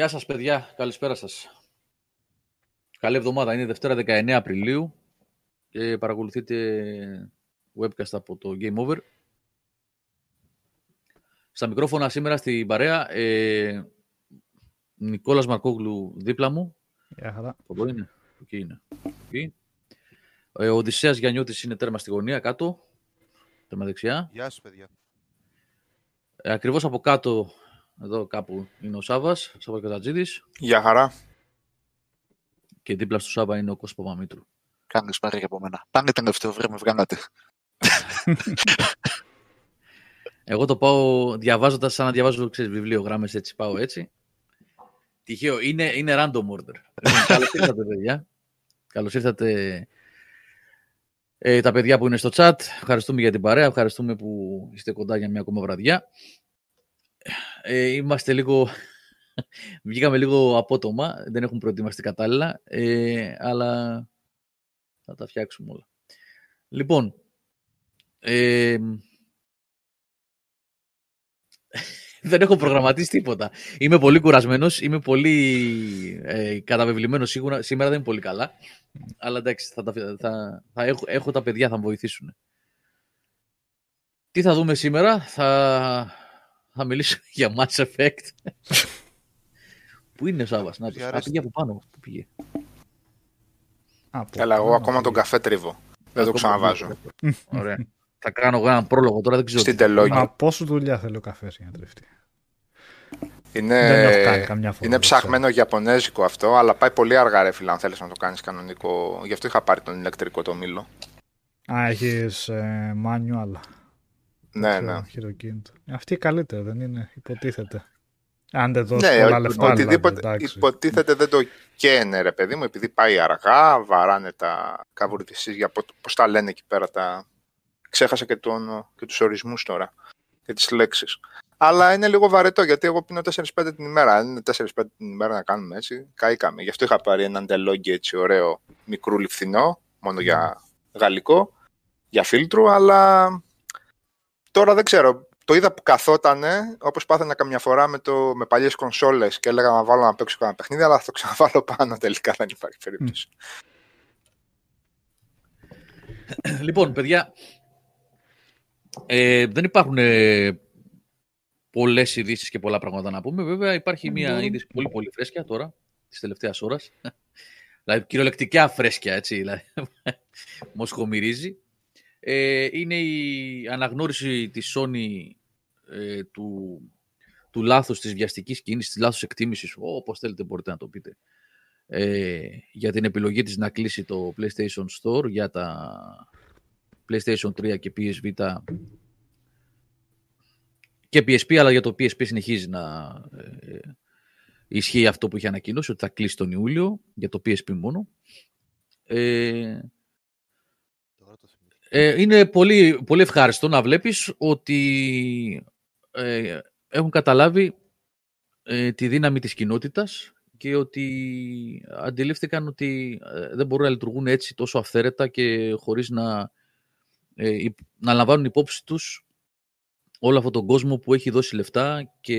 Γεια σας παιδιά, καλησπέρα σας. Καλή εβδομάδα, είναι Δευτέρα 19 Απριλίου και παρακολουθείτε webcast από το Game Over. Στα μικρόφωνα σήμερα στην παρέα, ε, Νικόλας Μαρκόγλου δίπλα μου. Γεια χαρά. Εδώ είναι, εκεί είναι. Εκεί. Ε, ο Οδυσσέας Γιαννιώτης είναι τέρμα στη γωνία, κάτω, τέρμα δεξιά. Γεια σας, παιδιά. Ε, ακριβώς από κάτω, εδώ κάπου είναι ο Σάβας, Σάβα Κατατζίδης. Γεια χαρά. Και δίπλα στο Σάβα είναι ο Κώστας Παπαμήτρου. Κάνεις πάρει για από μένα. Πάνε την ευθεό, βρε, με βγάλατε. Εγώ το πάω διαβάζοντας σαν να διαβάζω ξέρεις, βιβλίο, γράμμες έτσι, πάω έτσι. Τυχαίο, είναι, είναι random order. Λοιπόν, Καλώς ήρθατε, παιδιά. Καλώς ήρθατε ε, τα παιδιά που είναι στο chat. Ευχαριστούμε για την παρέα, ευχαριστούμε που είστε κοντά για μια ακόμα βραδιά. Ε, είμαστε λίγο... Βγήκαμε λίγο απότομα, δεν έχουμε προετοιμαστεί κατάλληλα, ε, αλλά θα τα φτιάξουμε όλα. Λοιπόν, ε, δεν έχω προγραμματίσει τίποτα. Είμαι πολύ κουρασμένος, είμαι πολύ ε, καταβεβλημένος σίγουρα. Σήμερα δεν είναι πολύ καλά. Αλλά εντάξει, θα, τα- θα, θα έχω, έχω τα παιδιά, θα με βοηθήσουν. Τι θα δούμε σήμερα, θα, θα μιλήσω για Mass Effect. Πού είναι ο Σάββας, να Τι Α, αρέσει. πήγε από πάνω. Πού πήγε. Από Έλα, εγώ πάνω ακόμα τον πήγε. καφέ τρίβω. Δεν το Ακόμα ξαναβάζω. Ωραία. θα κάνω εγώ έναν πρόλογο τώρα, δεν ξέρω. Στην τι- τελόγια. Μα πόσο δουλειά θέλει ο καφές για να τρεφτεί. Είναι, Δεν έχω κάνει καμιά φορά. είναι δεν ξέρω. ψαχμένο γιαπωνέζικο αυτό, αλλά πάει πολύ αργά ρε φίλε αν θέλεις να το κάνεις κανονικό. Γι' αυτό είχα πάρει τον ηλεκτρικό το μήλο. Α, έχεις ε, manual. Ναι, τέτοιο ναι. Χειροκίνητο. Αυτή καλύτερη δεν είναι, υποτίθεται. Αν δεν δώσει Ναι, πολλά ο- λεφτά, οτιδήποτε δηλαδή, εντάξει. υποτίθεται δεν το καίνε ρε παιδί μου, επειδή πάει αργά, βαράνε τα καβουρδισίες για πο- πώς τα λένε εκεί πέρα τα... Ξέχασα και, τον, και τους ορισμούς τώρα και τις λέξεις. Αλλά είναι λίγο βαρετό γιατί εγώ πίνω 4-5 την ημέρα. Αν είναι 4-5 την ημέρα να κάνουμε έτσι, καήκαμε. Γι' αυτό είχα πάρει έναν τελόγγι έτσι ωραίο, μικρούλι φθηνό, μόνο για γαλλικό, για φίλτρου, αλλά τώρα δεν ξέρω. Το είδα που καθότανε, όπως πάθαινα καμιά φορά με, το, με παλιές κονσόλες και έλεγα να βάλω να παίξω κανένα παιχνίδι, αλλά θα το ξαναβάλω πάνω τελικά, δεν υπάρχει περίπτωση. Λοιπόν, παιδιά, ε, δεν υπάρχουν ε, πολλές ειδήσεις και πολλά πράγματα να πούμε. Βέβαια, υπάρχει μια μπορούμε. είδηση πολύ πολύ φρέσκια τώρα, της τελευταίας ώρας. δηλαδή, κυριολεκτικά φρέσκια, έτσι. Δηλαδή, μοσχομυρίζει. Ε, είναι η αναγνώριση της Sony ε, του, του λάθους της βιαστικής κίνησης, της λάθος εκτίμησης, όπως θέλετε μπορείτε να το πείτε, ε, για την επιλογή της να κλείσει το PlayStation Store για τα PlayStation 3 και PS Vita και PSP, αλλά για το PSP συνεχίζει να ε, ισχύει αυτό που είχε ανακοινώσει, ότι θα κλείσει τον Ιούλιο για το PSP μόνο. Ε, ε, είναι πολύ, πολύ ευχάριστο να βλέπεις ότι ε, έχουν καταλάβει ε, τη δύναμη της κοινότητας και ότι αντιλήφθηκαν ότι ε, δεν μπορούν να λειτουργούν έτσι τόσο αυθαίρετα και χωρίς να, ε, υπ- να λαμβάνουν υπόψη τους όλο αυτόν τον κόσμο που έχει δώσει λεφτά και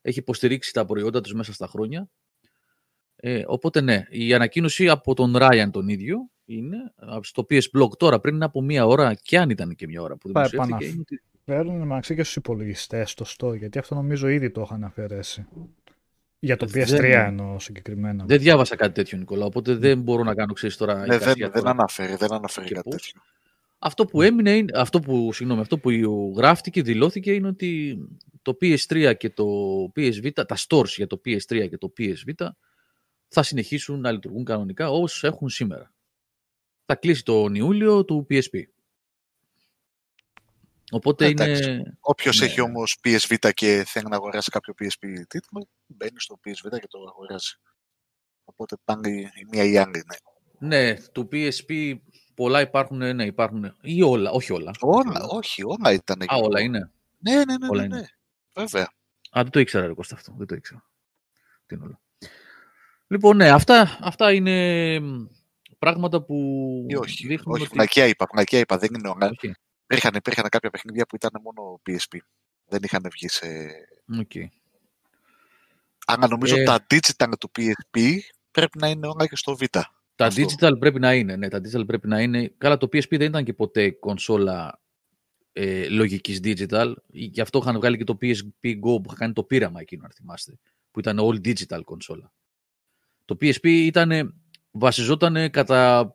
έχει υποστηρίξει τα προϊόντα τους μέσα στα χρόνια. Ε, οπότε ναι, η ανακοίνωση από τον Ράιαν τον ίδιο είναι α, στο PS Blog τώρα πριν από μία ώρα και αν ήταν και μία ώρα που Πάει δημοσιεύτηκε. επαναφ- είναι ότι- Φέρνουν μεταξύ και στους υπολογιστές στο store, γιατί αυτό νομίζω ήδη το είχαν αφαιρέσει. Για το PS3 Δεν- εννοώ συγκεκριμένα. Δεν διάβασα κάτι τέτοιο, Νικόλα, οπότε δεν μπορώ να κάνω ξέρεις τώρα. Ναι, δεν, εικασία δεν τώρα. αναφέρει, δεν αναφέρει Και κάτι πώς. τέτοιο. Αυτό που έμεινε, είναι, αυτό που, συγγνώμη, αυτό που γράφτηκε, δηλώθηκε είναι ότι το PS3 και το PS Vita, τα stores για το PS3 και το PS Vita θα συνεχίσουν να λειτουργούν κανονικά όπως έχουν σήμερα. Θα κλείσει τον Ιούλιο του PSP. Οπότε Εντάξει. είναι... Όποιος Ναι. έχει όμως PSV και θέλει να αγοράσει κάποιο PSP τίτλο, μπαίνει στο PSV και το αγοράζει. Οπότε πάνε η η μία ή η άλλη. Ναι. Ναι, του PSP πολλά υπάρχουν, ναι, υπάρχουν. Ή όλα, όχι όλα. Όλα, όχι, όλα ήταν. Α, όλα είναι. Ναι, ναι, ναι. Όλα ναι, ναι. είναι. Βέβαια. Α, δεν το ήξερα, ρε Κώστα, αυτό. Δεν το ήξερα. Τι είναι όλα. Λοιπόν, ναι, αυτά, αυτά είναι μ, πράγματα που Ή όχι. δείχνουν όχι ότι... πνακιά είπα, πνακιά είπα. Δεν είναι όλα. Όχι. Υπήρχαν, υπήρχαν κάποια παιχνίδια που ήταν μόνο PSP. Δεν είχαν βγει σε. Οκ. Αλλά νομίζω Ε. τα digital του PSP πρέπει να είναι όλα και στο Β. Τα Αυτό. digital πρέπει να είναι, ναι, τα digital πρέπει να είναι. Καλά, το PSP δεν ήταν και ποτέ κονσόλα ε, λογικής digital. Γι' αυτό είχαν βγάλει και το PSP Go που είχα κάνει το πείραμα εκείνο, αν θυμάστε. Που ήταν all digital κονσόλα. Το PSP ήταν, βασιζόταν κατά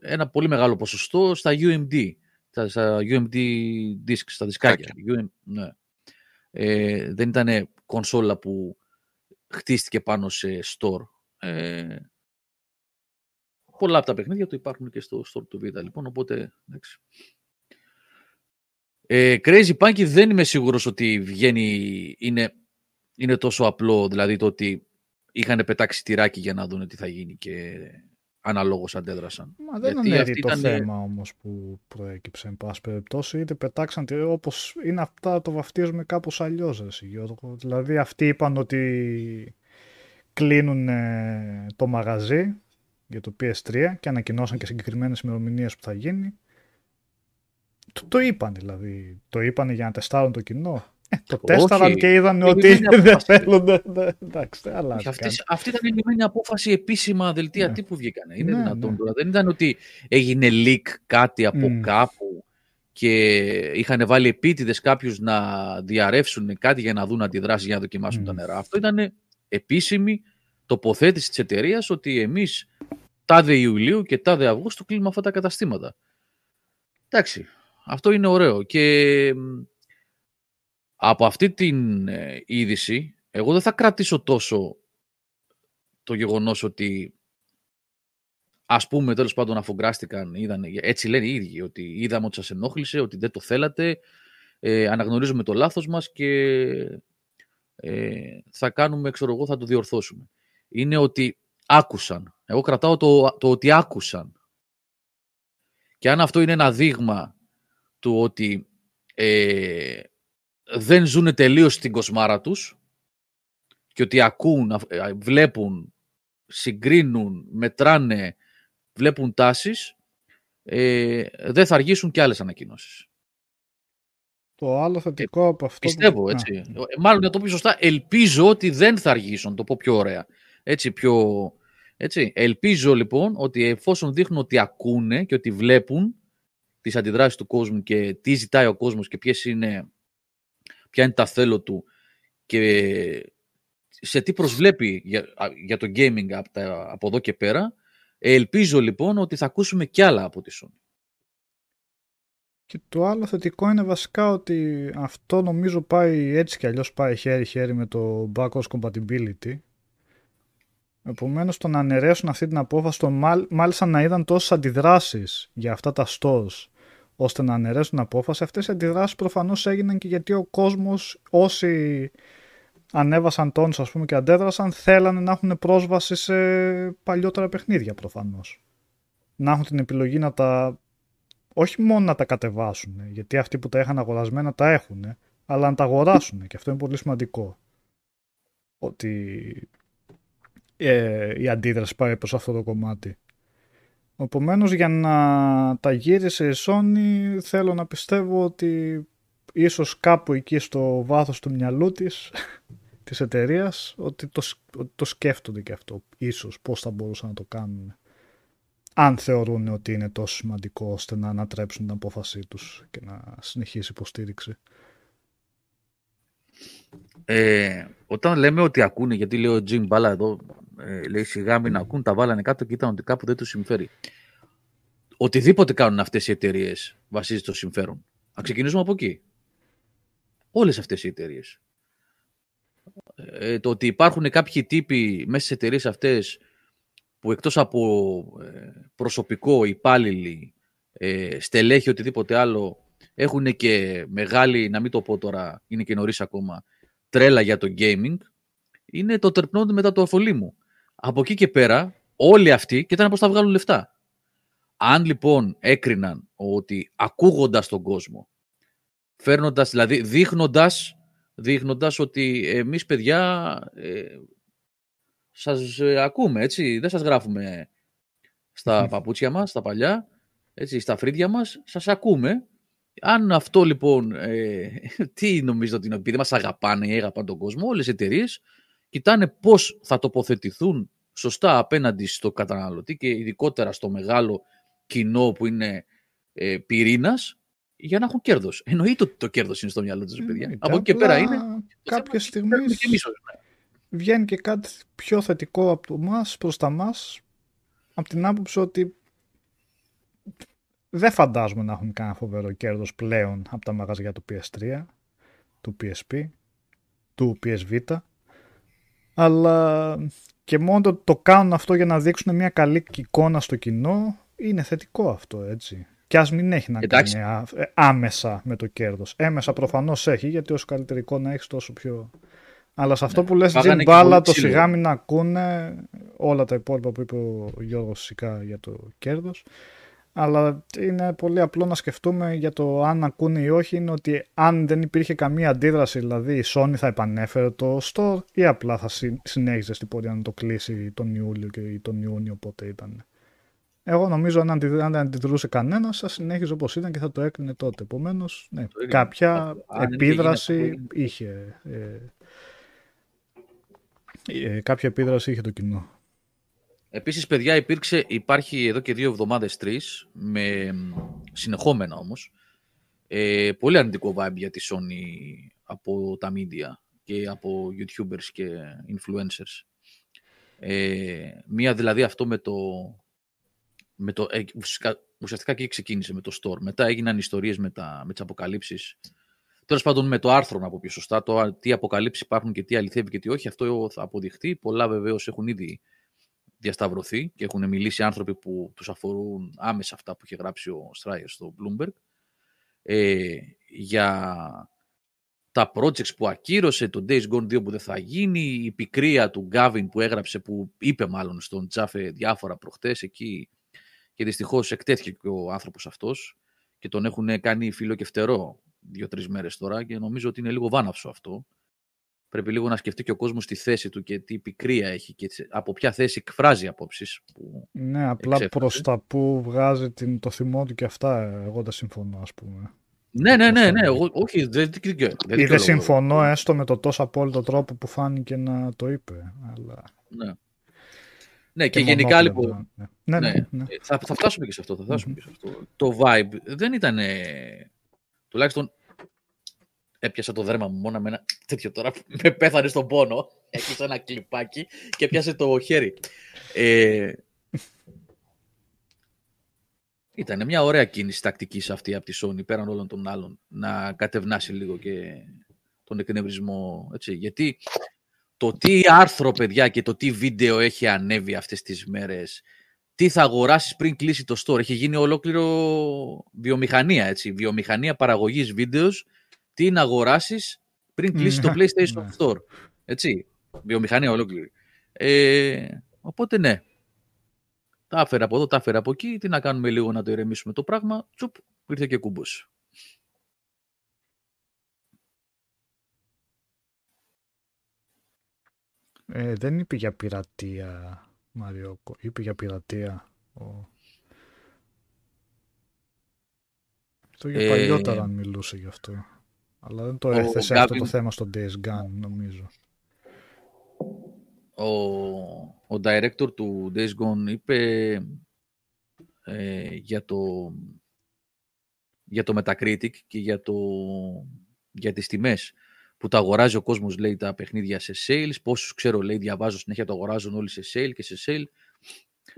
ένα πολύ μεγάλο ποσοστό στα UMD. Στα, στα UMD discs, στα δισκάκια. UM, ναι. ε, δεν ήταν κονσόλα που χτίστηκε πάνω σε store. Ε, πολλά από τα παιχνίδια του υπάρχουν και στο store του Vita, λοιπόν, οπότε, εντάξει. Ε, Crazy Punky δεν είμαι σίγουρος ότι βγαίνει, είναι, είναι τόσο απλό, δηλαδή το ότι είχαν πετάξει τυράκι για να δουν τι θα γίνει και αναλόγως αντέδρασαν. Μα δεν Γιατί είναι αυτή το ήταν- θέμα όμως που προέκυψε εν πάση περιπτώσει, είτε πετάξαν τη- όπως είναι αυτά το βαφτίζουμε κάπως αλλιώς ρε εσύ, Γιώργο. Δηλαδή αυτοί είπαν ότι κλείνουν ε, το μαγαζί για το PS3 και ανακοινώσαν και συγκεκριμένες ημερομηνίες που θα γίνει. Το, το είπαν δηλαδή. Το είπαν για να τεστάρουν το κοινό. Ε, το Όχι. τέσταραν και είδαν Είναι ότι λυμμένη δεν απόφαση. θέλουν. δεν- δεν- Εντάξει, δεν αλλάζει. Και αυτή, κάτι. αυτή ήταν η λυμμένη απόφαση επίσημα δελτία Ναι. τύπου βγήκανε. Είναι Ναι, δυνατόν ναι. τώρα. Δεν ήταν ότι έγινε leak κάτι από Μμ. κάπου και είχαν βάλει επίτηδες κάποιους να διαρρεύσουν κάτι για να δουν αντιδράσεις για να δοκιμάσουν Μμ. τα νερά. Αυτό ήταν επίσημη τοποθέτηση της εταιρείας ότι εμείς τάδε Ιουλίου και τάδε Αυγούστου κλείνουμε αυτά τα καταστήματα. Εντάξει, αυτό είναι ωραίο και μ, από αυτή την ε, είδηση εγώ δεν θα κρατήσω τόσο το γεγονός ότι ας πούμε τέλος πάντων αφογκράστηκαν, είδαν, έτσι λένε οι ίδιοι, ότι είδαμε ότι σας ενόχλησε, ότι δεν το θέλατε, ε, αναγνωρίζουμε το λάθος μας και ε, θα κάνουμε, ξέρω εγώ, θα το διορθώσουμε. Είναι ότι άκουσαν. Εγώ κρατάω το, το ότι άκουσαν. Και αν αυτό είναι ένα δείγμα του ότι ε, δεν ζουν τελείως στην κοσμάρα τους και ότι ακούν, αφ- ε, βλέπουν, συγκρίνουν, μετράνε, βλέπουν τάσεις, ε, δεν θα αργήσουν και άλλες ανακοινώσεις. Το άλλο θετικό από αυτό. που- Πιστεύω, Α, έτσι. Ε, Μάλλον να το πω σωστά, ελπίζω ότι δεν θα αργήσουν, να το πω πιο ωραία. Έτσι, πιο... Έτσι. Ελπίζω λοιπόν ότι εφόσον δείχνουν ότι ακούνε και ότι βλέπουν τις αντιδράσεις του κόσμου και τι ζητάει ο κόσμος και ποιες είναι, ποια είναι τα θέλω του και σε τι προσβλέπει για, α, για το gaming από, τα- από εδώ και πέρα, ελπίζω λοιπόν ότι θα ακούσουμε κι άλλα από τη Sony. Και το άλλο θετικό είναι βασικά ότι αυτό νομίζω πάει έτσι κι αλλιώς πάει χέρι-χέρι με το backwards compatibility. Επομένως το να αναιρέσουν αυτή την απόφαση, το μάλ- μάλιστα να είδαν τόσες αντιδράσεις για αυτά τα stores, ώστε να αναιρέσουν την απόφαση, αυτές οι αντιδράσεις προφανώς έγιναν και γιατί ο κόσμος, όσοι ανέβασαν τόνους ας πούμε και αντέδρασαν, θέλανε να έχουν πρόσβαση σε παλιότερα παιχνίδια προφανώς. Να έχουν την επιλογή να τα όχι μόνο να τα κατεβάσουν, γιατί αυτοί που τα είχαν αγορασμένα τα έχουν, αλλά να τα αγοράσουν και αυτό είναι πολύ σημαντικό. Ότι ε, η αντίδραση πάει προς αυτό το κομμάτι. Επομένως για να τα γύρισε η Sony θέλω να πιστεύω ότι ίσως κάπου εκεί στο βάθος του μυαλού της της εταιρείας ότι το, σ- ότι το σκέφτονται και αυτό ίσως πώς θα μπορούσαν να το κάνουν αν θεωρούν ότι είναι τόσο σημαντικό ώστε να ανατρέψουν την απόφασή τους και να συνεχίσει η υποστήριξη. Ε, όταν λέμε ότι ακούνε, γιατί λέει ο Τζιμ Μπάλα εδώ, ε, λέει σιγά μην ακούν, τα βάλανε κάτω και ήταν ότι κάπου δεν τους συμφέρει. Οτιδήποτε κάνουν αυτές οι εταιρείες βασίζεται στο συμφέρον. Να ξεκινήσουμε από εκεί. Όλες αυτές οι εταιρείες. Ε, το ότι υπάρχουν κάποιοι τύποι μέσα στις εταιρείες αυτές που εκτός από ε, προσωπικό, υπάλληλοι, ε, στελέχη, οτιδήποτε άλλο, έχουν και μεγάλη, να μην το πω τώρα, είναι και νωρίς ακόμα, τρέλα για το gaming, είναι το τερπνόντι μετά το αφολί μου. Από εκεί και πέρα, όλοι αυτοί κοιτάνε πώς θα βγάλουν λεφτά. Αν λοιπόν έκριναν ότι ακούγοντας τον κόσμο, φέρνοντας, δηλαδή δείχνοντας, δείχνοντας ότι εμείς παιδιά ε, σας ε, ακούμε, έτσι, δεν σας γράφουμε στα Μμμ. παπούτσια μας, στα παλιά, έτσι, στα φρύδια μας, σας ακούμε. Αν αυτό λοιπόν, ε, τι νομίζετε ότι είναι, επειδή μας αγαπάνε ή αγαπάνε τον κόσμο, όλες οι εταιρείες κοιτάνε πώς θα τοποθετηθούν σωστά απέναντι στο καταναλωτή και ειδικότερα στο μεγάλο κοινό που είναι ε, πυρήνας για να έχουν κέρδος. Εννοείται ότι το κέρδος είναι στο μυαλό τους, παιδιά. Από εκεί και πέρα είναι. Κάποια στιγμής βγαίνει και κάτι πιο θετικό από εμά προς τα μας, από την άποψη ότι δεν φαντάζομαι να έχουν κανένα φοβερό κέρδος πλέον από τα μαγαζιά του PS3, του PSP, του PSV, αλλά και μόνο το, το κάνουν αυτό για να δείξουν μια καλή εικόνα στο κοινό είναι θετικό αυτό έτσι. Και ας μην έχει να κάνει ε, άμεσα με το κέρδος. Έμεσα προφανώς έχει, γιατί όσο καλύτερη εικόνα έχεις, τόσο πιο. Αλλά σε αυτό ναι. που λες Τζιν Μπάλα, το σιγά μην ακούνε όλα τα υπόλοιπα που είπε ο Γιώργος φυσικά για το κέρδος. Αλλά είναι πολύ απλό να σκεφτούμε για το αν ακούνε ή όχι είναι ότι αν δεν υπήρχε καμία αντίδραση, δηλαδή η Sony θα επανέφερε το store ή απλά θα συνέχιζε στην πορεία να το κλείσει τον Ιούλιο και τον Ιούνιο πότε ήταν. Εγώ νομίζω αν δεν αντιδρούσε κανένας, θα συνέχιζε όπως ήταν και θα το έκρινε τότε. Επομένως, ναι, κάποια επίδραση είχε. Ε, ε, κάποια επίδραση είχε το κοινό. Επίσης, παιδιά, υπήρξε, υπάρχει εδώ και δύο εβδομάδες, τρεις, με συνεχόμενα όμως, ε, πολύ αρνητικό vibe για τη Sony από τα media και από YouTubers και influencers. Ε, μία δηλαδή αυτό με το... Με το ε, ουσιαστικά και ξεκίνησε με το store. Μετά έγιναν ιστορίες με, τα, με τις αποκαλύψεις. Τέλος πάντων, με το άρθρο, να πω πιο σωστά, το τι αποκαλύψεις υπάρχουν και τι αληθεύει και τι όχι, αυτό θα αποδειχθεί. Πολλά βεβαίως έχουν ήδη διασταυρωθεί και έχουν μιλήσει άνθρωποι που τους αφορούν άμεσα αυτά που είχε γράψει ο Στράιερ στο Bloomberg ε, για τα projects που ακύρωσε, το Days Gone 2 που δεν θα γίνει, η πικρία του Gavin που έγραψε, που είπε μάλλον στον Τζάφε διάφορα προχτές εκεί και δυστυχώς εκτέθηκε και ο άνθρωπος αυτός και τον έχουν κάνει φίλο και φτερό δύο-τρεις μέρες τώρα και νομίζω ότι είναι λίγο βάναυσο αυτό πρέπει λίγο να σκεφτεί και ο κόσμος τη θέση του και τι πικρία έχει και από ποια θέση εκφράζει απόψεις. Που ναι, απλά προς τα που βγάζει την, το θυμό του και αυτά, εγώ δεν συμφωνώ ας πούμε. Ναι, ναι, ναι, ναι, εγώ, όχι, δεν, δεν, δεν, Ή δεν συμφωνώ έστω με το τόσο απόλυτο τρόπο που φάνηκε να το είπε. Αλλά... Ναι. Ναι, και, και γενικά λοιπόν. Ναι. Ναι, ναι, ναι, ναι. Θα, θα φτάσουμε και σε αυτό. Θα φτάσουμε mm-hmm. και σε αυτό. Το vibe δεν ήταν. Τουλάχιστον έπιασα το δέρμα μου μόνο με ένα τέτοιο τώρα με πέθανε στον πόνο. Έχει ένα κλιπάκι και πιάσε το χέρι. Ε, ήταν μια ωραία κίνηση τακτικής αυτή από τη Sony πέραν όλων των άλλων να κατευνάσει λίγο και τον εκνευρισμό. Έτσι. Γιατί το τι άρθρο, παιδιά, και το τι βίντεο έχει ανέβει αυτές τις μέρες, τι θα αγοράσεις πριν κλείσει το store. Έχει γίνει ολόκληρο βιομηχανία, έτσι. Βιομηχανία παραγωγής βίντεος τι να αγοράσεις πριν κλείσεις το ναι. PlayStation ναι. Store. Έτσι. Βιομηχανία ολόκληρη. Ε, οπότε ναι. Τα έφερα από εδώ, τα έφερα από εκεί. Τι να κάνουμε λίγο να το ηρεμήσουμε το πράγμα. Τσουπ, ήρθε και κούμπος. Ε, δεν είπε για πειρατεία, Μαριόκο. Είπε για πειρατεία. Ο... Το για ε, παλιότερα μιλούσε γι' αυτό. Αλλά δεν το έθεσε αυτό το θέμα στο Days Gone, νομίζω. Ο, ο director του Days Gone είπε ε, για το για το Metacritic και για, το, για τις τιμές που τα αγοράζει ο κόσμος λέει τα παιχνίδια σε sales, πόσους ξέρω λέει διαβάζω συνέχεια το αγοράζουν όλοι σε sale και σε sale.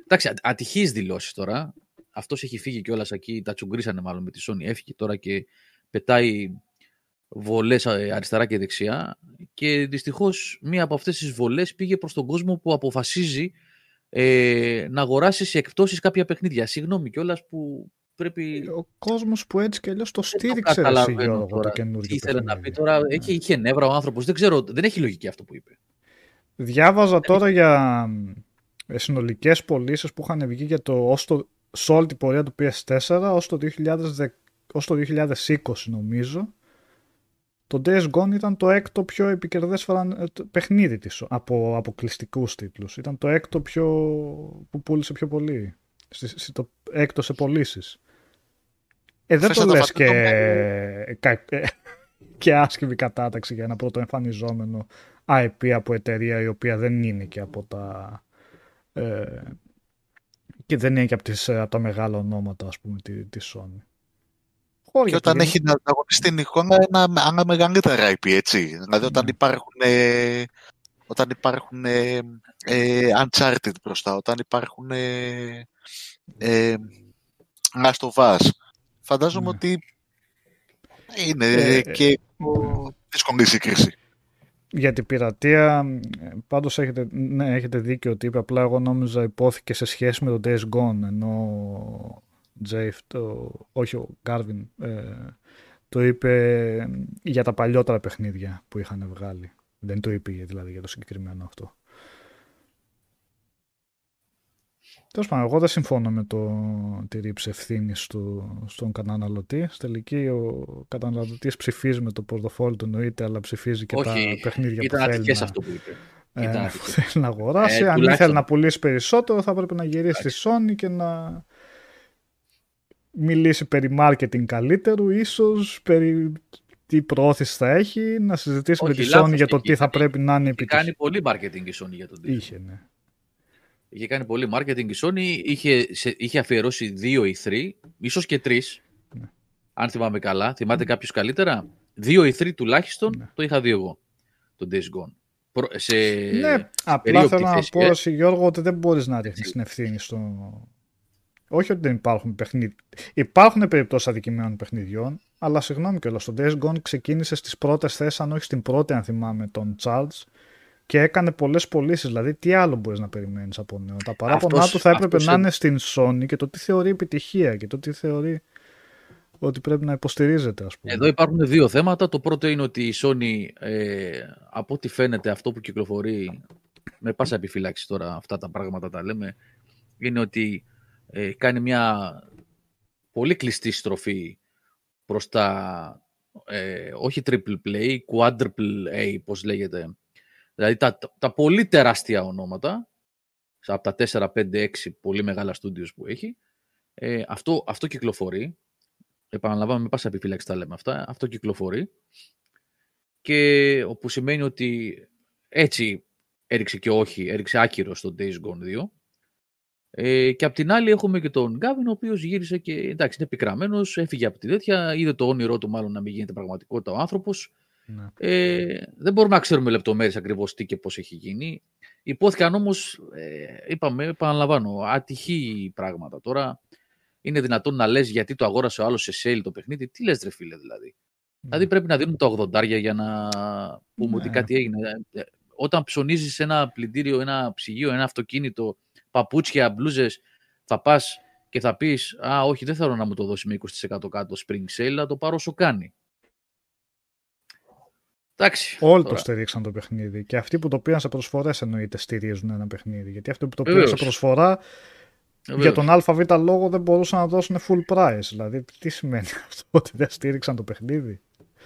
Εντάξει, ατυχείς δηλώσεις τώρα. Αυτός έχει φύγει κιόλας εκεί, τα τσουγκρίσανε μάλλον με τη Sony, έφυγε τώρα και πετάει βολές ε, αριστερά και δεξιά. Και δυστυχώς μία από αυτές τις βολές πήγε προς τον κόσμο που αποφασίζει ε, να αγοράσει σε εκπτώσεις κάποια παιχνίδια. Συγγνώμη κιόλας που πρέπει... Ο κόσμος που έτσι και αλλιώς το στήριξε το εσύ, Γιώργο, τώρα, το Τι ήθελε να πει τώρα, έχει, είχε νεύρα ο άνθρωπος, δεν ξέρω, δεν έχει λογική αυτό που είπε. Διάβαζα τώρα για ε, συνολικές πωλήσεις που είχαν βγει για το, ως το, σε όλη την πορεία του PS4 ως το, 2010, ως το 2020 νομίζω το Days Gone ήταν το έκτο πιο επικερδές παιχνίδι της από αποκλειστικούς τίτλους. Ήταν το έκτο πιο... που πούλησε πιο πολύ. Το έκτο σε πωλήσεις. Ε, δεν το λες και... και άσχημη κατάταξη για ένα πρώτο εμφανιζόμενο IP από εταιρεία η οποία δεν είναι και από τα ε, και δεν είναι και από, τις, από τα μεγάλα ονόματα ας πούμε τη, της Sony. Και όταν έχει να αγωνιστεί την εικόνα ένα, ένα μεγαλύτερα IP, έτσι. Δηλαδή όταν ναι. υπάρχουν, ε, όταν υπάρχουν ε, ε, Uncharted μπροστά, όταν υπάρχουν ε, ε, Last of Us, φαντάζομαι ναι. ότι είναι ε, και δύσκολη σύγκριση. Για την πειρατεία, πάντως έχετε, ναι, έχετε δίκιο ότι είπε, απλά εγώ νόμιζα υπόθηκε σε σχέση με το Days Gone, ενώ Τζέιφ, το, όχι ο Γκάρβιν, ε, το είπε για τα παλιότερα παιχνίδια που είχαν βγάλει. Δεν το είπε δηλαδή για το συγκεκριμένο αυτό. Τέλος πάντων, εγώ δεν συμφώνω με το, τη ρήψη ευθύνης στον καταναλωτή. Στη τελική, ο καταναλωτής ψηφίζει με το πορτοφόλι του, εννοείται, αλλά ψηφίζει και Όχι, τα παιχνίδια που θέλει. να... αυτό που είπε. Ε, θέλει να αγοράσει. Ε, Αν ήθελε να πουλήσει περισσότερο, θα πρέπει να γυρίσει στη Sony και να μιλήσει περί marketing καλύτερου, ίσως περί τι προώθηση θα έχει, να συζητήσει με τη Sony για το τι θα πρέπει να είναι επιτυχία. Είχε κάνει πολύ marketing η Sony για τον Είχε, ναι. Είχε κάνει πολύ marketing η Sony, είχε, είχε αφιερώσει δύο ή τρεις, ίσως και τρεις. Ναι. αν θυμάμαι καλά. Θυμάται ναι. κάποιος καλύτερα; Δύο ή τρεις τουλάχιστον ναι. το είχα δει εγώ, τον Days Gone. Σε ναι, απλά θέλω να πω, ε. Γιώργο, ότι δεν μπορείς να ρίχνεις την ευθύνη στο, όχι ότι δεν υπάρχουν παιχνίδια. Υπάρχουν περιπτώσεις αδικημένων παιχνιδιών, αλλά συγγνώμη κιόλας. Το Days Gone ξεκίνησε στις πρώτες θέσεις, αν όχι στην πρώτη, αν θυμάμαι, τον Charles και έκανε πολλές πωλήσεις. Δηλαδή, τι άλλο μπορείς να περιμένεις από νέο; Τα παράπονά του θα έπρεπε να είναι στην Sony και το τι θεωρεί επιτυχία και το τι θεωρεί ότι πρέπει να υποστηρίζεται, ας πούμε. Εδώ υπάρχουν δύο θέματα. Το πρώτο είναι ότι η Sony, ε, από ό,τι φαίνεται, αυτό που κυκλοφορεί, με πάσα επιφυλάξη τώρα αυτά τα πράγματα τα λέμε, είναι ότι ε, κάνει μια πολύ κλειστή στροφή προς τα ε, όχι triple play, quadruple A, πώς λέγεται. Δηλαδή τα, τα πολύ τεράστια ονόματα, από τα 4, 5, 6 πολύ μεγάλα στούντιος που έχει, ε, αυτό, αυτό κυκλοφορεί. Επαναλαμβάνω με πάσα επιφύλαξη τα λέμε αυτά. Αυτό κυκλοφορεί. Και όπου σημαίνει ότι έτσι έριξε και όχι, έριξε άκυρο στο Days Gone 2. Ε, και απ' την άλλη έχουμε και τον Γκάβιν, ο οποίος γύρισε και εντάξει, είναι πικραμένος, έφυγε από τη τέτοια, είδε το όνειρό του μάλλον να μην γίνεται πραγματικότητα ο άνθρωπος. Ναι. Ε, δεν μπορούμε να ξέρουμε λεπτομέρειες ακριβώς τι και πώς έχει γίνει. Υπόθηκαν όμως, ε, είπαμε, επαναλαμβάνω, ατυχή πράγματα. Τώρα είναι δυνατόν να λες γιατί το αγόρασε ο άλλος σε sale το παιχνίδι. Τι λες, ρε φίλε, δηλαδή. Ναι. Δηλαδή πρέπει να δίνουν τα 80 για να πούμε ναι. ότι κάτι έγινε. Ε, όταν ψωνίζεις ένα πλυντήριο, ένα ψυγείο, ένα αυτοκίνητο παπούτσια, μπλούζες, θα πας και θα πεις Α, όχι, δεν θέλω να μου το δώσει με 20% κάτω spring sale, να το πάρω όσο κάνει. Εντάξει. Όλοι τώρα. το στηρίξαν το παιχνίδι. Και αυτοί που το πήραν σε προσφορές εννοείται στηρίζουν ένα παιχνίδι. Γιατί αυτοί που το πήραν σε προσφορά για τον ΑΒ λόγο δεν μπορούσαν να δώσουν full price. Δηλαδή, τι σημαίνει αυτό, ότι δεν στήριξαν το παιχνίδι;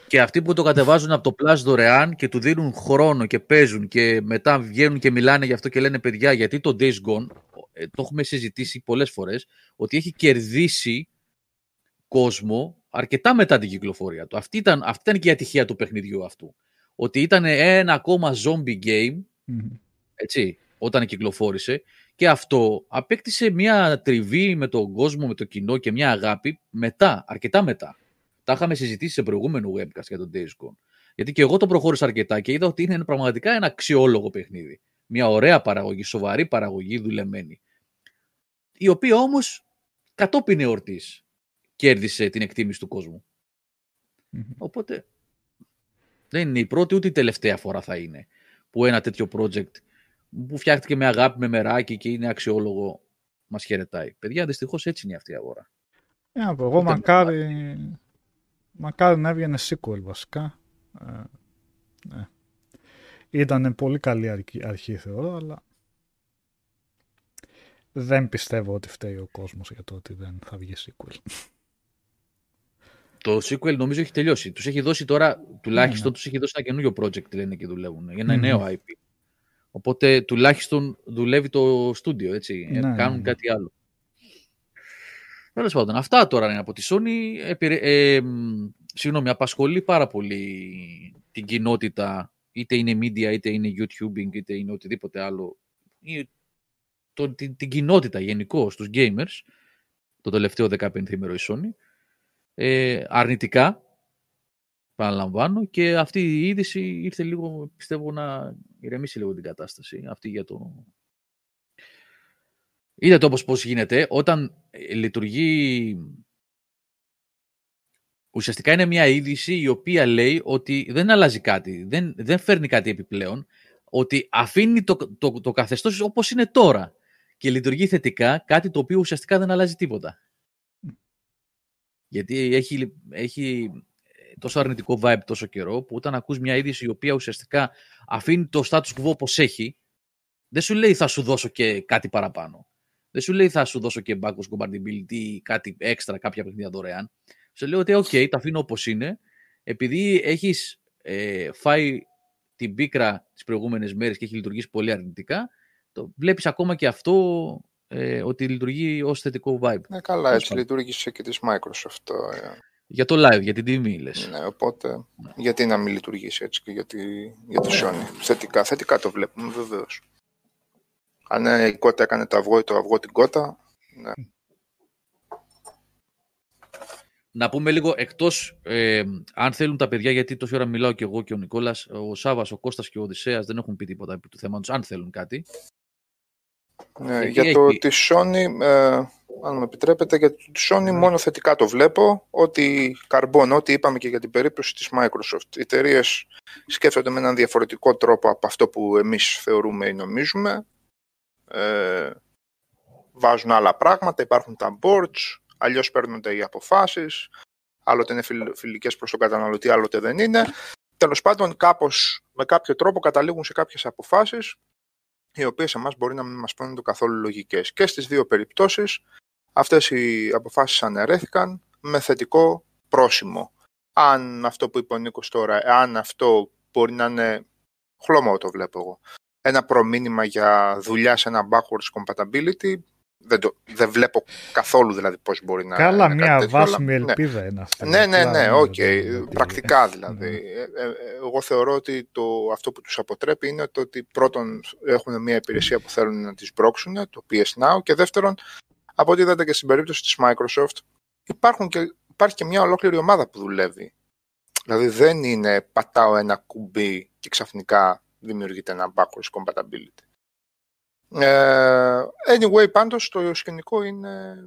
Και αυτοί που το κατεβάζουν από το Plus δωρεάν και του δίνουν χρόνο και παίζουν και μετά βγαίνουν και μιλάνε γι' αυτό και λένε παιδιά γιατί το Days Gone, ε, το έχουμε συζητήσει πολλές φορές, ότι έχει κερδίσει κόσμο αρκετά μετά την κυκλοφορία του. Αυτή ήταν, αυτή ήταν και η ατυχία του παιχνιδιού αυτού. Ότι ήταν ένα ακόμα zombie game, έτσι, όταν κυκλοφόρησε και αυτό απέκτησε μια τριβή με τον κόσμο, με το κοινό και μια αγάπη μετά, αρκετά μετά. Τα είχαμε συζητήσει σε προηγούμενο webcast για τον Days Gone. Γιατί και εγώ το προχώρησα αρκετά και είδα ότι είναι πραγματικά ένα αξιόλογο παιχνίδι. Μια ωραία παραγωγή, σοβαρή παραγωγή, δουλεμένη. Η οποία όμως κατόπιν εορτής κέρδισε την εκτίμηση του κόσμου. Οπότε δεν είναι η πρώτη ούτε η τελευταία φορά θα είναι που ένα τέτοιο project που φτιάχτηκε με αγάπη, με μεράκι και είναι αξιόλογο μας χαιρετάει. Παιδιά, δυστυχώς έτσι είναι αυτή η αγορά. Ε, εγώ μακάρι Μακάρι να έβγαινε sequel βασικά. Ε, ναι. Ήταν πολύ καλή αρχή, θεωρώ, αλλά δεν πιστεύω ότι φταίει ο κόσμος για το ότι δεν θα βγει sequel. Το sequel νομίζω έχει τελειώσει. Τους έχει δώσει τώρα, τουλάχιστον ναι, ναι. τους έχει δώσει ένα καινούριο project λένε και δουλεύουν. Για ένα mm νέο IP. Οπότε τουλάχιστον δουλεύει το στούντιο, έτσι. Ναι, Κάνουν ναι, κάτι άλλο. Τέλος πάντων, αυτά τώρα είναι από τη Sony. Ε, συγγνώμη, απασχολεί πάρα πολύ την κοινότητα, είτε είναι media, είτε είναι YouTubing, είτε είναι οτιδήποτε άλλο, το, την, την κοινότητα γενικώ, τους gamers, το τελευταίο 15 ημέρο η Sony, ε, αρνητικά, παραλαμβάνω, και αυτή η είδηση ήρθε λίγο, πιστεύω, να ηρεμήσει λίγο την κατάσταση, αυτή για το... Είδατε όπως πώς γίνεται, όταν λειτουργεί ουσιαστικά είναι μια είδηση η οποία λέει ότι δεν αλλάζει κάτι, δεν, δεν φέρνει κάτι επιπλέον, ότι αφήνει το, το, το καθεστώς όπως είναι τώρα και λειτουργεί θετικά, κάτι το οποίο ουσιαστικά δεν αλλάζει τίποτα. Γιατί έχει, έχει τόσο αρνητικό vibe τόσο καιρό, που όταν ακούς μια είδηση η οποία ουσιαστικά αφήνει το status quo όπως έχει, δεν σου λέει θα σου δώσω και κάτι παραπάνω. Δεν σου λέει θα σου δώσω και backwards compatibility ή κάτι έξτρα, κάποια παιχνίδια δωρεάν. Σε λέω ότι, OK, τα αφήνω όπως είναι. Επειδή έχεις ε, φάει την πίκρα τις προηγούμενες μέρες και έχει λειτουργήσει πολύ αρνητικά, το βλέπεις ακόμα και αυτό ε, ότι λειτουργεί ως θετικό vibe. Ναι, καλά, έτσι λειτουργήσε και της Microsoft. Ε. Για το live, για την τιμή, λες. Ναι, οπότε ναι. γιατί να μην λειτουργήσει έτσι και για τη, για τη Sony. Θετικά, θετικά το βλέπουμε, βεβαίως. Αν η κότα έκανε το αυγό ή το αυγό την κότα, ναι. Να πούμε λίγο εκτός, ε, αν θέλουν τα παιδιά, γιατί τόση ώρα μιλάω και εγώ και ο Νικόλας, ο Σάβα, ο Κώστας και ο Οδυσσέας δεν έχουν πει τίποτα επί του θέματος, αν θέλουν κάτι. Ναι, για το τη Sony, ε, αν μου επιτρέπετε, για τη Sony ναι. μόνο θετικά το βλέπω, ότι καρμπών, ό,τι είπαμε και για την περίπτωση της Microsoft. Οι εταιρείες σκέφτονται με έναν διαφορετικό τρόπο από αυτό που εμείς θεωρούμε ή νομίζουμε. Ε, βάζουν άλλα πράγματα, υπάρχουν τα boards, αλλιώς παίρνονται οι αποφάσεις, άλλοτε είναι φιλικές προς τον καταναλωτή, άλλοτε δεν είναι. Τέλος πάντων, κάπως με κάποιο τρόπο καταλήγουν σε κάποιες αποφάσεις, οι οποίες εμάς μπορεί να μην μας φαίνονται καθόλου λογικές. Και στις δύο περιπτώσεις, αυτές οι αποφάσεις αναιρέθηκαν με θετικό πρόσημο. Αν αυτό που είπε ο Νίκος τώρα, αν αυτό μπορεί να είναι. Χλωμό το βλέπω εγώ. Ένα προμήνυμα για δουλειά σε ένα backwards compatibility, δεν, το, δεν βλέπω καθόλου δηλαδή πώς μπορεί να Καλά, μια βάσιμη ελπίδα είναι αυτή. Ναι, ναι, ναι, οκ. Okay. Πρακτικά δηλαδή. Ναι. Ε, ε, εγώ θεωρώ ότι το, αυτό που τους αποτρέπει είναι το ότι πρώτον έχουν μια υπηρεσία που θέλουν να τις σπρώξουν, το PS Now, και δεύτερον, από ό,τι είδατε και στην περίπτωση της Microsoft, υπάρχουν και, υπάρχει και μια ολόκληρη ομάδα που δουλεύει. Δηλαδή δεν είναι πατάω ένα κουμπί και ξαφνικά δημιουργείται ένα backwards compatibility. Ε, anyway, πάντως το σκηνικό είναι,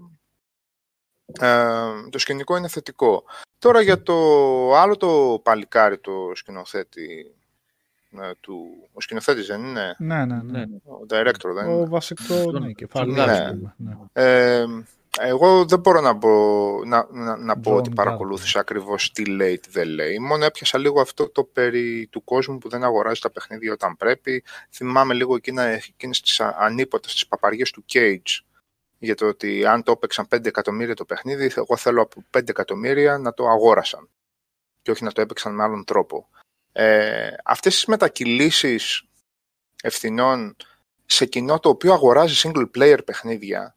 ε, το σκηνικό είναι θετικό. Τώρα για το άλλο το παλικάρι, το σκηνοθέτη ε, του... Ο σκηνοθέτης δεν είναι; Ναι, ναι, ναι. Ο director δεν είναι. Ο βασικό ναι, κεφάλι. Ναι. ναι. Ε, εγώ δεν μπορώ να, πω, να, να, να πω ότι παρακολούθησα ακριβώς τι λέει, τι δεν λέει. Μόνο έπιασα λίγο αυτό το περί του κόσμου που δεν αγοράζει τα παιχνίδια όταν πρέπει. Θυμάμαι λίγο εκείνες τις ανίποτε, τις παπαριές του Cage. Για το ότι αν το έπαιξαν 5 εκατομμύρια το παιχνίδι, εγώ θέλω από 5 εκατομμύρια να το αγόρασαν. Και όχι να το έπαιξαν με άλλον τρόπο. Ε, αυτές τις μετακυλήσεις ευθυνών σε κοινό το οποίο αγοράζει single player παιχνίδια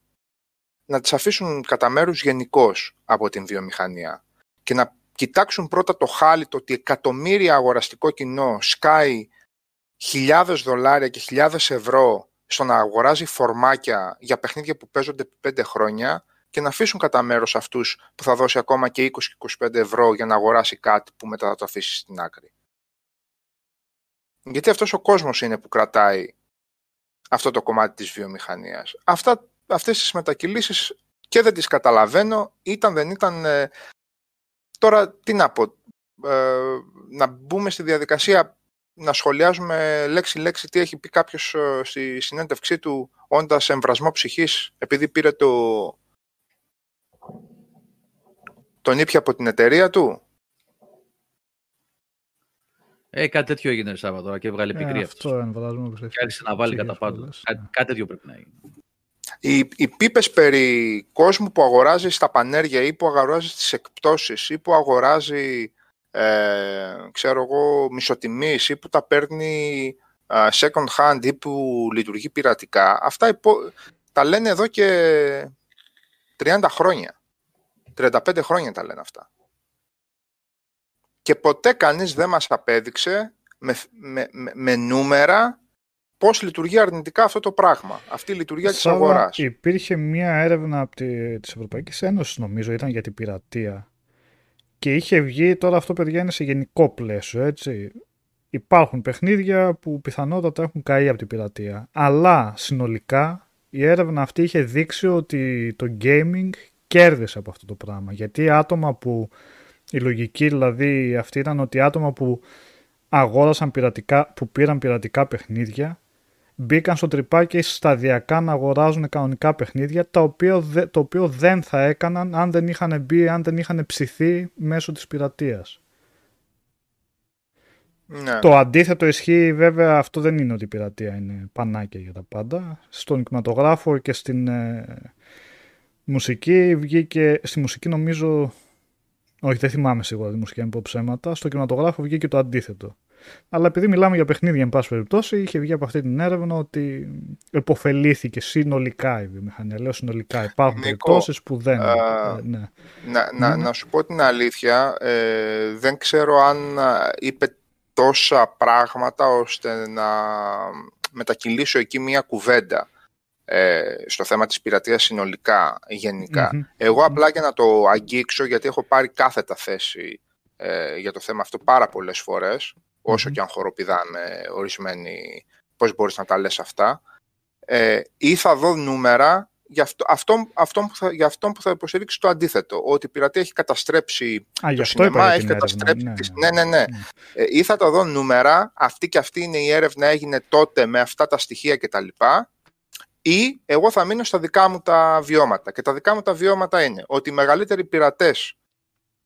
να τις αφήσουν κατά μέρους γενικώς από την βιομηχανία και να κοιτάξουν πρώτα το χάλι το ότι εκατομμύρια αγοραστικό κοινό σκάει χιλιάδες δολάρια και χιλιάδες ευρώ στο να αγοράζει φορμάκια για παιχνίδια που παίζονται επί πέντε χρόνια και να αφήσουν κατά μέρος αυτούς που θα δώσει ακόμα και 20-25 ευρώ για να αγοράσει κάτι που μετά θα το αφήσει στην άκρη. Γιατί αυτός ο κόσμος είναι που κρατάει αυτό το κομμάτι της βιομηχανίας. Αυτά αυτές τις μετακυλήσεις και δεν τις καταλαβαίνω, ήταν δεν ήταν... Ε, τώρα τι να πω, ε, να μπούμε στη διαδικασία να σχολιάζουμε λέξη-λέξη τι έχει πει κάποιος ε, στη συνέντευξή του όντας εμβρασμό ψυχής επειδή πήρε το... τον ήπια από την εταιρεία του; Ε, κάτι τέτοιο έγινε Σάββατο και έβγαλε πικρή ε, αυτό. εμβρασμό Και άρχισε να βάλει κατά πάντων. Κάτι, κάτι τέτοιο πρέπει να γίνει. Οι, οι πίπες περί κόσμου που αγοράζει στα πανέρια ή που αγοράζει στις εκπτώσεις ή που αγοράζει ε, ξέρω εγώ μισοτιμής ή που τα παίρνει second hand ή που λειτουργεί πειρατικά αυτά υπο, τα λένε εδώ και 30 χρόνια. 35 χρόνια τα λένε αυτά. Και ποτέ κανείς δεν μας απέδειξε με, με, με, νούμερα πώς λειτουργεί αρνητικά αυτό το πράγμα, αυτή η λειτουργία της αγοράς. Υπήρχε μία έρευνα από τη, της Ευρωπαϊκής Ένωσης, νομίζω, ήταν για την πειρατεία. Και είχε βγει, τώρα αυτό παιδιά είναι σε γενικό πλαίσιο, έτσι. Υπάρχουν παιχνίδια που πιθανότατα έχουν καεί από την πειρατεία. Αλλά συνολικά η έρευνα αυτή είχε δείξει ότι το gaming κέρδισε από αυτό το πράγμα. Γιατί άτομα που, η λογική δηλαδή αυτή ήταν ότι άτομα που αγόρασαν πειρατικά, που πήραν πειρατικά παιχνίδια μπήκαν στο τρυπάκι σταδιακά να αγοράζουν κανονικά παιχνίδια τα οποία, το οποίο δεν θα έκαναν αν δεν είχαν μπει, αν δεν είχαν ψηθεί μέσω της πειρατείας. Ναι. Το αντίθετο ισχύει βέβαια αυτό δεν είναι ότι η πειρατεία είναι πανάκια για τα πάντα. Στον κινηματογράφο και στην ε, μουσική βγήκε, στη μουσική νομίζω, όχι δεν θυμάμαι σίγουρα τη μουσική αν πω ψέματα, στο κινηματογράφο βγήκε το αντίθετο. Αλλά επειδή μιλάμε για παιχνίδια, εν πάση περιπτώσει, είχε βγει από αυτή την έρευνα ότι εποφελήθηκε συνολικά η βιομηχανία. Λέω συνολικά. Υπάρχουν περιπτώσεις που δεν. Α, ναι. να, να, να σου πω την αλήθεια, ε, δεν ξέρω αν είπε τόσα πράγματα ώστε να μετακυλήσω εκεί μία κουβέντα ε, στο θέμα της πειρατείας συνολικά, Εγώ απλά για να το αγγίξω, γιατί έχω πάρει κάθετα θέση ε, για το θέμα αυτό πάρα πολλές φορές, όσο και αν χοροπηδάμε ορισμένοι πώς μπορείς να τα λες αυτά, ε, ή θα δω νούμερα για αυτό, αυτό, αυτό που θα, για αυτό που θα υποστηρίξει το αντίθετο. Ότι η πειρατεία έχει καταστρέψει Α, το σινεμά, έχει καταστρέψει... Ναι ναι. ναι, ναι, ναι. ναι. Ε, ή θα τα δω νούμερα, αυτή και αυτή είναι η έρευνα έγινε τότε με αυτά τα στοιχεία κτλ. Ή εγώ θα μείνω στα δικά μου τα βιώματα. Και τα δικά μου τα βιώματα είναι ότι οι μεγαλύτεροι πειρατές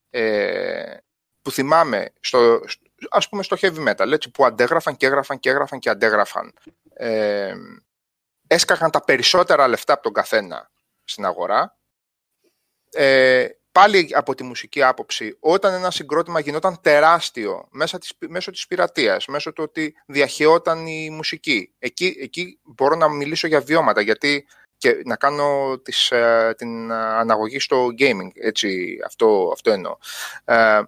ε, που θυμάμαι στο, ας πούμε στο heavy metal, έτσι, που αντέγραφαν και έγραφαν και έγραφαν και αντέγραφαν. Ε, έσκαγαν τα περισσότερα λεφτά από τον καθένα στην αγορά. Ε, πάλι από τη μουσική άποψη, όταν ένα συγκρότημα γινόταν τεράστιο μέσα της, μέσω της πειρατείας, μέσω του ότι διαχειόταν η μουσική, εκεί, εκεί μπορώ να μιλήσω για βιώματα, γιατί και να κάνω τις, ε, την αναγωγή στο gaming, έτσι, αυτό, αυτό εννοώ. Ε,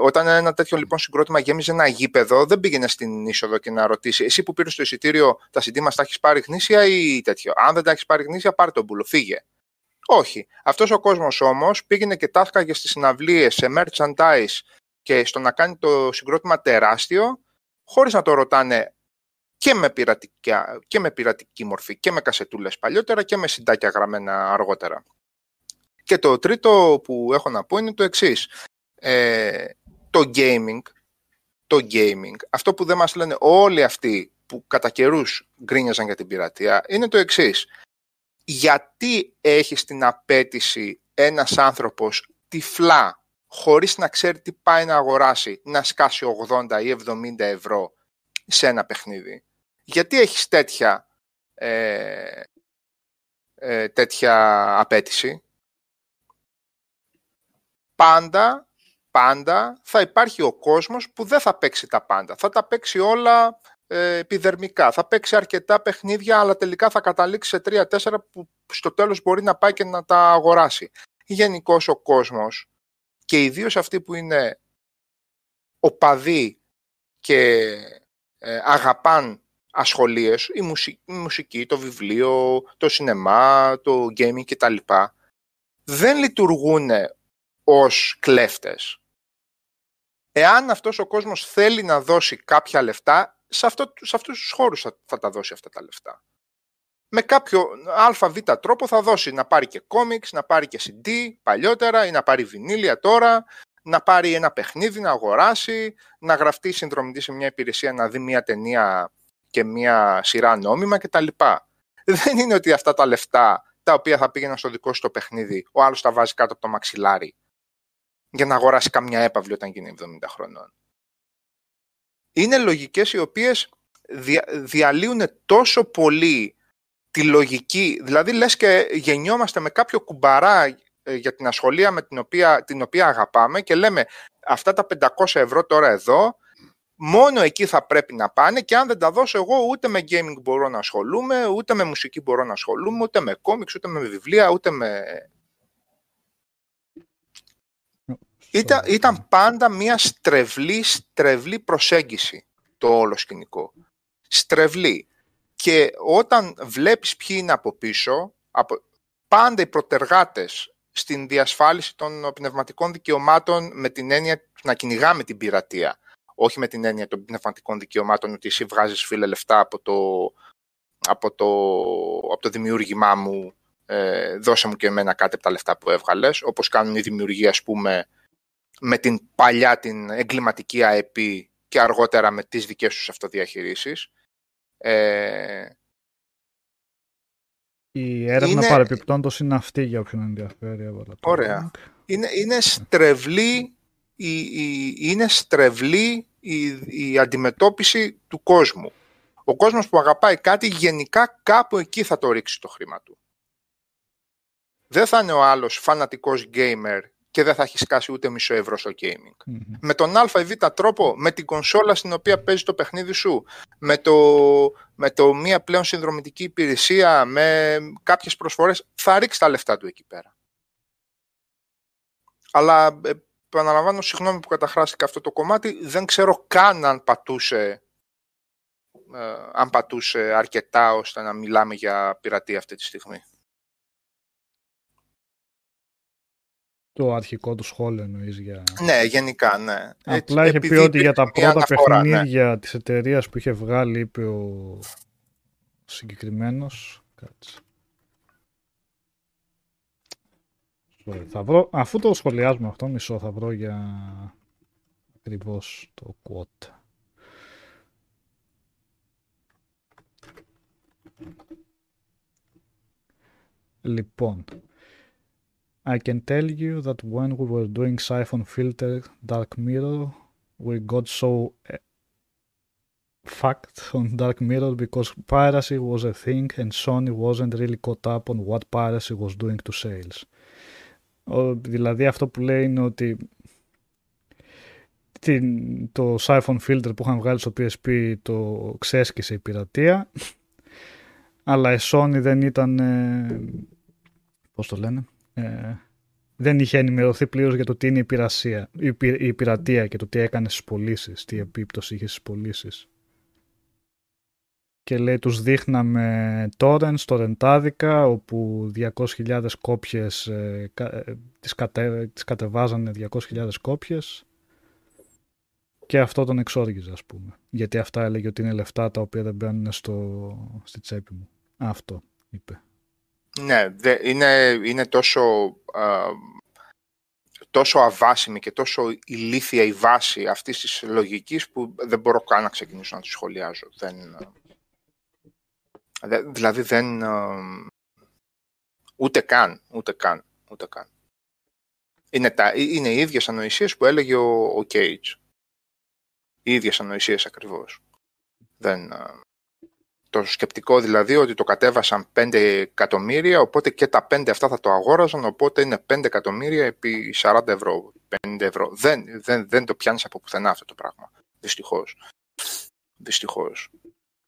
όταν ένα τέτοιο λοιπόν συγκρότημα γέμιζε ένα γήπεδο, δεν πήγαινε στην είσοδο και να ρωτήσει εσύ που πήρες το εισιτήριο, τα CD μας τα έχεις πάρει γνήσια ή τέτοιο; Αν δεν τα έχεις πάρει γνήσια, πάρε τον μπουλο, φύγε. Όχι. Αυτός ο κόσμος όμως πήγαινε και τάφκαγε στις συναυλίες, σε merchandise και στο να κάνει το συγκρότημα τεράστιο, χωρίς να το ρωτάνε και με, και με πειρατική μορφή και με κασετούλες παλιότερα και με συντάκια γραμμένα αργότερα. Και το τρίτο που έχω να πω είναι το εξής. Ε, το gaming, το gaming, αυτό που δεν μας λένε όλοι αυτοί που κατά καιρούς γκρίνιαζαν για την πειρατεία, είναι το εξής. Γιατί έχεις την απέτηση ένας άνθρωπος τυφλά, χωρίς να ξέρει τι πάει να αγοράσει, να σκάσει 80 ή 70 ευρώ σε ένα παιχνίδι; Γιατί έχεις τέτοια, ε, ε, τέτοια απέτηση; Πάντα πάντα θα υπάρχει ο κόσμος που δεν θα παίξει τα πάντα. Θα τα παίξει όλα ε, επιδερμικά. Θα παίξει αρκετά παιχνίδια, αλλά τελικά θα καταλήξει σε τρία-τέσσερα που στο τέλος μπορεί να πάει και να τα αγοράσει. Γενικώς ο κόσμος και ιδίως αυτοί που είναι οπαδοί και ε, αγαπάν ασχολίες, η μουσική, η μουσική, το βιβλίο, το σινεμά, το gaming κτλ. Δεν λειτουργούν ως κλέφτες εάν αυτός ο κόσμος θέλει να δώσει κάποια λεφτά, σε, αυτό, σε αυτούς τους χώρους θα, τα δώσει αυτά τα λεφτά. Με κάποιο αβ τρόπο θα δώσει να πάρει και κόμιξ, να πάρει και CD παλιότερα ή να πάρει βινίλια τώρα, να πάρει ένα παιχνίδι να αγοράσει, να γραφτεί συνδρομητή σε μια υπηρεσία να δει μια ταινία και μια σειρά νόμιμα κτλ. Δεν είναι ότι αυτά τα λεφτά τα οποία θα πήγαιναν στο δικό σου το παιχνίδι, ο άλλος τα βάζει κάτω από το μαξιλάρι για να αγοράσει καμιά έπαυλη όταν γίνει 70 χρονών. Είναι λογικές οι οποίες δια, διαλύουν τόσο πολύ τη λογική, δηλαδή λες και γεννιόμαστε με κάποιο κουμπαρά ε, για την ασχολία με την οποία, την οποία αγαπάμε και λέμε αυτά τα 500 ευρώ τώρα εδώ μόνο εκεί θα πρέπει να πάνε και αν δεν τα δώσω εγώ ούτε με gaming μπορώ να ασχολούμαι, ούτε με μουσική μπορώ να ασχολούμαι, ούτε με κόμιξ, ούτε με βιβλία, ούτε με Ήταν, ήταν πάντα μια στρεβλή, στρεβλή προσέγγιση το όλο σκηνικό. Στρεβλή. Και όταν βλέπεις ποιοι είναι από πίσω, από, πάντα οι προτεργάτες στην διασφάλιση των πνευματικών δικαιωμάτων με την έννοια να κυνηγάμε την πειρατεία. Όχι με την έννοια των πνευματικών δικαιωμάτων ότι εσύ βγάζεις φίλε λεφτά από το, από το, από το δημιούργημά μου ε, δώσε μου και εμένα κάτι από τα λεφτά που έβγαλες, όπως κάνουν οι δημιουργοί ας πούμε με την παλιά την εγκληματική ΑΕΠ και αργότερα με τις δικές τους αυτοδιαχειρήσεις. Ε, η έρευνα είναι... παρεπιπτόντως είναι αυτή για όποιον ενδιαφέρει. Ωραία. Είναι, είναι στρεβλή, η, η, είναι στρεβλή η, η αντιμετώπιση του κόσμου. Ο κόσμος που αγαπάει κάτι γενικά κάπου εκεί θα το ρίξει το χρήμα του. Δεν θα είναι ο άλλος φανατικός gamer και δεν θα έχει σκάσει ούτε μισό ευρώ στο gaming. Με τον α ή β τρόπο, με την κονσόλα στην οποία παίζει το παιχνίδι σου, με το, με το μία πλέον συνδρομητική υπηρεσία, με κάποιες προσφορές, θα ρίξεις τα λεφτά του εκεί πέρα. Αλλά ε, επαναλαμβάνω, συγγνώμη που καταχράστηκα αυτό το κομμάτι, δεν ξέρω καν αν πατούσε, ε, αν πατούσε αρκετά ώστε να μιλάμε για πειρατεία αυτή τη στιγμή. Το αρχικό του σχόλιο εννοείς για... Ναι, γενικά, ναι. Απλά είχε πει ότι για τα πρώτα αναφορά, ναι. παιχνίδια ναι. της εταιρείας που είχε βγάλει, είπε ο συγκεκριμένος... Κάτσε. Θα βρω, αφού το σχολιάζουμε αυτό, μισό θα βρω για ακριβώς το quote. Λοιπόν, I can tell you that when we were doing Siphon Filter Dark Mirror, we got so uh, fucked on Dark Mirror because piracy was a thing and Sony wasn't really caught up on what piracy was doing to sales. Ο, δηλαδή αυτό που λέει είναι ότι την, το Siphon Filter που είχαν βγάλει στο PSP το ξέσκησε η πειρατεία αλλά η Sony δεν ήταν ε, πώς το λένε ε, δεν είχε ενημερωθεί πλήρως για το τι είναι η, πειρασία, η, η πειρατεία και το τι έκανε στις πωλήσεις, τι επίπτωση είχε στις πωλήσεις. Και λέει τους δείχναμε torrents, τορεντάδικα, όπου 200.000 κόπιες, ε, ε, τις, κατε, τις κατεβάζανε 200.000 κόπιες και αυτό τον εξόργιζε ας πούμε. Γιατί αυτά έλεγε ότι είναι λεφτά τα οποία δεν μπαίνουν στο, στη τσέπη μου. Αυτό είπε. Ναι, είναι, είναι τόσο, τόσο αβάσιμη και τόσο ηλίθια η βάση αυτής της λογικής που δεν μπορώ καν να ξεκινήσω να τη σχολιάζω. Δεν, δηλαδή δεν... ούτε καν, ούτε καν, ούτε καν. Είναι, τα, είναι οι ίδιες ανοησίες που έλεγε ο, ο Cage. Οι ίδιες ανοησίες ακριβώς. Δεν, το σκεπτικό δηλαδή ότι το κατέβασαν 5 εκατομμύρια, οπότε και τα 5 αυτά θα το αγόραζαν, οπότε είναι 5 εκατομμύρια επί 40 ευρώ, 50 ευρώ. Δεν, δεν, δεν το πιάνεις από πουθενά αυτό το πράγμα. Δυστυχώς. Δυστυχώς.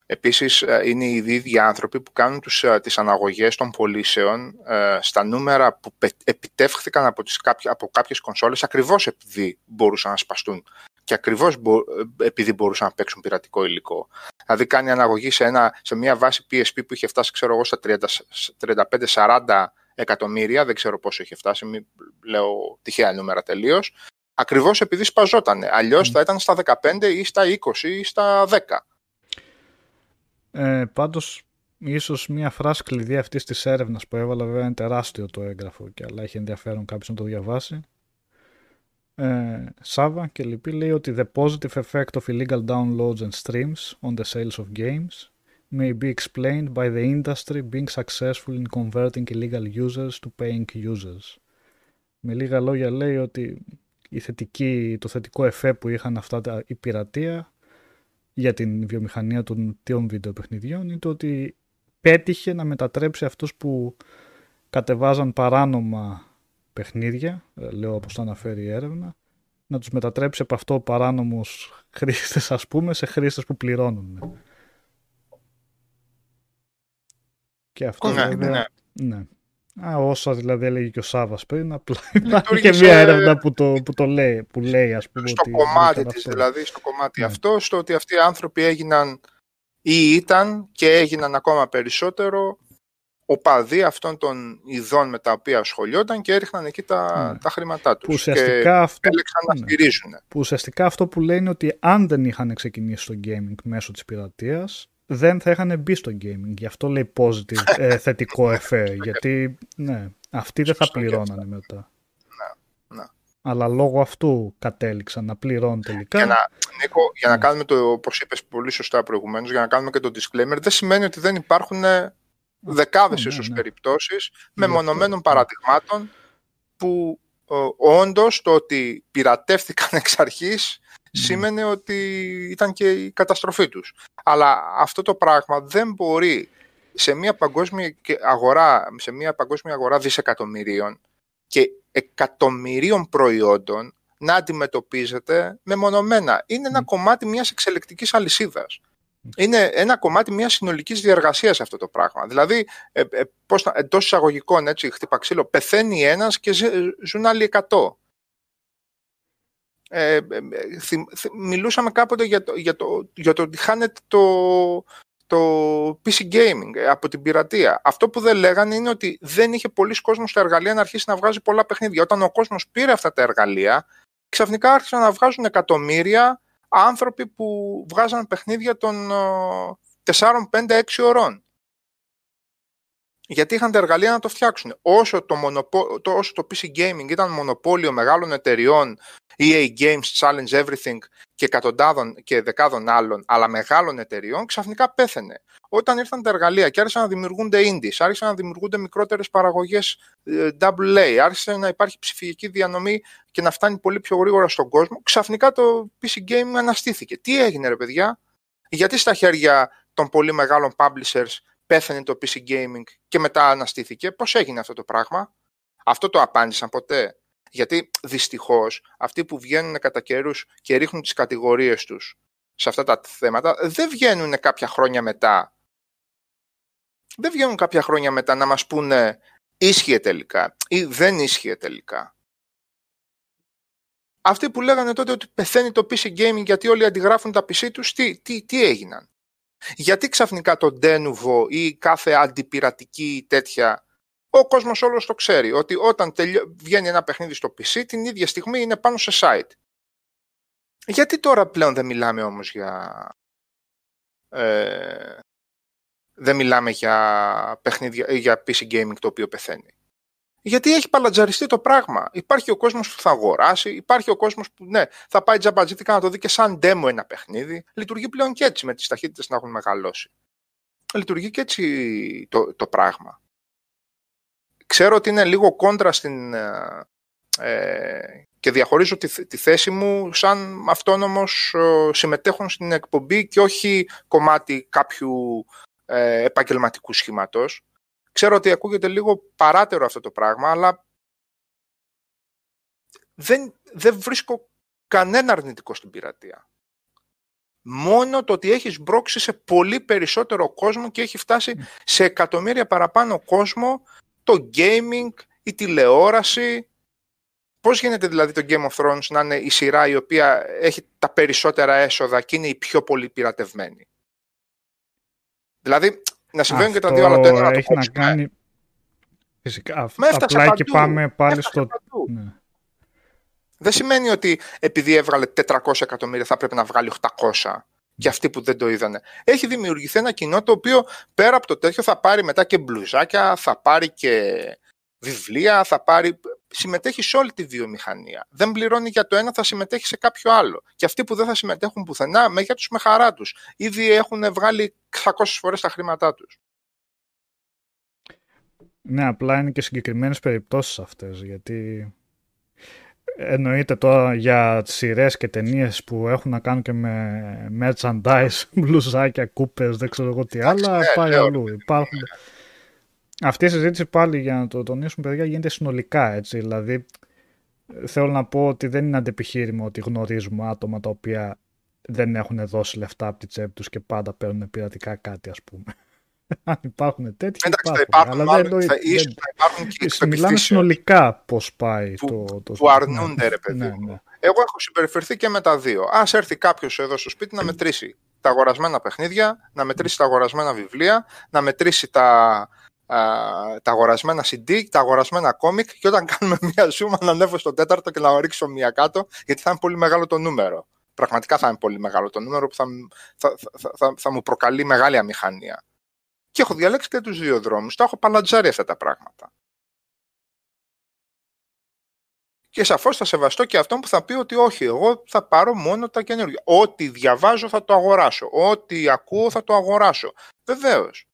Επίσης ε, είναι οι ίδιοι άνθρωποι που κάνουν τους, ε, τις αναγωγές των πωλήσεων ε, στα νούμερα που επιτεύχθηκαν από, τις, από κάποιες κονσόλες ακριβώς επειδή μπορούσαν να σπαστούν και ακριβώς επειδή μπορούσαν να παίξουν πειρατικό υλικό. Δηλαδή κάνει αναγωγή σε, ένα, σε μια βάση PSP που είχε φτάσει ξέρω εγώ στα 35-40 εκατομμύρια, δεν ξέρω πόσο είχε φτάσει, μην λέω τυχαία νούμερα τελείως. Ακριβώς επειδή σπαζόταν. Αλλιώς θα ήταν στα 15 ή στα 20 ή στα 10. Ε, Πάντως, ίσως μια φράση κλειδί αυτής της έρευνας που έβαλα, βέβαια είναι τεράστιο το έγγραφο, και αλλά έχει ενδιαφέρον κάποιος να το διαβάσει ε, Σάβα και λοιποί λέει ότι the positive effect of illegal downloads and streams on the sales of games may be explained by the industry being successful in converting illegal users to paying users. Με λίγα λόγια λέει ότι η θετική, το θετικό εφέ που είχαν αυτά τα, η πειρατεία για την βιομηχανία των τιών βιντεοπαιχνιδιών είναι το ότι πέτυχε να μετατρέψει αυτούς που κατεβάζαν παράνομα παιχνίδια, ε, λέω όπως το αναφέρει η έρευνα, να τους μετατρέψει από αυτό παράνομους χρήστες ας πούμε σε χρήστες που πληρώνουν. Και αυτό ναι, βέβαια, ναι. Α, όσα δηλαδή έλεγε και ο Σάβα πριν, απλά υπάρχει και μια έρευνα που το, που το λέει, που λέει ας πούμε, στο κομμάτι της, δηλαδή στο κομμάτι ναι. αυτό, στο ότι αυτοί οι άνθρωποι έγιναν ή ήταν και έγιναν ακόμα περισσότερο οπαδοί αυτών των ειδών με τα οποία ασχολιόταν και έριχναν εκεί τα, ναι. τα χρήματά τους που και αυτό, έλεξαν να ναι. στηρίζουν. Που ουσιαστικά αυτό που λένε ότι αν δεν είχαν ξεκινήσει το gaming μέσω της πειρατείας δεν θα είχαν μπει στο gaming. Γι' αυτό λέει positive, ε, θετικό εφέ. γιατί ναι, αυτοί δεν θα πληρώνανε μετά. Ναι, ναι. Αλλά λόγω αυτού κατέληξαν να πληρώνουν τελικά. Για να, Νίκο, για να ναι. κάνουμε το, όπως είπες πολύ σωστά προηγουμένως, για να κάνουμε και το disclaimer, δεν σημαίνει ότι δεν υπάρχουν δεκάδες ναι, ίσως ναι. περιπτώσεις μεμονωμένων παραδειγμάτων που όντως το ότι πειρατεύτηκαν εξ αρχής σήμαινε ότι ήταν και η καταστροφή τους. Αλλά αυτό το πράγμα δεν μπορεί σε μια παγκόσμια αγορά, σε μια παγκόσμια αγορά δισεκατομμυρίων και εκατομμυρίων προϊόντων να αντιμετωπίζεται μεμονωμένα. Είναι ένα κομμάτι μιας εξελεκτικής αλυσίδας. Είναι ένα κομμάτι μιας συνολικής διαργασίας αυτό το πράγμα. Δηλαδή, ε, ε, πώς, εντός εισαγωγικών, έτσι, χτύπα ξύλο, πεθαίνει ένας και ζουν άλλοι εκατό. Ε, ε, μιλούσαμε κάποτε για το, για το, για το ότι χάνεται το, το PC gaming από την πειρατεία. Αυτό που δεν λέγανε είναι ότι δεν είχε πολλοί κόσμος στα εργαλεία να αρχίσει να βγάζει πολλά παιχνίδια. Όταν ο κόσμος πήρε αυτά τα εργαλεία, ξαφνικά άρχισαν να βγάζουν εκατομμύρια άνθρωποι που βγάζαν παιχνίδια των 4, 5, 6 ωρών γιατί είχαν τα εργαλεία να το φτιάξουν. Όσο το, μονοπο... το, όσο το PC Gaming ήταν μονοπόλιο μεγάλων εταιριών, EA Games, Challenge Everything και εκατοντάδων και δεκάδων άλλων, αλλά μεγάλων εταιριών, ξαφνικά πέθαινε. Όταν ήρθαν τα εργαλεία και άρχισαν να δημιουργούνται indies, άρχισαν να δημιουργούνται μικρότερες παραγωγές AA, ε, άρχισε να υπάρχει ψηφιακή διανομή και να φτάνει πολύ πιο γρήγορα στον κόσμο, ξαφνικά το PC Gaming αναστήθηκε. Τι έγινε, ρε παιδιά, γιατί στα χέρια των πολύ μεγάλων publishers πέθανε το PC Gaming και μετά αναστήθηκε; Πώς έγινε αυτό το πράγμα; Αυτό το απάντησαν ποτέ; Γιατί δυστυχώς αυτοί που βγαίνουν κατά καιρούς και ρίχνουν τις κατηγορίες τους σε αυτά τα θέματα δεν βγαίνουν κάποια χρόνια μετά. Δεν βγαίνουν κάποια χρόνια μετά να μας πούνε ίσχυε τελικά ή δεν ίσχυε τελικά. Αυτοί που λέγανε τότε ότι πεθαίνει το PC Gaming γιατί όλοι αντιγράφουν τα PC τους, τι, τι, τι έγιναν; Γιατί ξαφνικά το Denuvo ή κάθε αντιπειρατική τέτοια, ο κόσμος όλος το ξέρει, ότι όταν βγαίνει ένα παιχνίδι στο PC, την ίδια στιγμή είναι πάνω σε site. Γιατί τώρα πλέον δεν μιλάμε όμως για... Ε, δεν μιλάμε για, παιχνίδια, για PC gaming το οποίο πεθαίνει. Γιατί έχει παλατζαριστεί το πράγμα. Υπάρχει ο κόσμος που θα αγοράσει, υπάρχει ο κόσμος που ναι, θα πάει τζαμπατζίτικα να το δει και σαν demo ένα παιχνίδι. Λειτουργεί πλέον και έτσι με τις ταχύτητες να έχουν μεγαλώσει. Λειτουργεί και έτσι το, το πράγμα. Ξέρω ότι είναι λίγο κόντρα στην. Ε, ε και διαχωρίζω τη, τη θέση μου σαν αυτόνομος ε, συμμετέχον στην εκπομπή και όχι κομμάτι κάποιου ε, επαγγελματικού σχήματος. Ξέρω ότι ακούγεται λίγο παράτερο αυτό το πράγμα, αλλά δεν, δεν βρίσκω κανένα αρνητικό στην πειρατεία. Μόνο το ότι έχεις μπρόξει σε πολύ περισσότερο κόσμο και έχει φτάσει σε εκατομμύρια παραπάνω κόσμο το gaming, η τηλεόραση. Πώς γίνεται δηλαδή το Game of Thrones να είναι η σειρά η οποία έχει τα περισσότερα έσοδα και είναι η πιο πολύ πειρατευμένη; Δηλαδή, να συμβαίνουν και τα δύο, αλλά το ένα να το κόψουμε. Να κάνει... Φυσικά, απλά και πάμε πάλι στο... Ναι. Δεν σημαίνει ότι επειδή έβγαλε 400 εκατομμύρια θα πρέπει να βγάλει 800 και αυτοί που δεν το είδανε. Έχει δημιουργηθεί ένα κοινό το οποίο πέρα από το τέτοιο θα πάρει μετά και μπλουζάκια, θα πάρει και βιβλία, θα πάρει συμμετέχει σε όλη τη βιομηχανία. Δεν πληρώνει για το ένα, θα συμμετέχει σε κάποιο άλλο. Και αυτοί που δεν θα συμμετέχουν πουθενά, με για τους με χαρά τους. Ήδη έχουν βγάλει 600 φορές τα χρήματά τους. Ναι, απλά είναι και συγκεκριμένες περιπτώσεις αυτές, γιατί εννοείται τώρα για σειρές και ταινίες που έχουν να κάνουν και με merchandise, μπλουζάκια, κούπες, δεν ξέρω εγώ τι άλλα, ναι, πάει αλλού. Υπάρχουν αυτή η συζήτηση πάλι για να το τονίσουμε παιδιά γίνεται συνολικά έτσι. Δηλαδή θέλω να πω ότι δεν είναι αντεπιχείρημα ότι γνωρίζουμε άτομα τα οποία δεν έχουν δώσει λεφτά από τη τσέπη τους και πάντα παίρνουν πειρατικά κάτι ας πούμε. Αν υπάρχουν τέτοιοι. Εντάξει, υπάρχουν, θα υπάρχουν, αλλά δεν, θα, ίσως θα υπάρχουν και Μιλάμε συνολικά πώς πάει που, το, το Που αρνούνται, ρε παιδί. Ναι, ναι. Εγώ έχω συμπεριφερθεί και με τα δύο. Α έρθει κάποιος εδώ στο σπίτι να μετρήσει τα αγορασμένα παιχνίδια, να μετρήσει τα αγορασμένα βιβλία, να μετρήσει τα, τα αγορασμένα CD, τα αγορασμένα κόμικ και όταν κάνουμε μία ζούμα να ανέβω στο τέταρτο και να ρίξω μία κάτω γιατί θα είναι πολύ μεγάλο το νούμερο. Πραγματικά θα είναι πολύ μεγάλο το νούμερο που θα, θα, θα, θα, θα μου προκαλεί μεγάλη αμηχανία. Και έχω διαλέξει και τους δύο δρόμους. Τα έχω παλατζάρει αυτά τα πράγματα. Και σαφώς θα σεβαστώ και αυτόν που θα πει ότι όχι, εγώ θα πάρω μόνο τα καινούργια. Ό,τι διαβάζω θα το αγοράσω. Ό,τι ακούω θα το αγοράσω. Βεβαίως.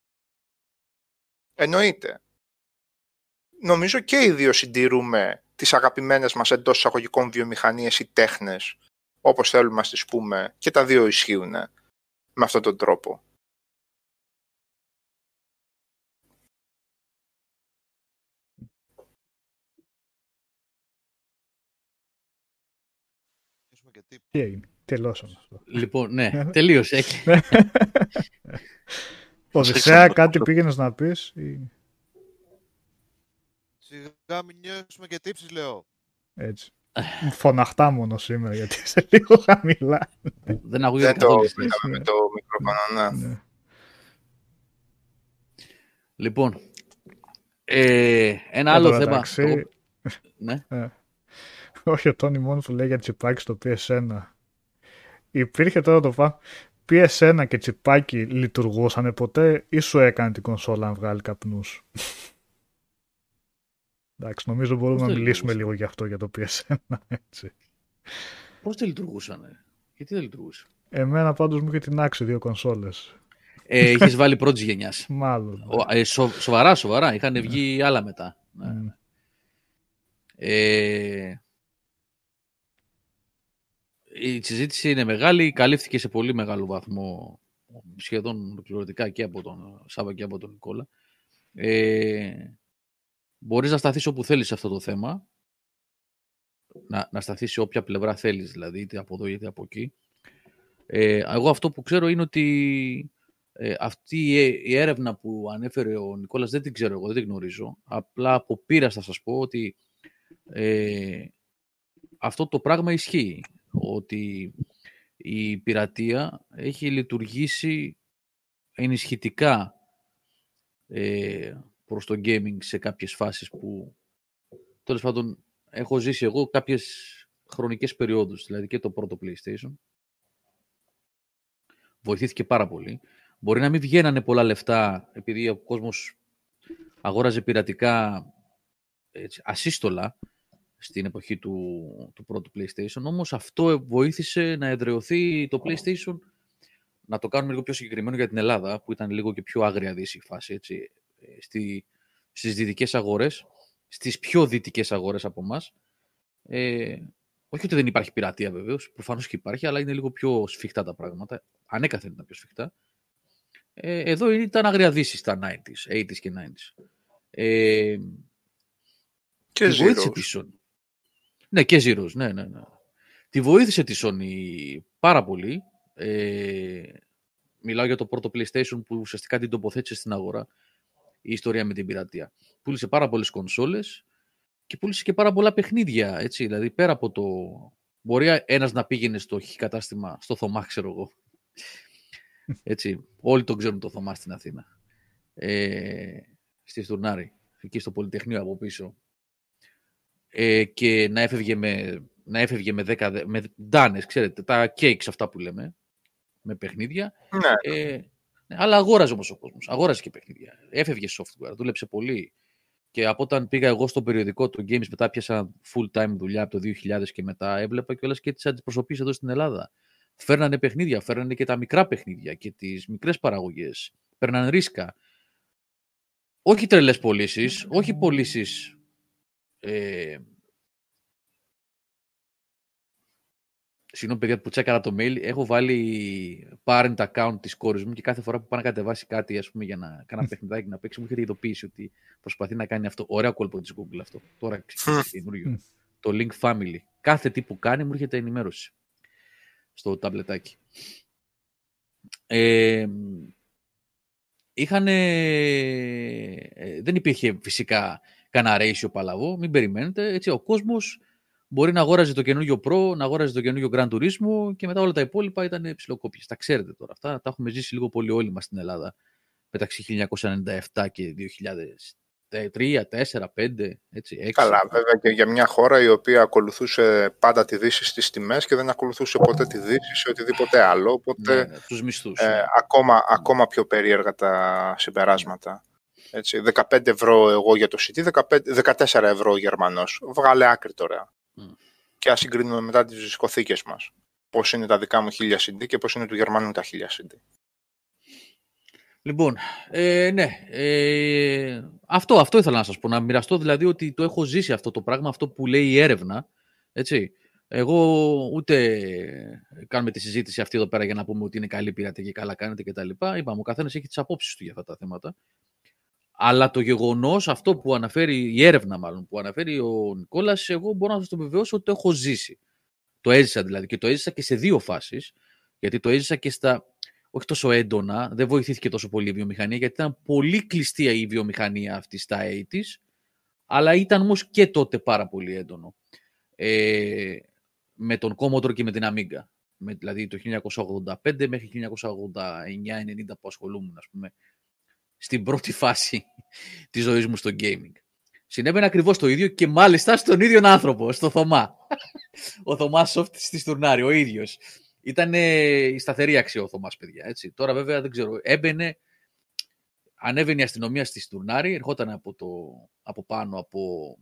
Εννοείται. Νομίζω και οι δύο συντηρούμε τις αγαπημένες μας εντός εισαγωγικών βιομηχανίες ή τέχνες, όπως θέλουμε να τις πούμε, και τα δύο ισχύουν με αυτόν τον τρόπο. Τι έγινε, τελώσαμε αυτό. Λοιπόν, ναι, τελείωσε. Οδυσσέα, κάτι πήγαινες να πεις ή... Σιγά μην νιώσουμε και τύψεις, λέω. Έτσι. Φωναχτά μόνο σήμερα, γιατί είσαι λίγο χαμηλά. Δεν ακούγεται καθόλου. Δεν το με το μικρόφωνο, ναι. ναι. Λοιπόν, ε, ένα άλλο θέμα. Ναι. Ε, όχι, ο Τόνι μόνος που λέει για τσιπάκι στο PS1. Υπήρχε τώρα το φα... PS1 και τσιπάκι λειτουργούσαν ποτέ ή σου έκανε την κονσόλα να βγάλει καπνούς; Εντάξει, νομίζω μπορούμε να μιλήσουμε λίγο για αυτό, για το PS1, έτσι. Πώς δεν λειτουργούσαν, γιατί δεν λειτουργούσε; Εμένα πάντως μου είχε την άξει δύο κονσόλες. Ε, είχες βάλει πρώτης γενιάς. Μάλλον. Ε, σο, σοβαρά, σοβαρά. Είχαν βγει άλλα μετά. Ναι. Ε, η συζήτηση είναι μεγάλη, καλύφθηκε σε πολύ μεγάλο βαθμό σχεδόν ολοκληρωτικά και από τον Σάβα και από τον Νικόλα. Ε, μπορείς να σταθείς όπου θέλεις σε αυτό το θέμα, να, να σταθείς σε όποια πλευρά θέλεις, δηλαδή είτε από εδώ είτε από εκεί. Ε, εγώ αυτό που ξέρω είναι ότι ε, αυτή η έρευνα που ανέφερε ο Νικόλας δεν την ξέρω εγώ, δεν την γνωρίζω. Απλά από πείρα θα σας πω ότι ε, αυτό το πράγμα ισχύει ότι η πειρατεία έχει λειτουργήσει ενισχυτικά ε, προς το gaming σε κάποιες φάσεις που τέλος πάντων έχω ζήσει εγώ κάποιες χρονικές περιόδους, δηλαδή και το πρώτο PlayStation. Βοηθήθηκε πάρα πολύ. Μπορεί να μην βγαίνανε πολλά λεφτά επειδή ο κόσμος αγόραζε πειρατικά έτσι, ασύστολα, στην εποχή του, του πρώτου PlayStation. Όμως αυτό βοήθησε να εδρεωθεί το PlayStation να το κάνουμε λίγο πιο συγκεκριμένο για την Ελλάδα, που ήταν λίγο και πιο άγρια δύση η φάση, έτσι, ε, στη, στις δυτικές αγορές, στις πιο δυτικές αγορές από εμάς. Ε, όχι ότι δεν υπάρχει πειρατεία βεβαίως, προφανώς και υπάρχει, αλλά είναι λίγο πιο σφιχτά τα πράγματα. Ανέκαθεν ήταν πιο σφιχτά. Ε, εδώ ήταν αγρία δύση στα 90s, 80s και 90s. Ε, και βοήθησε τη ναι, και Zeros, ναι, ναι, ναι. Τη βοήθησε τη Sony πάρα πολύ. Ε, μιλάω για το πρώτο PlayStation που ουσιαστικά την τοποθέτησε στην αγορά η ιστορία με την πειρατεία. Πούλησε πάρα πολλές κονσόλες και πούλησε και πάρα πολλά παιχνίδια, έτσι, δηλαδή πέρα από το... Μπορεί ένας να πήγαινε στο κατάστημα, στο Θωμά, ξέρω εγώ. Έτσι, όλοι τον ξέρουν το Θωμά στην Αθήνα. Ε, στη Στουρνάρη, εκεί στο Πολυτεχνείο από πίσω ε, και να έφευγε με, να έφευγε με, δέκα, με ντάνες, ξέρετε, τα cakes αυτά που λέμε, με παιχνίδια. Ναι. Ε, ναι, αλλά αγόραζε όμως ο κόσμος, αγόραζε και παιχνίδια. Έφευγε software, δούλεψε πολύ. Και από όταν πήγα εγώ στο περιοδικό του Games, μετά πιάσα full time δουλειά από το 2000 και μετά, έβλεπα κιόλας και τις αντιπροσωπείς εδώ στην Ελλάδα. Φέρνανε παιχνίδια, φέρνανε και τα μικρά παιχνίδια και τις μικρές παραγωγές. Παίρναν ρίσκα. Όχι τρελές πωλήσεις, όχι πωλήσεις ε, Συγγνώμη, παιδιά, που τσέκαρα το mail. Έχω βάλει parent account της κόρης μου και κάθε φορά που πάει να κατεβάσει κάτι ας πούμε, για να κάνει ένα παιχνιδάκι να παίξει, μου έχει ειδοποίηση ότι προσπαθεί να κάνει αυτό. Ωραίο κόλπο της Google αυτό. Τώρα ξεκινάει καινούριο. το Link Family. Κάθε τι που κάνει μου έρχεται ενημέρωση στο ταμπλετάκι. Ε, είχαν, δεν υπήρχε φυσικά κανένα ratio παλαβό, μην περιμένετε. Έτσι, ο κόσμος μπορεί να αγόραζε το καινούργιο Pro, να αγόραζε το καινούργιο Grand Turismo και μετά όλα τα υπόλοιπα ήταν ψηλοκόπιες. Τα ξέρετε τώρα αυτά, τα έχουμε ζήσει λίγο πολύ όλοι μας στην Ελλάδα μεταξύ 1997 και 2003, 4, 5, έτσι, 6. Καλά, βέβαια και για μια χώρα η οποία ακολουθούσε πάντα τη Δύση στις τιμές και δεν ακολουθούσε ποτέ τη Δύση σε οτιδήποτε άλλο, οπότε ναι, ναι, τους μισθούς, ε, ναι. ακόμα, ακόμα πιο περίεργα τα συμπεράσματα. Έτσι, 15 ευρώ εγώ για το CD, 15, 14 ευρώ ο Γερμανός. Βγάλε άκρη τώρα. Mm. Και ας συγκρίνουμε μετά τις δισκοθήκες μας. Πώς είναι τα δικά μου 1000 CD και πώς είναι του Γερμανού τα 1000 CD. Λοιπόν, ε, ναι, ε, αυτό, αυτό ήθελα να σας πω, να μοιραστώ δηλαδή ότι το έχω ζήσει αυτό το πράγμα, αυτό που λέει η έρευνα, έτσι. Εγώ ούτε κάνουμε τη συζήτηση αυτή εδώ πέρα για να πούμε ότι είναι καλή πειρατή και καλά κάνετε κτλ. Είπαμε, ο καθένας έχει τις απόψεις του για αυτά τα θέματα. Αλλά το γεγονός, αυτό που αναφέρει, η έρευνα μάλλον που αναφέρει ο Νικόλας, εγώ μπορώ να σας το βεβαιώσω ότι το έχω ζήσει. Το έζησα δηλαδή και το έζησα και σε δύο φάσεις. Γιατί το έζησα και στα. Όχι τόσο έντονα, δεν βοηθήθηκε τόσο πολύ η βιομηχανία, γιατί ήταν πολύ κλειστή η βιομηχανία αυτή στα 80 αλλά ήταν όμως και τότε πάρα πολύ έντονο. Ε, με τον Commodore και με την Amiga. Με, δηλαδή το 1985 μέχρι 1989-90 που ασχολούμουν, ας πούμε, στην πρώτη φάση της ζωής μου στο gaming. Συνέβαινε ακριβώς το ίδιο και μάλιστα στον ίδιο άνθρωπο, στο Θωμά. ο Θωμάς Soft στη Τουρνάρη, ο ίδιος. Ήταν η σταθερή αξία ο Θωμάς, παιδιά. Έτσι. Τώρα βέβαια δεν ξέρω. Έμπαινε, ανέβαινε η αστυνομία στη Στουρνάρη, ερχόταν από, το, από πάνω από,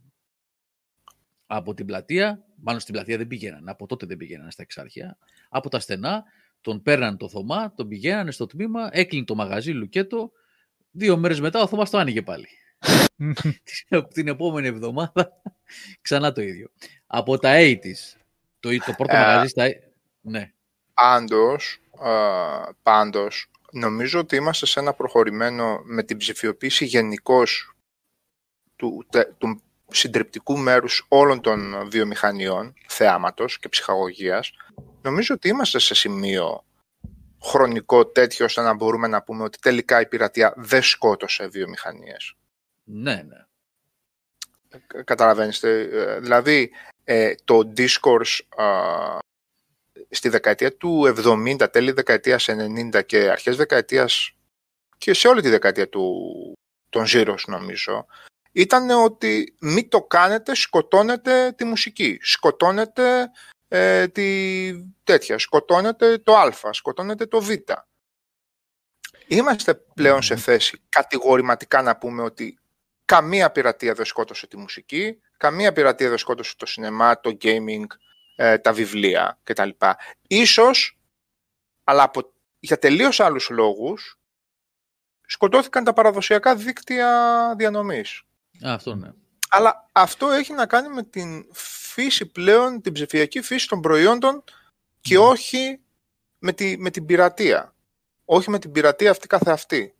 από την πλατεία. Μάλλον στην πλατεία δεν πήγαιναν, από τότε δεν πήγαιναν στα εξάρχεια. Από τα στενά, τον παίρναν το Θωμά, τον πηγαίνανε στο τμήμα, έκλεινε το μαγαζί, λουκέτο, Δύο μέρες μετά ο Θωμάς το άνοιγε πάλι. την επόμενη εβδομάδα ξανά το ίδιο. Από τα 80's, το, το πρώτο μαγαζί στα... Ναι. Πάντως, πάντως, νομίζω ότι είμαστε σε ένα προχωρημένο με την ψηφιοποίηση γενικώ του, του συντριπτικού μέρους όλων των βιομηχανιών, θεάματος και ψυχαγωγίας, νομίζω ότι είμαστε σε σημείο χρονικό τέτοιο ώστε να μπορούμε να πούμε ότι τελικά η πειρατεία δεν σκότωσε βιομηχανίες. Ναι, ναι. Καταλαβαίνετε. Ε, δηλαδή, ε, το discourse στη δεκαετία του 70, τέλη δεκαετίας 90 και αρχές δεκαετίας και σε όλη τη δεκαετία του, των Zeros νομίζω, ήταν ότι μην το κάνετε, σκοτώνετε τη μουσική. Σκοτώνετε ε, τη τέτοια. Σκοτώνεται το α, σκοτώνεται το β. Είμαστε πλέον σε θέση κατηγορηματικά να πούμε ότι καμία πειρατεία δεν σκότωσε τη μουσική, καμία πειρατεία δεν σκότωσε το σινεμά, το gaming, ε, τα βιβλία κτλ. Ίσως, αλλά από, για τελείως άλλους λόγους, σκοτώθηκαν τα παραδοσιακά δίκτυα διανομής. αυτό ναι. Αλλά αυτό έχει να κάνει με την φύση πλέον, την ψηφιακή φύση των προϊόντων και ναι. όχι με, τη, με την πειρατεία. Όχι με την πειρατεία αυτή καθε αυτή.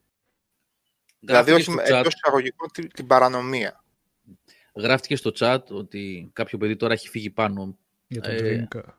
Δηλαδή όχι με, εντός εισαγωγικών την, την παρανομία. Γράφτηκε στο chat ότι κάποιο παιδί τώρα έχει φύγει πάνω. Για το ε, Dreamcast.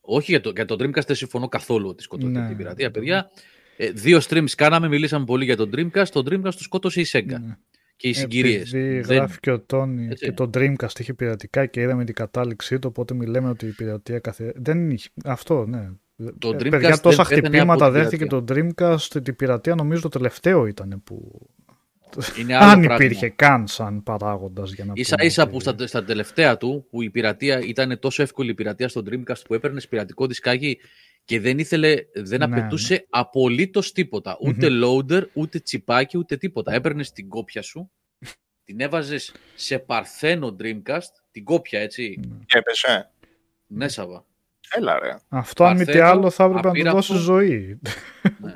Όχι για το, για το Dreamcast δεν συμφωνώ καθόλου ότι σκοτώθηκε ναι. την πειρατεία. Παιδιά, ε, δύο streams κάναμε, μιλήσαμε πολύ για τον Dreamcast. Το Dreamcast του σκότωσε η Sega. Ναι και οι συγκυρίες. Επειδή δεν... γράφει και ο Τόνι και το Dreamcast είχε πειρατικά και είδαμε την κατάληξή του, οπότε μιλάμε ότι η πειρατεία καθε... Δεν είχε. Αυτό, ναι. Το ε, Dreamcast Παιδιά, τόσα δεν, χτυπήματα δέχτηκε το Dreamcast, την πειρατεία νομίζω το τελευταίο ήταν που. Είναι Αν υπήρχε καν σαν παράγοντας για να Ίσα ίσα που στα, στα τελευταία του, που η πειρατεία ήταν τόσο εύκολη η πειρατεία στο Dreamcast που έπαιρνες πειρατικό δισκάκι και δεν ήθελε, δεν ναι, απαιτούσε ναι. απολύτως τίποτα. Ούτε mm-hmm. loader, ούτε τσιπάκι, ούτε τίποτα. Έπαιρνες την κόπια σου, την έβαζες σε παρθένο Dreamcast, την κόπια έτσι. Και έπεσε. Ναι, Σαββα. Έλα ρε. Αυτό αν μη τι άλλο θα έπρεπε να του δώσεις ζωή. Ναι.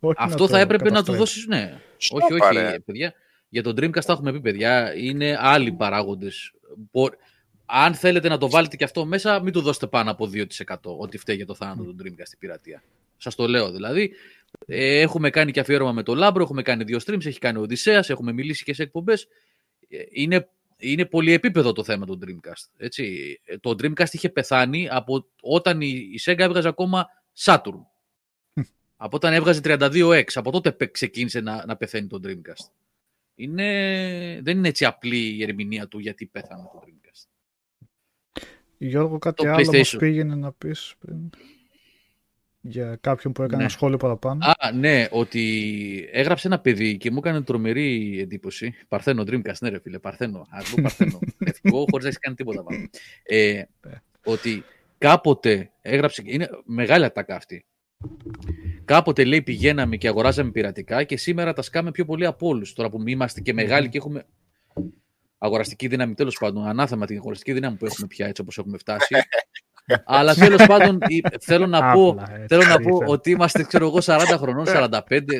Αυτό θα έπρεπε να του δώσεις, ναι. όχι, όχι, παιδιά. Για τον Dreamcast θα έχουμε πει, παιδιά, είναι άλλοι παράγοντες αν θέλετε να το βάλετε και αυτό μέσα, μην του δώσετε πάνω από 2% ότι φταίει για το θάνατο του Dreamcast στην πειρατεία. Σας το λέω δηλαδή. Ε, έχουμε κάνει και αφιέρωμα με το Λάμπρο, έχουμε κάνει δύο streams, έχει κάνει ο Οδυσσέας, έχουμε μιλήσει και σε εκπομπές. Ε, είναι, είναι πολυεπίπεδο το θέμα του Dreamcast. Έτσι. Ε, το Dreamcast είχε πεθάνει από όταν η, η Sega έβγαζε ακόμα Saturn. Από όταν έβγαζε 32X, από τότε ξεκίνησε να, να πεθαίνει το Dreamcast. Είναι, δεν είναι έτσι απλή η ερμηνεία του γιατί πέθανε το Dreamcast. Γιώργο, κάτι το άλλο μας πήγαινε να πεις πριν; Για κάποιον που έκανε ναι. ένα σχόλιο παραπάνω. Α, ναι, ότι έγραψε ένα παιδί και μου έκανε τρομερή εντύπωση. Παρθένο Dreamcast, ναι ρε φίλε, Παρθένο. Ας Παρθένο. Εθνικό, χωρίς να έχεις κάνει τίποτα πάνω. Ε, ότι κάποτε έγραψε, είναι μεγάλη ατάκα αυτή. Κάποτε λέει πηγαίναμε και αγοράζαμε πειρατικά και σήμερα τα σκάμε πιο πολύ από όλους. Τώρα που είμαστε και μεγάλοι και έχουμε αγοραστική δύναμη, τέλος πάντων, ανάθεμα την αγοραστική δύναμη που έχουμε πια έτσι όπως έχουμε φτάσει. Αλλά τέλος πάντων θέλω να πω, θέλω να πω ότι είμαστε, ξέρω εγώ, 40 χρονών, 45,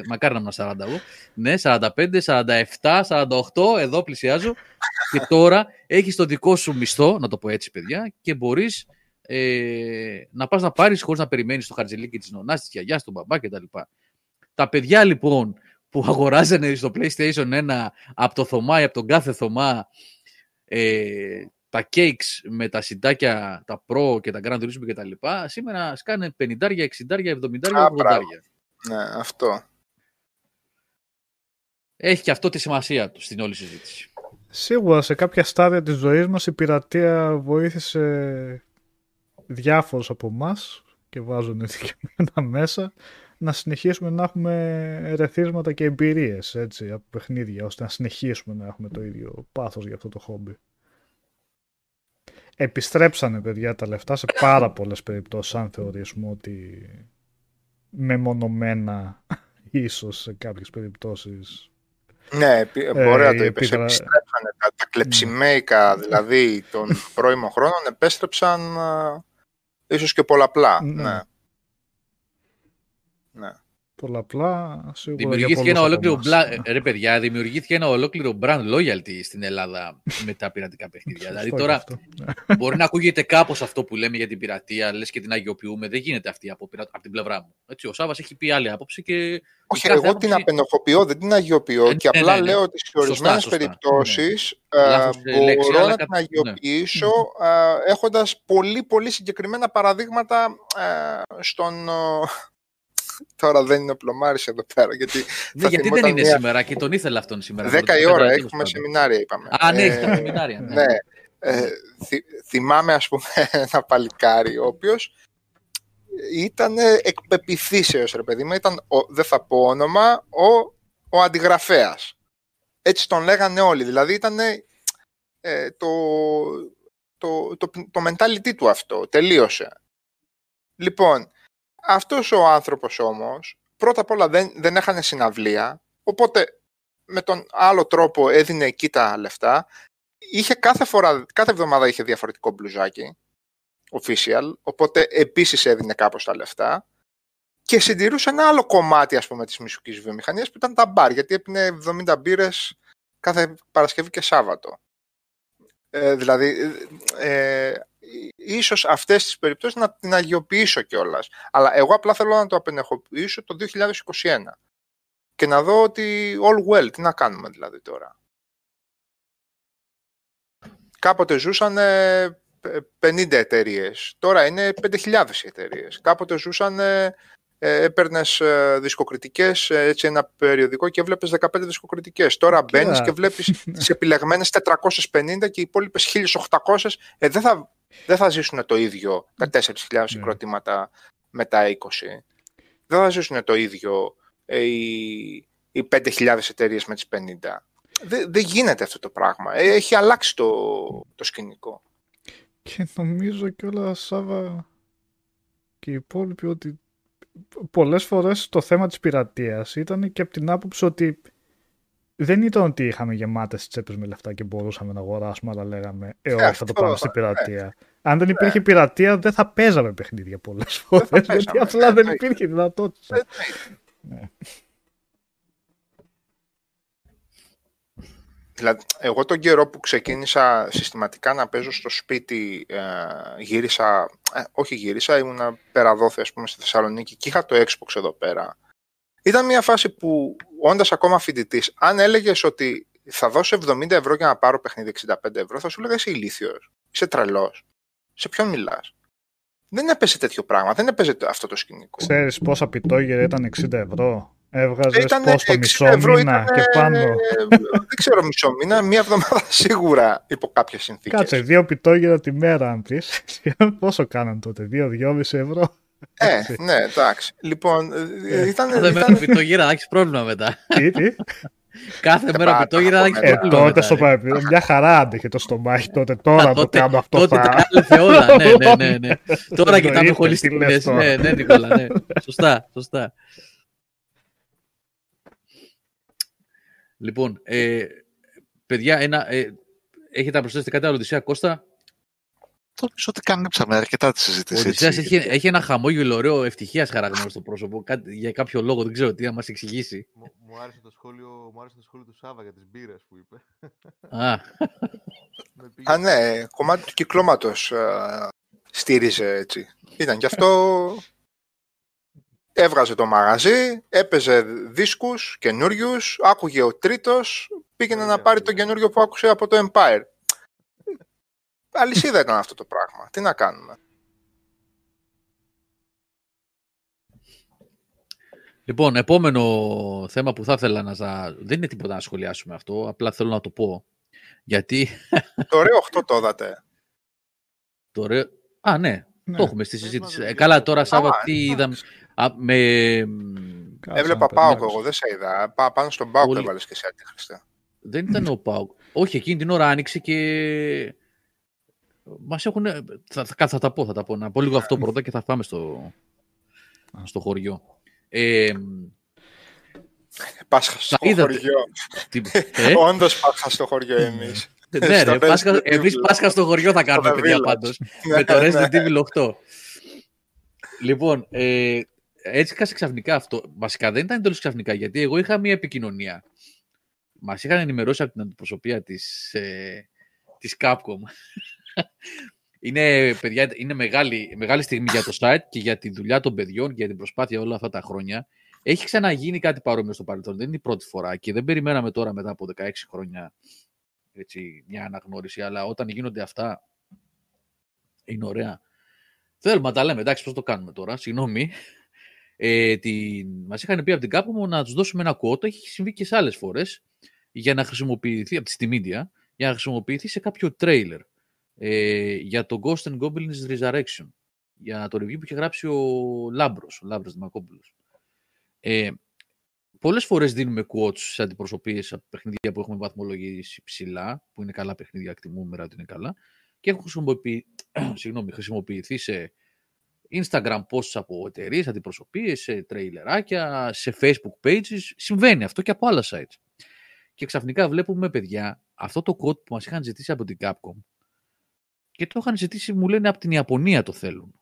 μακάρι να είμαι 40 εγώ. Ναι, 45, 47, 48, εδώ πλησιάζω. Και τώρα έχει το δικό σου μισθό, να το πω έτσι, παιδιά, και μπορείς ε, να πας να πάρεις χωρίς να περιμένεις το χαρτζελίκι της νονάς, της γιαγιάς, του μπαμπά κτλ. Τα παιδιά λοιπόν που αγοράζανε στο PlayStation 1 από το Θωμά ή από τον κάθε Θωμά ε, τα cakes με τα συντάκια, τα Pro και τα Grand Turismo και τα λοιπά, σήμερα σκάνε 50, 60, 70, 80. Ναι, αυτό. Έχει και αυτό τη σημασία του στην όλη συζήτηση. Σίγουρα σε κάποια στάδια της ζωής μας η πειρατεία βοήθησε διάφορους από εμάς και βάζουν ειδικεμένα μέσα να συνεχίσουμε να έχουμε ερεθίσματα και εμπειρίες έτσι, από παιχνίδια ώστε να συνεχίσουμε να έχουμε το ίδιο πάθος για αυτό το χόμπι επιστρέψανε παιδιά τα λεφτά σε πάρα πολλές περιπτώσεις αν θεωρήσουμε ότι μεμονωμένα ίσως σε κάποιες περιπτώσεις ναι, μπορεί να το είπες. Επιστρέψανε τα, τα κλεψιμέικα δηλαδή των πρώιμων χρόνων επέστρεψαν ίσως και πολλαπλά. Ναι. ναι. ναι πολλαπλά. Σίγουρα δημιουργήθηκε ένα ολόκληρο brand, ρε παιδιά, δημιουργήθηκε ένα ολόκληρο brand loyalty στην Ελλάδα με τα πειρατικά παιχνίδια. δηλαδή τώρα μπορεί να ακούγεται κάπως αυτό που λέμε για την πειρατεία, λες και την αγιοποιούμε. Δεν γίνεται αυτή από, από την πλευρά μου. Έτσι, ο Σάβα έχει πει άλλη άποψη και. Όχι, εγώ άποψη... την απενοχοποιώ, δεν την αγιοποιώ ε, και ναι, απλά ναι, ναι. λέω ότι σε ορισμένες περιπτώσεις ε, μπορώ να την ναι. αγιοποιήσω ε, έχοντας πολύ πολύ συγκεκριμένα παραδείγματα στον Τώρα δεν είναι ο Πλωμάρη εδώ πέρα. Γιατί, ναι, γιατί δεν είναι μια... σήμερα και τον ήθελα αυτόν σήμερα. 10 η ώρα έχουμε σεμινάρια, είπαμε. Α, ναι, ε, σεμινάρια. Ναι. ναι. Ε, θυ, θυμάμαι, ας πούμε, ένα παλικάρι, ο οποίος ήταν εκπεπιθήσεως, ρε παιδί μου. Ήταν, ο, δεν θα πω όνομα, ο, ο αντιγραφέας. Έτσι τον λέγανε όλοι. Δηλαδή ήταν ε, το, το, το, το mentality του αυτό. Τελείωσε. Λοιπόν, αυτός ο άνθρωπος όμως, πρώτα απ' όλα δεν, δεν έχανε συναυλία, οπότε με τον άλλο τρόπο έδινε εκεί τα λεφτά. Είχε κάθε, φορά, κάθε εβδομάδα είχε διαφορετικό μπλουζάκι, official, οπότε επίσης έδινε κάπως τα λεφτά και συντηρούσε ένα άλλο κομμάτι ας πούμε της μουσικής βιομηχανίας που ήταν τα μπαρ, γιατί έπινε 70 μπύρες κάθε Παρασκευή και Σάββατο. Ε, δηλαδή, ε, ε ίσως αυτές τις περιπτώσεις να την αγιοποιήσω κιόλας. Αλλά εγώ απλά θέλω να το απενεχοποιήσω το 2021 και να δω ότι all well, τι να κάνουμε δηλαδή τώρα. Κάποτε ζούσαν 50 εταιρείες. Τώρα είναι 5.000 εταιρείες. Κάποτε ζούσαν ε, έπαιρνες ε, δισκοκριτικές, ε, έτσι ένα περιοδικό και έβλεπες 15 δισκοκριτικές. Τώρα μπαίνεις και βλέπεις τις επιλεγμένες 450 και οι υπόλοιπες 1800. Ε, δεν, θα, δεν θα ζήσουν το ίδιο τα 4.000 ναι. συγκροτήματα με τα 20. Δεν θα ζήσουν το ίδιο ε, οι, οι 5.000 εταιρείες με τις 50. Δεν, δεν γίνεται αυτό το πράγμα. Έχει αλλάξει το, το σκηνικό. Και νομίζω κιόλας, Σάβα, και οι υπόλοιποι ότι πολλές φορές το θέμα της πειρατείας ήταν και από την άποψη ότι δεν ήταν ότι είχαμε γεμάτες τσέπες με λεφτά και μπορούσαμε να αγοράσουμε, αλλά λέγαμε «Ε, όχι, θα το πάμε στην πειρατεία». Αν δεν υπήρχε πειρατεία, δεν θα παίζαμε παιχνίδια πολλές φορές, γιατί απλά δεν υπήρχε δυνατότητα. Ναι. Δηλαδή, εγώ τον καιρό που ξεκίνησα συστηματικά να παίζω στο σπίτι, ε, γύρισα, ε, όχι γύρισα, ήμουν περαδόθη ας πούμε στη Θεσσαλονίκη και είχα το Xbox εδώ πέρα. Ήταν μια φάση που, όντας ακόμα φοιτητής, αν έλεγες ότι θα δώσω 70 ευρώ για να πάρω παιχνίδι 65 ευρώ, θα σου λέγα είσαι ηλίθιος, είσαι τρελός. Σε ποιον μιλάς. δεν έπαιζε τέτοιο πράγμα, δεν έπαιζε αυτό το σκηνικό. Ξέρεις πόσα πιτόγερα ήταν 60 ευρώ; Έβγαζες πώ το μισό μήνα και πάνω. δεν ξέρω μισό μήνα, μία εβδομάδα σίγουρα υπό κάποιες συνθήκες. Κάτσε, δύο πιτόγερα τη μέρα, αν πεις. Πόσο κάναν τότε, δύο-δυόμιση ευρώ; Ε, ναι, εντάξει. Λοιπόν, ε, ε, ήταν. Κάθε μέρα πιτόγερα, έχεις πρόβλημα μετά. Τι, τι; Κάθε μέρα πιτόγερα θα έχεις πρόβλημα. Τότε στο παρεπίδο, μια χαρά άντεχε το στομάχι τότε. Τώρα το κάνω αυτό. Τότε τα κάλεσε όλα. Ναι, ναι, ναι. Τώρα κοιτάμε χολιστικέ. Ναι, ναι, Νικόλα. Ναι. Σωστά, σωστά. Λοιπόν, ε, παιδιά, ένα, ε, έχετε να προσθέσετε κάτι άλλο, Οδυσσέα Κώστα; Νομίζω ότι κάνεψαμε αρκετά τη συζήτηση. Ο Οδυσσέας έχει, έχει ένα χαμόγελο ωραίο ευτυχίας χαραγμένο στο πρόσωπο. Κάτι, για κάποιο λόγο, δεν ξέρω τι, να μας εξηγήσει. Μου, μου, άρεσε το σχόλιο, μου άρεσε το σχόλιο του Σάβα για τις μπύρες που είπε. Α, Α ναι, κομμάτι του κυκλώματος στήριζε έτσι. Ήταν και αυτό έβγαζε το μαγαζί, έπαιζε δίσκους καινούριους, άκουγε ο τρίτος, πήγαινε να πάρει τον καινούριο που άκουσε από το Empire. Αλυσίδα ήταν αυτό το πράγμα. Τι να κάνουμε. Λοιπόν, επόμενο θέμα που θα ήθελα να Δεν είναι τίποτα να σχολιάσουμε αυτό, απλά θέλω να το πω. Γιατί... Το ωραίο 8 το είδατε. Το ωραίο... Α, ναι. ναι. Το έχουμε στη συζήτηση. Ε, καλά, τώρα Σάββα, τι είδαμε; Α, με... Έβλεπα Πάοκ εγώ, δεν σε είδα. Πά, πάνω στον Πάοκ Πολύ... έβαλες και σε Χριστέ. Δεν ήταν ο Πάοκ. Όχι, εκείνη την ώρα άνοιξε και Μας έχουν. Θα, θα, θα, τα πω, θα τα πω. Να πω λίγο αυτό πρώτα και θα πάμε στο, στο χωριό. Ε, Πάσχα στο χωριό. ε; Όντως Πάσχα στο χωριό εμείς. ναι, ρε, Πάσχα, εμείς Πάσχα στο χωριό θα κάνουμε, παιδιά, πάντως. με το Resident Evil 8. Λοιπόν, ε, έτσι κάσε ξαφνικά αυτό. Βασικά δεν ήταν τέλο ξαφνικά, γιατί εγώ είχα μία επικοινωνία. Μας είχαν ενημερώσει από την αντιπροσωπεία της ε, της Capcom. Είναι, παιδιά, είναι μεγάλη, μεγάλη στιγμή για το site και για τη δουλειά των παιδιών και για την προσπάθεια όλα αυτά τα χρόνια. Έχει ξαναγίνει κάτι παρόμοιο στο παρελθόν. Δεν είναι η πρώτη φορά και δεν περιμέναμε τώρα μετά από 16 χρόνια έτσι, μια αναγνώριση. Αλλά όταν γίνονται αυτά, είναι ωραία. Θέλουμε να τα λέμε, εντάξει, πώς το κάνουμε τώρα. Συγγνώμη. Ε, τη... Μας είχαν πει από την Capcom να τους δώσουμε ένα quote, έχει συμβεί και σε άλλες φορές, για να χρησιμοποιηθεί, από τη Steam Media, για να χρησιμοποιηθεί σε κάποιο trailer ε, για το Ghost and Goblins Resurrection, για το review που είχε γράψει ο Λάμπρος, ο Λάμπρος Δημακόπουλος. Ε, Πολλές φορές δίνουμε quotes σε αντιπροσωπείες από παιχνίδια που έχουμε βαθμολογήσει ψηλά, που είναι καλά παιχνίδια, εκτιμούμε ότι είναι καλά, και έχουν χρησιμοποιηθεί, συγγνώμη, χρησιμοποιηθεί σε Instagram posts από εταιρείες, αντιπροσωπείες, σε τρέιλεράκια, σε Facebook pages. Συμβαίνει αυτό και από άλλα sites. Και ξαφνικά βλέπουμε παιδιά αυτό το code που μας είχαν ζητήσει από την Capcom και το είχαν ζητήσει, μου λένε, από την Ιαπωνία το θέλουν.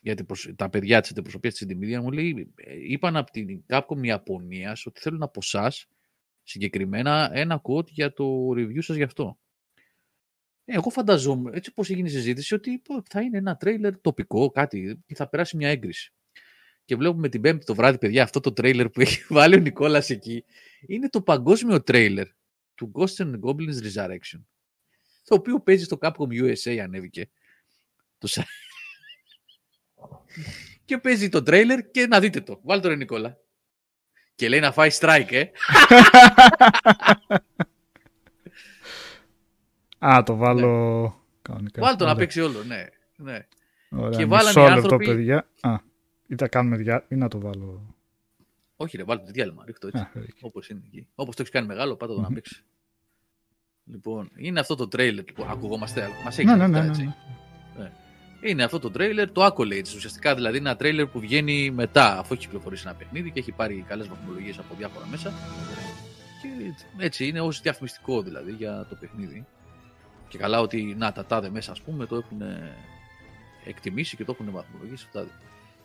Γιατί τα παιδιά της αντιπροσωπείας της Intimidea μου λέει, «Ε, είπαν από την Capcom Ιαπωνία ότι θέλουν από εσά συγκεκριμένα ένα code για το review σας γι' αυτό. Ε, εγώ φανταζόμαι, έτσι πώς έγινε η συζήτηση, ότι θα είναι ένα τρέιλερ τοπικό, κάτι, και θα περάσει μια έγκριση. Και βλέπουμε την Πέμπτη το βράδυ, παιδιά, αυτό το τρέιλερ που έχει βάλει ο Νικόλας εκεί, είναι το παγκόσμιο τρέιλερ του Ghost and Goblins Resurrection το οποίο παίζει στο Capcom USA ανέβηκε. Το και παίζει το τρέιλερ και να δείτε το. Βάλτε το ρε Νικόλα. Και λέει να φάει strike, ε. Α, το βάλω ναι. κανονικά. Βάλτε το να παίξει όλο, ναι. ναι. Ωραία, και βάλανε οι άνθρωποι... παιδιά. Α, ή τα κάνουμε διά... ή να το βάλω... Όχι ρε, βάλτε το διάλειμμα, ρίχτω έτσι. Όπως είναι εκεί. Όπως το έχεις κάνει μεγάλο, πάτα το να παίξεις. Λοιπόν, είναι αυτό το τρέιλερ που ακουγόμαστε. Μας έχει ναι, ναι, ναι, έτσι. Ναι. Είναι αυτό το τρέιλερ, το Accolades. Ουσιαστικά δηλαδή είναι ένα τρέιλερ που βγαίνει μετά, αφού έχει κυκλοφορήσει ένα παιχνίδι και έχει πάρει καλές βαθμολογίες από διάφορα μέσα. Και έτσι είναι ως διαφημιστικό δηλαδή για το παιχνίδι. Και καλά ότι να τα τάδε μέσα, ας πούμε, το έχουν εκτιμήσει και το έχουν βαθμολογήσει.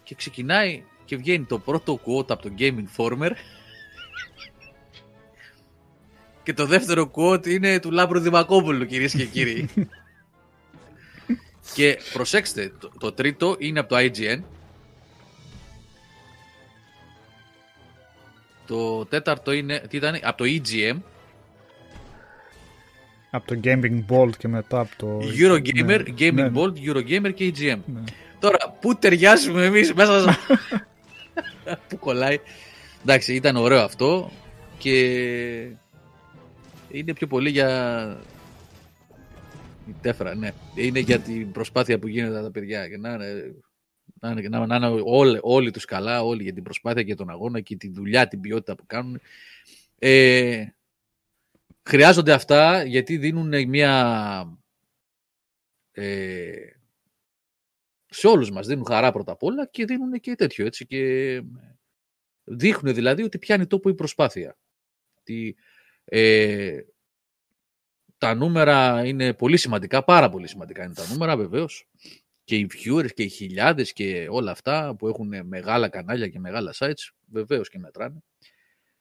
Και ξεκινάει και βγαίνει το πρώτο quote από το Game Informer και το δεύτερο quote είναι του Λάμπρου Δημακόπουλου, κυρίες και κύριοι. και προσέξτε, το, το, τρίτο είναι από το IGN. Το τέταρτο είναι, τι ήταν, από το EGM. Από το Gaming Bolt και μετά από το... Eurogamer, Ναι, Gaming ναι. Bolt, Eurogamer και EGM. Ναι. Τώρα, πού ταιριάζουμε εμείς μέσα σε... πού κολλάει. Εντάξει, ήταν ωραίο αυτό και είναι πιο πολύ για... Η τέφρα, ναι. Είναι για την προσπάθεια που γίνεται από τα παιδιά. Και να είναι, να είναι, να, να είναι όλοι, όλοι τους καλά, όλοι για την προσπάθεια και τον αγώνα και τη δουλειά, την ποιότητα που κάνουν. Ε, χρειάζονται αυτά γιατί δίνουν μια... Ε, σε όλους μας δίνουν χαρά πρώτα απ' όλα και δίνουν και τέτοιο έτσι και δείχνουν δηλαδή ότι πιάνει τόπο η προσπάθεια. Ότι, ε, τα νούμερα είναι πολύ σημαντικά, πάρα πολύ σημαντικά είναι τα νούμερα βεβαίως και οι viewers και οι χιλιάδες και όλα αυτά που έχουν μεγάλα κανάλια και μεγάλα sites βεβαίως και μετράνε.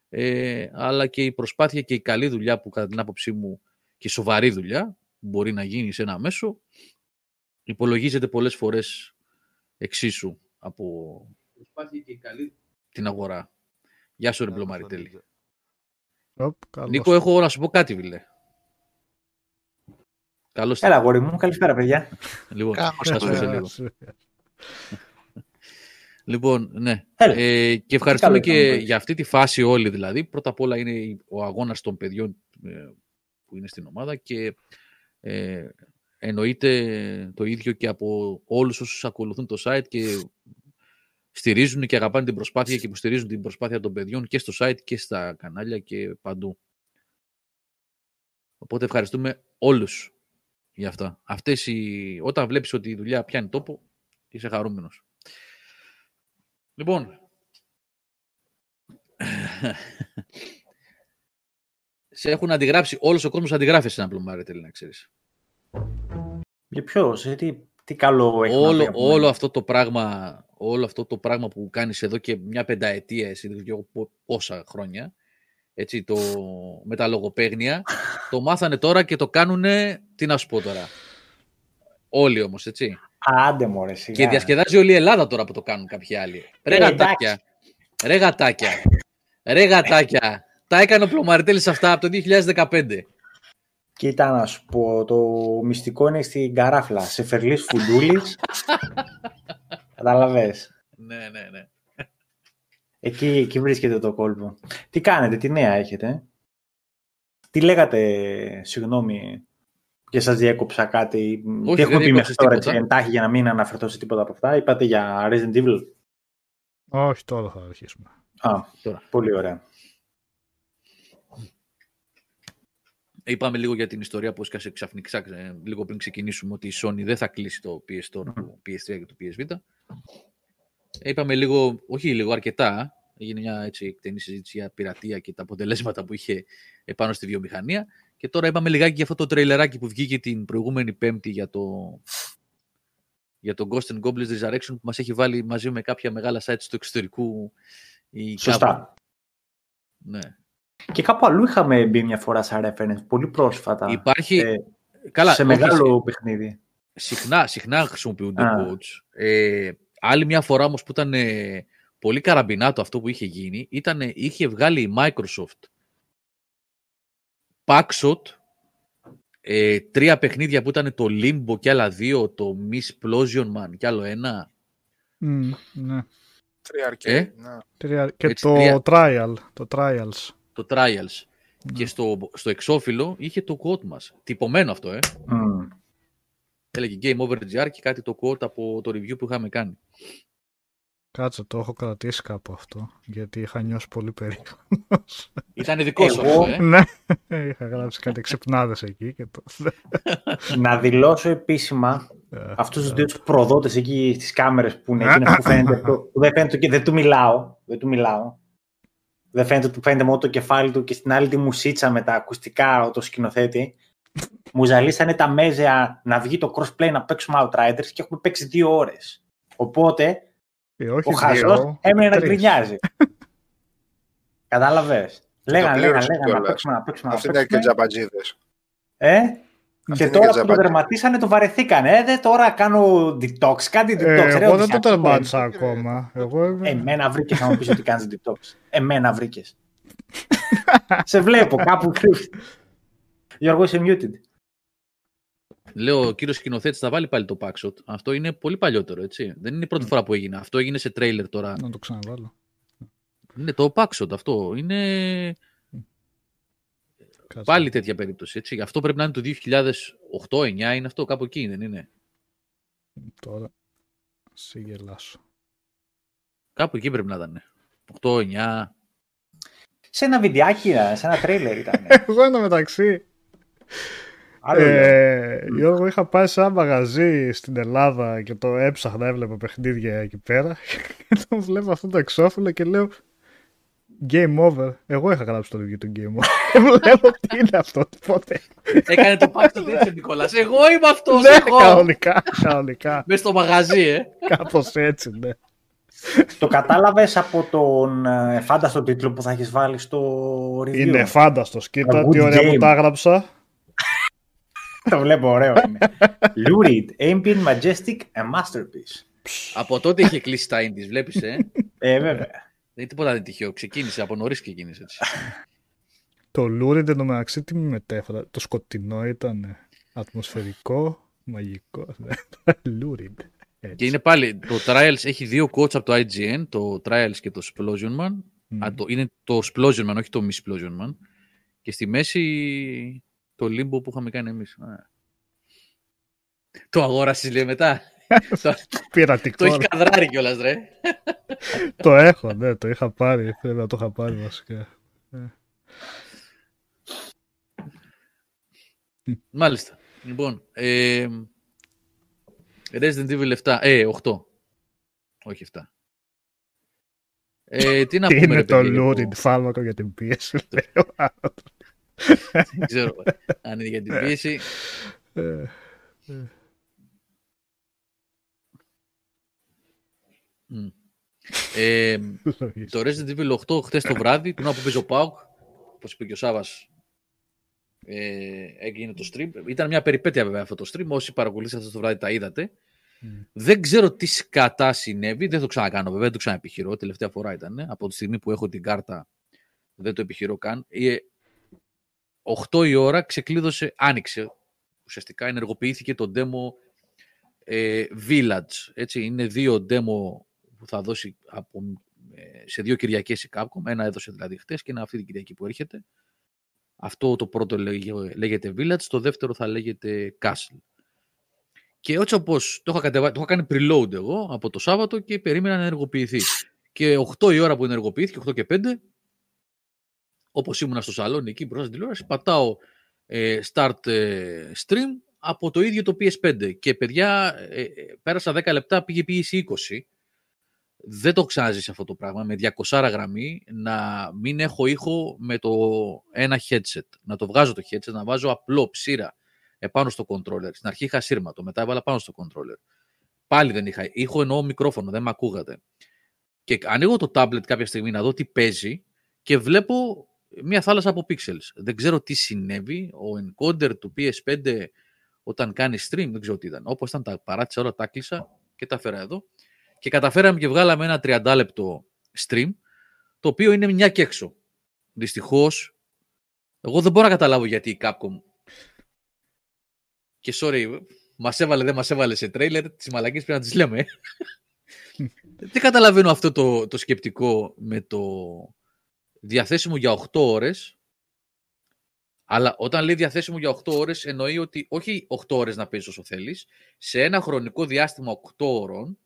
Ε, αλλά και η προσπάθεια και η καλή δουλειά που κατά την άποψή μου και η σοβαρή δουλειά που μπορεί να γίνει σε ένα μέσο υπολογίζεται πολλές φορές εξίσου από προσπάθεια και η καλή την αγορά. Γεια σου ρε Μπλομαριτέλη. Οπ, καλώς. Νίκο, έχω να σου πω κάτι, βιλέ. Καλώς Έλα, γόρι μου. Καλησπέρα, παιδιά. Λοιπόν, Κάμω θα σου πω σε Ε, λίγο. σου- Λοιπόν, ναι. Έλα. Ε, και ευχαριστούμε καλό και ήταν, για αυτή τη φάση όλοι δηλαδή. Πρώτα απ' όλα είναι ο αγώνας των παιδιών ε, που είναι στην ομάδα και ε, εννοείται το ίδιο και από όλους όσους ακολουθούν το site και στηρίζουν και αγαπάνε την προσπάθεια και υποστηρίζουν την προσπάθεια των παιδιών και στο site και στα κανάλια και παντού. Οπότε ευχαριστούμε όλους για αυτά. Αυτές οι... Όταν βλέπεις ότι η δουλειά πιάνει τόπο, είσαι χαρούμενος. Λοιπόν, σε έχουν αντιγράψει, όλος ο κόσμος αντιγράφει σε ένα πλωμάρι, θέλει να ξέρεις. Για ποιος, σε τι, τι καλό έχει να πει όλο, από μένα. όλο, αυτό το πράγμα, όλο αυτό το πράγμα που κάνεις εδώ και μια πενταετία, εσύ δεν ξέρω πο- πόσα χρόνια, έτσι, το, με τα λογοπαίγνια, το μάθανε τώρα και το κάνουνε, τι να σου πω τώρα. Όλοι όμως, έτσι. Άντε μωρέ, σιγά. Και διασκεδάζει όλη η Ελλάδα τώρα που το κάνουν κάποιοι άλλοι. Ρε Ε, γατάκια. Ρε γατάκια. Ρε γατάκια. Τα έκανε ο Πλωμαριτέλης αυτά από το 2015. Κοίτα να σου πω, το μυστικό είναι στην καράφλα. Σε φερλής φουντούλης. Καταλαβες. Ναι, ναι, ναι. Εκεί, εκεί βρίσκεται το κόλπο. Τι κάνετε, τι νέα έχετε; Τι λέγατε, συγγνώμη, και σας διέκοψα κάτι; Όχι, τι έχουμε δεν πει μέχρι διέκοψες τώρα, τίποτα. έτσι, εντάχει για να μην αναφερθώ σε τίποτα από αυτά; Είπατε για Resident Evil; Όχι, τώρα θα αρχίσουμε. Α, Τώρα. πολύ ωραία. Είπαμε λίγο για την ιστορία που έσκασε ξαφνικά ε, λίγο πριν ξεκινήσουμε ότι η Sony δεν θα κλείσει το PS Store του PS3 και του PS Vita. Ε, Είπαμε λίγο, όχι λίγο, αρκετά. Έγινε μια έτσι, εκτενή συζήτηση για πειρατεία και τα αποτελέσματα που είχε επάνω στη βιομηχανία. Και τώρα είπαμε λιγάκι για αυτό το τρέιλεράκι που βγήκε την προηγούμενη Πέμπτη για το, για το Ghost and Goblins Resurrection που μας έχει βάλει μαζί με κάποια μεγάλα sites του εξωτερικού. ή Σωστά. κάπου. Ναι. Και κάπου αλλού είχαμε μπει μια φορά σαν reference, πολύ πρόσφατα. Υπάρχει. Ε, καλά, σε όχι, μεγάλο παιχνίδι. συχνά, συχνά χρησιμοποιούνται Α. quotes. Ε, άλλη μια φορά όμως που ήταν ε, πολύ καραμπινάτο αυτό που είχε γίνει, ήταν, είχε βγάλει η Microsoft Packshot ε, τρία παιχνίδια που ήταν το Limbo και άλλα δύο, το Miss Plosion Man και άλλο ένα. Μμ, ναι. Τρία arcade, Ε; ναι. Τρία- Και Έτσι, το τρία. trial, το trials. Το Trials. Ναι. Και στο, στο εξώφυλλο είχε το quote μας. Τυπωμένο αυτό, ε. Μμ. Έλεγε Game Over GR και κάτι το quote από το review που είχαμε κάνει. Κάτσε, το έχω κρατήσει κάπου αυτό, γιατί είχα νιώσει πολύ περίεργος. Ήταν δικό σου Εγώ- αυτός, ε. ναι, είχα γράψει κάτι ξυπνάδες εκεί και το... να δηλώσω επίσημα Ε, αυτούς τους δύο τους προδότες εκεί στις κάμερες που είναι εκείνες που φαίνεται, που δεν φαίνεται και δεν του μιλάω, δεν του μιλάω. Δεν φαίνεται του φαίνεται μόνο το κεφάλι του και στην άλλη τη μουσίτσα με τα ακουστικά το σκηνοθέτη. Μου ζαλίσανε τα μέζια να βγει το crossplay να παίξουμε Outriders και έχουμε παίξει δύο ώρες. Οπότε ε, όχι ο χαζός δύο, έμενε να τρεις. γκρινιάζει. Κατάλαβες; Λέγανε, λέγανε, πλήρωσε λέγανε να κιόλας. παίξουμε, να παίξουμε, να Αυτοί είναι και παίξουμε. τζαμπατζίδες. Ε, Αυτοί και είναι τώρα και που το τζαμπατζίδες. τερματίσανε το βαρεθήκανε. Ε, δε, τώρα κάνω detox. Κάτι detox. Ε, ρε, εγώ ότι δεν το σε ακούω. τερμάτισα ακόμα. Εγώ είμαι... Εμένα βρήκες να μου πεις ότι κάνεις detox. Εμένα βρήκες. σε βλέπω κάπου κρύβει. Γιώργο, είσαι muted. Λέω, ο κύριος σκηνοθέτης θα βάλει πάλι το Packshot. Αυτό είναι πολύ παλιότερο, έτσι. Δεν είναι η πρώτη φορά που έγινε. Αυτό έγινε σε τρέιλερ τώρα. Να το ξαναβάλω. Είναι το Packshot αυτό. Είναι Κάτσε. πάλι τέτοια περίπτωση. Έτσι. Αυτό πρέπει να είναι το 2008-2009, είναι αυτό, κάπου εκεί δεν είναι; Τώρα. Σε γελάσω. Κάπου εκεί πρέπει να ήταν. 8-9. Σε ένα βιντεάκι, ήταν, σε ένα τρέιλερ ήταν. Εγώ ένα μεταξύ. Άλλο λέω. Ε, Γιώργο, είχα πάει σε ένα μαγαζί στην Ελλάδα και το έψαχνα, έβλεπα παιχνίδια εκεί πέρα. Και το βλέπω αυτό το εξώφυλλο και λέω Game over. Εγώ είχα γράψει το review του Game over. Βλέπω τι είναι αυτό, πότε. Έκανε το Packshot έτσι ο Νικόλας. Εγώ είμαι αυτός. Ναι, εγώ. κανονικά, κανονικά. Μέσα στο μαγαζί, ε. Κάπως έτσι, ναι. Το κατάλαβες από τον ε, φάνταστο τίτλο που θα έχεις βάλει στο review; Είναι φάνταστος. Κοίτα A τι good ωραία game. που τα έγραψα. Το βλέπω, ωραίο είναι. Lurid, ambient, majestic, a masterpiece. Από τότε είχε κλείσει τα indies, βλέπεις, ε. Ε, βέβαια. Δεν είναι τίποτα δεν τυχαίο. Ξεκίνησε, από νωρίς ξεκίνησε έτσι. Το Lurid εντωμεταξύ τι μου μετέφερα. Το σκοτεινό ήταν ατμοσφαιρικό, μαγικό. ναι. Lurid. Έτσι. Και είναι πάλι, το Trials έχει δύο coach από το IGN, το Trials και το Splosion Man. Μμ. Α, το, είναι το Splosion Man, όχι το Misplosion Man. Και στη μέση το Limbo που είχαμε κάνει εμείς. Α. Το αγόρασες λέει μετά. Το, Πειρατικό. το έχει καδράρει κιόλας ρε. το έχω, ναι, το είχα πάρει. Θέλω να το είχα πάρει βασικά. Μάλιστα. Λοιπόν, ε, Resident Evil 7, ε, 8. Όχι 7. Ε, τι να Τι πούμε, είναι ρε το παιδιά, για Lurid φάρμακο για την πίεση. λέει ο άλλος. Δεν ξέρω αν είναι για την πίεση. Ε, Μμ. Ε, το Resident Evil 8 χτες το βράδυ, την ώρα που παίζει ο Πάουκ, όπως είπε και ο Σάβας, ε, έγινε το stream. Ήταν μια περιπέτεια βέβαια αυτό το stream. Όσοι παρακολουθήσατε αυτό το βράδυ τα είδατε. Μμ. Δεν ξέρω τι σκατά συνέβη. Δεν το ξανακάνω βέβαια, δεν το ξαναεπιχειρώ. Τελευταία φορά ήταν. Από τη στιγμή που έχω την κάρτα δεν το επιχειρώ καν. Ε, 8 η ώρα ξεκλείδωσε, άνοιξε. Ουσιαστικά ενεργοποιήθηκε το demo ε, Village. Έτσι, είναι δύο demo που θα δώσει από, ε, σε δύο Κυριακές η Capcom. Ένα έδωσε δηλαδή χτες και ένα αυτή την Κυριακή που έρχεται. Αυτό το πρώτο λέγε- λέγεται Village, το δεύτερο θα λέγεται Castle. Και έτσι όπως το είχα, κατεβα... το είχα κάνει preload εγώ από το Σάββατο και περίμενα να ενεργοποιηθεί. Και 8 η ώρα που ενεργοποιήθηκε, 8 και 5, όπως ήμουνα στο σαλόνι εκεί μπροστά στην τηλεόραση, πατάω ε, start ε, stream από το ίδιο το PS5. Και παιδιά, ε, ε, πέρασα 10 λεπτά, πήγε πίεση 20. Δεν το έχω ξαναζήσει αυτό το πράγμα με 200 γραμμή να μην έχω ήχο με το ένα headset. Να το βγάζω το headset, να βάζω απλό ψήρα επάνω στο controller. Στην αρχή είχα σύρματο, μετά έβαλα πάνω στο controller. Πάλι δεν είχα ήχο, εννοώ μικρόφωνο, δεν με ακούγατε. Και ανοίγω το tablet κάποια στιγμή να δω τι παίζει και βλέπω μια θάλασσα από pixels. Δεν ξέρω τι συνέβη. Ο encoder του PS5 όταν κάνει stream, δεν ξέρω τι ήταν. Όπως ήταν τα παράτησα όλα, τα κλείσα και τα φέρα εδώ. Και καταφέραμε και βγάλαμε ένα 30 λεπτό stream, το οποίο είναι μια και έξω. Δυστυχώς, εγώ δεν μπορώ να καταλάβω γιατί η Capcom και sorry, μας έβαλε, δεν μας έβαλε σε τρέιλερ, τις μαλακίες πρέπει να τις λέμε. δεν καταλαβαίνω αυτό το, το σκεπτικό με το διαθέσιμο για 8 ώρες αλλά όταν λέει διαθέσιμο για 8 ώρες εννοεί ότι όχι 8 ώρες να παίζεις όσο θέλεις σε ένα χρονικό διάστημα 8 ώρων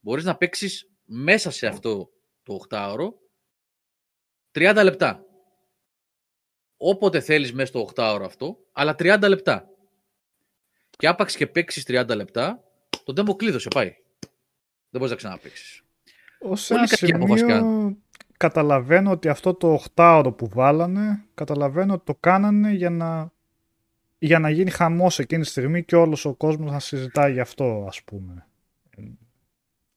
μπορείς να παίξεις μέσα σε αυτό το 8 ώρο 30 λεπτά. Όποτε θέλεις μέσα στο 8 ώρο αυτό, αλλά 30 λεπτά. Και άπαξ και παίξεις 30 λεπτά, το demo κλείδωσε, πάει. Δεν μπορείς να ξαναπαίξεις. Ως Πολύ ένα κακή απόφαση σημείο καταλαβαίνω ότι αυτό το 8ωρο που βάλανε, καταλαβαίνω ότι το κάνανε για να, για να γίνει χαμός εκείνη τη στιγμή και όλος ο κόσμος να συζητάει γι' αυτό, ας πούμε.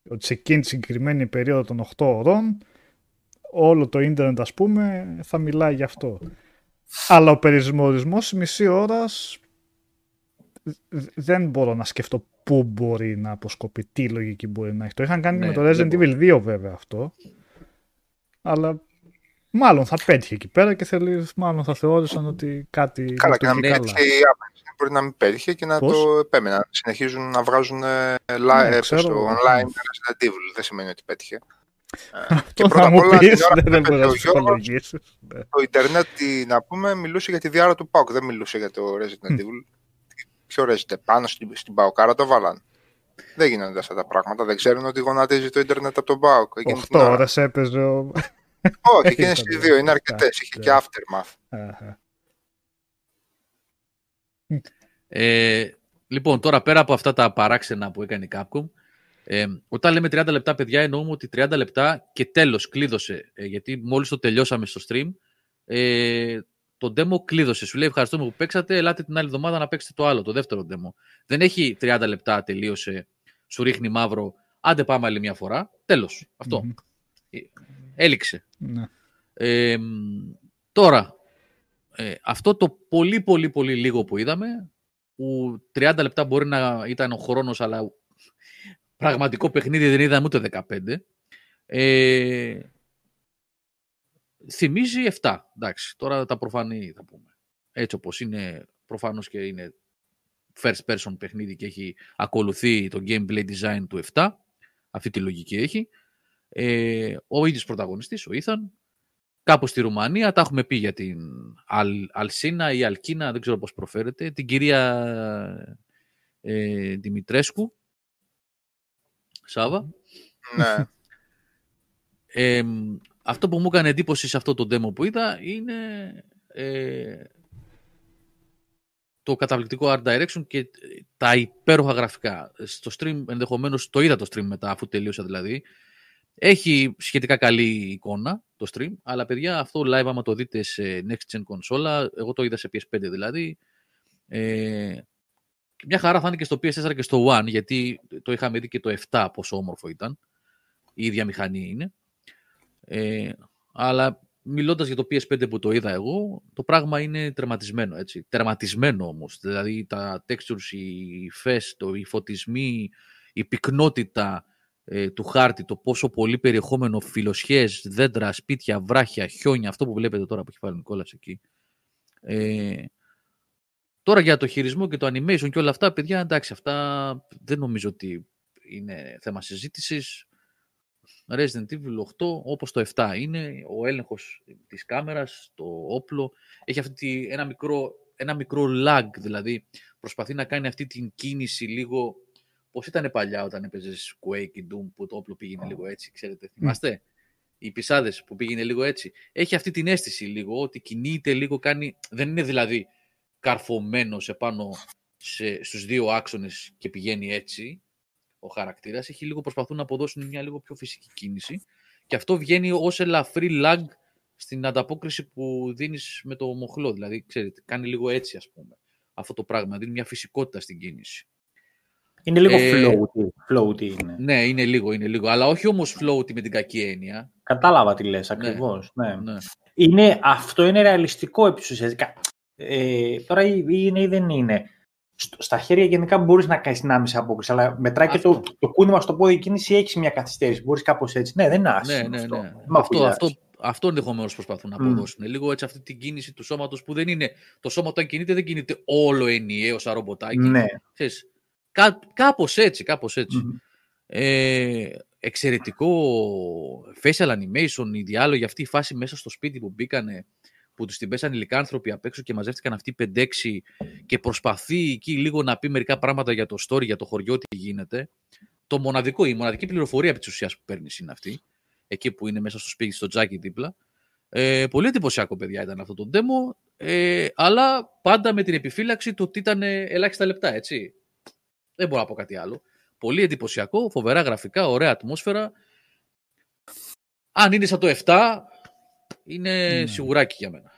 Ε, Ότι σε εκείνη τη συγκεκριμένη περίοδο των 8 ώρων όλο το ίντερνετ, ας πούμε, θα μιλάει γι' αυτό. Αλλά ο περισμορισμός μισή ώρας δ- δεν μπορώ να σκεφτώ πού μπορεί να αποσκοπεί, τι λογική μπορεί να έχει. Το είχαν κάνει Ναι, με το δεν Resident μπορώ. Evil 2 βέβαια αυτό. Αλλά Μάλλον θα πέτυχε εκεί πέρα και θέλεις, μάλλον θα θεώρησαν ότι κάτι. Καλά, και να μην πέτυχε η Μπορεί να μην πέτυχε και να Πώς; το επέμεναν. Να συνεχίζουν να βγάζουν ε, live, ναι, στο online Resident Evil. Δεν σημαίνει ότι πέτυχε. Ε, και πρώτα απ' όλα, δεν μπορεί να το Ιντερνετ, να πούμε, μιλούσε για τη διάρα του ΠΑΟΚ, δεν μιλούσε για το Resident Evil. Ποιο Resident, πάνω στην, στην ΠΑΟΚάρα το βάλαν. Δεν γίνονται αυτά τα πράγματα. Δεν ξέρουν ότι γονατίζει το Ίντερνετ από τον ΠΑΟΚ. 8 ώρες έπαιζε ο. Όχι, και είναι στι δύο, είναι αρκετές. Είχε και aftermath. Ε, λοιπόν, τώρα πέρα από αυτά τα παράξενα που έκανε η Capcom, ε, όταν λέμε 30 λεπτά, παιδιά, εννοούμε ότι 30 λεπτά και τέλος κλείδωσε. Ε, γιατί μόλις το τελειώσαμε στο stream, ε, το demo κλείδωσε. Σου λέει ευχαριστούμε που παίξατε, ελάτε την άλλη εβδομάδα να παίξετε το άλλο, το δεύτερο demo. Δεν έχει 30 λεπτά, τελείωσε, σου ρίχνει μαύρο, άντε πάμε άλλη μια φορά. Τέλος. Αυτό. Mm-hmm. Έληξε. Ναι. Ε, τώρα, ε, αυτό το πολύ πολύ πολύ λίγο που είδαμε, που 30 λεπτά μπορεί να ήταν ο χρόνος, αλλά πραγματικό παιχνίδι δεν είδαμε ούτε 15, ε, θυμίζει 7. Εντάξει, τώρα τα προφανή θα πούμε. Έτσι όπως είναι, προφανώς και είναι first person παιχνίδι και έχει ακολουθεί το gameplay design του 7. Αυτή τη λογική έχει. Ε, ο ίδιος πρωταγωνιστής, ο Ήθαν, κάπου στη Ρουμανία. Τα έχουμε πει για την Αλ, Αλσίνα ή Αλκίνα, δεν ξέρω πώς προφέρεται. Την κυρία ε, Δημητρέσκου. Σάβα. Ναι. Ε, αυτό που μου έκανε εντύπωση σε αυτό το demo που είδα είναι ε, το καταπληκτικό art direction και τα υπέροχα γραφικά. Στο stream ενδεχομένως το είδα το stream μετά αφού τελείωσα δηλαδή έχει σχετικά καλή εικόνα το stream, αλλά παιδιά αυτό live άμα το δείτε σε next gen κονσόλα, εγώ το είδα σε PS5 δηλαδή, ε, μια χαρά θα είναι και στο PS4 και στο One, γιατί το είχαμε δει και το 7 πόσο όμορφο ήταν, η ίδια μηχανή είναι. Ε, αλλά μιλώντας για το PS5 που το είδα εγώ, το πράγμα είναι τερματισμένο, έτσι. Τερματισμένο όμως, δηλαδή τα textures, οι φες, το, οι φωτισμοί, η πυκνότητα, ε, του χάρτη, το πόσο πολύ περιεχόμενο φιλοσιές, δέντρα, σπίτια, βράχια, χιόνια, αυτό που βλέπετε τώρα που έχει βάλει ο Νικόλας εκεί. Ε, τώρα για το χειρισμό και το animation και όλα αυτά, παιδιά, εντάξει, αυτά δεν νομίζω ότι είναι θέμα συζήτησης. Resident Evil 8, όπως το 7 είναι, ο έλεγχος της κάμερας, το όπλο, έχει αυτή ένα, μικρό, ένα μικρό lag, δηλαδή προσπαθεί να κάνει αυτή την κίνηση λίγο Πώς ήταν παλιά όταν έπαιζες Quake και Doom που το όπλο πήγαινε λίγο έτσι, ξέρετε. Θυμάστε; Οι πισάδες που πήγαινε λίγο έτσι. Έχει αυτή την αίσθηση λίγο ότι κινείται λίγο, κάνει. Δεν είναι δηλαδή καρφωμένος επάνω σε, στους δύο άξονες και πηγαίνει έτσι ο χαρακτήρας. Έχει λίγο προσπαθούν να αποδώσουν μια λίγο πιο φυσική κίνηση και αυτό βγαίνει ως ελαφρύ lag στην ανταπόκριση που δίνεις με το μοχλό. Δηλαδή, ξέρετε, κάνει λίγο έτσι ας πούμε αυτό το πράγμα. Δίνει μια φυσικότητα στην κίνηση. Είναι λίγο ε, floaty. floaty είναι. Ναι, είναι λίγο, είναι λίγο. Αλλά όχι όμως floaty με την κακή έννοια. Κατάλαβα τι λες, ναι, ακριβώς. Ναι, ναι. Είναι, αυτό είναι ρεαλιστικό επίσης. Ε, τώρα είναι ή δεν είναι. Στα χέρια γενικά μπορείς να κάνεις την άμεση απόκριση, αλλά μετράει και το, το κούνημα στο πόδι κίνηση έχεις μια καθυστέρηση. Μπορείς κάπως έτσι. Ναι, δεν είναι άσχημο. Ναι, ναι, ναι. Αυτό, αυτό, αυτό, αυτό ενδεχομένως προσπαθούν να αποδώσουν. Mm. Λίγο έτσι αυτή την κίνηση του σώματος που δεν είναι. Το σώμα όταν κινείται δεν κινείται όλο ενιαίο σαν ρομποτάκι. Ναι. Ξέρεις, Κά, κάπως έτσι, κάπως Ε, εξαιρετικό facial animation, η διάλογη, αυτή η φάση μέσα στο σπίτι που μπήκανε, που τους την πέσανε λικάνθρωποι απ' έξω και μαζεύτηκαν αυτοί 5-6 και προσπαθεί εκεί λίγο να πει μερικά πράγματα για το story, για το χωριό, τι γίνεται. Το μοναδικό, η μοναδική πληροφορία επί της ουσίας που παίρνεις είναι αυτή, εκεί που είναι μέσα στο σπίτι, στο τζάκι δίπλα. Ε, πολύ εντυπωσιακό, παιδιά, ήταν αυτό το demo, ε, αλλά πάντα με την επιφύλαξη το ότι ήταν ελάχιστα λεπτά, έτσι. Δεν μπορώ να πω κάτι άλλο. Πολύ εντυπωσιακό, φοβερά γραφικά, ωραία ατμόσφαιρα. Αν είναι σαν το 7, είναι ναι. σιγουράκι για μένα.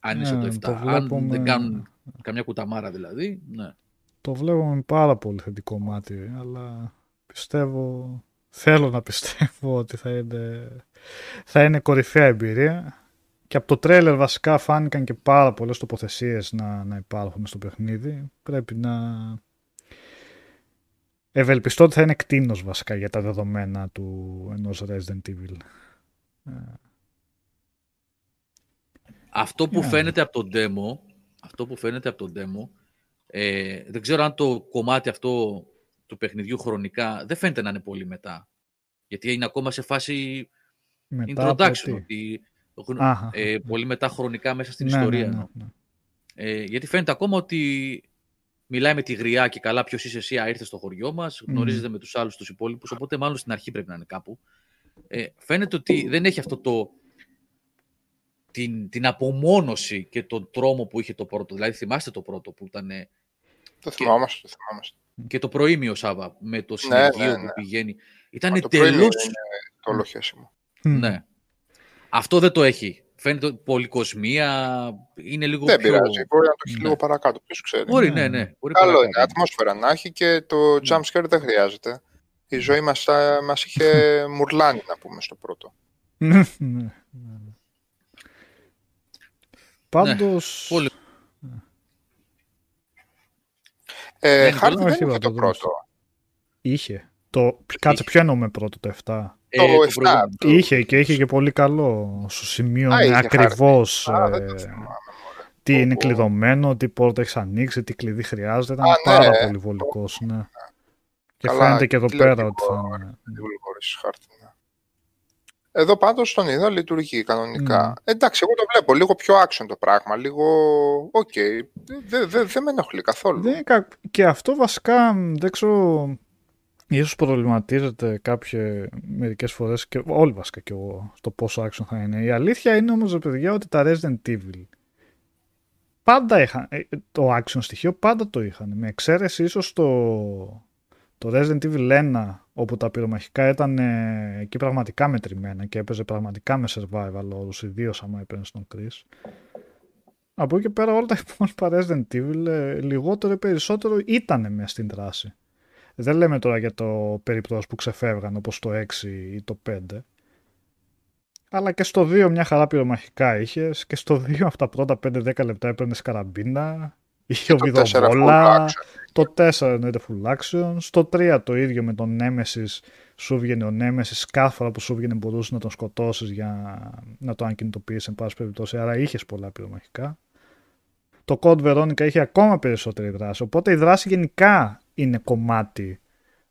Αν είναι σαν το 7. Ναι, το Αν δεν κάνουν καμιά κουταμάρα δηλαδή, ναι. Το βλέπω με πάρα πολύ θετικό μάτι, αλλά πιστεύω, θέλω να πιστεύω ότι θα είναι, θα είναι κορυφαία εμπειρία. Και από το τρέλερ βασικά φάνηκαν και πάρα πολλές τοποθεσίες να, να υπάρχουν στο παιχνίδι. Πρέπει να, Ευελπιστώ ότι θα είναι κτίνος βασικά για τα δεδομένα του ενός Resident Evil. Αυτό που Ναι. φαίνεται από τον demo, αυτό που φαίνεται από τον demo, ε, δεν ξέρω αν το κομμάτι αυτό του παιχνιδιού χρονικά δεν φαίνεται να είναι πολύ μετά. Γιατί είναι ακόμα σε φάση Μετά από introduction. τι; Ότι, Αχα. ε, πολύ μετά χρονικά μέσα στην Ναι, ιστορία. ναι, ναι, εννοώ. ναι. Ε, γιατί φαίνεται ακόμα ότι μιλάει με τη γριά και καλά ποιος είσαι εσύ, α, ήρθες στο χωριό μας, γνωρίζεται με τους άλλους τους υπόλοιπους. Οπότε, μάλλον στην αρχή πρέπει να είναι κάπου. Ε, φαίνεται ότι δεν έχει αυτό το. Την, την απομόνωση και τον τρόμο που είχε το πρώτο. Δηλαδή, θυμάστε το πρώτο που ήταν ε, Το θυμάμαστε, το θυμάμαστε. και το προήμιο Σάβα με το Ναι, ναι, συνεργείο ναι. που πηγαίνει. Ήταν Μα το πρωί τελώ. είναι το όλο χέσιμο. Μμ. Ναι. Αυτό δεν το έχει. Φαίνεται πολυκοσμία, είναι λίγο Δεν πιο... πειράζει. Μπορεί να το έχεις Ναι. λίγο παρακάτω. Ποιος ξέρει. Μπορεί, Ναι, ναι, ναι. ναι. Μπορεί Καλό παρακάτω. είναι. Ατμόσφαιρα να έχει και το jump scare δεν χρειάζεται. Η ζωή μας, α, μας είχε μουρλάνει, να πούμε, στο πρώτο. Ναι, ναι, ναι. Πάντως, Πολύ. Ε, Ναι, Χάρτη όχι, δεν είχε θα το το πρώτο. είχε. Το, κάτσε, ποιο εννοούμε πρώτο, το 7. Ε, Το το 7. προηγούμενο. Το- Είχε και είχε και πολύ καλό. Σου σημείωνε Α, είχε ακριβώς Α, δεν ε, το θυμάμαι. τι Πω, είναι πω. κλειδωμένο, τι πόρτα έχει ανοίξει, τι κλειδί χρειάζεται. Ήταν Α, ναι, πάρα ε. πολύ βολικός, ναι. Και Καλά, φαίνεται και εδώ τι λέω πέρα και ότι εγώ, θα είναι. Λίγο χωρίς χάρτη, ναι. Εδώ πάντως τον είδα λειτουργεί κανονικά. Mm. Εντάξει, εγώ το βλέπω λίγο πιο action το πράγμα. Λίγο. Οκ. Δεν δε, δεν με ενοχλεί καθόλου. Δεν είναι κακ- Και αυτό βασικά μ, δεν ξέρω. Ίσως προβληματίζεται κάποια μερικές φορές και όλοι βασικά και εγώ στο πόσο action θα είναι. Η αλήθεια είναι όμως ρε παιδιά ότι τα Resident Evil πάντα είχαν, ε, το action στοιχείο πάντα το είχαν. Με εξαίρεση ίσως το, το Resident Evil 1 όπου τα πυρομαχικά ήταν ε, εκεί πραγματικά μετρημένα και έπαιζε πραγματικά με survival όρους, ιδίως άμα έπαιρνες στον Chris. Από εκεί και πέρα όλα τα υπόλοιπα Resident Evil ε, λιγότερο ή περισσότερο ήταν μέσα στην δράση. Δεν λέμε τώρα για το περιπτώσεις που ξεφεύγαν όπως το 6 ή το 5. Αλλά και στο 2 μια χαρά πυρομαχικά είχες και στο 2 από τα πρώτα 5-10 λεπτά έπαιρνες καραμπίνα. Είχε το 4 full οβιδοβόλα. action. Το 4 εννοείται full action. Στο 3 το ίδιο με τον Nemesis. Σου βγαίνει ο Nemesis. Κάθε φορά που σου βγαίνει μπορούσες να τον σκοτώσεις για να το ανκινητοποιήσει, εν πάση περιπτώσει. Άρα είχες πολλά πυρομαχικά. Το Code Veronica είχε ακόμα περισσότερη δράση. Οπότε η δράση γενικά είναι κομμάτι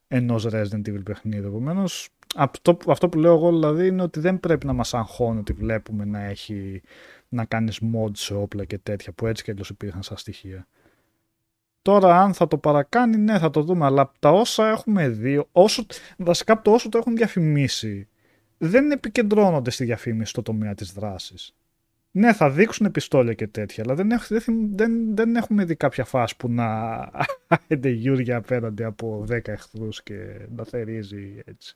ενός Resident Evil παιχνίδι. Επομένως, αυτό, που- αυτό που λέω εγώ δηλαδή είναι ότι δεν πρέπει να μας αγχώνει ότι βλέπουμε να έχει να κάνεις mod σε όπλα και τέτοια που έτσι και αλλιώς υπήρχαν σαν στοιχεία. Τώρα αν θα το παρακάνει, ναι θα το δούμε, αλλά από τα όσα έχουμε δει, όσο, βασικά από το όσο το έχουν διαφημίσει, δεν επικεντρώνονται στη διαφήμιση στο τομέα της δράσης. Ναι, θα δείξουν επιστόλια και τέτοια, αλλά δεν, έχ- δεν, θυμ- δεν, δεν έχουμε δει κάποια φάση που να είναι γιούρια απέναντι από 10 εχθρούς και να θερίζει έτσι.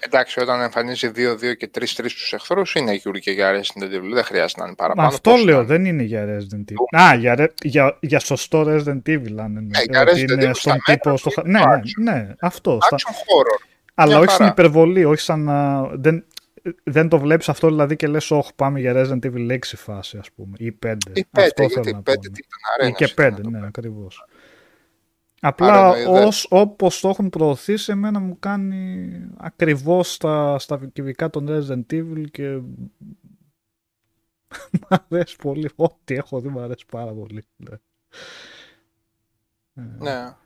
Εντάξει, όταν εμφανίζει 2-2 και 3-3 τους εχθρούς, είναι γιούρι και για Resident Evil. Δεν χρειάζεται να είναι Μα παραπάνω. αυτό Πώς λέω, να είναι. δεν είναι για Resident Evil. Α, για, ρε- για, για σωστό Resident Evil, αν είναι. Ναι, για ότι Resident είναι Evil στον στα τύπο. μέτρα Στο... του Ναι, είναι ναι, ναι, αυτό. Στα... Action horror. Αλλά μια όχι στην χαρά. υπερβολή, όχι σαν να. Δεν, δεν το βλέπεις αυτό δηλαδή και λες, Όχι, πάμε για Resident Evil 6 φάση, ας πούμε. Ή 5. Ή 5, αυτό γιατί θέλω να 5 πω. τι ναι. ήταν, αρένα. Ή και 5, ναι, ακριβώς. Απλά Άρα, ναι, ως, όπως το έχουν προωθήσει εμένα μου κάνει ακριβώς στα, στα κυβικά των Resident Evil και μ' αρέσει πολύ. Ό,τι έχω δει μ' αρέσει πάρα πολύ. Ναι. Ε, Ναι.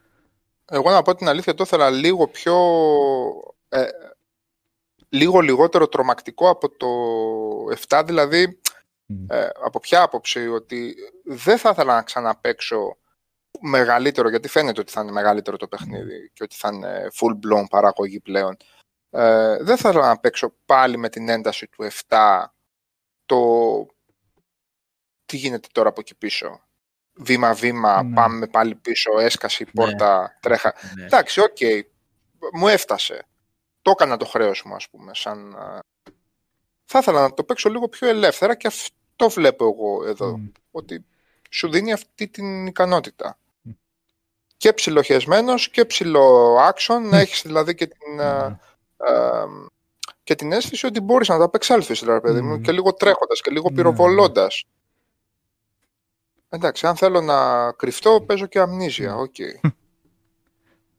Εγώ να πω την αλήθεια, το ήθελα λίγο πιο... Ε, λίγο λιγότερο τρομακτικό από το 7, δηλαδή μ. ε, από ποια άποψη, ότι δεν θα ήθελα να ξαναπαίξω μεγαλύτερο, γιατί φαίνεται ότι θα είναι μεγαλύτερο το παιχνίδι και ότι θα είναι full blown παραγωγή πλέον. Ε, δεν θα ήθελα να παίξω πάλι με την ένταση του 7 το τι γίνεται τώρα από εκεί πίσω; Βήμα-βήμα, Ναι. πάμε πάλι πίσω, έσκασε η πόρτα, τρέχα. Ναι. Εντάξει, οκ, μου έφτασε. Το έκανα το χρέος μου, ας πούμε, σαν... α, Θα ήθελα να το παίξω λίγο πιο ελεύθερα και αυτό βλέπω εγώ εδώ, Μ. ότι σου δίνει αυτή την ικανότητα. Μ. Και ψιλοχεσμένος και ψιλο action, να έχεις δηλαδή και την, α, Ναι. α, και την αίσθηση ότι μπορείς να ανταπεξέλθεις, δηλαδή, παιδί μου, Μμ. και λίγο τρέχοντας και λίγο Ναι, πυροβολώντας. Εντάξει, αν θέλω να κρυφτώ, παίζω και Amnesia, OK.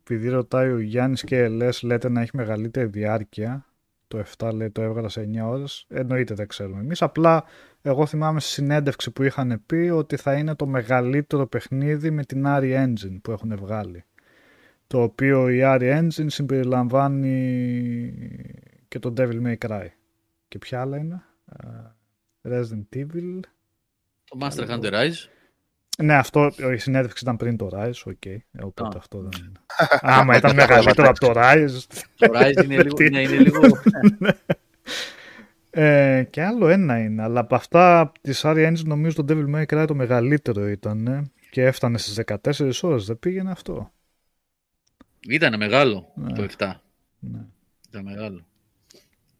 Επειδή ρωτάει ο Γιάννης και Ελές λέτε να έχει μεγαλύτερη διάρκεια. Το 7 λέει το έβγαλα σε 9 ώρες. Εννοείται δεν ξέρουμε εμείς. Απλά εγώ θυμάμαι στη συνέντευξη που είχαν πει ότι θα είναι το μεγαλύτερο παιχνίδι με την Ari Engine που έχουν βγάλει. Το οποίο η Ari Engine συμπεριλαμβάνει και το Devil May Cry. Και ποια άλλα είναι; Ε, Resident Evil. Το Master Hunter Rise. Ναι, αυτό η συνέντευξη ήταν πριν το Rise, OK. Okay. Οπότε αυτό δεν είναι. Άμα ήταν μεγαλύτερο από το Rise. Το Rise είναι λίγο. ναι, είναι λίγο... ε, και άλλο ένα είναι, αλλά από αυτά της RE Engine νομίζω το Devil May Cry το μεγαλύτερο ήταν ε, και έφτανε στις 14 ώρες, δεν πήγαινε αυτό. Ήταν μεγάλο Ναι. το 7. Ναι. Ήταν μεγάλο.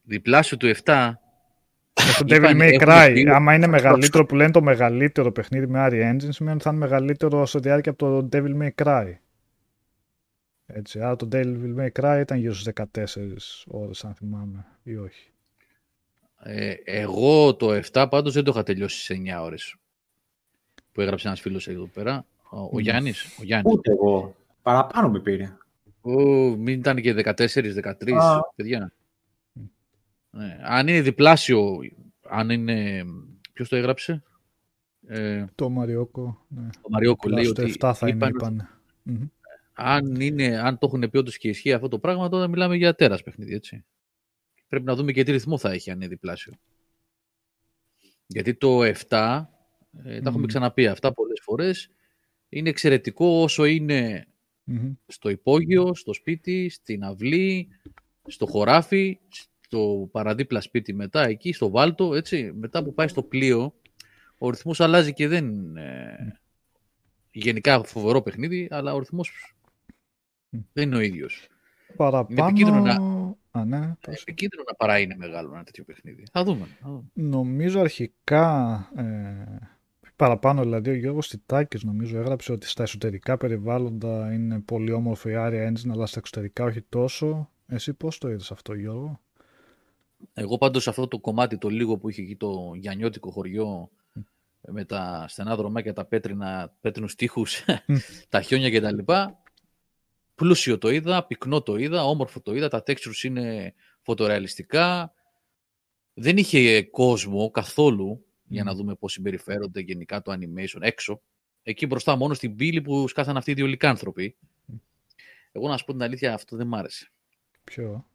Διπλάσιο του 7. Και στο Είπαν, Devil May έχουν Cry, πει- άμα είναι μεγαλύτερο που λένε το μεγαλύτερο παιχνίδι με Ari Engine, σημαίνει ότι θα είναι μεγαλύτερο σε διάρκεια από το Devil May Cry. Έτσι, άρα το Devil May Cry ήταν γύρω στις 14 ώρες, αν θυμάμαι, ή όχι. Ε, εγώ το 7 πάντως δεν το είχα τελειώσει σε 9 ώρες. Που έγραψε ένας φίλος εδώ πέρα. Ο, ο Μμ. Γιάννης. Ο Γιάννης. Ούτε εγώ. Παραπάνω με πήρε. Ο, μην ήταν και 14-13, Α. παιδιά. Ναι. Αν είναι διπλάσιο, αν είναι... Ποιος το έγραψε; Ε, Το Μαριόκο, ναι. ο Μαριόκο λέει Τουλάχιστον ότι 7 θα είναι, είπαν- είπανε. Μμμ. αν, είναι, αν το έχουν πει όντως και ισχύει αυτό το πράγμα, τότε μιλάμε για τέρας παιχνίδι, έτσι. Πρέπει να δούμε και τι ρυθμό θα έχει αν είναι διπλάσιο. Γιατί το 7, ε, τα έχουμε Μμμ. ξαναπεί αυτά πολλές φορές, είναι εξαιρετικό όσο είναι Μμμ. στο υπόγειο, στο σπίτι, στην αυλή, στο χωράφι, στο παραδίπλα σπίτι μετά, εκεί στο βάλτο, έτσι. Μετά που πάει στο πλοίο, ο ρυθμός αλλάζει και δεν... Ε, γενικά φοβερό παιχνίδι, αλλά ο ρυθμός δεν είναι ο ίδιος. Παραπάνω... επικίνδυνο να- Α, ναι, Είναι πες. επικίνδυνο να παρά είναι μεγάλο ένα τέτοιο παιχνίδι. Θα δούμε. Θα δούμε. Νομίζω αρχικά, ε, παραπάνω δηλαδή ο Γιώργος Τιτάκης νομίζω έγραψε ότι στα εσωτερικά περιβάλλοντα είναι πολύ όμορφο η Aria Engine αλλά στα εξωτερικά όχι τόσο. Εσύ πώς το είδες αυτό Γιώργο; Εγώ πάντως αυτό το κομμάτι το λίγο που είχε εκεί το γιανιώτικο χωριό με τα στενά δρομάκια, τα πέτρινα, πέτρινους τείχους, τα χιόνια κτλ. Πλούσιο το είδα, πυκνό το είδα, όμορφο το είδα, τα textures είναι φωτορεαλιστικά. Δεν είχε κόσμο καθόλου για να δούμε πώς συμπεριφέρονται γενικά το animation έξω. Εκεί μπροστά μόνο στην πύλη που σκάσαν αυτοί οι δύο λικάνθρωποι. Εγώ να σου πω την αλήθεια, αυτό δεν μ' άρεσε. Ποιο;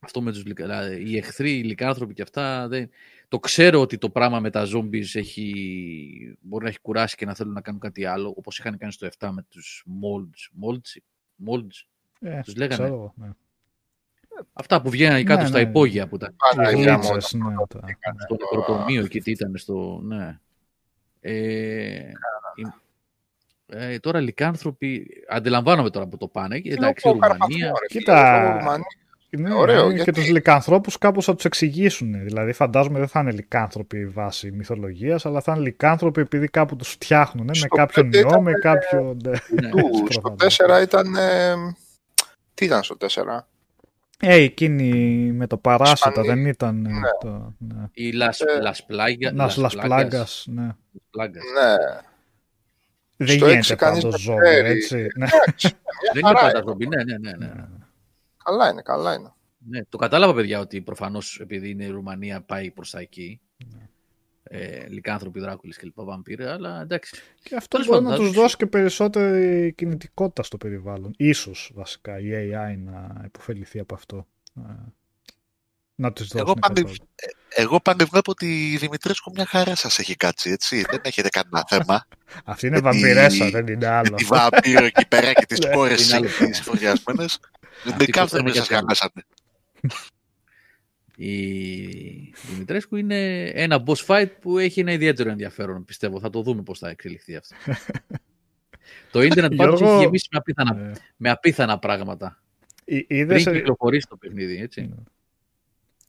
Αυτό με τους λικα- δηλαδή, οι εχθροί, οι λικάνθρωποι και αυτά. Δεν... Το ξέρω ότι το πράγμα με τα zombies έχει... μπορεί να έχει κουράσει και να θέλουν να κάνουν κάτι άλλο, όπως είχαν κάνει στο 7 με τους molds. molds, molds. Ε, Τους λέγανε. ξέρω εγώ, ναι. Αυτά που βγαίνανε κάτω Ναι, στα ναι. υπόγεια που ήταν. Πάρα Οι η γραμμότα. γλίτσες, ναι, τα- Στο νεκροτομείο εκεί τι ήταν στο... Ναι. Ε, η- ε, τώρα λικάνθρωποι, αντιλαμβάνομαι τώρα που το πάνε. και Εντάξει, Είναι ο Ρουμανία. Καρπαθμό, ρε φίλε, Κοίτα, ο Ρουμανία. Ναι, Ωραίο, και γιατί- τους λικάνθρωπους κάπως θα τους εξηγήσουν. Δηλαδή φαντάζομαι δεν θα είναι λικάνθρωποι βάσει μυθολογίας, αλλά θα είναι λικάνθρωποι επειδή κάπου τους φτιάχνουν με Στο κάποιον πέντε ιό, ήταν, με κάποιο... ναι. Ναι. Του, στο προφανώς. 4 ήταν. ε, τι ήταν στο 4. Ε, εκείνη με το παράσιτα Ισπανοί. δεν ήταν... ε, Ναι. Το, ναι. Η Las, Ε, Las Plagas. Νας Λας Πλάγκας, ναι. Plagas. Ναι. Δεν Στο γίνεται έξι κανείς πάντως δεν ζώο, ξέρει. έτσι. Ναι. Εντάξει, Δεν χαρά είναι είναι. πάντα ζόμπι. Ναι, ναι, ναι, ναι. Καλά είναι, καλά είναι. ναι. Το κατάλαβα, παιδιά, ότι προφανώς επειδή είναι η Ρουμανία πάει προς τα εκεί. Ναι. Ε, λικάνθρωποι, δράκουλε και λοιπά, βαμπύρε, αλλά εντάξει. Και αυτό Τέλος μπορεί πάντων, να θα τους τους- δώσει και περισσότερη κινητικότητα στο περιβάλλον. Ίσως βασικά η AI να υποφεληθεί από αυτό. Ε, Να τους Εγώ δώσουν πάλι, κάτι. εγώ πάλι βλέπω ότι η Δημητρέσκου μια χαρά σας έχει κάτσει, έτσι. Δεν έχετε κανένα θέμα. Αυτή είναι με τη- βαμπυρέσα, δεν είναι άλλο. τη βαμπύρο εκεί πέρα και τις Ναι, κόρες είναι άλλο εκεί, τις φοριασμένες. Αυτή Δεν κάθε που μέσα σας θέλουμε γαμέσανε. Η Δημητρέσκου είναι ένα boss fight που έχει ένα ιδιαίτερο ενδιαφέρον, πιστεύω. Θα το δούμε πώς θα εξελιχθεί αυτό. το ίντερνετ πάντως Γιώργο, έχει γεμίσει με απίθανα, Ε, με απίθανα πράγματα. εί- είδες, Πριν κυκλοφορήσει το παιχνίδι, έτσι.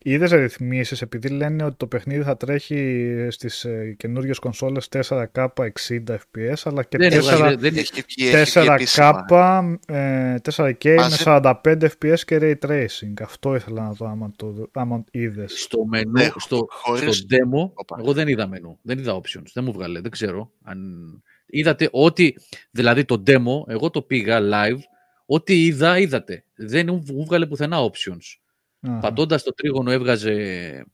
Είδες ρυθμίσεις επειδή λένε ότι το παιχνίδι θα τρέχει στις ε, καινούργιες κονσόλες 4K 60 FPS αλλά και Δεν, 4, έβγαζε- δεν, Έχει βγει, έχει βγει 4K επίσημα. ε, 4K με Μαζί- 45 FPS και Ray Tracing. Αυτό ήθελα να δω άμα, το, άμα είδες. στο μενού, Ναι, στο, χωρίς- στο demo, Οπα. εγώ δεν είδα μενού, δεν είδα options, δεν μου βγάλε, δεν ξέρω. Αν... Είδατε ότι, δηλαδή το demo, εγώ το πήγα live, ό,τι είδα, είδατε. Δεν μου βγάλε πουθενά options. Αχα. Πατώντας το τρίγωνο έβγαζε...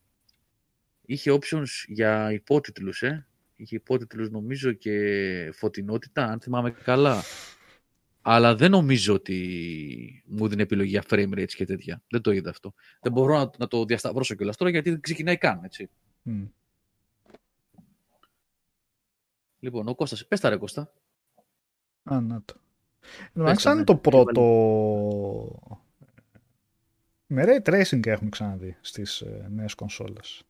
Είχε options για υπότιτλους, ε. Είχε υπότιτλους νομίζω και φωτεινότητα, αν θυμάμαι καλά. Αλλά δεν νομίζω ότι μου δίνει επιλογή για frame rates και τέτοια. Δεν το είδα αυτό. Δεν μπορώ να, να το διασταυρώσω κιόλας τώρα γιατί δεν ξεκινάει καν, έτσι. Μμ. Λοιπόν, ο Κώστας, πες τα ρε Κώστα. Α, να το. Εντάξει, τα, αν ναι. είναι το πρώτο... Με ray tracing έχουμε ξαναδεί στις ε, νέες κονσόλες.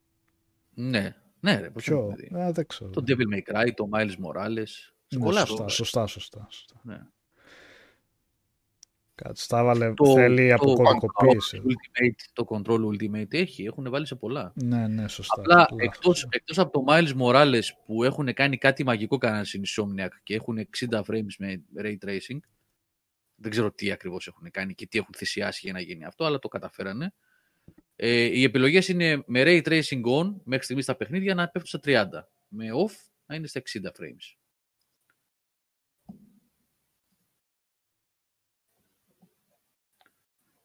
Ναι, ναι ρε, πώς το Ποιο; έχουμε δει. Α, δεν ξέρω. Το Devil May Cry, το Miles Morales. Σε Ναι, πολλά σωστά, αυτό. σωστά, σωστά, σωστά. Ναι. Κάτσε, τα βάλε, Το- θέλει το αποκωδικοποίηση. Ultimate, το Control Ultimate έχει, έχουν βάλει σε πολλά. Ναι, ναι, σωστά. Απλά Λάθος. εκτός, εκτός από το Miles Morales που έχουν κάνει κάτι μαγικό κανένας στην Insomniac και έχουν 60 frames με Ray Tracing, δεν ξέρω τι ακριβώς έχουν κάνει και τι έχουν θυσιάσει για να γίνει αυτό, αλλά το καταφέρανε. Ε, οι επιλογές είναι με Ray Tracing on μέχρι στιγμής στα παιχνίδια να πέφτουν στα 30. Με off να είναι στα 60 frames.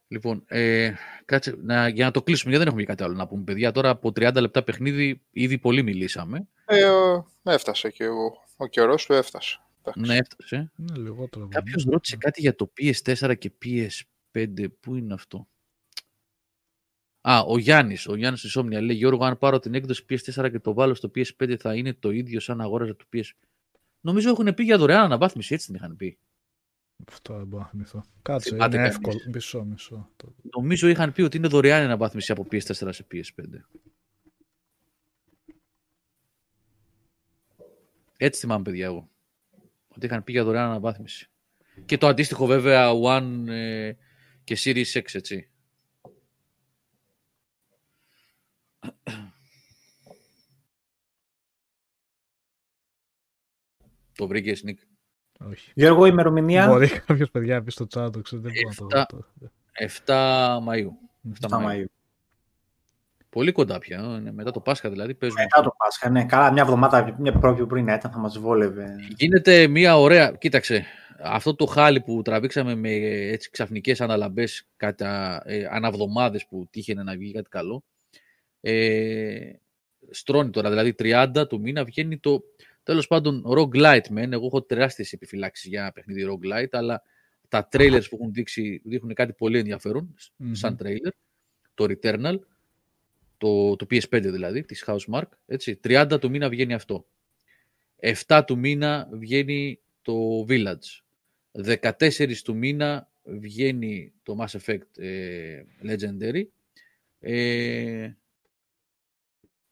Λοιπόν, ε, κάτσε, να, για να το κλείσουμε, γιατί δεν έχουμε και κάτι άλλο να πούμε, παιδιά. Τώρα από 30 λεπτά παιχνίδι ήδη πολύ μιλήσαμε. Ε, ο- έφτασε και ο, ο καιρός του έφτασε. Εντάξει. Ναι, έφτασε. Είναι λιγότερο. Κάποιος ρώτησε κάτι για το PS4 και PS5. Πού είναι αυτό; Α, ο Γιάννης, ο Γιάννης Ισόμνια λέει: Γιώργο, αν πάρω την έκδοση PS4 και το βάλω στο PS5, θα είναι το ίδιο σαν αγόραζα το PS. Νομίζω έχουν πει για δωρεάν αναβάθμιση, έτσι την είχαν πει. Αυτό δεν μπορώ να θυμηθώ. Κάτσε, Θυμάται είναι κανείς. εύκολο. Μισό, μισό. Το- Νομίζω είχαν πει ότι είναι δωρεάν η αναβάθμιση από PS4 σε PS5. Έτσι θυμάμαι, παιδιά, εγώ. Ότι είχαν πει για δωρεάν αναβάθμιση. Και το αντίστοιχο, βέβαια, One ε, και Series X, έτσι. Το βρήκες, Νίκ; Όχι. Γιώργο, ημερομηνία; Μπορεί κάποιος παιδιά να πει στο chat, το ξέρω, δεν μπορώ να το Εφτά. δω. 7 Μαΐου. 7 7 Μαΐου. Μαΐου. Πολύ κοντά πια. ε, είναι Μετά το Πάσχα δηλαδή παίζουμε. Μετά το Πάσχα, ναι. Καλά, μια εβδομάδα, μια πιο πριν ήταν, θα μας βόλευε. Γίνεται μια ωραία. Κοίταξε. Αυτό το χάλι που τραβήξαμε με έτσι ξαφνικές αναλαμπές κατά ε, αναβδομάδες που τύχαινε να βγει κάτι καλό. Ε, στρώνει τώρα, δηλαδή 30 του μήνα βγαίνει το τέλος πάντων roguelite μεν. Εγώ έχω τεράστιες επιφυλάξεις για ένα παιχνίδι roguelite, αλλά τα trailers που έχουν δείξει δείχνουν κάτι πολύ ενδιαφέρον Μμμ. σαν trailer. Το Returnal, το, το PS5 δηλαδή, της Housemark. Έτσι, 30 του μήνα βγαίνει αυτό. 7 του μήνα βγαίνει το Village. 14 του μήνα βγαίνει το Mass Effect ε, Legendary. Ε,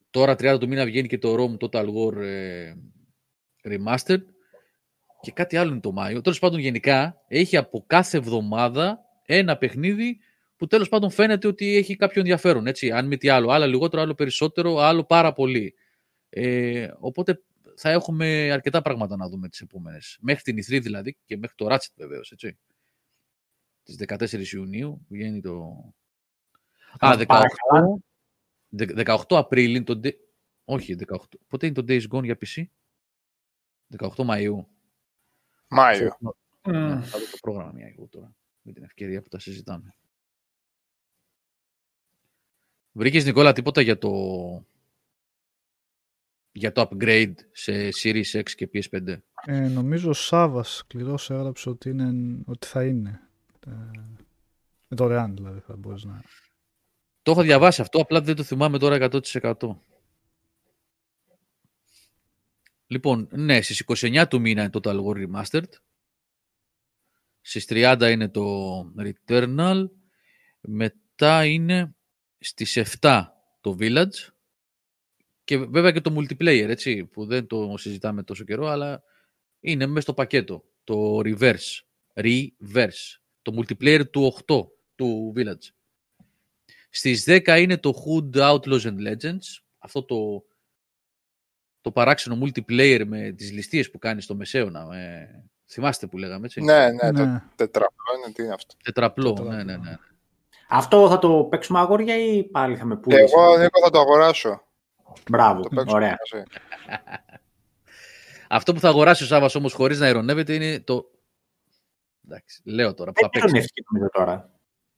τώρα 30 του μήνα βγαίνει και το Rome Total War ε, Remastered. Και κάτι άλλο είναι το Μάιο. Τέλος πάντων γενικά έχει από κάθε εβδομάδα ένα παιχνίδι που τέλος πάντων φαίνεται ότι έχει κάποιο ενδιαφέρον. Έτσι, αν μη τι άλλο. Άλλο λιγότερο, άλλο περισσότερο, άλλο πάρα πολύ. Ε, οπότε θα έχουμε αρκετά πράγματα να δούμε τις επόμενες. Μέχρι την E3 δηλαδή και μέχρι το Ratchet βεβαίως, έτσι. Τις 14 Ιουνίου βγαίνει το... Α, 18, Παρακαλώ. Δε- 18 Απρίλη είναι το... Day- Όχι, 18. Πότε είναι το Days Gone για PC? 18 Μαΐου. Μάιο. Ναι, θα δω το πρόγραμμα μια εγώ τώρα. Με την ευκαιρία που τα συζητάμε. Βρήκες Νικόλα τίποτα για το για το upgrade σε Series X και PS5. Ε, νομίζω ο Σάβα σκληρός έγραψε ότι, είναι, ότι θα είναι. Ε, δωρεάν δηλαδή θα μπορείς να. Το έχω διαβάσει αυτό, απλά δεν το θυμάμαι τώρα 100%. Λοιπόν, ναι, στις 29 του μήνα είναι το Total War Remastered. Στις 30 είναι το Returnal. Μετά είναι στις 7 το Village. Και βέβαια και το multiplayer, έτσι, που δεν το συζητάμε τόσο καιρό, αλλά είναι μέσα στο πακέτο. Το Reverse. Reverse. Το multiplayer του 8 του Village. Στις 10 είναι το Hood Outlaws and Legends. Αυτό το, το παράξενο multiplayer με τις ληστείες που κάνεις στο Μεσαίωνα. Με... Θυμάστε που λέγαμε, έτσι. Ναι, ναι, το Ναι. τετραπλό είναι, τι είναι αυτό. Τετραπλό, Τετραπλό. ναι, ναι, ναι. Αυτό θα το παίξουμε αγόρια ή πάλι θα με πουλήσεις. Εγώ, Νίκο, θα το αγοράσω. Μπράβο, Το παίξω ωραία. μαζί. Αυτό που θα αγοράσει ο Σάββας όμως χωρίς να ειρωνεύεται είναι το... Εντάξει, λέω τώρα που θα Δεν παίξει. τον εύχει νομίζω τώρα.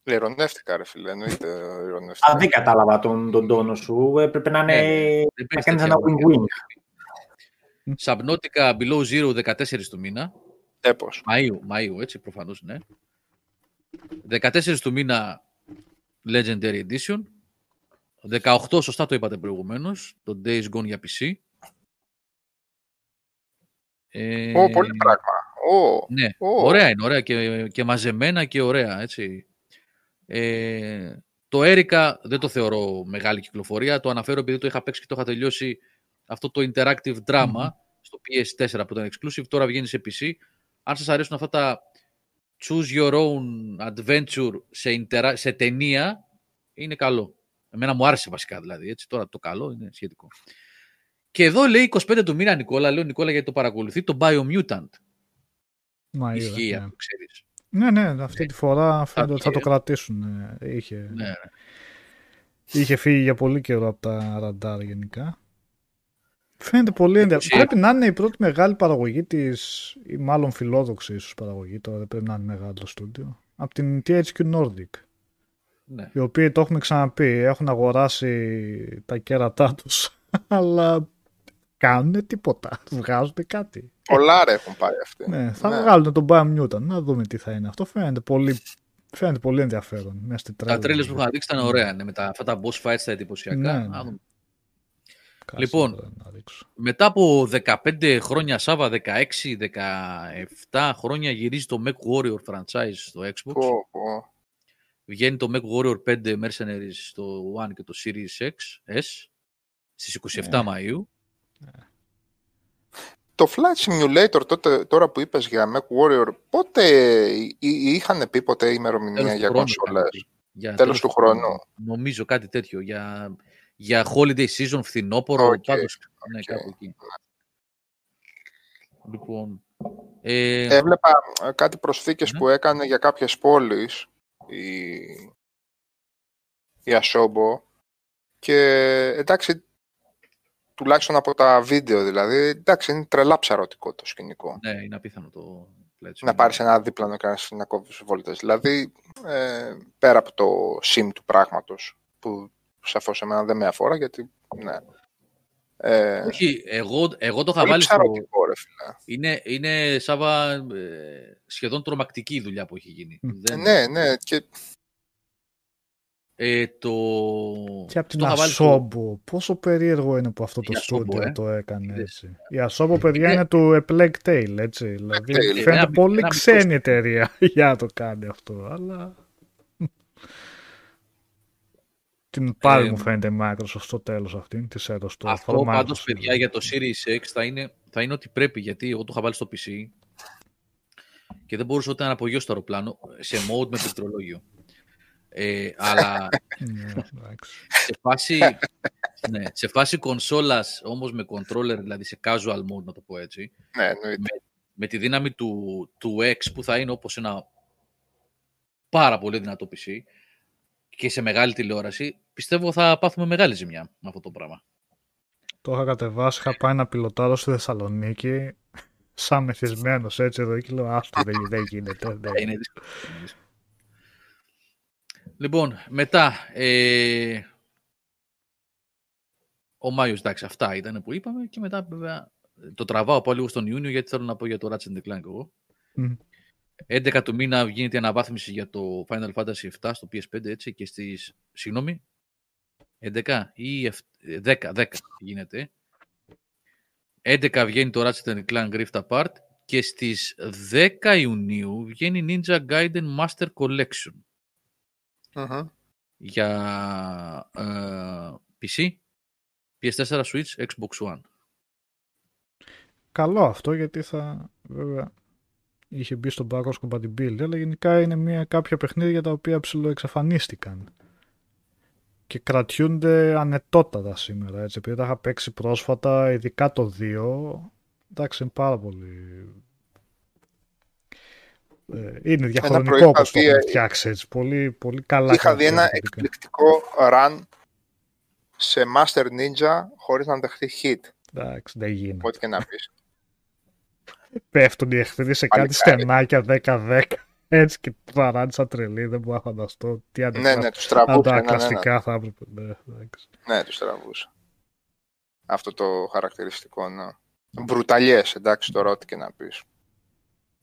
Ηρωνεύτηκα, ρε φίλε. Εννοείται ηρωνεύτηκα. Αν δεν κατάλαβα τον, τον τόνο σου, έπρεπε να είναι. Δεν να παίζεις κάνεις τέτοια ένα win-win. Σαμπνότικα below zero 14 του μήνα. Έπως. Μαΐου, Μαΐου, έτσι προφανώς, ναι. 14 του μήνα Legendary Edition. 18, σωστά το είπατε προηγουμένως, το Days Gone για PC. Ε, Ω, πολύ πράγμα. Ω, Ναι, Ω. ωραία είναι, ωραία και, και μαζεμένα και ωραία, έτσι. Ε, το Erica δεν το θεωρώ μεγάλη κυκλοφορία, το αναφέρω επειδή το είχα παίξει και το είχα τελειώσει αυτό το interactive drama στο PS4 που ήταν exclusive, τώρα βγαίνει σε PC. Αν σας αρέσουν αυτά τα choose your own adventure σε, intera- σε ταινία, είναι καλό. Εμένα μου άρεσε βασικά δηλαδή, έτσι, τώρα το καλό είναι σχετικό. Και εδώ λέει 25 του μήνα Νικόλα, λέω Νικόλα γιατί το παρακολουθεί, το Biomutant. Μα Ισχύει, είδα, αν ναι. το ξέρεις. Ναι, ναι, αυτή τη φορά φαίνεται ότι θα το βγει, κρατήσουν. ε, Είχε, Ναι, ναι. είχε φύγει για πολύ καιρό από τα ραντάρ γενικά. Φαίνεται πολύ ενδιαφέρον. 26. Πρέπει να είναι η πρώτη μεγάλη παραγωγή τη, ή μάλλον φιλόδοξη ίσως παραγωγή, τώρα δεν πρέπει να είναι μεγάλο στούντιο. Από την THQ Nordic. ναι. Οι οποίοι το έχουμε ξαναπεί, έχουν αγοράσει τα κέρατά τους, αλλά κάνουν τίποτα. Βγάζουν κάτι. πολλά ρε έχουν πάει αυτοί. Ναι, θα Ναι. βγάλουν τον Bam Newton. Να δούμε τι θα είναι αυτό. Φαίνεται πολύ, φαίνεται πολύ ενδιαφέρον. Μέσα στη Τα τρέλα. τρέλες που είχαν δείξει ήταν ωραία, ναι, με τα, αυτά τα boss fights τα εντυπωσιακά. Ναι, Να ναι. Δούμε. Κάτσε Λοιπόν. τώρα να ρίξω. Μετά από 15 χρόνια, Σάβα, 16-17 χρόνια γυρίζει το Mech Warrior franchise στο Xbox. Πω, πω. Βγαίνει το Mech Warrior 5 Mercenaries στο One και το Series X, S, στις 27 Ναι. Μαΐου. Το Flight Simulator τότε, τώρα που είπες για Mech Warrior, πότε εί- εί- είχαν πει ποτέ ημερομηνία Τέλος του για χρόνου κονσόλες; κάτι. Για Τέλος του χρόνου. Νομίζω κάτι τέτοιο. Για, για holiday season, φθινόπωρο, Οκ, πάντως. Ναι, οκ. κάπου εκεί. Λοιπόν, ε, Έβλεπα ε, κάτι προσθήκες Ναι. που έκανε για κάποιες πόλεις η, η Asobo και εντάξει, τουλάχιστον από τα βίντεο δηλαδή, εντάξει, είναι τρελά ψαρωτικό το σκηνικό. ναι, είναι απίθανο το Flight Να Simulator. πάρεις ένα δίπλανο και να, σ- να κόβεις βόλτες. Δηλαδή, ε, πέρα από το sim του πράγματος, που σαφώς εμένα δεν με αφορά, γιατί, ναι. Ε, Όχι, εγώ, εγώ το είχα πολύ βάλει στο... ψαρωτικό, ρε φίλε. Είναι, είναι Σάβα, ε, σχεδόν τρομακτική η δουλειά που έχει γίνει. Μμ. Δεν- Ναι, ναι, και Ε, το... Και από την το είχα βάλει στο- Asobo. Πόσο περίεργο είναι που αυτό το Η Asobo, στούντιο ε. το έκανε Είδες. έτσι. Η Asobo, παιδιά, Είναι- είναι του A Plague Tale, έτσι. Δηλαδή, Tale. φαίνεται Ένα- πολύ ένα ξένη μικρό- εταιρεία για να το κάνει αυτό, αλλά... Την πάλι Ε, μου φαίνεται η Microsoft στο τέλος αυτή, της έδωσε το Αυτό for πάντως, Microsoft. παιδιά, για το Series X θα είναι, θα είναι ό,τι πρέπει, γιατί εγώ το είχα βάλει στο PC και δεν μπορούσα ούτε να απογειώσω το αεροπλάνο σε mode με πληκτρολόγιο. Ε, αλλά Ναι, εντάξει. σε φάση, ναι, σε φάση κονσόλας, όμως με controller, δηλαδή σε casual mode, να το πω έτσι, ναι, εννοείται. με τη δύναμη του, του X που θα είναι όπως ένα πάρα πολύ δυνατό PC και σε μεγάλη τηλεόραση, πιστεύω θα πάθουμε μεγάλη ζημιά με αυτό το πράγμα. Το είχα κατεβάσει, είχα πάει να πιλωτάρω στη Θεσσαλονίκη, σαν μεθυσμένος έτσι εδώ και λέω άστο δεν, δεν γίνεται. Δεν. Είναι δύσκολο. είναι δύσκολο. Λοιπόν, μετά, ε, ο Μάιος, εντάξει, αυτά ήταν που είπαμε και μετά βέβαια το τραβάω από λίγο στον Ιούνιο γιατί θέλω να πω για το Ratchet Clank εγώ. Μμ. 11 του μήνα γίνεται η αναβάθμιση για το Final Fantasy 7 στο PS5 έτσι και στις, συγγνώμη, 11 ή εφ- 10, 10 γίνεται. 11 βγαίνει το Ratchet Clank Rift Apart και στις 10 Ιουνίου βγαίνει Ninja Gaiden Master Collection Μμμ. για ε, PC, PS4, Switch, Xbox One. Καλό αυτό γιατί θα βέβαια είχε μπει στο backwards compatibility αλλά γενικά είναι μια κάποια παιχνίδια τα οποία ψηλοεξαφανίστηκαν και κρατιούνται ανετότατα σήμερα έτσι. Επειδή τα είχα παίξει πρόσφατα ειδικά το 2 εντάξει είναι πάρα πολύ ε, είναι διαχρονικό πρωί όπως είχα το δει, έχουν ε, φτιάξει έτσι. Πολύ, πολύ καλά Είχα δει ένα χαρακτηριστικά. εκπληκτικό run σε Master Ninja χωρίς να δεχτεί hit, εντάξει δεν γίνεται. Ό,τι και να πεις. Πέφτουν οι εχθροί σε κάτι Παλικάρι. στενάκια 10-10 έτσι και βαράνε σαν τρελή, δεν μπορώ να φανταστώ τι Ναι, ναι, τους τραβούσε. Ναι, ναι, ναι. Αντακλαστικά θα έπρεπε. Ναι, εντάξει. Ναι, τους τραβούσε. Αυτό το χαρακτηριστικό, ναι. Μπρουταλιές, εντάξει, τώρα ό,τι και να πεις.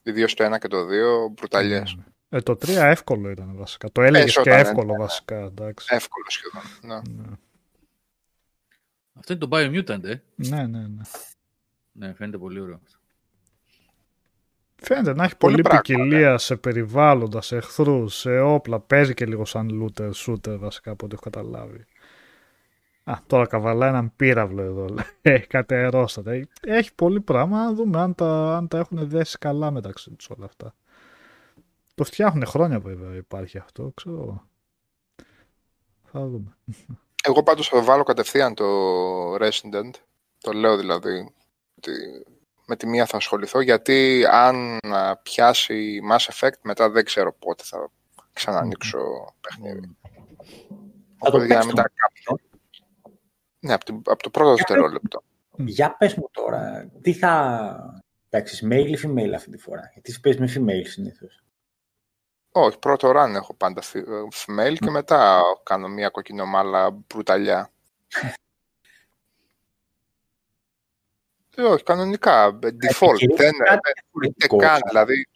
Ιδίω το 1 και το 2, μπρουταλιές. Ναι, ναι. Ε, το 3 εύκολο ήταν βασικά. Το έλεγες και Έσωταν, ναι, εύκολο ναι. βασικά. Εντάξει. Εύκολο σχεδόν. Ναι. Ναι. Αυτό είναι το Biomutant, ε. ναι, ναι, ναι. Ναι, φαίνεται πολύ ωραίο. Φαίνεται να έχει Πολύ πολλή πράγμα, ποικιλία σε περιβάλλοντα, σε εχθρούς, σε όπλα. Παίζει και λίγο σαν looter, shooter βασικά από ό,τι έχω καταλάβει. Α, τώρα καβαλάει έναν πύραυλο εδώ. λέει. Έχει κάτι αερόστατα. Έχει- Έχει πολύ πράγμα. Να δούμε αν τα, αν τα έχουν δέσει καλά μεταξύ τους όλα αυτά. Το φτιάχνουν χρόνια βέβαια υπάρχει αυτό, ξέρω. εγώ. Θα δούμε. Εγώ πάντως θα βάλω κατευθείαν το Resident. Το λέω δηλαδή ότι με τη μία θα ασχοληθώ γιατί αν α, πιάσει Mass Effect μετά δεν ξέρω πότε θα ξανανοίξω παιχνίδι. Θα το Οπότε για να παίξω. μην τα κάψω. Ναι, από, την- από το πρώτο δευτερόλεπτο. Για πες μου τώρα, τι θα παίξεις, male ή female αυτή τη φορά; Γιατί εσύ παίζεις με female συνήθως. Όχι, πρώτο run έχω πάντα φι- ε, female και μετά κάνω μια κοκκινομάλα μπρουταλιά. Ε, όχι, κανονικά, ε, default. κυρίως Δεν, κάτι δεν- διαφορετικό. ούτε καν, δηλαδή.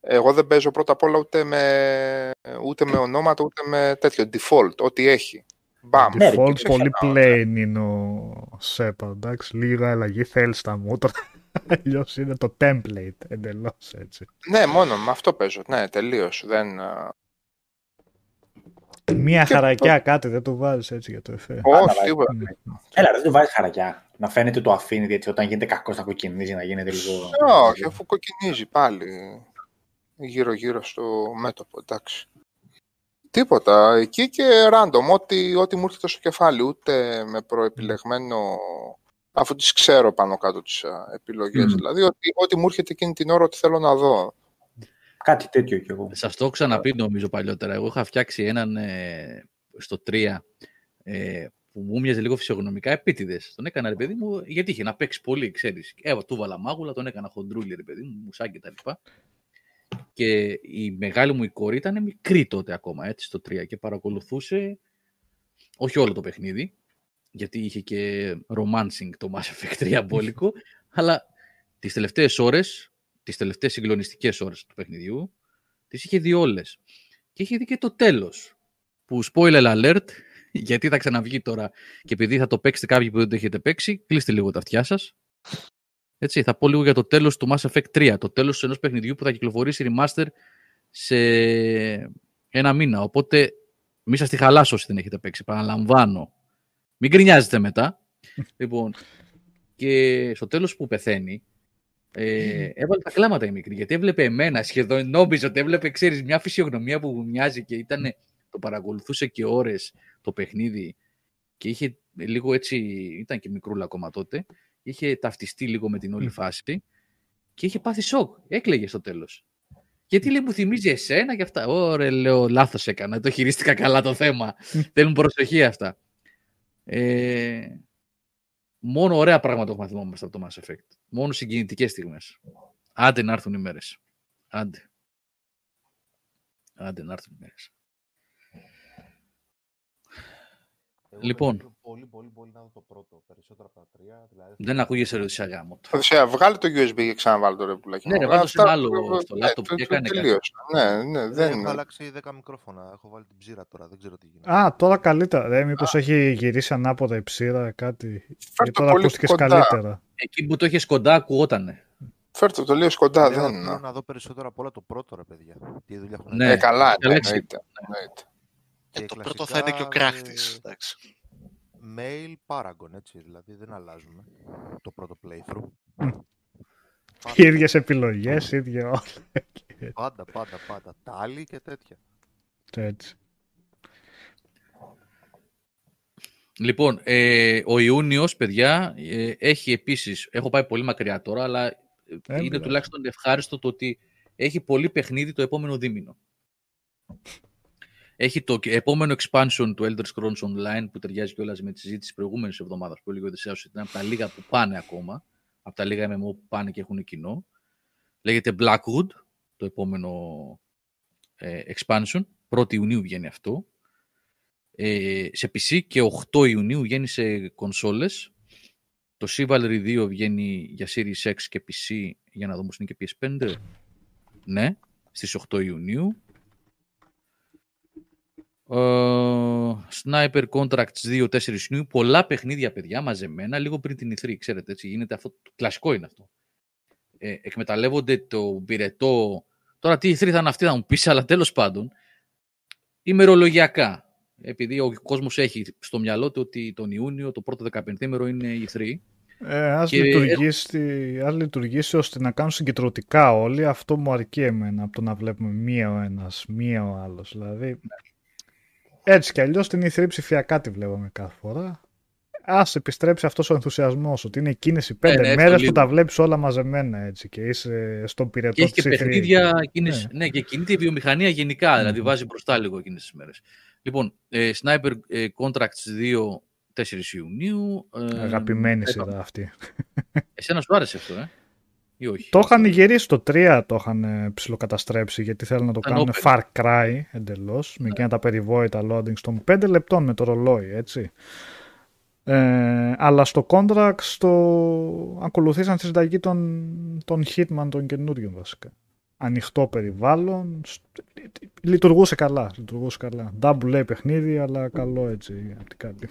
Εγώ δεν παίζω πρώτα απ' όλα ούτε με, ούτε με ονόματα, ούτε με τέτοιο default, ό,τι έχει. Μπαμ. Ναι, ρε, Default και πολύ ξεχνάω. plain είναι ο Shepard. Εντάξει, λίγα αλλαγή θέλει στα μούτρα. Αλλιώς είναι το template εντελώς έτσι. Ναι, μόνο με αυτό παίζω. Ναι, τελείως. Δεν... α, Μία Και χαρακιά κάτι δεν το βάζεις έτσι για το εφέ. Όχι, τίποτα. Ναι. Έλα, δεν του βάζεις χαρακιά. Να φαίνεται το αφήνει, έτσι όταν γίνεται κακός να κοκκινίζει, να γίνεται λίγο. Όχι, αφού κοκκινίζει πάλι γύρω-γύρω στο μέτωπο, εντάξει. Τίποτα. Εκεί και random, ό,τι, ό,τι μου έρχεται στο κεφάλι, ούτε με προεπιλεγμένο, αφού τις ξέρω πάνω κάτω τις α, επιλογές, Μμμ. δηλαδή ότι, ό,τι μου έρχεται εκείνη την ώρα ότι θέλω να δω. Κάτι τέτοιο κι εγώ. Σας το έχω ξαναπεί νομίζω παλιότερα. Εγώ είχα φτιάξει έναν ε, στο 3 ε, που μου μοιάζε λίγο φυσιογνωμικά επίτηδες. Τον έκανα ρε παιδί μου, γιατί είχε να παίξει πολύ, ξέρεις. Έβα, του βάλα μάγουλα, τον έκανα χοντρούλι, ρε παιδί μου, μουσάκι κτλ. Και η μεγάλη μου η κόρη ήταν μικρή τότε ακόμα, έτσι, στο 3 και παρακολουθούσε όχι όλο το παιχνίδι, γιατί είχε και romancing το Mass Effect 3 μπόλικο, αλλά τις τελευταίες ώρες, τις τελευταίες συγκλονιστικές ώρες του παιχνιδιού, τις είχε δει όλες. Και είχε δει και το τέλος, που spoiler alert, γιατί θα ξαναβγεί τώρα και επειδή θα το παίξετε κάποιοι που δεν το έχετε παίξει, κλείστε λίγο τα αυτιά σας. Έτσι, θα πω λίγο για το τέλος του Mass Effect 3, το τέλος ενός παιχνιδιού που θα κυκλοφορήσει remaster σε ένα μήνα. Οπότε μη σας τη χαλάσω όσοι δεν έχετε παίξει, παραλαμβάνω. Μην γκρινιάζετε μετά. λοιπόν, και στο τέλος που πεθαίνει, ε, έβαλε τα κλάματα η μικρή, γιατί έβλεπε εμένα σχεδόν, νόμιζε ότι έβλεπε, ξέρεις, μια φυσιογνωμία που μου μοιάζει και ήταν, το παρακολουθούσε και ώρες το παιχνίδι και είχε λίγο έτσι, ήταν και μικρούλα ακόμα τότε, είχε ταυτιστεί λίγο με την όλη φάση και είχε πάθει σοκ, έκλαιγε στο τέλος. Γιατί λέει μου θυμίζει εσένα και αυτά. Ωραία, λέω, λάθος έκανα, το χειρίστηκα καλά το θέμα. Θέλουν προσοχή αυτά. Ε, μόνο ωραία πράγματα έχουμε να θυμόμαστε από το Mass Effect. Μόνο συγκινητικές στιγμές. Άντε να έρθουν οι μέρες. Άντε. Άντε να έρθουν οι μέρες. Εγώ Λοιπόν. νομίζω Πολύ, πολύ, πολύ να δω το πρώτο. Περισσότερο από τα τρία. Δηλαδή, Δεν ακούγεσαι ρε σε γάμο. Οδυσσέα, βγάλε το USB και ξαναβάλε το ρε πουλάκι. Ναι, μου. ρε, βάλ' το σε Αυτά- ένα άλλο ναι, στο λάπτοπ το- και το- κάνε κάτι. τελείωσε. Ναι, ναι, δεν δεν έχω αλλάξει 10 μικρόφωνα. Έχω βάλει την ψήρα τώρα. Δεν ξέρω τι γίνεται. Α, τώρα καλύτερα. Ρε, μήπως έχει γυρίσει ανάποδα η ψήρα, κάτι. Γιατί το τώρα πολύ ακούστηκες κοντά. καλύτερα. Εκεί που το έχεις κοντά ακουγότανε. Φέρτε το λίγο κοντά, Λέω, δεν θέλω να δω περισσότερο από όλα το πρώτο, ρε παιδιά. Τι δουλειά έχουν Ναι. Ε, καλά, ναι, Διαλέξει. εννοείται. Εννοείται. Και Και το πρώτο θα κλασικά, είναι και ο κράχτης. ε, εντάξει. Mail Paragon, έτσι, δηλαδή δεν αλλάζουμε το πρώτο playthrough. Μμ. Πάντα, Ίδιες επιλογές, ίδια όλα. πάντα, πάντα, πάντα. Τάλι και τέτοια. Έτσι. Λοιπόν, ε, ο Ιούνιος, παιδιά, ε, έχει επίσης, έχω πάει πολύ μακριά τώρα, αλλά ε, είναι εντάξει. τουλάχιστον ευχάριστο το ότι έχει πολύ παιχνίδι το επόμενο δίμηνο. Έχει το επόμενο expansion του Elder Scrolls Online που ταιριάζει κιόλας με τη συζήτηση της προηγούμενης εβδομάδας που έλεγε ο Οδυσσέας ότι είναι από τα λίγα που πάνε ακόμα. Από τα λίγα MMO που πάνε και έχουν κοινό. Λέγεται Blackwood, το επόμενο ε, expansion. 1η Ιουνίου βγαίνει αυτό. Ε, σε PC και 8 Ιουνίου βγαίνει σε κονσόλες. Το Chivalry 2 βγαίνει για Series X και PC, για να δούμε είναι και PS5. Ναι, στις 8 Ιουνίου. Uh, Sniper Contracts 2 4 Ιουνίου. Πολλά παιχνίδια, παιδιά, μαζεμένα, λίγο πριν την E3, ξέρετε, έτσι, γίνεται αυτό, το κλασικό είναι αυτό. Ε, εκμεταλλεύονται το πυρετό. Τώρα τι E3 θα είναι αυτή, θα μου πεις, αλλά τέλος πάντων, ημερολογιακά. Επειδή ο κόσμος έχει στο μυαλό του ότι τον Ιούνιο, το πρώτο 15 ημερο είναι E3. Ε, ας, και... λειτουργήσει, ας λειτουργήσει ώστε να κάνουν συγκεντρωτικά όλοι, αυτό μου αρκεί εμένα από το να βλέπουμε μία ο ένας, μία ο άλλος. Δηλαδή, έτσι κι αλλιώς την E3 ψηφιακά τη βλέπουμε κάθε φορά. Α επιστρέψει αυτός ο ενθουσιασμός ότι είναι εκείνε οι πέντε ναι, ναι, μέρε που τα βλέπεις όλα μαζεμένα έτσι και είσαι στον πυρετό τη. Έχει και παιχνίδια, εκείνες, ναι. ναι. και κινείται η βιομηχανία γενικά, mm. δηλαδή βάζει μπροστά λίγο εκείνε τι μέρες. Λοιπόν, ε, Sniper ε, Contracts 2 4 Ιουνίου. Ε, Αγαπημένη ε, σειρά αυτή. Εσένα σου άρεσε αυτό, ε; Ή όχι. Το είχαν γυρίσει το 3, το είχαν ψιλοκαταστρέψει γιατί θέλουν να το κάνουν Far Cry εντελώς. Ναι. Με εκείνα τα περιβόητα loading των 5 λεπτών με το ρολόι, έτσι. Ε, αλλά στο Contract το ακολουθήσαν τη συνταγή των, των Hitman των καινούριων βασικά. Ανοιχτό περιβάλλον, λειτουργούσε καλά, λειτουργούσε καλά. Double A παιχνίδι, αλλά καλό έτσι από την κάτι.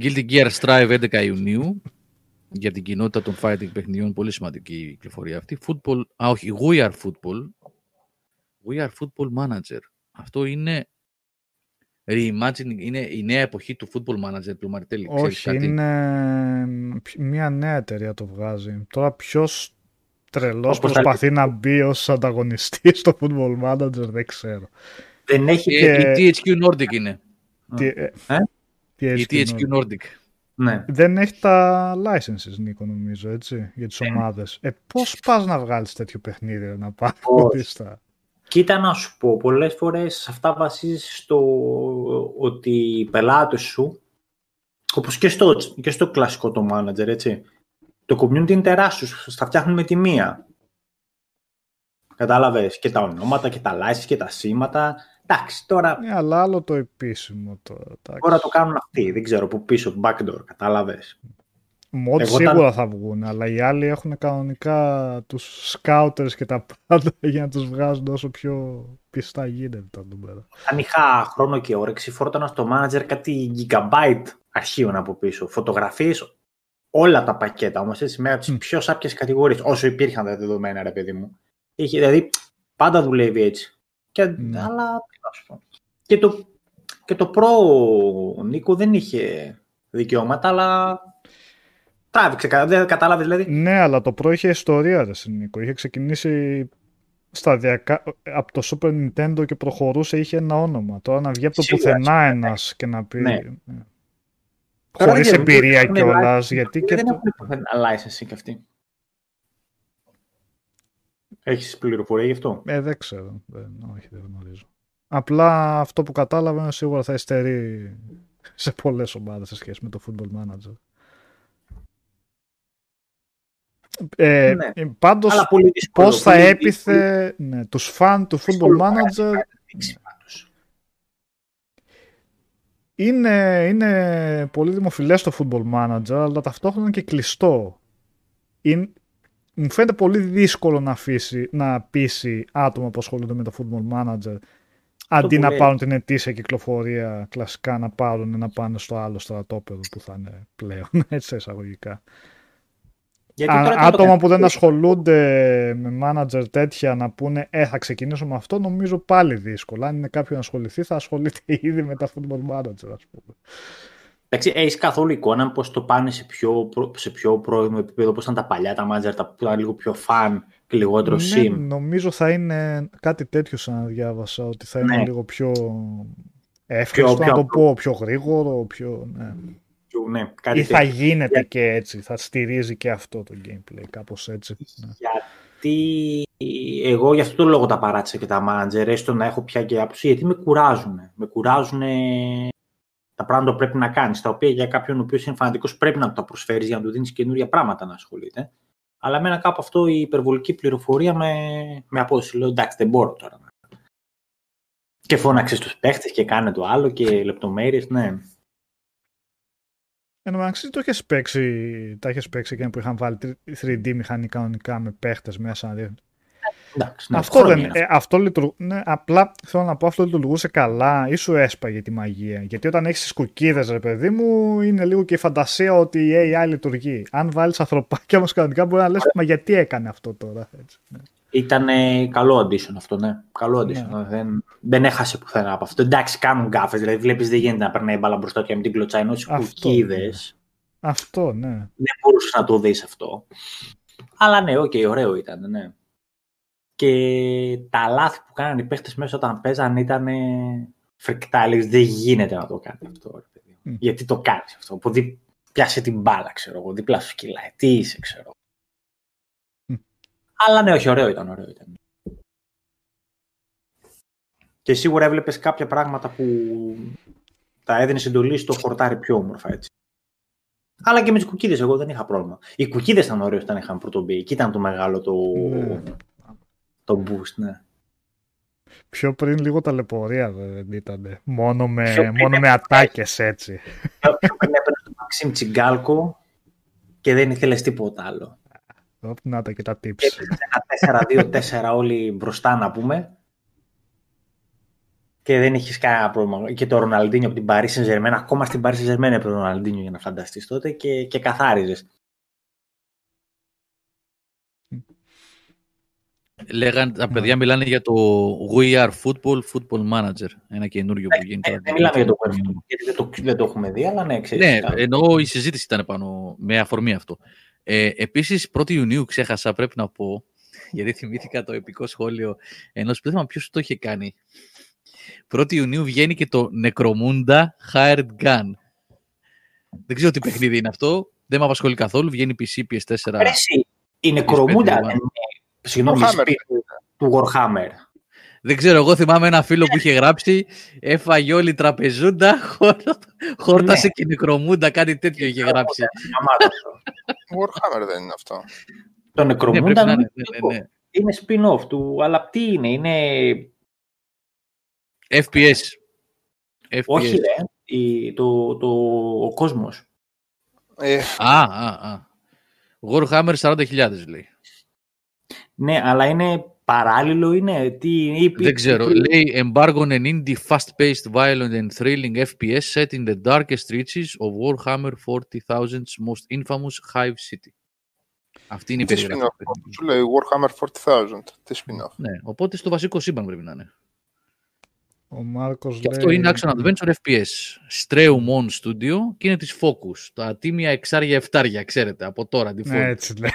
Guilty Gear Strive 11 Ιουνίου για την κοινότητα των fighting παιχνιδιών. Πολύ σημαντική η κυκλοφορία αυτή. Football, α, όχι, We Are Football. We Are Football Manager. Αυτό είναι reimagining, είναι η νέα εποχή του Football Manager του Μαρτέλη. Όχι, είναι μια νέα εταιρεία το βγάζει. Τώρα ποιος τρελός προσπαθεί να μπει ως ανταγωνιστής στο Football Manager δεν ξέρω. Δεν έχει και... Η THQ Nordic είναι. Τι... Ε; ε; η THQ Nordic. Ναι. Δεν έχει τα licenses, Νίκο, νομίζω, έτσι, για τις ε. ομάδες. Ε, πώς πας να βγάλεις τέτοιο παιχνίδι, να πάρεις στα... Κοίτα να σου πω, πολλές φορές αυτά βασίζεις στο ότι οι πελάτες σου, όπως και στο, και στο κλασικό το manager, έτσι, το community είναι τεράστιο, στα φτιάχνουν με τη μία. Κατάλαβες, και τα ονόματα και τα license και τα σήματα Εντάξει, τώρα... Ναι, αλλά άλλο το επίσημο τώρα. Τώρα το κάνουν αυτοί, δεν ξέρω, από πίσω, backdoor, κατάλαβες. Μόντ σίγουρα θα βγουν, αλλά οι άλλοι έχουν κανονικά τους scouters και τα πάντα για να τους βγάζουν όσο πιο πιστά γίνεται εδώ πέρα. Αν είχα χρόνο και όρεξη, φόρτωνα στο manager κάτι gigabyte αρχείων από πίσω. Φωτογραφίες, όλα τα πακέτα όμως, έτσι, με τις mm. πιο σάπιες κατηγορίες, όσο υπήρχαν τα δεδομένα, ρε παιδί μου. Είχε, δηλαδή, πάντα δουλεύει έτσι. Και, mm. Αλλά και το, και το προ Νίκο δεν είχε δικαιώματα, αλλά τράβηξε. Δεν κατάλαβες δηλαδή. Ναι, αλλά το προ είχε ιστορία, ρε Νίκο. Είχε ξεκινήσει σταδιακά από το Super Nintendo και προχωρούσε, είχε ένα όνομα. Τώρα να βγει από το πουθενά ένας και να πει. Ναι. ναι. Χωρίς εμπειρία κιόλας. Γιατί και. Δεν το... έχουν licensing κι αυτοί. Έχεις πληροφορία γι' αυτό; Ε, δεν ξέρω. Δεν, όχι, δεν γνωρίζω. Απλά αυτό που κατάλαβα σίγουρα θα υστερεί σε πολλές ομάδες σε σχέση με το Football Manager. Ε, ναι. Ε, πάντως, πώς θα έπιθε ναι, τους φαν του Football Manager... Είναι, είναι πολύ δημοφιλές το Football Manager, αλλά ταυτόχρονα και κλειστό. Είναι, μου φαίνεται πολύ δύσκολο να, αφήσει, να πείσει άτομα που ασχολούνται με το Football Manager Αντί να πάρουν την ετήσια κυκλοφορία κλασικά να πάρουν να πάνε στο άλλο στρατόπεδο που θα είναι πλέον, έτσι εισαγωγικά. Γιατί Α, άτομα που δεν ασχολούνται με manager τέτοια να πούνε ε, θα ξεκινήσω με αυτό, νομίζω πάλι δύσκολο. Αν είναι κάποιον να ασχοληθεί, θα ασχολείται ήδη με τα football manager, ας πούμε. Εντάξει, έχεις καθόλου εικόνα πώς το πάνε σε πιο, σε πιο πρώιμο επίπεδο, πώς ήταν τα παλιά τα manager, τα που ήταν λίγο πιο φαν και λιγότερο ναι, sim. Νομίζω θα είναι κάτι τέτοιο σαν να διάβασα, ότι θα είναι ναι. λίγο πιο εύκολο να το πω, πιο γρήγορο, πιο... Ναι. Ναι, κάτι Ή θα γίνεται και έτσι, θα στηρίζει και αυτό το gameplay, κάπως έτσι. Ναι. Γιατί εγώ γι' αυτό το λόγο τα παράτησα και τα manager, έστω να έχω πια και άποψη, γιατί με κουράζουν. Με κουράζουν τα πράγματα που πρέπει να κάνεις, τα οποία για κάποιον ο οποίος είναι φανατικός πρέπει να τα προσφέρεις για να του δίνεις καινούρια πράγματα να ασχολείται. Αλλά εμένα κάπου αυτό η υπερβολική πληροφορία με, με απόδοση. Λέω εντάξει, δεν μπορώ τώρα. Και φώναξε στους παίχτες και κάνε το άλλο και λεπτομέρειες, ναι. Εν τω το έχεις παίξει, τα έχεις παίξει και που είχαν βάλει 3D μηχανικά με παίχτες μέσα. Εντάξει, ναι, αυτό, δεν, ε, αυτό λειτουργού, ναι, απλά θέλω να πω αυτό λειτουργούσε καλά ή σου έσπαγε τη μαγεία. Γιατί όταν έχεις τις κουκίδες, ρε παιδί μου, είναι λίγο και η φαντασία ότι η AI λειτουργεί. Αν βάλεις ανθρωπάκια όμως κανονικά μπορεί να λες, μα γιατί έκανε αυτό τώρα. Έτσι, ναι. Ήταν καλό addition αυτό, ναι. Καλό addition. Ναι. Δεν, δεν έχασε πουθενά από αυτό. Εντάξει, κάνουν γκάφες. Δηλαδή, βλέπεις δεν γίνεται να περνάει μπάλα μπροστά και με την κλωτσά ενώ στι κουκίδε. Αυτό, ναι. Δεν μπορούσες να το δεις αυτό. Αλλά ναι, OK, okay, ωραίο ήταν, ναι. Και τα λάθη που κάνανε οι παίχτες μέσα όταν παίζαν ήταν φρικτά. δεν γίνεται να το κάνεις αυτό. Mm. Γιατί το κάνεις αυτό. Που δι... πιάσε την μπάλα, ξέρω εγώ. Δίπλα σου κυλάει. Τι είσαι, ξέρω. Mm. Αλλά ναι, όχι, ωραίο ήταν. Ωραίο ήταν. Και σίγουρα έβλεπες κάποια πράγματα που τα έδινε εντολή στο χορτάρι πιο όμορφα, έτσι. Αλλά και με τις κουκίδες, εγώ δεν είχα πρόβλημα. Οι κουκίδες ήταν ωραίες όταν είχαν πρωτομπεί. Εκεί ήταν το μεγάλο το, mm το boost, ναι. Πιο πριν λίγο ταλαιπωρία δεν ήταν. Μόνο με, μόνο με ατάκες έτσι. Πιο πριν έπαιρνες τον Μαξίμ Τσιγκάλκο και δεν ήθελες τίποτα άλλο. Να τα και τα tips. Ένα 4-2-4 όλοι μπροστά να πούμε. Και δεν έχει κανένα πρόβλημα. Και το Ροναλντίνιο από την Paris Saint-Germain, ακόμα στην Paris Saint-Germain έπρεπε ο Ροναλντίνιο για να φανταστείς τότε και, και καθάριζες. Λέγαν, τα παιδιά μιλάνε για το We Are Football, Football Manager. Ένα καινούριο που γίνεται. Ε, δεν μιλάμε για το We γιατί δεν το, δεν το έχουμε δει, αλλά ναι, ξέρεις. Ναι, ενώ η συζήτηση ήταν πάνω με αφορμή αυτό. Ε, Επίσης, 1η Ιουνίου ξέχασα, πρέπει να πω, γιατί θυμήθηκα το επικό σχόλιο ενός που δεν ποιος το είχε κάνει. 1η Ιουνίου βγαίνει και το Necromunda Hired Gun. Δεν ξέρω τι παιχνίδι είναι αυτό. Δεν με απασχολεί καθόλου. Βγαίνει PC, PS4. η Necromunda δεν είναι Συγγνώμη, του Warhammer. Δεν ξέρω, εγώ θυμάμαι ένα φίλο που είχε γράψει έφαγε όλη η τραπεζούντα, χόρτασε ναι. και νεκρομούντα, κάτι τέτοιο είχε γράψει. Warhammer δεν είναι αυτό. Το νεκρομούντα ναι, είναι, ναι, ναι, είναι spin-off του, αλλά τι είναι, είναι... FPS. Όχι, ρε, το, το, ο κόσμος. Ε. Α, α, α. Warhammer 40.000 λέει. Ναι, αλλά είναι παράλληλο, είναι. Τι, Δεν ξέρω. Λέει embargo an indie fast-paced, violent and thrilling FPS set in the darkest reaches of Warhammer 40,000's most infamous Hive City. Αυτή είναι η περιγραφή. Σου λέει Warhammer 40,000. Τι spin-off. Ναι, οπότε στο βασικό σύμπαν πρέπει να είναι. Ο Μάρκος και λέει... αυτό είναι Action Adventure FPS. Streum On Studio και είναι της Focus. Τα τίμια εξάρια εφτάρια, ξέρετε, από τώρα. Ναι, έτσι λέει.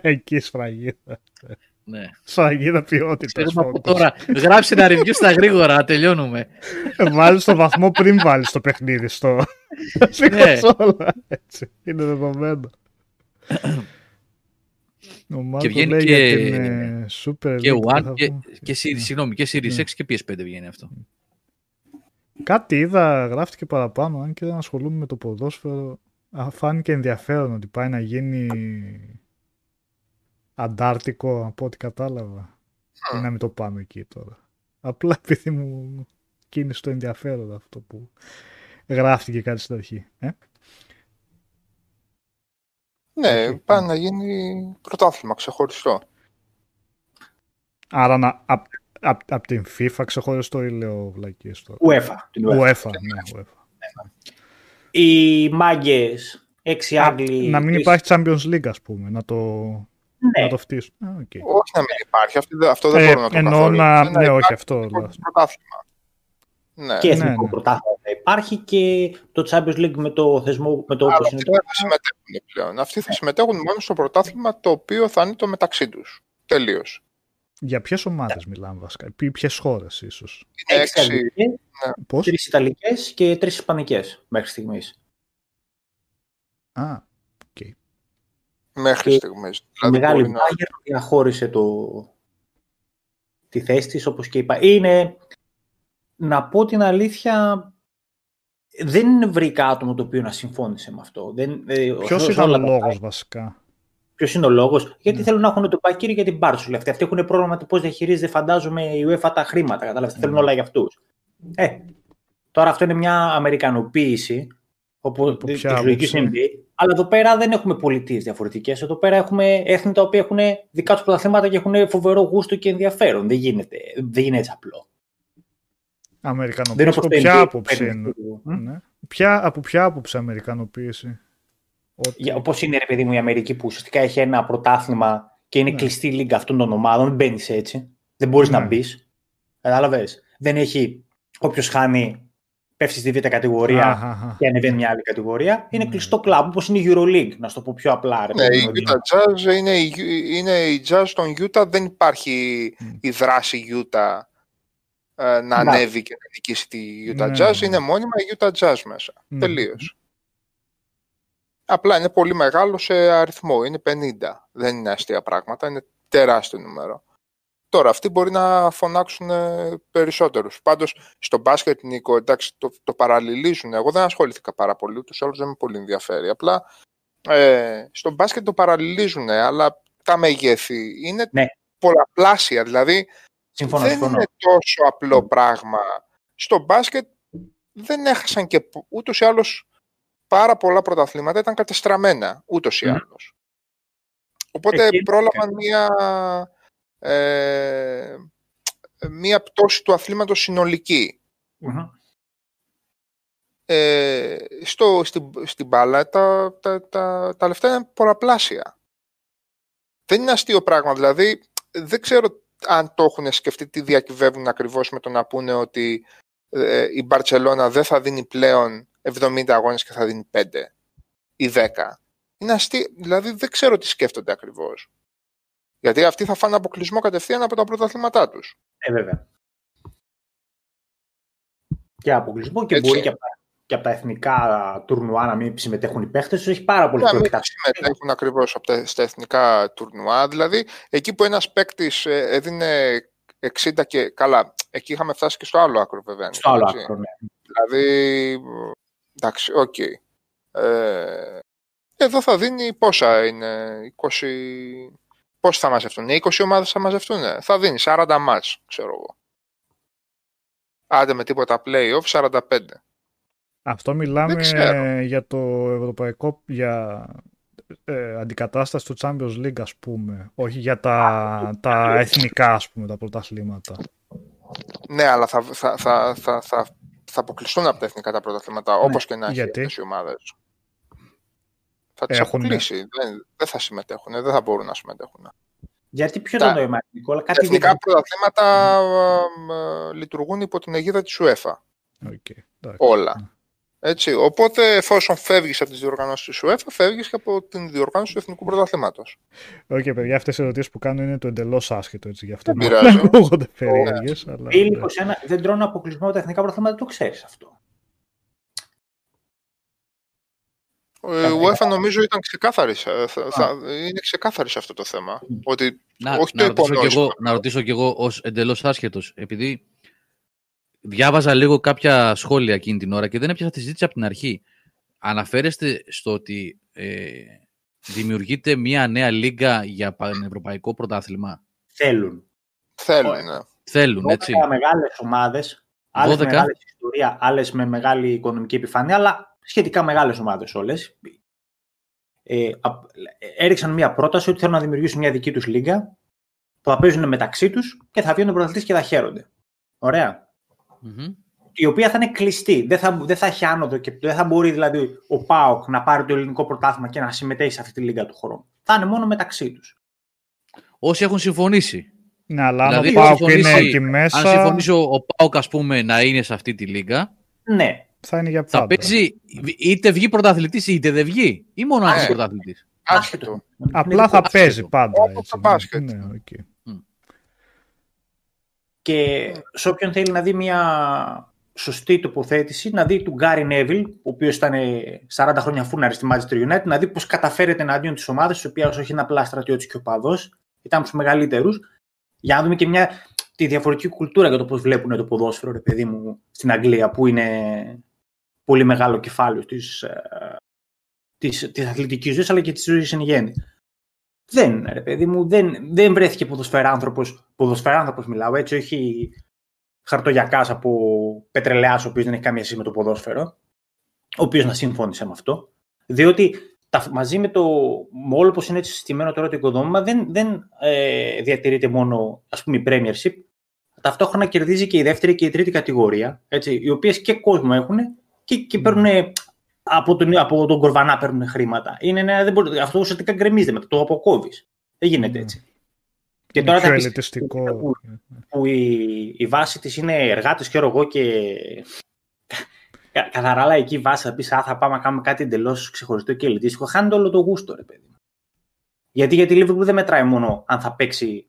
Εκεί σφραγίδα. Ναι. Σφραγίδα ποιότητας. από τώρα. Γράψει ένα review στα γρήγορα, τελειώνουμε. Βάλει το βαθμό πριν βάλεις το παιχνίδι στο. ναι. όλα. Έτσι. Είναι δεδομένο. Και βγαίνει και, την, ε, Super και One και, και, ναι. συγγνώμη, και Series ναι. X και PS5 βγαίνει αυτό. Κάτι είδα, γράφτηκε παραπάνω, αν και δεν ασχολούμαι με το ποδόσφαιρο. Φάνηκε ενδιαφέρον ότι πάει να γίνει αντάρτικο από ό,τι κατάλαβα. Ή να μην το πάμε εκεί τώρα. Απλά επειδή μου κίνησε το ενδιαφέρον αυτό που γράφτηκε κάτι στην αρχή. Ε; Ναι, πάει να γίνει πρωτάθλημα ξεχωριστό. Άρα να, απ, απ, απ την FIFA ξεχωριστό ή λέω βλακίες τώρα; UEFA. Την UEFA. UEFA, ναι, UEFA. Οι μάγκες έξι Άγγλοι... Να μην υπάρχει Champions League, ας πούμε, να το, ναι. να το φτύσουν. Okay. Όχι να μην υπάρχει, αυτό, αυτό δεν ε, μπορώ να το εννοώ να... Ναι, όχι αυτό. Πρωτάθλημα. Ναι. Και εθνικό ναι, ναι. πρωτάθλημα υπάρχει και το Champions League με το θεσμό με το όπως είναι τώρα. Θα συμμετέχουν πλέον. Αυτοί θα συμμετέχουν μόνο στο πρωτάθλημα το οποίο θα είναι το μεταξύ τους. Τελείως. Για ποιες ομάδες yeah. μιλάμε βασικά, ποιες χώρες ίσως; Έξι. Ναι. Τρεις Ιταλικές και τρεις Ισπανικές μέχρι στιγμής. Α, OK. Okay. Μέχρι στιγμής. Η δηλαδή μεγάλη να... διαχώρισε το... τη θέση της, όπως και είπα. Είναι να πω την αλήθεια, δεν βρήκα άτομο το οποίο να συμφώνησε με αυτό. Δεν, ε, Ποιος ήταν ο λόγος βασικά; Ποιος είναι ο λόγος, Γιατί mm. θέλουν να έχουν το πακύρι για την πάρσουλα. Αυτοί, αυτοί έχουν πρόβλημα το πώς διαχειρίζεται, φαντάζομαι, η UEFA τα χρήματα. Κατάλαβες, mm. θέλουν όλα για αυτούς. Ε, τώρα αυτό είναι μια αμερικανοποίηση όπου τη λογικής NBA. Αλλά εδώ πέρα δεν έχουμε πολιτείες διαφορετικές. Εδώ πέρα έχουμε έθνη τα οποία έχουν δικά τους πρωταθλήματα και έχουν φοβερό γούστο και ενδιαφέρον. Δεν γίνεται, δεν είναι έτσι απλό. Αμερικανοποίηση. Από ποια άποψη είναι; Ναι. Ποια, από ποια άποψη Αμερικανοποίηση; Ότι... Όπως είναι, ρε παιδί μου, η Αμερική που ουσιαστικά έχει ένα πρωτάθλημα και είναι ναι. κλειστή λίγα αυτών των ομάδων. Δεν μπαίνεις έτσι. Δεν μπορείς ναι. να μπεις. Κατάλαβε. Δεν έχει. Όποιος χάνει, πέφτει στη β' κατηγορία και ανεβαίνει μια άλλη κατηγορία. Είναι ναι. κλειστό κλαμπ, όπως είναι η Euroleague, να σου το πω πιο απλά. Ρε, ναι, η Utah Jazz είναι, είναι η Jazz των Utah. Δεν υπάρχει η δράση Utah ε, να ανέβει και να νικήσει τη Utah ναι. Jazz. Είναι μόνιμα η Utah Jazz μέσα. Mm. Τελείως. Απλά είναι πολύ μεγάλο σε αριθμό. Είναι 50. Δεν είναι αστεία πράγματα. Είναι τεράστιο νούμερο. Τώρα, αυτοί μπορεί να φωνάξουν ε, περισσότερους. Πάντως, στο μπάσκετ, Νίκο, εντάξει, το, το παραλληλίζουν. Εγώ δεν ασχολήθηκα πάρα πολύ, ούτως άλλως δεν με πολύ ενδιαφέρει. Απλά, ε, στο μπάσκετ το παραλληλίζουν, αλλά τα μεγέθη είναι ναι. πολλαπλάσια. Δηλαδή, Συμφωνώ, δεν είναι τόσο απλό πράγμα. Στο μπάσκετ δεν έχασαν και ούτως ή άλλως πάρα πολλά πρωταθλήματα ήταν κατεστραμμένα, ούτως ή άλλως. Οπότε Εκεί, πρόλαβαν μία, ε, μία πτώση του αθλήματος συνολικη Ε, στο, στην, στην μπάλα τα, τα, τα, τα λεφτά είναι πολλαπλάσια. Δεν είναι αστείο πράγμα. Δηλαδή, δεν ξέρω αν το έχουν σκεφτεί τι διακυβεύουν ακριβώς με το να πούνε ότι ε, η Μπαρτσελώνα δεν θα δίνει πλέον 70 αγώνες και θα δίνει 5 ή 10. Είναι αστεί, δηλαδή δεν ξέρω τι σκέφτονται ακριβώς. Γιατί αυτοί θα φάνε αποκλεισμό κατευθείαν από τα πρωταθλήματά τους. Ε, βέβαια. Και αποκλεισμό και μπορεί και από, και από τα εθνικά τουρνουά να μην συμμετέχουν οι παίχτες Έχει πάρα πολύ Να μην συμμετέχουν ακριβώς από τα, στα εθνικά τουρνουά. Δηλαδή, εκεί που ένας παίκτης ε, έδινε 60 και καλά, εκεί είχαμε φτάσει και στο άλλο άκρο βέβαια. Στο άλλο άκρο, ναι. Δηλαδή, εντάξει, OK. Okay. Ε, εδώ θα δίνει πόσα είναι, 20... Πώς θα μαζευτούν, 20 ομάδες θα μαζευτούν, θα δίνει 40 ματς, ξέρω εγώ. Άντε με τίποτα play-off, 45. Αυτό μιλάμε για το ευρωπαϊκό, για ε, αντικατάσταση του Champions League, ας πούμε. Όχι για τα, τα εθνικά, ας πούμε, τα πρωταθλήματα. Ναι, αλλά θα, θα, θα, θα, θα, θα αποκλειστούν από τα εθνικά τα πρωταθλήματα, ναι. όπως και να έχει οι ομάδες. Θα τις Έχουν... αποκλείσει. Δεν, δεν θα συμμετέχουν, δεν θα μπορούν να συμμετέχουν. Γιατί ποιο τα... το νόημα, Νικόλα; Τα εθνικά δεν... πρωταθλήματα mm. λειτουργούν υπό την αιγίδα της UEFA. Okay. Όλα. Ναι. Έτσι. Οπότε, εφόσον φεύγεις από τις διοργανώσεις της UEFA, φεύγεις και από την διοργάνωση του Εθνικού Πρωταθλήματος. OK, okay, παιδιά, αυτές οι ερωτήσεις που κάνω είναι το εντελώς άσχετο. Έτσι, γι' αυτό δεν πειράζει. Ακούγονται περίεργες. Αλλά... δεν τρώνε αποκλεισμό από τα εθνικά πρωταθλήματα, το ξέρεις αυτό. Ε, η UEFA νομίζω ήταν ξεκάθαρη. Θα, είναι ξεκάθαρη σε αυτό το θέμα. Ότι να, όχι να, το ρωτήσω εγώ, να ρωτήσω κι εγώ ως εντελώς άσχετος, επειδή διάβαζα λίγο κάποια σχόλια εκείνη την ώρα και δεν έπιασα τη συζήτηση από την αρχή. Αναφέρεστε στο ότι ε, δημιουργείται μια νέα λίγα για πανευρωπαϊκό πρωτάθλημα. Θέλουν. Θέλουν, ναι. Θέλουν, έτσι. μεγάλες ομάδες, άλλες με μεγάλη ιστορία, άλλες με μεγάλη οικονομική επιφάνεια, αλλά σχετικά μεγάλες ομάδες όλες. Ε, έριξαν μια πρόταση ότι θέλουν να δημιουργήσουν μια δική τους λίγα που θα παίζουν μεταξύ τους και θα βγαίνουν πρωταθλητές και θα χαίρονται. Ωραία mm η οποία θα είναι κλειστή. Δεν θα, δεν θα έχει άνοδο και δεν θα μπορεί δηλαδή ο ΠΑΟΚ να πάρει το ελληνικό πρωτάθλημα και να συμμετέχει σε αυτή τη λίγα του χρόνου. Θα είναι μόνο μεταξύ τους. Όσοι έχουν συμφωνήσει. Ναι, αλλά δηλαδή, αν ο ΠΑΟΚ είναι εκεί μέσα... Αν συμφωνήσει ο, ο ΠΑΟΚ ας πούμε να είναι σε αυτή τη λίγα... Ναι. Θα είναι για πάντα. Θα παίζει είτε βγει πρωταθλητής είτε δεν βγει. Ή μόνο αν είναι πρωταθλητής. Άσχετο. Απλά θα παίζει πάντα. Όπως το μπάσκετ. Ναι, okay. Και σε όποιον θέλει να δει μια σωστή τοποθέτηση, να δει του Γκάρι Νέβιλ, ο οποίος ήταν 40 χρόνια φούρναρη στη Manchester United, να δει πώς καταφέρεται εναντίον της ομάδας, της οποίας όχι είναι απλά στρατιώτης και οπαδό, ήταν από τους μεγαλύτερους, για να δούμε και μια, τη διαφορετική κουλτούρα για το πώς βλέπουν το ποδόσφαιρο, ρε παιδί μου, στην Αγγλία, που είναι πολύ μεγάλο κεφάλαιο της της, ε, της αθλητικής ζωής, αλλά και της ζωής εν γέννη. Δεν, ρε παιδί μου, δεν, δεν βρέθηκε ποδοσφαιράνθρωπος, ποδοσφαιράνθρωπος μιλάω έτσι, όχι χαρτογιακάς από πετρελαιάς ο οποίος δεν έχει καμία σχέση με το ποδόσφαιρο, ο οποίος να συμφώνησε με αυτό, διότι τα, μαζί με το με όλο πως είναι έτσι συστημένο τώρα το οικοδόμημα δεν, δεν ε, διατηρείται μόνο ας πούμε η Premiership, ταυτόχρονα κερδίζει και η δεύτερη και η τρίτη κατηγορία, έτσι, οι οποίες και κόσμο έχουν και, και παίρνουν από τον, από τον Κορβανά παίρνουν χρήματα. Είναι ένα, δεν μπορεί, αυτό ουσιαστικά γκρεμίζεται μετά, το αποκόβεις. Δεν γίνεται έτσι. Και τώρα θα ελιτιστικό. Που, που η, η βάση της είναι εργάτης και εγώ και καθαρά λαϊκή βάση θα πεις θα πάμε να κάνουμε κάτι εντελώς ξεχωριστό και ελιτιστικό. Χάνεται όλο το γούστο, ρε παιδί. Γιατί, γιατί η Liverpool δεν μετράει μόνο αν θα παίξει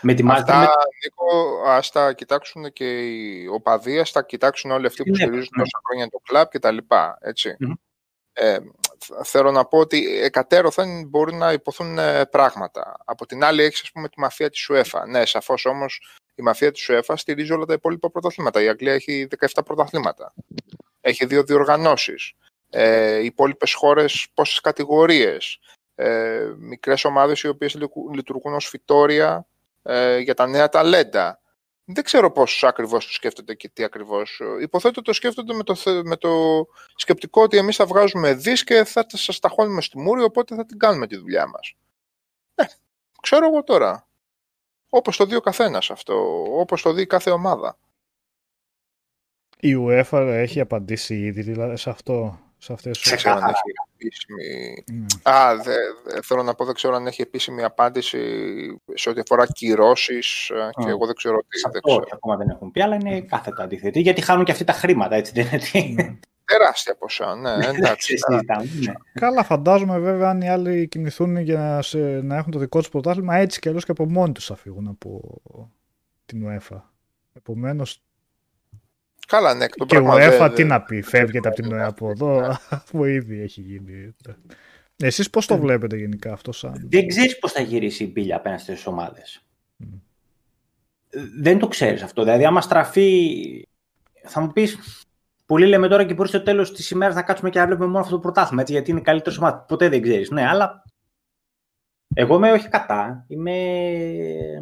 με τη Αυτά, με... Νίκο, ας τα κοιτάξουν και οι οπαδοί, ας τα κοιτάξουν όλοι αυτοί που στηρίζουν ναι. τόσα χρόνια το κλαμπ και τα λοιπά, έτσι. Ε, θέλω να πω ότι εκατέρωθεν μπορεί να υποθούν ε, πράγματα. Από την άλλη έχεις, ας πούμε, τη μαφία της UEFA. Ναι, σαφώς όμως η μαφία της UEFA στηρίζει όλα τα υπόλοιπα πρωταθλήματα. Η Αγγλία έχει 17 πρωταθλήματα. Έχει δύο διοργανώσεις. Ε, οι υπόλοιπες χώρες πόσες κατηγορίες. Ε, μικρές ομάδες οι οποίες λειτουργούν ως φυτόρια ε, για τα νέα ταλέντα. Δεν ξέρω πόσου ακριβώς το σκέφτονται και τι ακριβώς. Υποθέτω το σκέφτονται με το, με το σκεπτικό ότι εμείς θα βγάζουμε δι και θα σας ταχώνουμε στη μούρη, οπότε θα την κάνουμε τη δουλειά μας. Ε, ξέρω εγώ τώρα. Όπως το δει ο καθένας αυτό. Όπως το δει κάθε ομάδα. Η UEFA έχει απαντήσει ήδη δηλαδή, σε αυτό σε αυτές τις... Δεν ξέρω αν έχει επίσημη... Mm. Α, δε, θέλω να πω, δεν ξέρω αν έχει επίσημη απάντηση σε ό,τι αφορά κυρώσεις mm. και εγώ δεν ξέρω τι. Σε αυτό ακόμα δεν έχουν πει, αλλά είναι κάθετα αντίθετη, γιατί χάνουν και αυτοί τα χρήματα, έτσι δεν είναι. Τεράστια ποσά, ναι, εντάξει. ναι. Καλά, φαντάζομαι βέβαια αν οι άλλοι κινηθούν για να, σε, να έχουν το δικό τους πρωτάθλημα, έτσι κι αλλιώς και από μόνοι τους θα φύγουν από την UEFA. Επομένως, Καλά, ναι, το και ο UEFA τι να πει, φεύγεται από την ΟΕΑ από εδώ, αφού ήδη έχει γίνει. Εσείς πώς το βλέπετε γενικά αυτό σαν... Δεν ξέρεις πώς θα γυρίσει η πύλια απέναντι στις ομάδες. Δεν το ξέρεις αυτό. Δηλαδή, άμα στραφεί, θα μου πεις, πολλοί λέμε τώρα και μπορεί στο τέλος της ημέρας να κάτσουμε και να βλέπουμε μόνο αυτό το πρωτάθλημα, έτσι, γιατί είναι καλύτερο ομάδα. Ποτέ δεν ξέρεις. Ναι, αλλά εγώ είμαι όχι κατά. Είμαι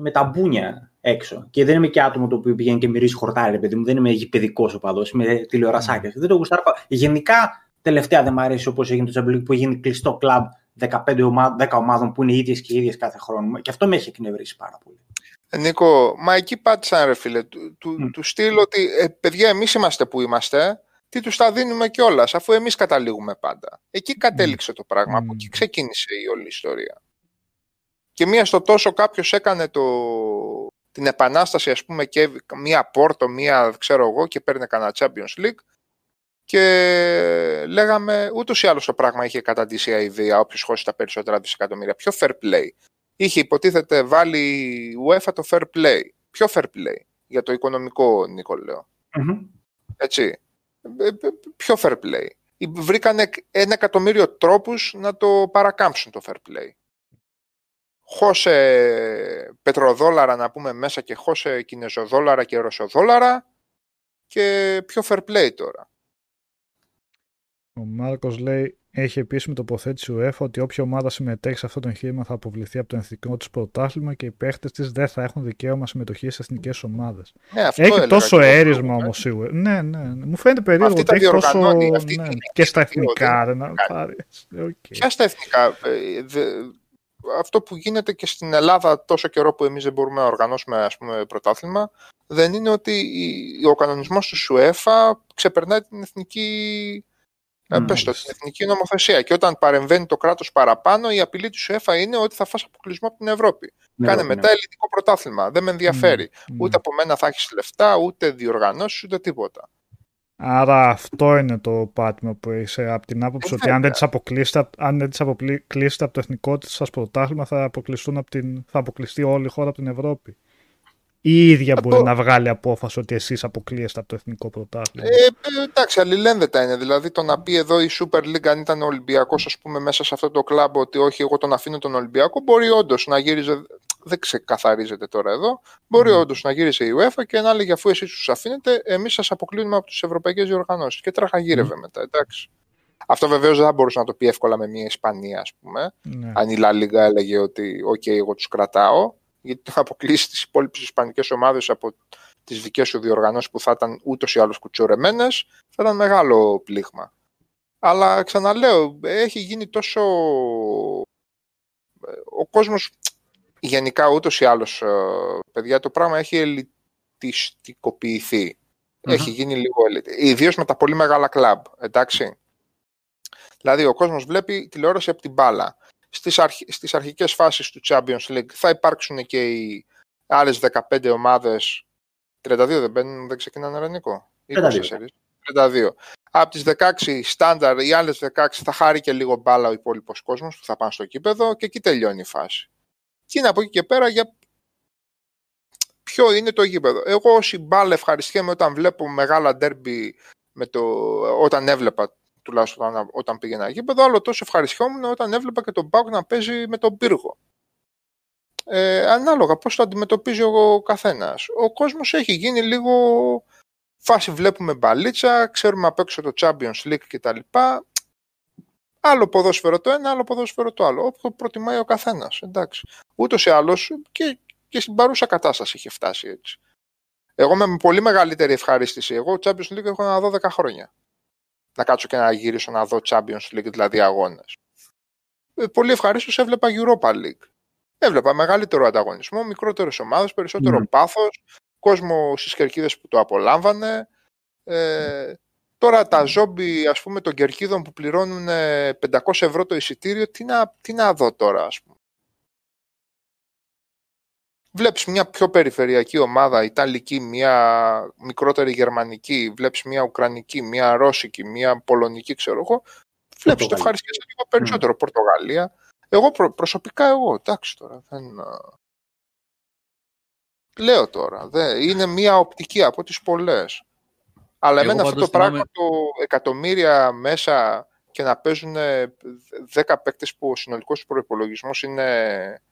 με τα μπούνια έξω. Και δεν είμαι και άτομο το οποίο πηγαίνει και μυρίζει χορτάρι, παιδί μου. Δεν είμαι γηπαιδικός οπαδό, είμαι τηλεορασάκιας. Mm. Δεν το γουστάρω. Γενικά, τελευταία δεν μου αρέσει όπως έγινε το Champions που έγινε κλειστό κλαμπ 15 ομάδων, 10 ομάδων που είναι ίδιες και ίδιες κάθε χρόνο. Και αυτό με έχει εκνευρίσει πάρα πολύ. Ε, Νίκο, μα εκεί πάτησαν ρε φίλε. Του, του, mm. του στείλω ότι ε, παιδιά, εμείς είμαστε που είμαστε. Τι τους τα δίνουμε κιόλας, αφού εμείς καταλήγουμε πάντα. Εκεί κατέληξε το πράγμα, mm. από εκεί ξεκίνησε η όλη ιστορία. Και μία στο τόσο κάποιος έκανε το, την επανάσταση ας πούμε και μία πόρτο, μία ξέρω εγώ και παίρνει κανένα Champions League και λέγαμε ούτως ή άλλως το πράγμα είχε καταντήσει η ιδέα όποιος χώσει τα περισσότερα δισεκατομμύρια. Πιο fair play. Είχε υποτίθεται βάλει η UEFA το fair play. Πιο fair play για το οικονομικό Νίκο Έτσι. Ε, ε, πιο fair play. Βρήκανε ένα εκατομμύριο τρόπους να το παρακάμψουν το fair play χώσε πετροδόλαρα να πούμε μέσα και χώσε κινεζοδόλαρα και ρωσοδόλαρα και πιο fair play τώρα. Ο Μάρκος λέει έχει επίσημη τοποθέτηση UEFA ότι όποια ομάδα συμμετέχει σε αυτό το εγχείρημα θα αποβληθεί από το εθνικό του πρωτάθλημα και οι παίχτες της δεν θα έχουν δικαίωμα συμμετοχής σε εθνικές ομάδες. Ναι, έχει τόσο έρισμα όμως σίγουρα. Ναι, ναι, ναι, Μου φαίνεται περίεργο ότι έχει τόσο. Ναι, και στα εθνικά. Δεν να πάρεις. Okay. στα εθνικά. Ε, αυτό που γίνεται και στην Ελλάδα τόσο καιρό που εμείς δεν μπορούμε να οργανώσουμε ας πούμε, πρωτάθλημα δεν είναι ότι ο κανονισμός του ΣΟΕΦΑ ξεπερνάει την εθνική, mm. πες το, την εθνική νομοθεσία και όταν παρεμβαίνει το κράτος παραπάνω η απειλή του ΣΟΕΦΑ είναι ότι θα φας αποκλεισμό από την Ευρώπη. Ναι, Κάνε ναι. μετά ελληνικό πρωτάθλημα. Δεν με ενδιαφέρει. Mm. Ούτε από μένα θα έχεις λεφτά, ούτε διοργανώσεις, ούτε τίποτα. Άρα αυτό είναι το πάτημα που έχει από την άποψη ε, ότι αν δεν τις αποκλείσετε, αν δεν τις αποκλείσετε από το εθνικό σας πρωτάθλημα θα, αποκλειστούν από την, θα αποκλειστεί όλη η χώρα από την Ευρώπη. Η ίδια μπορεί να βγάλει απόφαση ότι εσείς αποκλείεστε από το εθνικό πρωτάθλημα. Ε, ε, εντάξει, αλληλένδετα είναι. Δηλαδή το να πει εδώ η Super League αν ήταν Ολυμπιακός, ας πούμε, μέσα σε αυτό το κλαμπ ότι όχι, εγώ τον αφήνω τον Ολυμπιακό, μπορεί όντως να γύριζε δεν ξεκαθαρίζεται τώρα εδώ. Μπορεί mm. όντως να γύρισε η UEFA και να έλεγε αφού εσείς τους αφήνετε, εμείς σας αποκλίνουμε από τις ευρωπαϊκές διοργανώσεις. Και τραχαγύρευε mm. μετά, εντάξει. Αυτό βεβαίως δεν θα μπορούσε να το πει εύκολα με μια Ισπανία, ας πούμε. Ναι. Αν η Λα Λίγκα έλεγε ότι, OK, εγώ τους κρατάω, γιατί θα αποκλείσει τις υπόλοιπες Ισπανικές ομάδες από τις δικές σου διοργανώσεις που θα ήταν ούτως ή άλλως κουτσορεμένε, θα ήταν μεγάλο πλήγμα. Αλλά ξαναλέω, έχει γίνει τόσο. Ο κόσμος γενικά ούτως ή άλλως, ε, παιδιά, το πράγμα έχει ελιτιστικοποιηθεί. Έχει γίνει λίγο ελιτ... Ιδίως με τα πολύ μεγάλα κλαμπ, εντάξει. Δηλαδή, ο κόσμος βλέπει τηλεόραση από την μπάλα. Στις, αρχ... Στις αρχικές φάσεις του Champions League θα υπάρξουν και οι άλλες 15 ομάδες 32 δεν, μπαίνουν, δεν ξεκινάνε ρανικό. 32. 32. Από τις 16 στάνταρ, οι άλλες 16 θα χάρει και λίγο μπάλα ο υπόλοιπος κόσμος που θα πάνε στο κήπεδο και εκεί τελειώνει η φάση. Και είναι από εκεί και πέρα για ποιο είναι το γήπεδο. Εγώ όσοι μπάλα ευχαριστιέμαι όταν βλέπω μεγάλα ντέρμπι με το, όταν έβλεπα τουλάχιστον όταν, όταν πήγαινα γήπεδο, άλλο τόσο ευχαριστιόμουν όταν έβλεπα και τον Μπάουκ να παίζει με τον πύργο. Ε, ανάλογα πώς το αντιμετωπίζει ο καθένας. Ο κόσμος έχει γίνει λίγο φάση βλέπουμε μπαλίτσα, ξέρουμε απ' έξω το Champions League κτλ. Άλλο ποδόσφαιρο το ένα, άλλο ποδόσφαιρο το άλλο. Όποιο προτιμάει ο καθένας. Εντάξει. Ούτως ή άλλως και, και στην παρούσα κατάσταση είχε φτάσει έτσι. Εγώ με πολύ μεγαλύτερη ευχαρίστηση. Εγώ Champions League έχω να δω 10 χρόνια. Να κάτσω και να γυρίσω να δω Champions League, δηλαδή αγώνες. Ε, πολύ ευχαρίστως έβλεπα Europa League. Έβλεπα μεγαλύτερο ανταγωνισμό, μικρότερες ομάδες, περισσότερο mm. πάθος, κόσμο στις κερκίδες που το απολάμβανε. Ε, Τώρα τα ζόμπι, ας πούμε, των κερκίδων που πληρώνουν 500 ευρώ το εισιτήριο, τι να, τι να δω τώρα, ας πούμε. Βλέπεις μια πιο περιφερειακή ομάδα, Ιταλική, μια μικρότερη Γερμανική, βλέπεις μια Ουκρανική, μια Ρώσικη, μια Πολωνική, ξέρω εγώ, βλέπεις το ευχαριστήσει λίγο περισσότερο. Mm. Πορτογαλία. Εγώ προσωπικά εγώ, εντάξει τώρα, δεν... Λέω τώρα, δε, είναι μια οπτική από τις πολλές. Αλλά εμένα αυτό το πράγμα το εκατομμύρια μέσα και να παίζουν 10 παίκτες που ο συνολικός του προπολογισμό είναι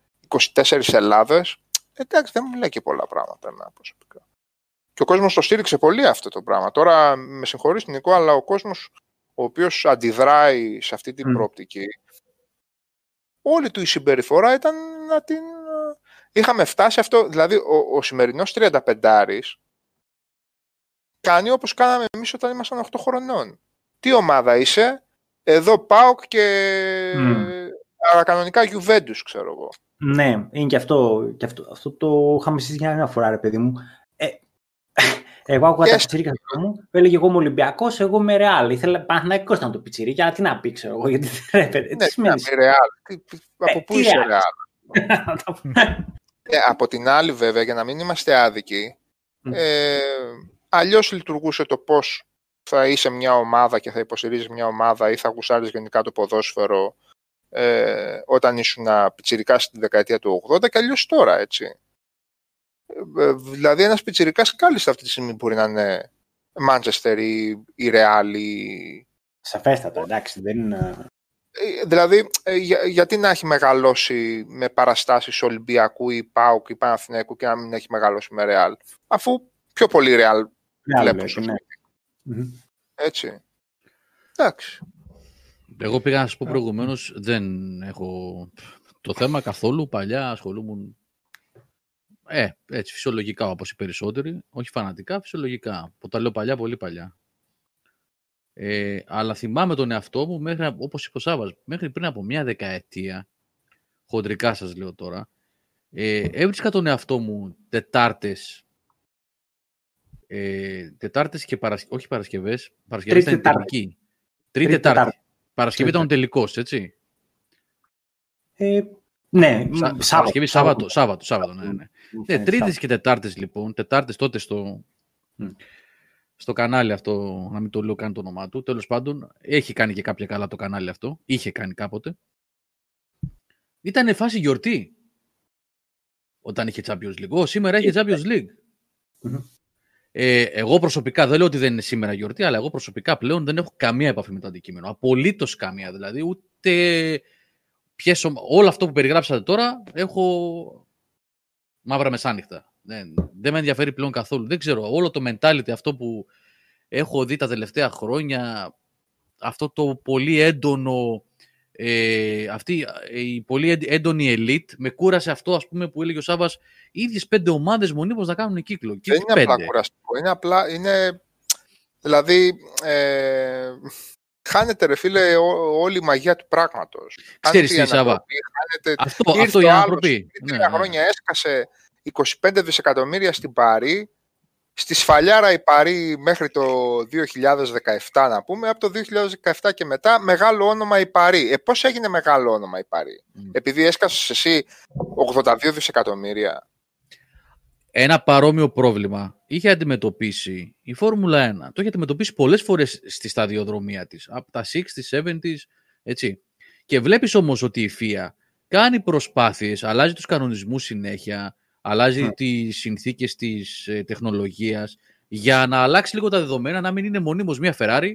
24 Ελλάδες. Εντάξει, δεν μου λέει και πολλά πράγματα εμένα προσωπικά. Και ο κόσμος το στήριξε πολύ αυτό το πράγμα. Τώρα με συγχωρείς Νικό, αλλά ο κόσμος ο οποίος αντιδράει σε αυτή την mm. πρόπτικη, όλη του η συμπεριφορά ήταν να την. Είχαμε φτάσει αυτό, δηλαδή ο, ο σημερινός 35 κάνει όπως κάναμε εμείς όταν ήμασταν 8 χρονών. Τι ομάδα είσαι, εδώ ΠΑΟΚ και mm. αλλά κανονικά Juventus, ξέρω εγώ. Ναι, είναι και αυτό, και αυτό, αυτό το είχαμε συζητήσει για μια φορά, ρε παιδί μου. Ε, εγώ άκουγα τα πιτσιρίκα μου, έλεγε εγώ είμαι Ολυμπιακός, εγώ είμαι Ρεάλ. Ήθελα Παναθυναϊκό να το πιτσιρίκι, αλλά τι να πει, ξέρω εγώ, γιατί ρε παιδί. Ναι, τι σημαίνει. Ρεάλ. Από πού είσαι Ρεάλ; ε, από την άλλη, βέβαια, για να μην είμαστε άδικοι, ε, αλλιώς λειτουργούσε το πώς θα είσαι μια ομάδα και θα υποστηρίζεις μια ομάδα ή θα γουσάρεις γενικά το ποδόσφαιρο ε, όταν ήσουν πιτσιρικάς στη δεκαετία του 80 και αλλιώς τώρα, έτσι. Ε, ε, δηλαδή ένας πιτσιρικάς κάλλιστα αυτή τη στιγμή μπορεί να είναι Μάντσεστερ ή, ή Ρεάλ ή... Σαφέστατα, εντάξει, δεν είναι... Ε, δηλαδή, για, γιατί να έχει μεγαλώσει με παραστάσεις Ολυμπιακού ή ΠΑΟΚ ή Παναθηναϊκού και να μην έχει μεγαλώσει με Ρεάλ, αφού πιο πολύ Ρεάλ βλέπω ναι. Έτσι. Εντάξει. Εγώ πήγα να σα πω προηγουμένως, δεν έχω το θέμα καθόλου. Παλιά ασχολούμουν. Ε, έτσι, φυσιολογικά όπως οι περισσότεροι. Όχι φανατικά, φυσιολογικά. Που τα λέω παλιά, πολύ παλιά. Ε, αλλά θυμάμαι τον εαυτό μου, μέχρι, όπως είπε ο Σάββας, μέχρι πριν από μια δεκαετία, χοντρικά σας λέω τώρα, ε, έβρισκα τον εαυτό μου Τετάρτες ε, Τετάρτες και Παρασκευές, όχι Παρασκευές, Παρασκευές ήταν τελική. Τρίτη Τετάρτη. Παρασκευή ήταν ο τελικός, έτσι. Ε, ναι, Σα, Παρασκευή, Σάββατο, Σάββατο, Σάββατο, ναι, ναι. ναι τρίτες και Τετάρτες λοιπόν, Τετάρτες τότε στο, στο κανάλι αυτό, να μην το λέω καν το όνομά του, τέλος πάντων, έχει κάνει και κάποια καλά το κανάλι αυτό, είχε κάνει κάποτε. Ήταν φάση γιορτή όταν είχε Champions League. Ω, σήμερα έχει Champions League. Ε, εγώ προσωπικά, δεν λέω ότι δεν είναι σήμερα γιορτή, αλλά εγώ προσωπικά πλέον δεν έχω καμία επαφή με το αντικείμενο. Απολύτως καμία δηλαδή. Ούτε ποιες, όλο αυτό που περιγράψατε τώρα έχω μαύρα μεσάνυχτα. Δεν, δεν με ενδιαφέρει πλέον καθόλου. Δεν ξέρω. Όλο το mentality αυτό που έχω δει τα τελευταία χρόνια αυτό το πολύ έντονο ε, αυτή η πολύ έντονη ελίτ με κούρασε αυτό ας πούμε, που έλεγε ο Σάββας οι ίδιες πέντε ομάδες μονίμως να κάνουν κύκλο. Δεν είναι απλά κουραστικό. Είναι απλά, είναι, δηλαδή, ε, χάνεται ρε φίλε όλη η μαγεία του πράγματος. Ξέρεις τι Σάββα. αυτό, αυτό η ανθρωπή. Τρία ναι, ναι. χρόνια έσκασε 25 δισεκατομμύρια στην Παρή Στη σφαλιάρα η Παρή μέχρι το 2017 να πούμε, από το 2017 και μετά μεγάλο όνομα η Παρή. Ε, πώς έγινε μεγάλο όνομα η Παρή, επειδή έσκασες εσύ 82 δισεκατομμύρια. Ένα παρόμοιο πρόβλημα είχε αντιμετωπίσει η Φόρμουλα 1. Το είχε αντιμετωπίσει πολλές φορές στη σταδιοδρομία της, από τα 60s, 70s, έτσι. Και βλέπεις όμως ότι η FIA κάνει προσπάθειες, αλλάζει τους κανονισμούς συνέχεια, αλλάζει mm. τις συνθήκες της ε, τεχνολογίας για να αλλάξει λίγο τα δεδομένα, να μην είναι μονίμως μία Ferrari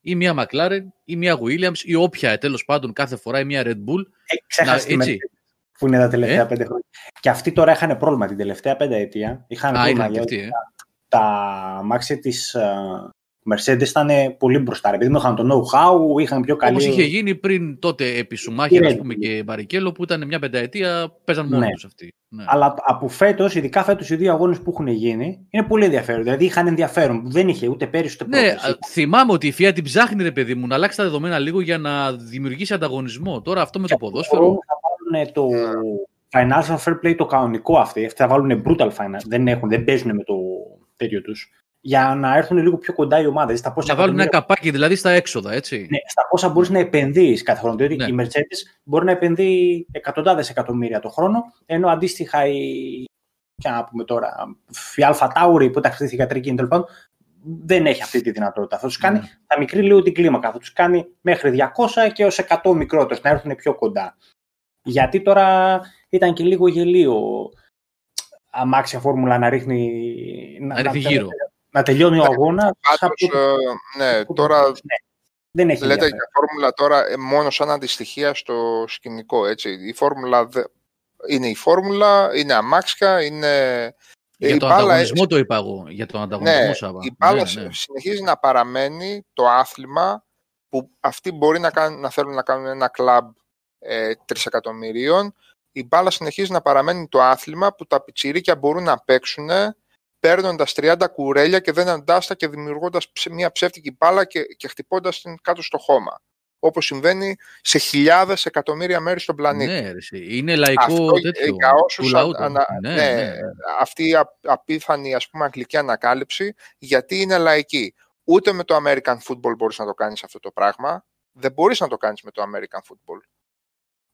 ή μία McLaren ή μία Williams ή όποια ε, τέλος πάντων κάθε φορά ή μία Red Bull. Ε, να, έτσι. που είναι τα τελευταία ε; πέντε χρόνια. Και αυτοί τώρα είχαν πρόβλημα την τελευταία πέντε αιτία. Είχαν Α, πρόβλημα γιατί ε. τα, μάξια της uh, Mercedes ήταν πολύ μπροστά. Επειδή είχαν το know-how, είχαν πιο καλή. Όπως είχε γίνει πριν τότε επί Σουμάχερ ας πούμε, και Μπαρικέλο, που ήταν μια πενταετία, παίζαν μόνοι ναι. τους αυτοί. Ναι. Αλλά από φέτος, ειδικά φέτος οι δύο αγώνες που έχουν γίνει, είναι πολύ ενδιαφέρον. Δηλαδή είχαν ενδιαφέρον που δεν είχε ούτε πέρυσι ούτε Ναι, θυμάμαι ότι η FIA την ψάχνει, ρε παιδί μου, να αλλάξει τα δεδομένα λίγο για να δημιουργήσει ανταγωνισμό. Τώρα αυτό με το ποδόσφαιρο. Θα βάλουν το financial fair play το κανονικό αυτοί. Αυτοί θα βάλουν brutal finance. Δεν, έχουν, δεν παίζουν με το τέτοιο τους για να έρθουν λίγο πιο κοντά οι ομάδες. Να βάλουν ένα καπάκι δηλαδή στα έξοδα, έτσι. Ναι, στα πόσα μπορείς να επενδύεις κάθε χρόνο. Δηλαδή ναι. η Mercedes μπορεί να επενδύει εκατοντάδες εκατομμύρια το χρόνο, ενώ αντίστοιχα η. Ποια να πούμε τώρα, η Αλφα Tauri που τα χτίσει γιατρική τέλο πάντων, δεν έχει αυτή τη δυνατότητα. Θα τους κάνει, mm. θα μικρή λίγο την κλίμακα. Θα τους κάνει μέχρι 200 και ω 100 μικρότερους, να έρθουν πιο κοντά. Γιατί τώρα ήταν και λίγο γελίο αμάξια φόρμουλα να ρίχνει. Να, ρίχνει γύρω να τελειώνει ο αγώνας. Ε, ναι, τώρα ναι, δεν έχει λέτε για φόρμουλα τώρα ε, μόνο σαν αντιστοιχεία στο σκηνικό. Έτσι. Η φόρμουλα είναι η φόρμουλα, είναι αμάξια, είναι... Για τον ανταγωνισμό το είπα εγώ, για τον ανταγωνισμό ναι, Σάβα. Η μπάλα ναι, ναι. συνεχίζει να παραμένει το άθλημα που αυτοί μπορεί να, κάνουν, να θέλουν να κάνουν ένα κλαμπ ε, τρισεκατομμυρίων. Η μπάλα συνεχίζει να παραμένει το άθλημα που τα πιτσιρίκια μπορούν να παίξουν παίρνοντας 30 κουρέλια και δένοντά τα και δημιουργώντας μια ψεύτικη μπάλα και, και χτυπώντας την κάτω στο χώμα. Όπως συμβαίνει σε χιλιάδες εκατομμύρια μέρη στον πλανήτη. Ναι, είναι λαϊκό Αυτό, τέτοιο. Για όσους ανα, ναι, ναι, ναι, αυτή η απίθανη ας πούμε αγγλική ανακάλυψη, γιατί είναι λαϊκή. Ούτε με το American football μπορείς να το κάνεις αυτό το πράγμα. Δεν μπορείς να το κάνεις με το American football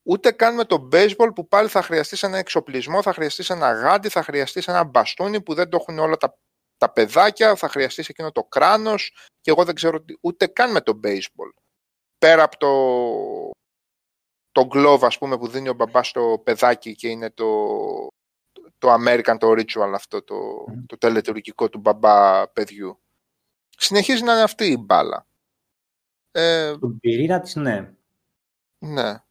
ούτε καν με το baseball που πάλι θα χρειαστεί ένα εξοπλισμό, θα χρειαστεί ένα γάντι, θα χρειαστεί ένα μπαστούνι που δεν το έχουν όλα τα, τα παιδάκια, θα χρειαστεί εκείνο το κράνος και εγώ δεν ξέρω ούτε καν με το baseball. Πέρα από το, το glove ας πούμε που δίνει ο μπαμπάς στο παιδάκι και είναι το, το American, το ritual αυτό, το, το τελετουργικό του μπαμπά παιδιού. Συνεχίζει να είναι αυτή η μπάλα. Ε, Τον πυρήνα της, ναι. Ναι.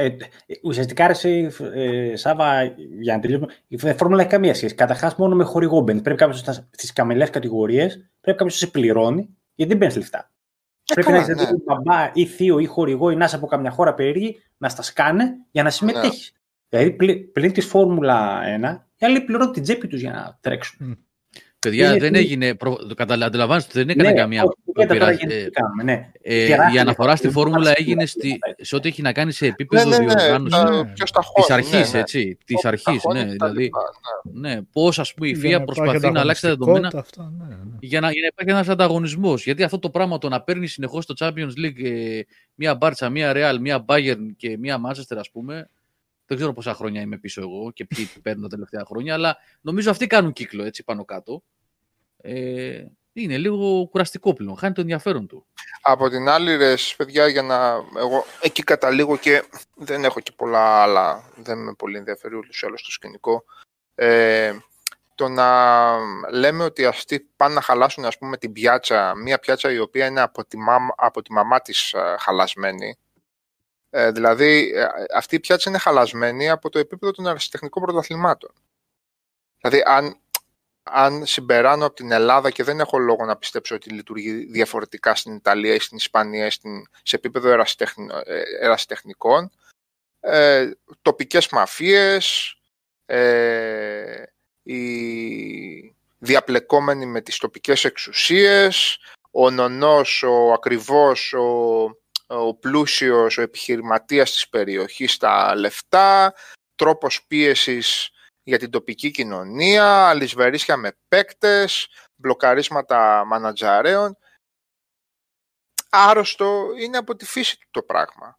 Ε, ουσιαστικά, αρέσει, ε, Σάβα, για να τελειώσουμε, η φόρμουλα έχει καμία σχέση. Καταρχάς, μόνο με χορηγό μπαίνει. Πρέπει κάποιος στις καμελές κατηγορίες, πρέπει κάποιος να σε πληρώνει, γιατί δεν παίρνεις λεφτά. Ε, πρέπει καλά, να έχει ναι. μπαμπά ή θείο ή χορηγό ή να είσαι από καμιά χώρα περίεργη να στα σκάνε για να συμμετέχεις. Ναι. Δηλαδή, πλην της Φόρμουλα 1, οι άλλοι πληρώνουν την τσέπη τους για να τρέξουν. Παιδιά, δεν έγινε. Προ... Αντιλαμβάνεστε ότι δεν έκανε ναι, καμία. ναι. ε, η αναφορά στη φόρμουλα έγινε στη... σε ό,τι έχει να κάνει σε επίπεδο ναι, ναι, ναι διοργάνωσης της αρχής. Ναι, έτσι. Της αρχής. Ναι, δηλαδή. Ναι, πώς ας πούμε η ΦΙΑ προσπαθεί να αλλάξει τα δεδομένα αυτά, ναι, ναι. Για, να, για να υπάρχει ένας ανταγωνισμός. Γιατί αυτό το πράγμα το να παίρνει συνεχώς το Champions League ε, μία Μπάρτσα, μία Real, μία Bayern και μία Manchester, ας πούμε. Δεν ξέρω πόσα χρόνια είμαι πίσω εγώ και ποιοι παίρνουν τα τελευταία χρόνια, αλλά νομίζω αυτοί κάνουν κύκλο έτσι πάνω κάτω. Ε, είναι λίγο κουραστικό πλέον. Χάνει το ενδιαφέρον του. Από την άλλη, ρε, παιδιά, για να. Εγώ εκεί καταλήγω και δεν έχω και πολλά άλλα. Δεν με πολύ ενδιαφέρει ούτω ή άλλω το σκηνικό. Ε, το να λέμε ότι αυτοί πάνε να χαλάσουν ας πούμε την πιάτσα, μια πιάτσα η οποία είναι από τη, μάμα, από τη μαμά της ε, χαλασμένη, ε, δηλαδή, ε, αυτή η πιάτσα είναι χαλασμένη από το επίπεδο των αριστεχνικών πρωταθλημάτων. Δηλαδή, αν, αν συμπεράνω από την Ελλάδα και δεν έχω λόγο να πιστέψω ότι λειτουργεί διαφορετικά στην Ιταλία ή στην Ισπανία ή στην, σε επίπεδο ε, ερασιτεχνικών, ε, τοπικές μαφίες, ε, οι διαπλεκόμενοι με τις τοπικές εξουσίες, ο νονός, ο ακριβός, ο, ο πλούσιος, ο επιχειρηματίας της περιοχής στα λεφτά, τρόπος πίεσης για την τοπική κοινωνία, αλυσβερίσια με παίκτες, μπλοκαρίσματα μανατζαρέων. Άρρωστο είναι από τη φύση του το πράγμα.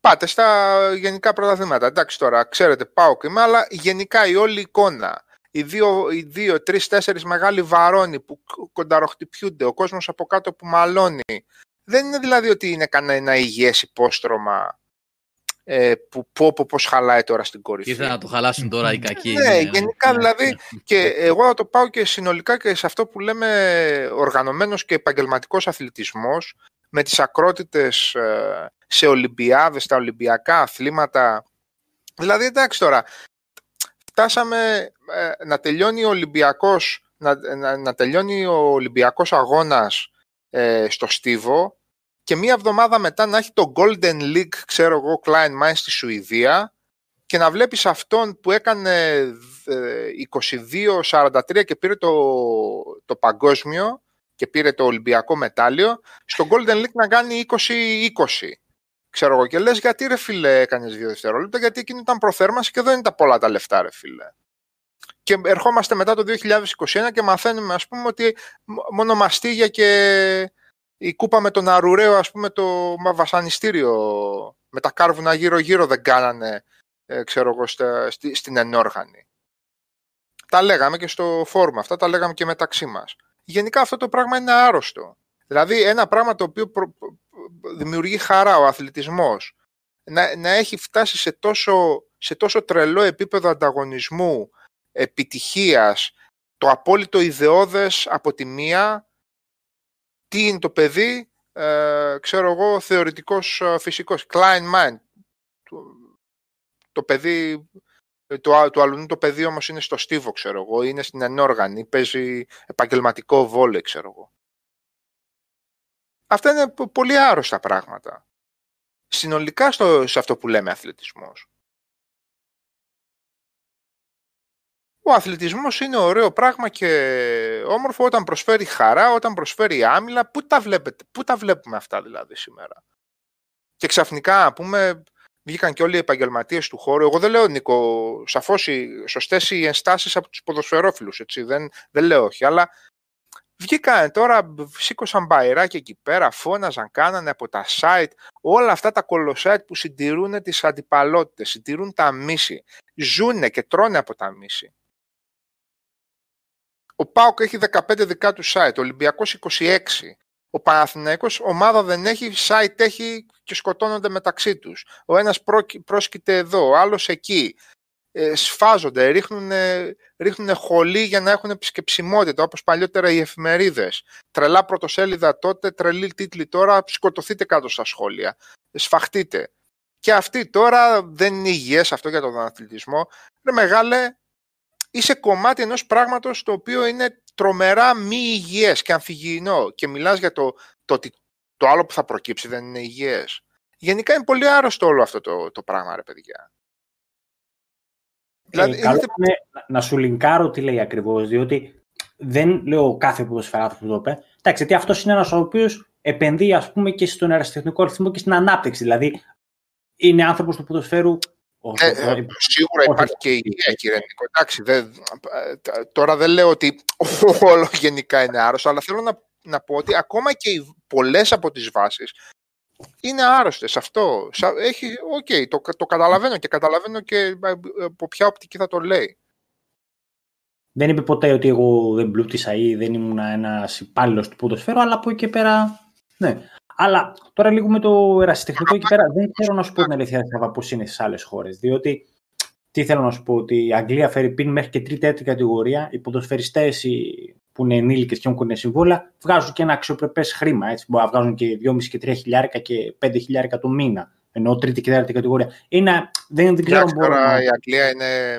Πάτε στα γενικά πρωταθλήματα. Εντάξει τώρα, ξέρετε, πάω και με, αλλά γενικά η όλη εικόνα, οι δύο, οι δύο τρεις, τέσσερις μεγάλοι βαρώνοι που κονταροχτυπιούνται, ο κόσμος από κάτω που μαλώνει. Δεν είναι δηλαδή ότι είναι κανένα υγιές υπόστρωμα ε, που πω, πω πώς χαλάει τώρα στην κορυφή. Ήθελα να το χαλάσουν τώρα οι κακοί. Ναι, γενικά δηλαδή και εγώ θα το πάω και συνολικά και σε αυτό που λέμε οργανωμένος και επαγγελματικός αθλητισμός με τις ακρότητες ε, σε Ολυμπιάδες, τα Ολυμπιακά αθλήματα. Δηλαδή εντάξει τώρα, φτάσαμε ε, να τελειώνει ο Ολυμπιακός, να, να, να τελειώνει ο Ολυμπιακός αγώνας ε, στο Στίβο και μία εβδομάδα μετά να έχει το Golden League, ξέρω εγώ, Klein Mine στη Σουηδία και να βλέπεις αυτόν που έκανε 22-43 ε, και πήρε το, το παγκόσμιο και πήρε το Ολυμπιακό μετάλλιο, στο Golden League να κάνει 20-20. Ξέρω εγώ και λες γιατί ρε φίλε έκανες δύο δευτερόλεπτα, γιατί εκείνη ήταν προθέρμανση και δεν ήταν πολλά τα λεφτά ρε φίλε. Και ερχόμαστε μετά το 2021 και μαθαίνουμε ας πούμε ότι μόνο μαστίγια και η κούπα με τον Αρουραίο, ας πούμε, το βασανιστήριο με τα κάρβουνα γύρω-γύρω δεν κάνανε, ε, ξέρω εγώ, στη, στην ενόργανη. Τα λέγαμε και στο φόρμα αυτά, τα λέγαμε και μεταξύ μας. Γενικά αυτό το πράγμα είναι άρρωστο. Δηλαδή ένα πράγμα το οποίο δημιουργεί χαρά ο αθλητισμός, να, να έχει φτάσει σε τόσο, σε τόσο τρελό επίπεδο ανταγωνισμού, επιτυχίας, το απόλυτο ιδεώδες από τη μία τι είναι το παιδί, ε, ξέρω εγώ, θεωρητικός ε, φυσικός, Klein mind. Το, το παιδί, ε, το, το αλουνού το παιδί όμως είναι στο στίβο, ξέρω εγώ, είναι στην ενόργανη, παίζει επαγγελματικό βόλε, ξέρω εγώ. Αυτά είναι πολύ άρρωστα πράγματα. Συνολικά στο, σε αυτό που λέμε αθλητισμός. Ο αθλητισμός είναι ωραίο πράγμα και όμορφο όταν προσφέρει χαρά, όταν προσφέρει άμυλα. Πού τα, βλέπετε, πού τα βλέπουμε αυτά δηλαδή σήμερα; Και ξαφνικά, πούμε, βγήκαν και όλοι οι επαγγελματίες του χώρου. Εγώ δεν λέω, Νίκο, σαφώς σωστές οι ενστάσεις από τους ποδοσφαιρόφιλους, έτσι. Δεν, δεν λέω όχι, αλλά βγήκαν τώρα, σήκωσαν μπαϊράκια εκεί πέρα, φώναζαν, κάνανε από τα site, όλα αυτά τα κολοσάιτ που συντηρούν τις αντιπαλότητες, συντηρούν τα μίση, ζούνε και τρώνε από τα μίση. Ο ΠΑΟΚ έχει 15 δικά του site, ο Ολυμπιακός 26. Ο Παναθηναϊκός ομάδα δεν έχει, site έχει και σκοτώνονται μεταξύ τους. Ο ένας πρόσκειται εδώ, ο άλλος εκεί. Ε, σφάζονται, ρίχνουν, ρίχνουν χολή για να έχουν επισκεψιμότητα, όπως παλιότερα οι εφημερίδες. Τρελά πρωτοσέλιδα τότε, τρελή τίτλοι τώρα, σκοτωθείτε κάτω στα σχόλια. Σφαχτείτε. Και αυτοί τώρα δεν είναι υγιές αυτό για τον αθλητισμό. Είναι μεγάλε, είσαι κομμάτι ενός πράγματος το οποίο είναι τρομερά μη υγιές και αμφιγεινό και μιλάς για το, το ότι το άλλο που θα προκύψει δεν είναι υγιές. Γενικά είναι πολύ άρρωστο όλο αυτό το, το πράγμα, ρε παιδιά. Ε, δηλαδή, καλό είναι να σου λινκάρω τι λέει ακριβώς, διότι δεν λέω κάθε ποδοσφαιράτος που το είπε. Εντάξει, γιατί αυτός είναι ένας ο οποίος επενδύει ας πούμε, και στον αεραστεχνικό ρυθμό και στην ανάπτυξη. Δηλαδή, είναι άνθρωπος του ποδοσφαίρου ε, ε, σίγουρα υπάρχει και η υγεία, κύριε Νίκο. Εντάξει, τώρα δεν λέω ότι όλο γενικά είναι άρρωστο, αλλά θέλω να, να πω ότι ακόμα και οι, πολλές από τις βάσεις είναι άρρωστες. Αυτό έχει, okay, το, το καταλαβαίνω και καταλαβαίνω και ε, από ποια οπτική θα το λέει. Δεν είπε ποτέ ότι εγώ δεν πλούτησα ή δεν ήμουν ένας υπάλληλος του ποδοσφαίρου, αλλά από εκεί και πέρα. Ναι. Αλλά τώρα λίγο με το ερασιτεχνικό εκεί πέρα δεν θέλω να σου πω την αλήθεια πώ είναι στι άλλες χώρες. Διότι τι θέλω να σου πω, ότι η Αγγλία φέρει πίν μέχρι και τρίτη κατηγορία. Οι ποδοσφαιριστές που είναι ενήλικες και έχουν συμβόλα βγάζουν και ένα αξιοπρεπές χρήμα. Έτσι. Μπορεί να βγάζουν και 2,5 και 3 χιλιάρικα και 5 χιλιάρικα το μήνα. Ενώ τρίτη και τέταρτη κατηγορία. Είναι, δεν, δεν ξέρω τώρα η Αγγλία είναι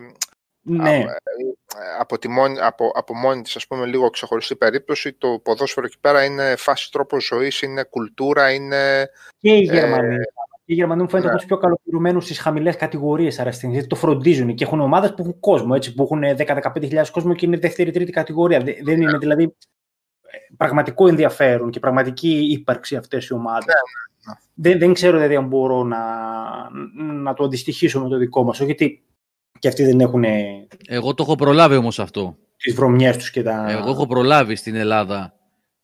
Ναι. Ε, από, τη μόνη, από, από μόνη της, ας πούμε, λίγο ξεχωριστή περίπτωση, το ποδόσφαιρο εκεί πέρα είναι φάση τρόπος ζωής, είναι κουλτούρα, είναι... Και οι Ε, Γερμανοί. οι Γερμανοί μου φαίνεται ναι. από του πιο καλοπληρωμένου στις χαμηλές κατηγορίες αραστήνη. Γιατί το φροντίζουν και έχουν ομάδες που έχουν κόσμο, έτσι, που έχουν 10-15.000 κόσμο και είναι δεύτερη-τρίτη κατηγορία. Δε- Δεν είναι δηλαδή ε, πραγματικό ενδιαφέρον και πραγματική ύπαρξη αυτές οι ομάδες. ναι. Δεν, δεν ξέρω δηλαδή αν μπορώ να, να το αντιστοιχίσω με το δικό μας. Γιατί και αυτοί δεν έχουν Εγώ το έχω προλάβει όμως αυτό. τις βρωμιές τους και τα. Εγώ έχω προλάβει στην Ελλάδα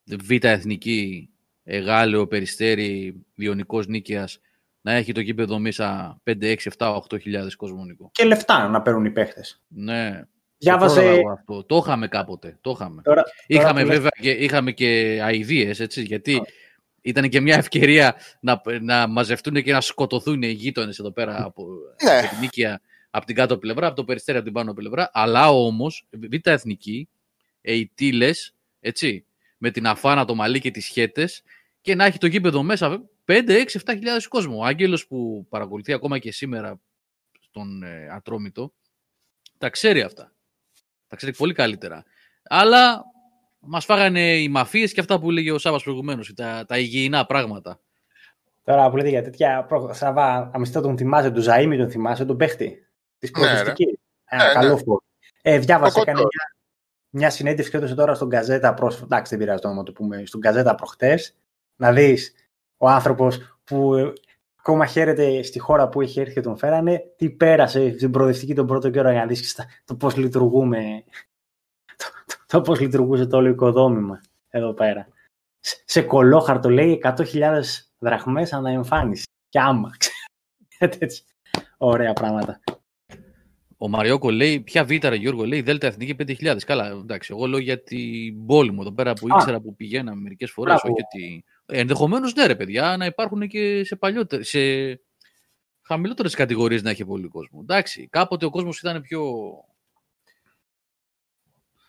Β' Εθνική, Εγάλεο, Περιστέρη, Διονικός Νίκαιας να έχει το γήπεδο μέσα 5, 6, 7, 8 χιλιάδες κόσμο Νικό. Και λεφτά να παίρνουν οι παίχτες. Ναι. Το Διάβασε. πρόλαβα εγώ αυτό. Το είχαμε κάποτε. Το είχαμε. Τώρα, Είχαμε που λες- βέβαια και, είχαμε και αηδίες, έτσι, γιατί ήταν και μια ευκαιρία να, να μαζευτούν και να σκοτωθούν οι γείτονες εδώ πέρα από, Ναι. από την Νίκαια, από την κάτω πλευρά, από το Περιστέρι από την πάνω πλευρά. Αλλά όμως, Β' Εθνική, οι τίλες, έτσι, με την αφάνα, το μαλλί και τις χέτες και να έχει το γήπεδο μέσα 5, 6, 7 χιλιάδες κόσμο. Ο Άγγελος που παρακολουθεί ακόμα και σήμερα στον ε, Ατρόμητο, τα ξέρει αυτά. Τα ξέρει πολύ καλύτερα. Αλλά μας φάγανε οι μαφίες και αυτά που λέγε ο Σάββας προηγουμένως, τα, τα υγιεινά πράγματα. Τώρα που λέτε για τέτοια. προ- Σαββά, αμυστό τον θυμάσαι, τον Ζαήμι τον θυμάσαι, τον παίχτη. Της Ναι, ρε. προοδευτική. Ναι, ναι. καλό φόρ. Ε, διάβασα, Ο έκανε Κοτό. μια, μια συνέντευξη και έδωσε τώρα στον Καζέτα πρόσφατα. Εντάξει, δεν πειράζει το όνομα το πούμε. Στον Καζέτα προχτές. Να δεις ο άνθρωπος που ε, ακόμα χαίρεται στη χώρα που έχει έρθει και τον φέρανε, τι πέρασε στην προοδευτική τον πρώτο καιρό για να δεις το πώς λειτουργούμε. Το, το, το πώς λειτουργούσε το όλο οικοδόμημα εδώ πέρα. Σε, σε κολόχαρτο λέει 100.000 δραχμές αναεμφάνιση. Και άμα. Τέτοια. Ωραία πράγματα. Ο Μαριόκο λέει, ποια β' ρε Γιώργο, λέει Δέλτα Εθνική 5.000. Καλά, εντάξει, εγώ λέω για την πόλη μου εδώ πέρα που Α. ήξερα που πηγαίναμε μερικές φορές. Μπράβο. Όχι ότι... Ενδεχομένως ναι ρε παιδιά, να υπάρχουν και σε παλιότερες, σε χαμηλότερες κατηγορίες να έχει πολύ κόσμο. Εντάξει, κάποτε ο κόσμος ήταν πιο...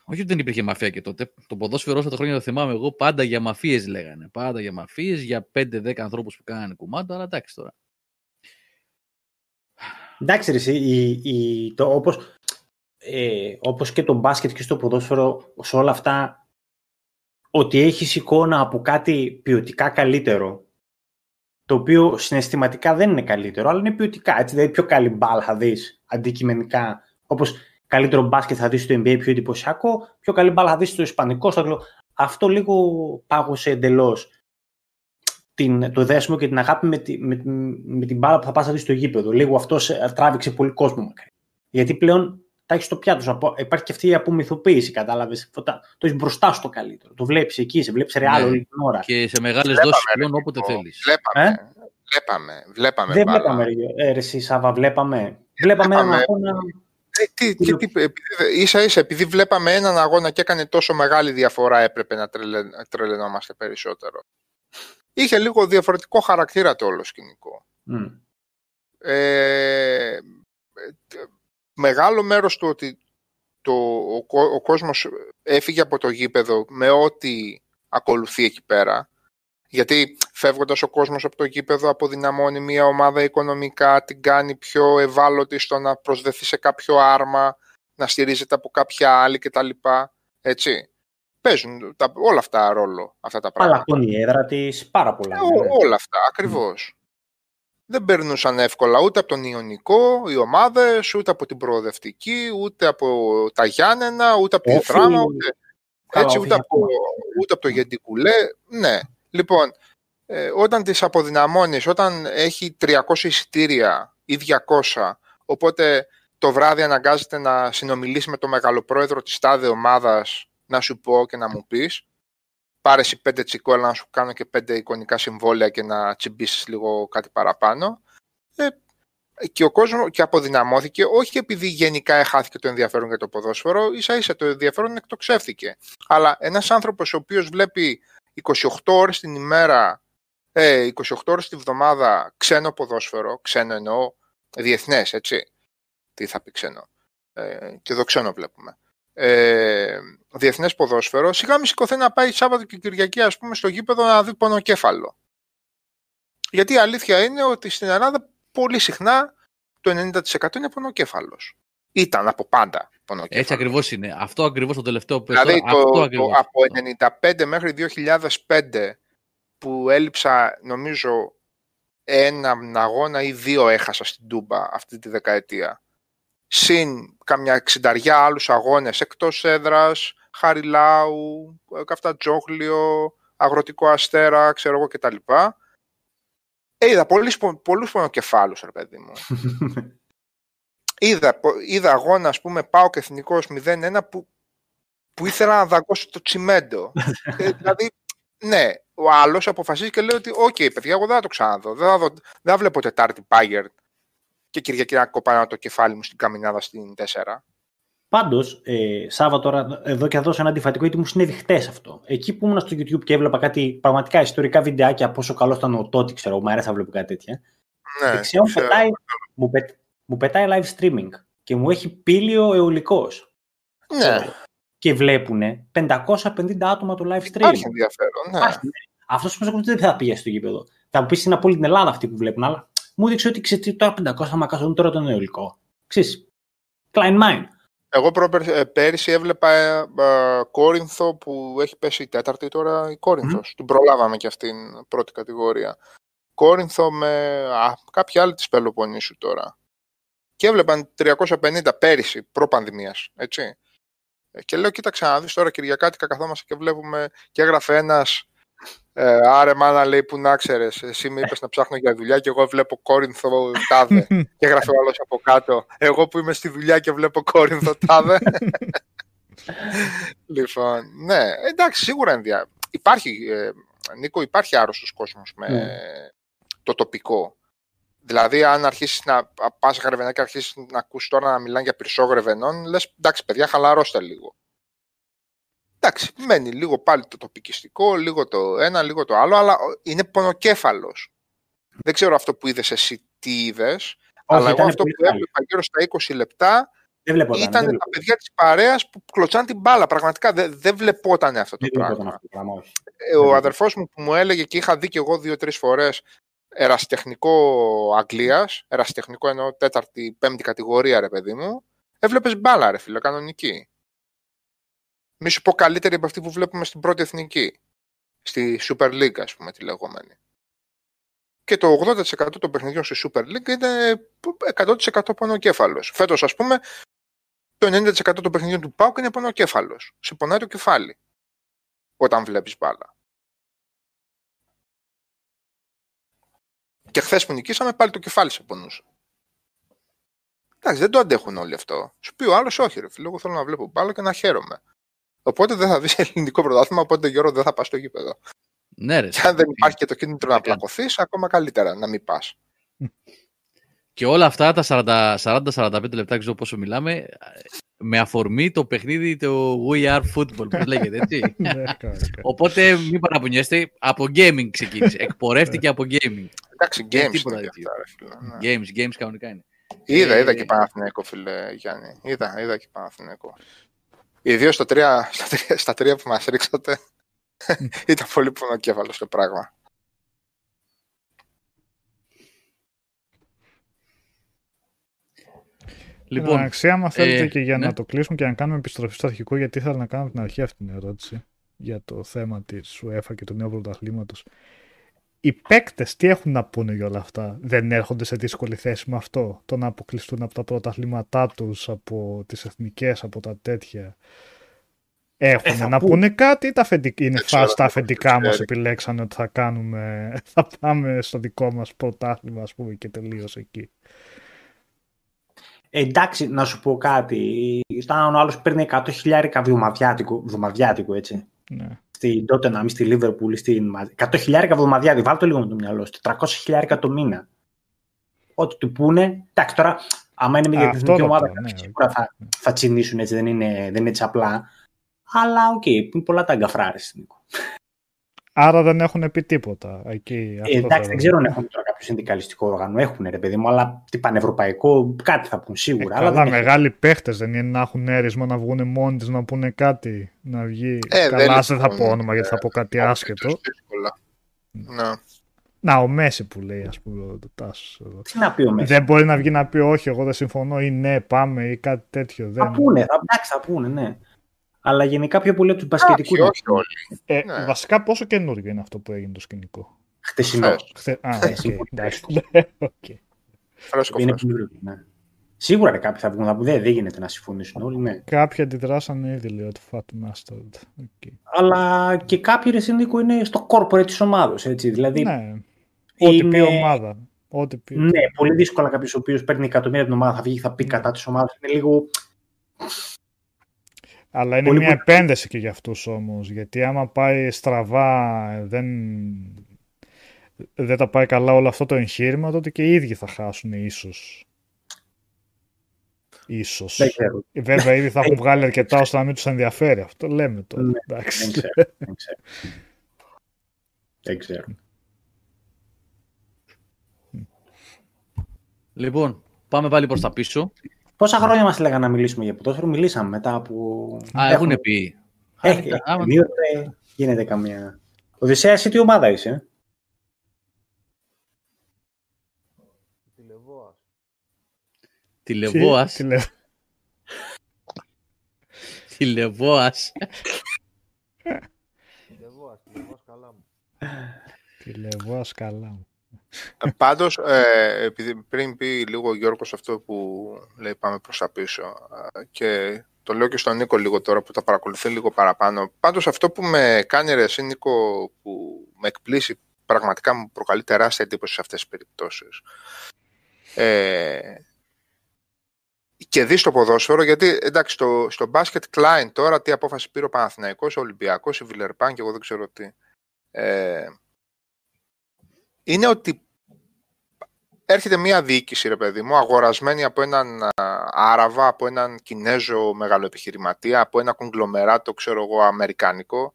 Όχι ότι δεν υπήρχε μαφία και τότε. Το ποδόσφαιρο όσα τα χρόνια το θυμάμαι εγώ, πάντα για μαφίες λέγανε. Πάντα για μαφίες, για 5-10 ανθρώπους που κάνανε κουμάντα, αλλά εντάξει τώρα. Εντάξει, ρε, εσύ, η, η, το, όπως, ε, όπως και το μπάσκετ και στο ποδόσφαιρο, σε όλα αυτά, ότι έχεις εικόνα από κάτι ποιοτικά καλύτερο, το οποίο συναισθηματικά δεν είναι καλύτερο, αλλά είναι ποιοτικά. Έτσι, δηλαδή πιο καλή μπάλα θα δεις αντικειμενικά. Όπως καλύτερο μπάσκετ θα δεις στο NBA πιο εντυπωσιακό, πιο καλή μπάλα θα δεις στο ισπανικό, στο αγγλικό. Αυτό λίγο πάγωσε εντελώς την, το δέσμο και την αγάπη με, τη, με, με την μπάλα που θα πας να δεις στο γήπεδο. Λίγο αυτό σε- τράβηξε πολύ κόσμο μακριά. Γιατί πλέον τα έχεις στο πιάτο σου. Απο- Υπάρχει και αυτή η απομυθοποίηση, κατάλαβες. Το, το έχεις μπροστά στο καλύτερο. Το βλέπεις εκεί, σε βλέπεις ρεάλ Ναι. όλη την ώρα. Και σε μεγάλες Βλέπαμε, δόσεις ρε, πλέον όποτε Νικό. θέλεις. Βλέπαμε, βλέπαμε, βλέπαμε Δεν μπάλα. βλέπαμε, ρε, ε, ρε, εσύ, Σάβα, βλέπαμε. Βλέπαμε έναν Βλέπαμε. αγώνα. Ε, τι, τι, τι, επειδή, ίσα ίσα, επειδή βλέπαμε έναν αγώνα και έκανε τόσο μεγάλη διαφορά, έπρεπε να τρελε, τρελαινόμαστε περισσότερο. Είχε λίγο διαφορετικό χαρακτήρα το όλο σκηνικό. Μμ. Ε, μεγάλο μέρος του ότι το, ο, κο- ο κόσμος έφυγε από το γήπεδο με ό,τι ακολουθεί εκεί πέρα. Γιατί φεύγοντας ο κόσμος από το γήπεδο αποδυναμώνει μια ομάδα οικονομικά, την κάνει πιο ευάλωτη στο να προσδεθεί σε κάποιο άρμα, να στηρίζεται από κάποια άλλη κτλ. Έτσι. Παίζουν τα, όλα αυτά ρόλο, αυτά τα πράγματα. Παλακώνει η έδρα της πάρα πολλά. Ε, ναι. ό- όλα αυτά, ακριβώς. Δεν περνούσαν εύκολα ούτε από τον Ιωνικό οι ομάδες, ούτε από την Προοδευτική, ούτε από τα Γιάννενα, ούτε από τη Όφη. Δράμα, ούτε, Καλά, έτσι, Όφη ούτε, είχε από, ακόμα. ούτε από το Γεντικουλέ. Ναι, λοιπόν, ε, όταν τις αποδυναμώνεις, όταν έχει 300 εισιτήρια ή 200, οπότε το βράδυ αναγκάζεται να συνομιλήσει με το μεγαλοπρόεδρο της τάδε ομάδας να σου πω και να μου πεις, πάρε εσύ πέντε τσικόλα να σου κάνω και πέντε εικονικά συμβόλαια και να τσιμπήσεις λίγο κάτι παραπάνω. Ε, και ο κόσμος και αποδυναμώθηκε, όχι επειδή γενικά εχάθηκε το ενδιαφέρον για το ποδόσφαιρο, ίσα ίσα το ενδιαφέρον εκτοξεύθηκε. Αλλά ένας άνθρωπος ο οποίος βλέπει 28 ώρες την ημέρα, ε, 28 ώρες τη βδομάδα ξένο ποδόσφαιρο, ξένο εννοώ διεθνές, έτσι. Τι θα πει ξένο. Ε, και εδώ ξένο βλέπουμε. Ε, διεθνές ποδόσφαιρο, σιγά μη σηκωθεί να πάει Σάββατο και Κυριακή ας πούμε στο γήπεδο να δει πονοκέφαλο. Γιατί η αλήθεια είναι ότι στην Ελλάδα πολύ συχνά το 90% είναι πονοκέφαλος. Ήταν από πάντα πονοκέφαλος. Έτσι ακριβώς είναι. Αυτό ακριβώς το τελευταίο που δηλαδή, το, αυτό το, από 1995 μέχρι 2005 που έλειψα νομίζω έναν αγώνα ή δύο έχασα στην Τούμπα αυτή τη δεκαετία. Συν καμιά εξινταριά άλλους αγώνες εκτός έδρας, Χαριλάου, Καφτατζόγλιο, Αγροτικό Αστέρα, ξέρω εγώ κτλ. Ε, είδα πολλούς, πολλούς πονοκεφάλους, ρε παιδί μου. είδα, είδα αγώνα, ας πούμε, πάω και εθνικός 0-1 που, που ήθελα να δαγκώσω το τσιμέντο. ε, δηλαδή, ναι, ο άλλος αποφασίζει και λέει ότι «ΟΚ, okay, παιδιά, εγώ δεν θα το ξαναδώ. Δεν θα, δω, δεν θα βλέπω Τετάρτη Πάγερ και Κυριακή να κοπάνω το κεφάλι μου στην καμινάδα στην 4». Πάντως, ε, Σάβα, τώρα εδώ και θα δώσω ένα αντιφατικό γιατί μου συνέβη χτες αυτό. Εκεί που ήμουν στο YouTube και έβλεπα κάτι πραγματικά ιστορικά βιντεάκια πόσο καλό ήταν ο τότε, ξέρω, μου αρέσει να βλέπω κάτι τέτοια. Ναι, Δεξιά μου πετάει, μου, μου πετάει live streaming και μου έχει πύλιο αιωλικός. Ναι. Και βλέπουν 550 άτομα το live stream. Υπάρχει ενδιαφέρον, ναι. Αυτό που δεν θα πήγε στο γήπεδο. Θα μου πεις είναι από όλη την Ελλάδα αυτοί που βλέπουν, αλλά μου έδειξε ότι ξέρεις τώρα 500 θα μακάσουν τώρα τον αιωλικό. Ξέρεις, Klein Mind. Εγώ ε, πέρυσι έβλεπα ε, ε, Κόρινθο που έχει πέσει η τέταρτη τώρα η Κόρινθος. Mm. Την προλάβαμε και αυτήν πρώτη κατηγορία. Κόρινθο με α, κάποια άλλη της Πελοποννήσου τώρα. Και έβλεπαν 350 πέρυσι, προ-πανδημίας, έτσι. Και λέω, κοίταξε να δεις τώρα Κυριακάτικα καθόμαστε και βλέπουμε και έγραφε ένας ε, άρε μάνα λέει που να ξέρεις, εσύ με είπες να ψάχνω για δουλειά και εγώ βλέπω Κόρινθο τάδε. και έγραφε ο άλλος από κάτω, εγώ που είμαι στη δουλειά και βλέπω Κόρινθο τάδε. λοιπόν, ναι, εντάξει, σίγουρα ενδια... Υπάρχει, ε, Νίκο, υπάρχει άρρωστος κόσμος με mm. το τοπικό. Δηλαδή, αν αρχίσεις να πας γρεβενά και αρχίσεις να ακούσει τώρα να μιλάνε για πυρσό γρεβενών, λες εντάξει, παιδιά, χαλαρώστε λίγο εντάξει, μένει λίγο πάλι το τοπικιστικό, λίγο το ένα, λίγο το άλλο, αλλά είναι πονοκέφαλος. Δεν ξέρω αυτό που είδες εσύ τι είδες, αλλά εγώ αυτό που έβλεπα γύρω στα 20 λεπτά δεν ήταν δεν τα παιδιά της παρέας που κλωτσάν την μπάλα. Πραγματικά δεν, δεν βλεπόταν αυτό το δεν πράγμα. Αυτό, πράγμα ε, ο αδερφός μου που μου έλεγε και είχα δει και εγώ δύο-τρεις φορές ερασιτεχνικό Αγγλίας, ερασιτεχνικό εννοώ τέταρτη, πέμπτη κατηγορία, ρε παιδί μου, έβλεπες μπάλα, ρε φίλε, κανονική μη σου πω καλύτερη από αυτή που βλέπουμε στην πρώτη εθνική. Στη Super League, ας πούμε, τη λεγόμενη. Και το 80% των παιχνιδιών στη Super League είναι 100% πονοκέφαλος. Φέτος, ας πούμε, το 90% των παιχνιδιών του ΠΑΟΚ είναι πονοκέφαλος. Σε πονάει το κεφάλι όταν βλέπεις μπάλα. Και χθες που νικήσαμε πάλι το κεφάλι σε πονούσε. Εντάξει, δεν το αντέχουν όλοι αυτό. Σου πει ο άλλος, όχι, ρε φίλε, εγώ θέλω να βλέπω μπάλα και να χαίρομαι. Οπότε δεν θα δεις ελληνικό πρωτάθλημα, οπότε Γιώργο δεν θα πας στο γήπεδο. Ναι, ρε. Και αν δεν υπάρχει και το κίνητρο να πλακωθείς, ακόμα καλύτερα να μην πας. Και όλα αυτά τα 40-45 λεπτά, ξέρω πόσο μιλάμε, με αφορμή το παιχνίδι το We Are Football, που λέγεται, έτσι. Ναι, Οπότε μην παραπονιέστε, από gaming ξεκίνησε. Εκπορεύτηκε από gaming. Εντάξει, games είναι ναι. Games, games κανονικά είναι. Είδα, είδα ε, και Παναθηναϊκό, φίλε Γιάννη. Είδα, είδα και Παναθηναϊκό. Ιδίως στα τρία, στα, τρία, στα τρία που μας ρίξατε ήταν πολύ πονοκέφαλος το πράγμα. Λοιπόν, αξία, άμα θέλετε ε, και για ναι. να το κλείσουμε και να κάνουμε επιστροφή στο αρχικό, γιατί ήθελα να κάνω από την αρχή αυτή την ερώτηση για το θέμα της UEFA και του νέου πρωταθλήματος οι παίκτες τι έχουν να πούνε για όλα αυτά; Δεν έρχονται σε δύσκολη θέση με αυτό; Το να αποκλειστούν από τα πρωταθλήματά τους, από τις εθνικές, από τα τέτοια. Έχουν ε, να πούνε κάτι ή τα αφεντικά, είναι φάση τα αφεντικά μας επιλέξανε ότι θα κάνουμε, θα πάμε στο δικό μας πρωτάθλημα ας πούμε και τελείως εκεί. εντάξει, να σου πω κάτι. Ήταν ο άλλος παίρνει 100 χιλιάρικα βδομαδιάτικο, έτσι. Ναι στην τότε να μην στη Λίβερπουλ, στην 100 χιλιάρικα εβδομαδιάδη, βάλτε το λίγο με το μυαλό σου, 400 χιλιάρικα το μήνα. Ό,τι του πούνε, εντάξει τώρα, άμα είναι μια εθνική ομάδα, ναι, σίγουρα θα, θα τσινήσουν έτσι, δεν είναι, δεν είναι έτσι απλά. Αλλά OK, okay, είναι πολλά τα γκαφρά, ρε Νίκο. Άρα δεν έχουν πει τίποτα. Εκεί, ε, εντάξει, δεν ξέρω αν έχουν τώρα κάποιο συνδικαλιστικό όργανο. Έχουν ρε παιδί μου, αλλά τι πανευρωπαϊκό κάτι θα πούν σίγουρα. Ε, αλλά καλά, μεγάλοι παίχτες δεν είναι να έχουν έρισμα να βγουν μόνοι του να πούνε κάτι. Να βγει. Ε, καλά, δεν θα πω όνομα γιατί θα πω κάτι άσχετο. Ναι. Να, ο Μέση που λέει, ας πούμε, το Τάσος. Τι να πει ο Μέση; Δεν μπορεί να βγει να πει όχι, εγώ δεν συμφωνώ ή ναι, πάμε ή κάτι τέτοιο. Θα πούνε, θα, εντάξει, θα πούνε, ναι. Αλλά γενικά πιο πολύ από τους μπασκετικούς. Όχι, όχι όλοι. Ε, ναι. Βασικά, πόσο καινούργιο είναι αυτό που έγινε το σκηνικό; Χτεσινός. Χθες... Α, okay, εντάξει. okay. Είναι ναι. Σίγουρα ρε, κάποιοι θα βγουν να πούν δεν, δεν γίνεται να συμφωνήσουν όλοι. Ναι. Κάποιοι αντιδράσανε ήδη λέει ότι Fat Mustard. Okay. Αλλά και κάποιοι ρε Νίκο είναι στο corporate της ομάδα. Δηλαδή, ναι. Ό,τι πει ομάδα. Ό,τι πει. Ναι, πολύ δύσκολα κάποιος ο οποίος παίρνει εκατομμύρια την ομάδα θα βγει θα πει ναι. κατά της ομάδας. Είναι λίγο. Αλλά είναι πολύ μια πολύ... επένδυση και για αυτούς όμως. Γιατί άμα πάει στραβά, δεν, δεν τα πάει καλά όλο αυτό το εγχείρημα, τότε και οι ίδιοι θα χάσουν ίσως. Ίσως. Βέβαια, ήδη θα έχουν βγάλει αρκετά ώστε να μην τους ενδιαφέρει. Αυτό λέμε τώρα. Ναι, δεν ξέρω. Δεν ξέρω. δεν ξέρω. Λοιπόν, πάμε πάλι προς τα πίσω. Πόσα χρόνια μας έλεγαν να μιλήσουμε για ποδόσφαιρο, μιλήσαμε μετά από... Α, έχουν πει. Έχει, γίνεται καμία... Οδυσσέας, εσύ τι ομάδα είσαι, Τηλεβόας. Τηλεβόας. Τηλεβόας. Τηλεβόας, καλά μου. Τηλεβόας καλά μου. Ε, πάντως, ε, επειδή πριν πει λίγο ο Γιώργος αυτό που λέει πάμε προς τα πίσω ε, και το λέω και στον Νίκο λίγο τώρα που τα παρακολουθεί λίγο παραπάνω. Πάντως αυτό που με κάνει ρε εσύ Νίκο που με εκπλήσει πραγματικά μου προκαλεί τεράστια εντύπωση σε αυτές τις περιπτώσεις. Ε, και δεις το ποδόσφαιρο, γιατί εντάξει, στο, στο μπάσκετ Klein τώρα τι απόφαση πήρε ο Παναθηναϊκός, ο Ολυμπιακός, η Βιλερπάν και εγώ δεν ξέρω τι. Ε, είναι ότι έρχεται μια διοίκηση, ρε παιδί μου, αγορασμένη από έναν Άραβα, από έναν Κινέζο μεγαλοεπιχειρηματία, από ένα κογκλομεράτο, ξέρω εγώ, αμερικάνικο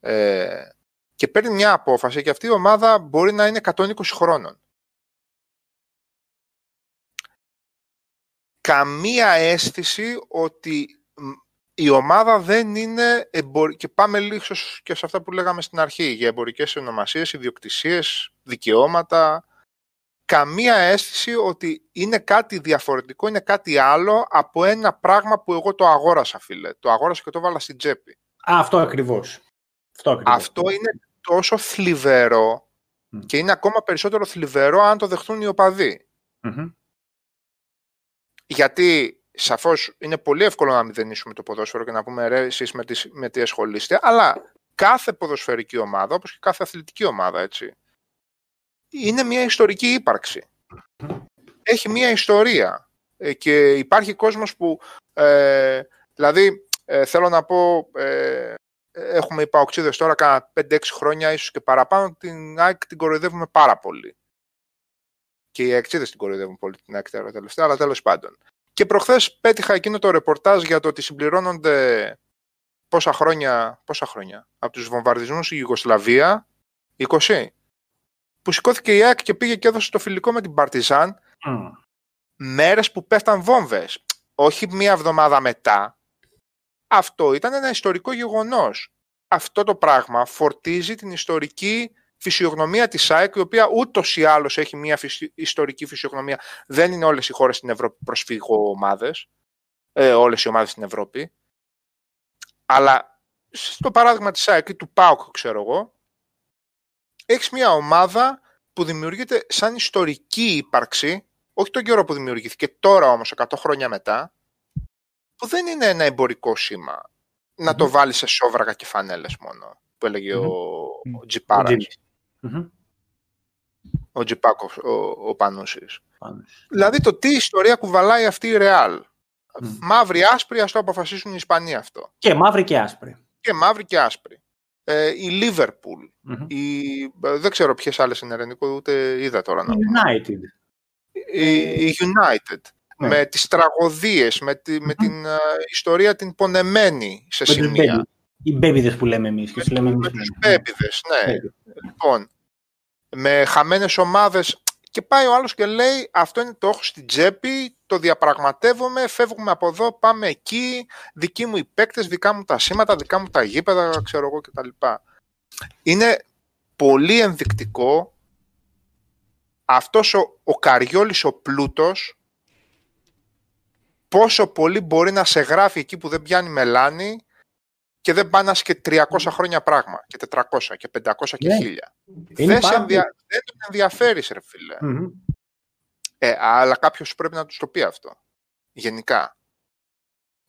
ε, και παίρνει μια απόφαση και αυτή η ομάδα μπορεί να είναι 120 χρόνων. Καμία αίσθηση ότι η ομάδα δεν είναι και πάμε λίγο και σε αυτά που λέγαμε στην αρχή για εμπορικές ονομασίες, ιδιοκτησίες, δικαιώματα καμία αίσθηση ότι είναι κάτι διαφορετικό, είναι κάτι άλλο από ένα πράγμα που εγώ το αγόρασα φίλε, το αγόρασα και το βάλα στην τσέπη. Α, αυτό ακριβώς. Αυτό, ακριβώς. αυτό είναι τόσο θλιβερό και είναι ακόμα περισσότερο θλιβερό αν το δεχτούν οι οπαδοι Γιατί Σαφώς είναι πολύ εύκολο να μηδενίσουμε το ποδόσφαιρο και να πούμε ρε, εσείς με, με τι ασχολείστε, αλλά κάθε ποδοσφαιρική ομάδα, όπως και κάθε αθλητική ομάδα, έτσι, είναι μια ιστορική ύπαρξη. Έχει μια ιστορία ε, και υπάρχει κόσμος που, ε, δηλαδή, ε, θέλω να πω, ε, έχουμε υπαοξίδες τώρα κάνα 5-6 χρόνια, ίσως και παραπάνω, την ΑΕΚ την κοροϊδεύουμε πάρα πολύ. Και οι αξίδες την κοροϊδεύουν πολύ την ΑΕΚ τελευταία, αλλά τέλος πάντων. Και προχθές πέτυχα εκείνο το ρεπορτάζ για το ότι συμπληρώνονται πόσα χρόνια, πόσα χρόνια από τους βομβαρδισμούς η Ιουγκοσλαβία, 20. Που σηκώθηκε η ΑΕΚ και πήγε και έδωσε το φιλικό με την Παρτιζάν mm. μέρες που πέφταν βόμβες. Όχι μία εβδομάδα μετά. Αυτό ήταν ένα ιστορικό γεγονός. Αυτό το πράγμα φορτίζει την ιστορική φυσιογνωμία της ΑΕΚ, η οποία ούτως ή άλλως έχει μια ιστορική φυσιογνωμία. Δεν είναι όλες οι χώρες στην Ευρώπη προσφύγω ομάδες, ε, όλες οι ομάδες στην Ευρώπη. Αλλά στο παράδειγμα της ΑΕΚ ή του ΠΑΟΚ, ξέρω εγώ, έχεις μια ομάδα που δημιουργείται σαν ιστορική ύπαρξη, όχι τον καιρό που δημιουργήθηκε, τώρα όμως 100 χρόνια μετά, που δεν είναι ένα εμπορικό σήμα. Να το βάλεις σε σόβρακα και φανέλες μόνο, που έλεγε ο, ο Τζιπάρας. Ο Τζιπάκο, ο, ο Πανούσης. Δηλαδή το τι ιστορία κουβαλάει αυτή η Ρεάλ. Mm. Μαύρη άσπρη, ας το αποφασίσουν οι Ισπανοί αυτό. Και μαύρη και άσπρη. Και μαύρη και άσπρη. Ε, η Λίβερπουλ. Η, δεν ξέρω ποιες άλλες είναι ελληνικό, ούτε είδα τώρα να United. Η, η United. Ναι. Με τις τραγωδίες, με, τη, με την uh, ιστορία την πονεμένη σε με σημεία. Οι μπέμπιδες που λέμε εμείς. Και λέμε με τους μπέμπιδες, ναι. Λοιπόν, με χαμένες ομάδες και πάει ο άλλος και λέει αυτό είναι το έχω στην τσέπη, το διαπραγματεύομαι, φεύγουμε από εδώ, πάμε εκεί, δικοί μου οι παίκτες, δικά μου τα σήματα, δικά μου τα γήπεδα, ξέρω εγώ κτλ. Είναι πολύ ενδεικτικό αυτός ο, ο Καριόλης ο πλούτος πόσο πολύ μπορεί να σε γράφει εκεί που δεν πιάνει μελάνη και δεν πάνε και 300 χρόνια πράγμα και 400 και 500 και 1000. Ναι. Δεν, σε ενδια... δεν τον ενδιαφέρεις, ρε φιλε Ε, αλλά κάποιος πρέπει να τους το πει αυτό. Γενικά.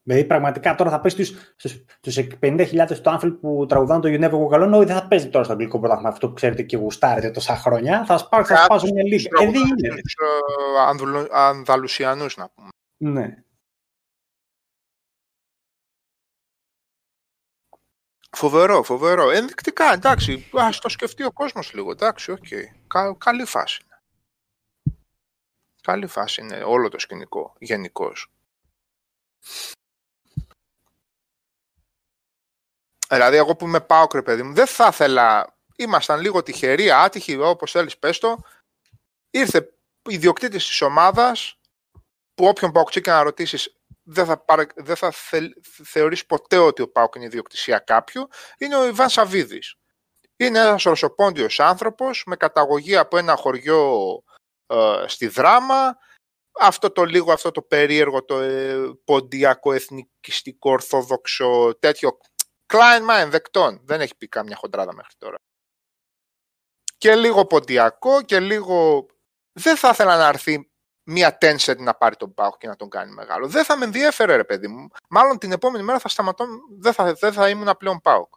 Δηλαδή, πραγματικά τώρα θα πέσει στους 50.000 του Άμφιλ που τραγουδάνε το Γιουνέβο Κοκαλόν, όχι δεν θα παίζει τώρα στο αγγλικό πρωτάθλημα αυτό που ξέρετε και γουστάρετε τόσα χρόνια. Θα σπάσουν θα σπάσουν μια λίγα. Ε, δεν είναι. Τους Ανδαλουσιανούς να πούμε. Ναι. Φοβερό, φοβερό. Ενδεικτικά, εντάξει, ας το σκεφτεί ο κόσμος λίγο. Εντάξει, OK. Okay. καλή φάση είναι. Καλή φάση είναι όλο το σκηνικό, γενικώς. Δηλαδή, εγώ που είμαι πάω παιδί μου, δεν θα ήθελα. Ήμασταν λίγο τυχεροί, άτυχοι, όπως θέλεις, πες το. Ήρθε ιδιοκτήτης της ομάδας, που όποιον παουξί και να ρωτήσεις, δεν θα, παρα... δεν θα θε... θεωρείς ποτέ ότι ο Πάουκ είναι ιδιοκτησία κάποιου, είναι ο Ιβάν Σαββίδης. Είναι ένας ρωσοπόντιος άνθρωπος με καταγωγή από ένα χωριό ε, στη Δράμα, αυτό το λίγο, αυτό το περίεργο, το ε, ποντιακό, εθνικιστικό, ορθόδοξο, τέτοιο κλάινμα ενδεκτών. Δεν έχει πει κάμια χοντράδα μέχρι τώρα. Και λίγο ποντιακό και λίγο... Δεν θα ήθελα να έρθει μία Tencent να πάρει τον Πάουκ και να τον κάνει μεγάλο. Δεν θα με ενδιέφερε, ρε παιδί μου. Μάλλον την επόμενη μέρα θα σταματώ, δεν θα, δεν θα ήμουν πλέον Πάουκ.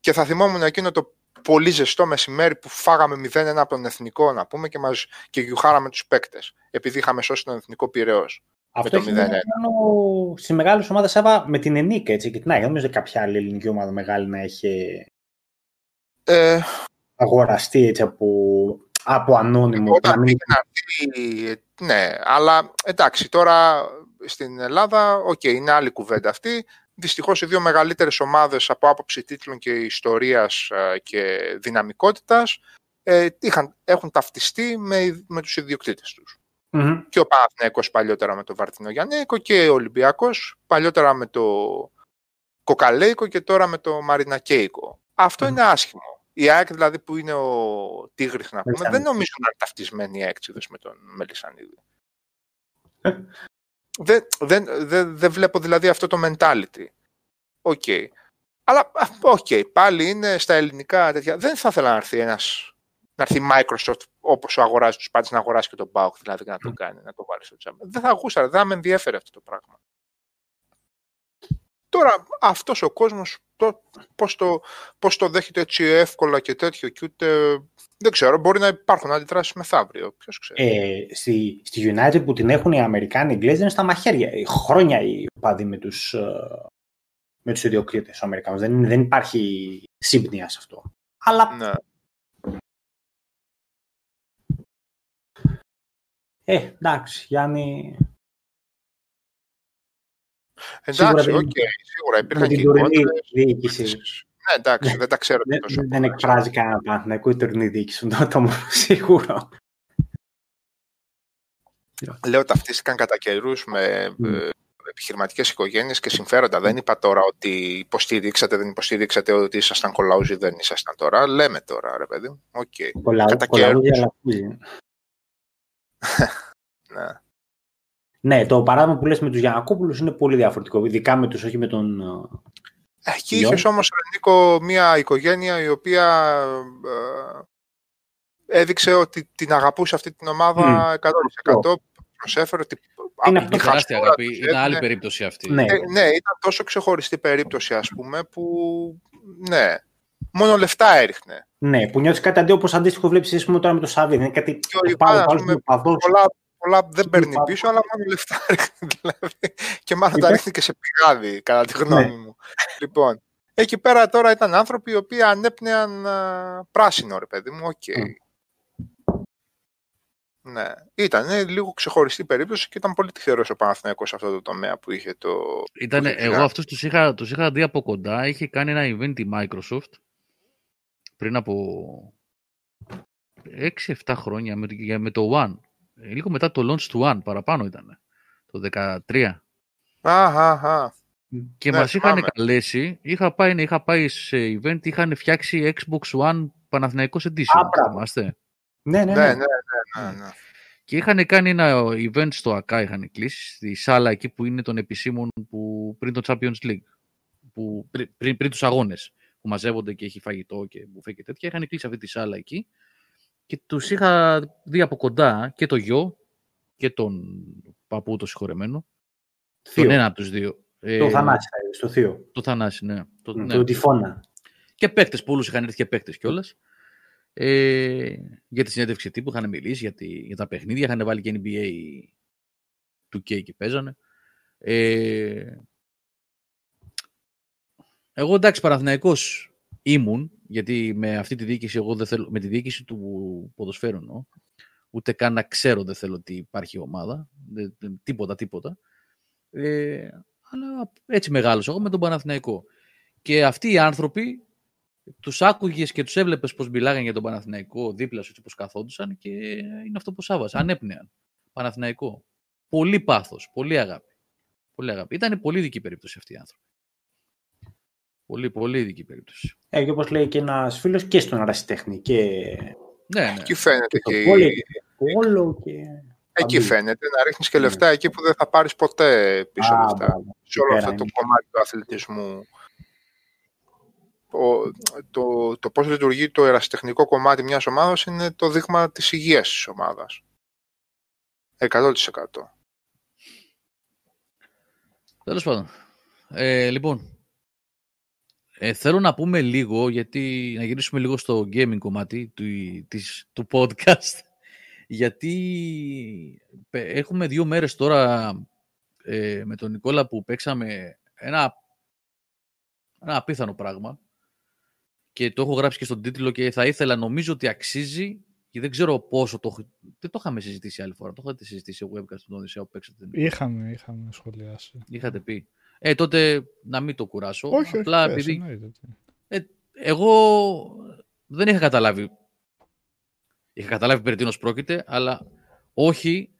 Και θα θυμόμουν εκείνο το πολύ ζεστό μεσημέρι που φάγαμε 0-1 από τον εθνικό, να πούμε, και, μας, και γιουχάραμε τους παίκτες. Επειδή είχαμε σώσει τον εθνικό πυρεό. Αυτό με το 0-1. Μόνο στι μεγάλε ομάδε έβα με την Ενίκα έτσι και την Άγια. Δεν νομίζω κάποια άλλη ελληνική ομάδα μεγάλη να έχει ε... αγοραστεί έτσι από από ανώνυμο. Όταν μην... να ναι, αλλά εντάξει, τώρα στην Ελλάδα, οκ, okay, είναι άλλη κουβέντα αυτή. Δυστυχώς οι δύο μεγαλύτερες ομάδες από άποψη τίτλων και ιστορίας ε, και δυναμικότητας ε, έχουν ταυτιστεί με, με τους ιδιοκτήτες τους. Mm-hmm. Και ο Παναθηναίκος παλιότερα με το Βαρδινογιαννέικο και ο Ολυμπιακός παλιότερα με το Κοκαλέικο και τώρα με το Μαρινακέικο. Αυτό mm-hmm. είναι άσχημο. Η ΑΕΚ δηλαδή που είναι ο Τίγρης να πούμε, δεν νομίζω να είναι ταυτισμένοι οι ΑΕΚτζήδες με τον Μελισανίδη. Ε. δεν, δεν, δεν, δεν βλέπω δηλαδή αυτό το mentality. OK. Okay. Αλλά, OK, okay, πάλι είναι στα ελληνικά τέτοια. Δεν θα ήθελα να έρθει ένας, να έρθει η Microsoft όπως αγοράζει τους πάντες να αγοράσει και τον ΠΑΟΚ δηλαδή να το κάνει, να το βάλει στο τσάμπα. Δεν θα ακούσα, δεν θα με ενδιαφέρει αυτό το πράγμα. Τώρα αυτός ο κόσμος το, πώς, το, πώς το δέχεται έτσι εύκολα και τέτοιο και ούτε... Δεν ξέρω, μπορεί να υπάρχουν αντιδράσεις μεθαύριο. Ποιος ξέρει. Ε, στη, στη United που την έχουν οι Αμερικάνοι, οι Εγγλέζοι είναι στα μαχαίρια. Χρόνια οπαδοί με τους, ε, με τους ιδιοκτήτες Αμερικάνους. Δεν, δεν υπάρχει σύμπνοια σε αυτό. Αλλά... Ναι. Ε, εντάξει, Γιάννη, Εντάξει, OK, okay, σίγουρα υπήρχαν και διοίκηση. Ναι, εντάξει, δεν τα ξέρω τόσο. Δεν εκφράζει κανένα Παναθηναϊκό η τωρινή διοίκηση, το σίγουρο. Λέω ταυτίστηκαν κατά καιρούς με mm. επιχειρηματικές οικογένειες και συμφέροντα. Δεν είπα τώρα ότι υποστήριξατε, δεν υποστήριξατε, ότι ήσασταν κολαούζοι, δεν ήσασταν τώρα. Λέμε τώρα, ρε παιδί. Okay. κατά καιρούς. ναι. Ναι, το παράδειγμα που λες με τους Γιανακόπουλους είναι πολύ διαφορετικό, ειδικά με τους, όχι με τον... Ε, εκεί είχες όμως, Νίκο, μια οικογένεια η οποία ε, έδειξε ότι την αγαπούσε αυτή την ομάδα mm. 100%. Προσέφερε ότι είναι αυτό τεράστια αγάπη. Είναι άλλη περίπτωση αυτή. Ναι. Ε, ναι, ήταν τόσο ξεχωριστή περίπτωση, ας πούμε, που ναι, μόνο λεφτά έριχνε. Ναι, που νιώθεις κάτι αντί όπως αντίστοιχο βλέπεις εσύ τώρα με το Σάββι. Είναι κάτι και ο Ιβάν, πολλά, πολλά δεν παίρνει πίσω, αλλά μόνο λεφτά ρίχνει. Δηλαδή, και μάλλον τα ρίχνει και σε πηγάδι, κατά τη γνώμη ναι. μου. Λοιπόν, εκεί πέρα τώρα ήταν άνθρωποι οι οποίοι ανέπνεαν πράσινο, ρε παιδί μου, OK. Okay. Ναι, ήταν λίγο ξεχωριστή περίπτωση και ήταν πολύ τυχερός ο Παναθηναϊκός σε αυτό το τομέα που είχε το. Ήτανε, εγώ αυτούς τους είχα, τους είχα δει από κοντά. Είχε κάνει ένα event η Microsoft πριν από 6-7 χρόνια με, με το One. Ε, λίγο μετά το launch του One, παραπάνω ήταν. Το 13. Αχ, αχ, Και Ναι, μας είχαν θυμάμαι. καλέσει, είχα πάει, ναι, είχα πάει σε event, είχαν φτιάξει Xbox One Παναθηναϊκός Edition, Α, μπράβο. θυμάστε; Ναι, ναι, Ναι, ναι, ναι. ναι, ναι, ναι. Και είχαν κάνει ένα event στο ΑΚΑ, είχαν κλείσει, στη σάλα εκεί που είναι των επισήμων που, πριν το Champions League, που, πριν, πριν, πριν τους αγώνες, που μαζεύονται και έχει φαγητό και μπουφέ και τέτοια. Είχαν κλείσει αυτή τη σάλα εκεί και τους είχα δει από κοντά και το γιο και τον παππού το συγχωρεμένο. Θείο. Τον ένα από τους δύο. Ε, Το Θανάση, θα είδες, το Θείο. Το Θανάση, ναι. Το, ναι. Το Τυφώνα. Και παίκτες, πολλούς είχαν έρθει και παίκτες κιόλας. Ε, για τη συνέντευξη τύπου είχαν μιλήσει για, τη, για τα παιχνίδια. Είχαν βάλει και NBA του K και παίζανε. Ε, εγώ εντάξει, Παναθηναϊκός ήμουν, γιατί με αυτή τη διοίκηση, εγώ δεν θέλω, με τη διοίκηση του ποδοσφαίρου εννοώ, ούτε καν να ξέρω δεν θέλω ότι υπάρχει ομάδα, δεν- δεν- τίποτα, τίποτα. Ε, αλλά έτσι μεγάλωσα εγώ με τον Παναθηναϊκό. Και αυτοί οι άνθρωποι τους άκουγες και τους έβλεπες πώ μιλάγανε για τον Παναθηναϊκό δίπλα σου, έτσι πώ καθόντουσαν και είναι αυτό που σάβασες. Ανέπνεαν. Παναθηναϊκό. Πολύ πάθος, πολύ αγάπη. Πολύ αγάπη. Ήταν πολύ δική περίπτωση αυτή οι άνθρωποι. Πολύ, πολύ δική περίπτωση. Ε, και όπως λέει και ένας φίλος και στον Αρασιτέχνη και, Ναι, ναι. Εκεί φαίνεται και το και, πόλο και το πόλο και... εκεί Αμπίλ. φαίνεται να ρίχνεις και λεφτά εκεί που δεν θα πάρεις ποτέ πίσω Α, λεφτά. μπράβο. Σε όλο Εκεί αυτό πέρα το είναι. κομμάτι του αθλητισμού. Ο, το, το πώς λειτουργεί το ερασιτεχνικό κομμάτι μιας ομάδας είναι το δείγμα της υγείας της ομάδας. 100%. Τέλος πάντων. Ε, λοιπόν, ε, θέλω να πούμε λίγο, γιατί να γυρίσουμε λίγο στο gaming κομμάτι του, της, του podcast, γιατί πε- έχουμε δύο μέρες τώρα ε, με τον Νικόλα που παίξαμε ένα, ένα απίθανο πράγμα και το έχω γράψει και στον τίτλο και θα ήθελα, νομίζω ότι αξίζει και δεν ξέρω πόσο το έχω- Δεν το είχαμε συζητήσει άλλη φορά. Το είχατε συζητήσει σε webcast τον Οδυσσέα που παίξατε. Είχαμε, είχαμε σχολιάσει. Είχατε πει. Ε, τότε να μην το κουράσω. Όχι, όχι, Απλά πες, επειδή εννοείται. εγώ δεν είχα καταλάβει. Είχα καταλάβει περί τίνος πρόκειται, αλλά όχι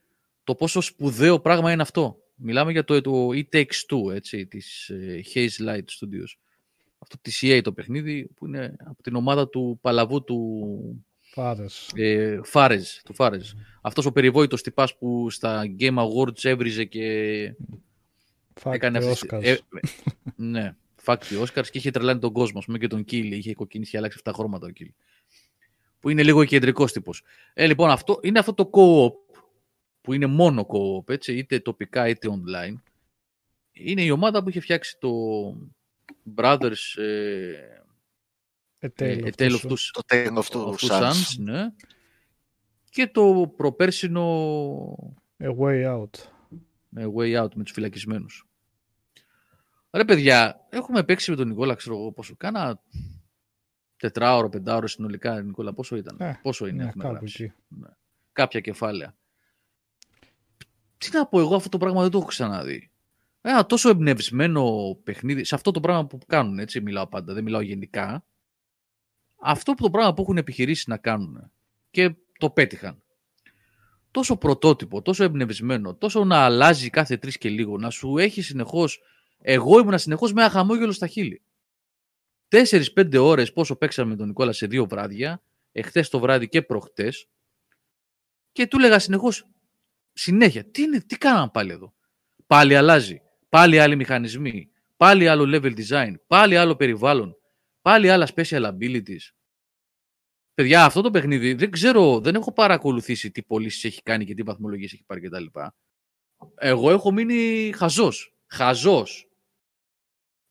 το πόσο σπουδαίο πράγμα είναι αυτό. Μιλάμε για το, το It Takes Two, έτσι, της ε, Haze Light Studios. Αυτό της EA το παιχνίδι που είναι από την ομάδα του Παλαβού του Πάρες. ε, Φάρεζ, του Φάρεζ. Αυτός ο περιβόητος τυπάς που στα Game Awards έβριζε και έκανε Φάκτη αυτές- Όσκαρς. ε, ε, ναι, φάκτη Όσκαρς και είχε τρελάνει τον κόσμο. Ας πούμε και τον Κίλι. Είχε κοκκινήσει και αλλάξει 7 χρώματα ο Κίλι. Που είναι λίγο κεντρικός τύπος. Ε, λοιπόν, αυτό είναι αυτό το co-op που είναι μόνο co-op, έτσι, είτε τοπικά είτε online. Είναι η ομάδα που είχε φτιάξει το Brothers ε, A ε, Tale A of Tale Two of Two, Το Tale of of Two Two Sons. Sons, ναι. Και το προπέρσινο A Way Out. Με way out με τους φυλακισμένους. Ρε παιδιά, έχουμε παίξει με τον Νικόλα, ξέρω εγώ πόσο. Κάνα τετράωρο, πεντάωρο συνολικά, Νικόλα, πόσο ήταν; Ε, πόσο είναι, Ναι, έχουμε κάπου γράψει; εκεί. Κάποια κεφάλαια. Τι να πω εγώ, αυτό το πράγμα δεν το έχω ξαναδεί. Ένα τόσο εμπνευσμένο παιχνίδι, σε αυτό το πράγμα που κάνουν, έτσι μιλάω πάντα, δεν μιλάω γενικά. Αυτό που το πράγμα που έχουν επιχειρήσει να κάνουν και το πέτυχαν. Τόσο πρωτότυπο, τόσο εμπνευσμένο, τόσο να αλλάζει κάθε τρεις και λίγο, να σου έχει συνεχώς. Εγώ ήμουνα συνεχώς με ένα χαμόγελο στα χείλη. Τέσσερι-πέντε ώρες πόσο παίξαμε με τον Νικόλα σε δύο βράδια, εχθές το βράδυ και προχτές, και του έλεγα συνεχώς συνέχεια, τι, είναι, τι κάναμε πάλι εδώ; Πάλι αλλάζει. Πάλι άλλοι μηχανισμοί. Πάλι άλλο level design. Πάλι άλλο περιβάλλον. Πάλι άλλα special abilities. Παιδιά, αυτό το παιχνίδι δεν ξέρω, δεν έχω παρακολουθήσει τι πωλήσεις έχει κάνει και τι βαθμολογίες έχει πάρει κτλ. Εγώ έχω μείνει χαζός. Χαζός.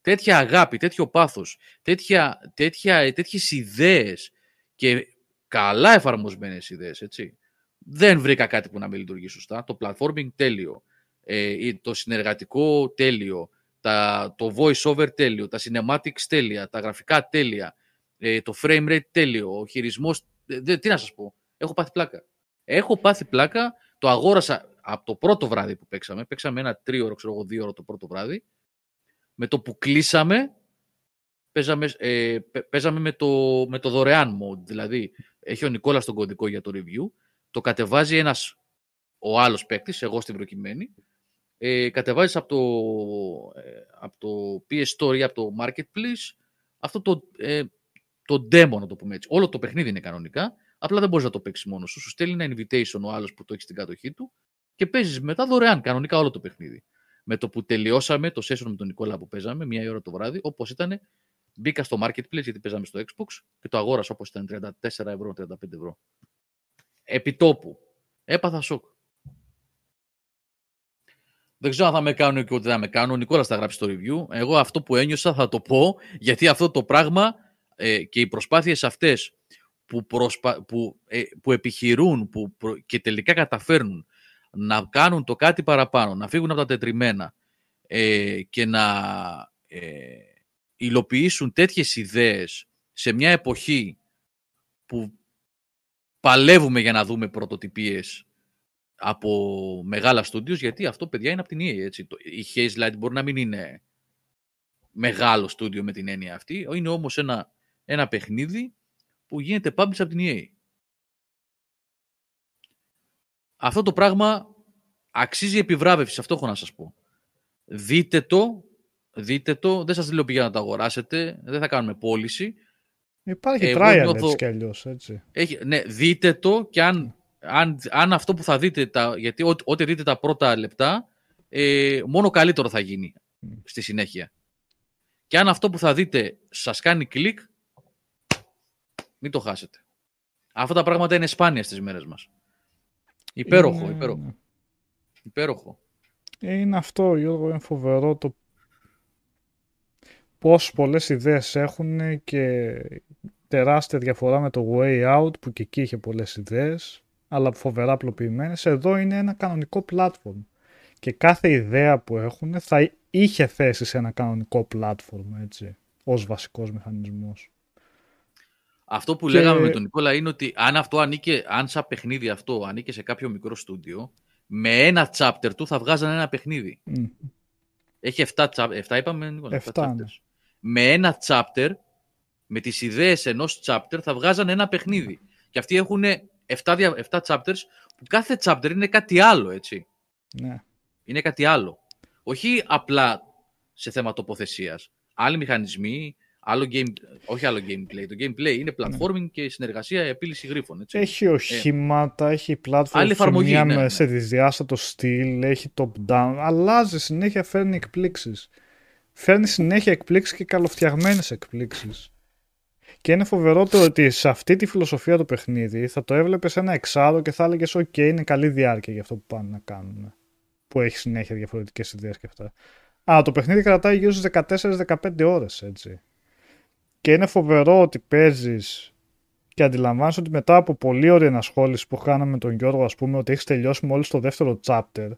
Τέτοια αγάπη, τέτοιο πάθος, τέτοια, τέτοια, τέτοιες ιδέες και καλά εφαρμοσμένες ιδέες, έτσι. Δεν βρήκα κάτι που να με λειτουργεί σωστά. Το platforming τέλειο, ε, το συνεργατικό τέλειο, τα, το voice over τέλειο, τα cinematics τέλεια, τα γραφικά τέλεια, ε, το frame rate τέλειο, ο χειρισμός... ε, δε- τι να σας πω, έχω πάθει πλάκα. Έχω πάθει πλάκα, το αγόρασα από το πρώτο βράδυ που παίξαμε. Παίξαμε ένα τρίωρο, ξέρω εγώ, δύο ώρο το πρώτο βράδυ. Με το που κλείσαμε, παίζαμε, ε, παι- παίζαμε με, το, με το δωρεάν mode. Δηλαδή, έχει ο Νικόλας τον κωδικό για το review, το κατεβάζει ένας ο άλλος παίκτης, εγώ στην προκειμένη, ε, κατεβάζεις από το, ε, από το PS Store ή από το Marketplace αυτό το, ε, το demo, να το πούμε έτσι. Όλο το παιχνίδι είναι κανονικά, απλά δεν μπορείς να το παίξεις μόνος σου. Σου στέλνει ένα invitation ο άλλος που το έχει στην κατοχή του και παίζεις μετά δωρεάν κανονικά όλο το παιχνίδι. Με το που τελειώσαμε το session με τον Νικόλα που παίζαμε, μία ώρα το βράδυ, όπως ήταν, μπήκα στο Marketplace γιατί παίζαμε στο Xbox και το αγόρασα όπως ήταν 34 ευρώ, 35 ευρώ. Επιτόπου. Έπαθα σοκ. Δεν ξέρω αν θα με κάνουν και ότι θα με κάνουν. Ο Νικόλας θα γράψει το review. Εγώ αυτό που ένιωσα θα το πω, γιατί αυτό το πράγμα ε, και οι προσπάθειες αυτές που, προσπα... που, ε, που επιχειρούν που και τελικά καταφέρνουν να κάνουν το κάτι παραπάνω, να φύγουν από τα τετριμένα ε, και να ε, υλοποιήσουν τέτοιες ιδέες σε μια εποχή που παλεύουμε για να δούμε πρωτοτυπίες από μεγάλα στούντιος, γιατί αυτό, παιδιά, είναι από την EA, έτσι. Η Haze Light μπορεί να μην είναι μεγάλο στούντιο με την έννοια αυτή, είναι όμως ένα, ένα παιχνίδι που γίνεται publish από την EA. Αυτό το πράγμα αξίζει επιβράβευσης, αυτό έχω να σας πω. Δείτε το, δείτε το, δεν σας λέω για να το αγοράσετε, δεν θα κάνουμε πώληση. Υπάρχει Εγώ trial νιώθω... έτσι κι αλλιώς, έτσι. Έχει, ναι, δείτε το και αν αν, αν αυτό που θα δείτε, τα, γιατί ό, ό,τι δείτε τα πρώτα λεπτά, ε, μόνο καλύτερο θα γίνει στη συνέχεια. Και αν αυτό που θα δείτε σας κάνει κλικ, μην το χάσετε. Αυτά τα πράγματα είναι σπάνια στις μέρες μας. Υπέροχο, είναι... υπέροχο. Υπέροχο. Είναι αυτό, Γιώργο, είναι φοβερό το πώς πολλές ιδέες έχουν και τεράστια διαφορά με το Way Out που και εκεί είχε πολλές ιδέες αλλά φοβερά απλοποιημένες. Εδώ είναι ένα κανονικό platform. Και κάθε ιδέα που έχουν θα είχε θέση σε ένα κανονικό platform, έτσι, ως βασικός μηχανισμός. Αυτό που λέγαμε με τον Νικόλα είναι ότι αν αυτό ανήκε, αν σαν παιχνίδι αυτό ανήκε σε κάποιο μικρό στούντιο, με ένα chapter του θα βγάζανε ένα παιχνίδι. Έχει 7, 7 είπαμε, Νικόλα, 7, 7 ναι. Με ένα chapter, με τις ιδέες ενός chapter θα βγάζανε ένα παιχνίδι. Και αυτοί έχουν 7, 7 chapters που κάθε chapter είναι κάτι άλλο, έτσι. Ναι. Είναι κάτι άλλο. Όχι απλά σε θέμα τοποθεσίας. Άλλοι μηχανισμοί, άλλο game, όχι άλλο gameplay. Το gameplay είναι ναι. platforming και συνεργασία, επίλυση γρίφων. Έτσι. Έχει ε, οχήματα, ε, έχει platform, άλλη εφαρμογή, ναι, ναι. σε δυσδιάστατο στυλ, έχει top-down. Αλλάζει συνέχεια, φέρνει εκπλήξεις. Φέρνει συνέχεια εκπλήξεις και καλοφτιαγμένες εκπλήξεις. Και είναι φοβερό το ότι σε αυτή τη φιλοσοφία του παιχνίδι θα το έβλεπες ένα εξάδο και θα έλεγες: OK, είναι καλή διάρκεια για αυτό που πάνε να κάνουν. Που έχει συνέχεια διαφορετικές ιδέες και αυτά. Α, το παιχνίδι κρατάει γύρω στις 14-15 ώρες, έτσι. Και είναι φοβερό ότι παίζεις και αντιλαμβάνεσαι ότι μετά από πολύ ωραία ενασχόληση που κάναμε με τον Γιώργο, ας πούμε, ότι έχεις τελειώσει μόλις το δεύτερο chapter.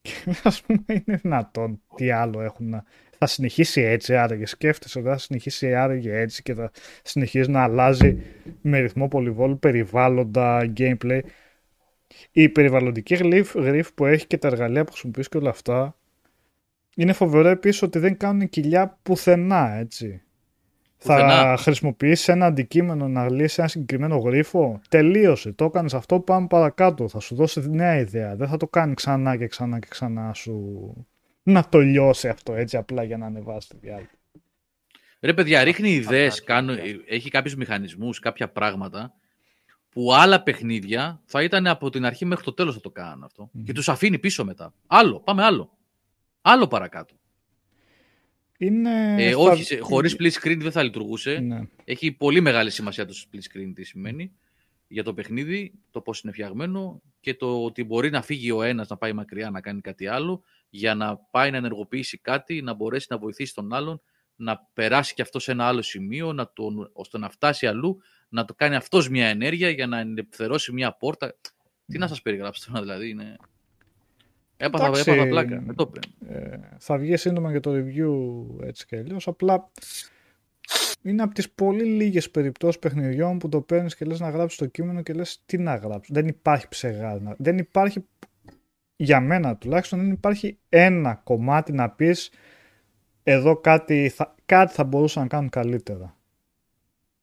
Και ας πούμε, είναι δυνατόν τι άλλο έχουν να θα συνεχίσει έτσι άραγε. Σκέφτεσαι ότι θα συνεχίσει άραγε έτσι και θα συνεχίζει να αλλάζει με ρυθμό πολυβόλου περιβάλλοντα, gameplay. Η περιβαλλοντική γρήφ που έχει και τα εργαλεία που χρησιμοποιείς και όλα αυτά είναι φοβερό επίσης ότι δεν κάνουν κοιλιά πουθενά, έτσι. Θα χρησιμοποιήσει ένα αντικείμενο να λύσεις ένα συγκεκριμένο γρίφο. Τελείωσε. Το έκανες αυτό. Πάμε παρακάτω. Θα σου δώσει νέα ιδέα. Δεν θα το κάνει ξανά και ξανά και ξανά σου να το λιώσει αυτό έτσι απλά για να ανεβάσει τη διάρκεια. Ρε παιδιά, ρίχνει ιδέες, έχει κάποιους μηχανισμούς, κάποια πράγματα που άλλα παιχνίδια θα ήταν από την αρχή μέχρι το τέλος θα το κάνουν αυτό. Και τους αφήνει πίσω μετά. Άλλο, πάμε άλλο. Άλλο παρακάτω. Είναι... Ε, όχι, χωρίς split screen δεν θα λειτουργούσε. Ναι. Έχει πολύ μεγάλη σημασία το split screen τι σημαίνει για το παιχνίδι, το πώς είναι φτιαγμένο και το ότι μπορεί να φύγει ο ένας να πάει μακριά να κάνει κάτι άλλο για να πάει να ενεργοποιήσει κάτι, να μπορέσει να βοηθήσει τον άλλον, να περάσει και αυτό σε ένα άλλο σημείο, να τον, ώστε να φτάσει αλλού, να το κάνει αυτός μια ενέργεια για να ελευθερώσει μια πόρτα. Τι να σας περιγράψω τώρα δηλαδή, είναι... Έπαθα, Εντάξει, έπαθα πλάκα, με το ε, Θα βγει σύντομα για το review έτσι και αλλιώς, απλά είναι από τις πολύ λίγες περιπτώσεις παιχνιδιών που το παίρνεις και λες να γράψεις το κείμενο και λες τι να γράψεις. Δεν υπάρχει ψεγάδι. Δεν υπάρχει για μένα τουλάχιστον δεν υπάρχει ένα κομμάτι να πεις εδώ κάτι θα, κάτι θα μπορούσαν να κάνουν καλύτερα.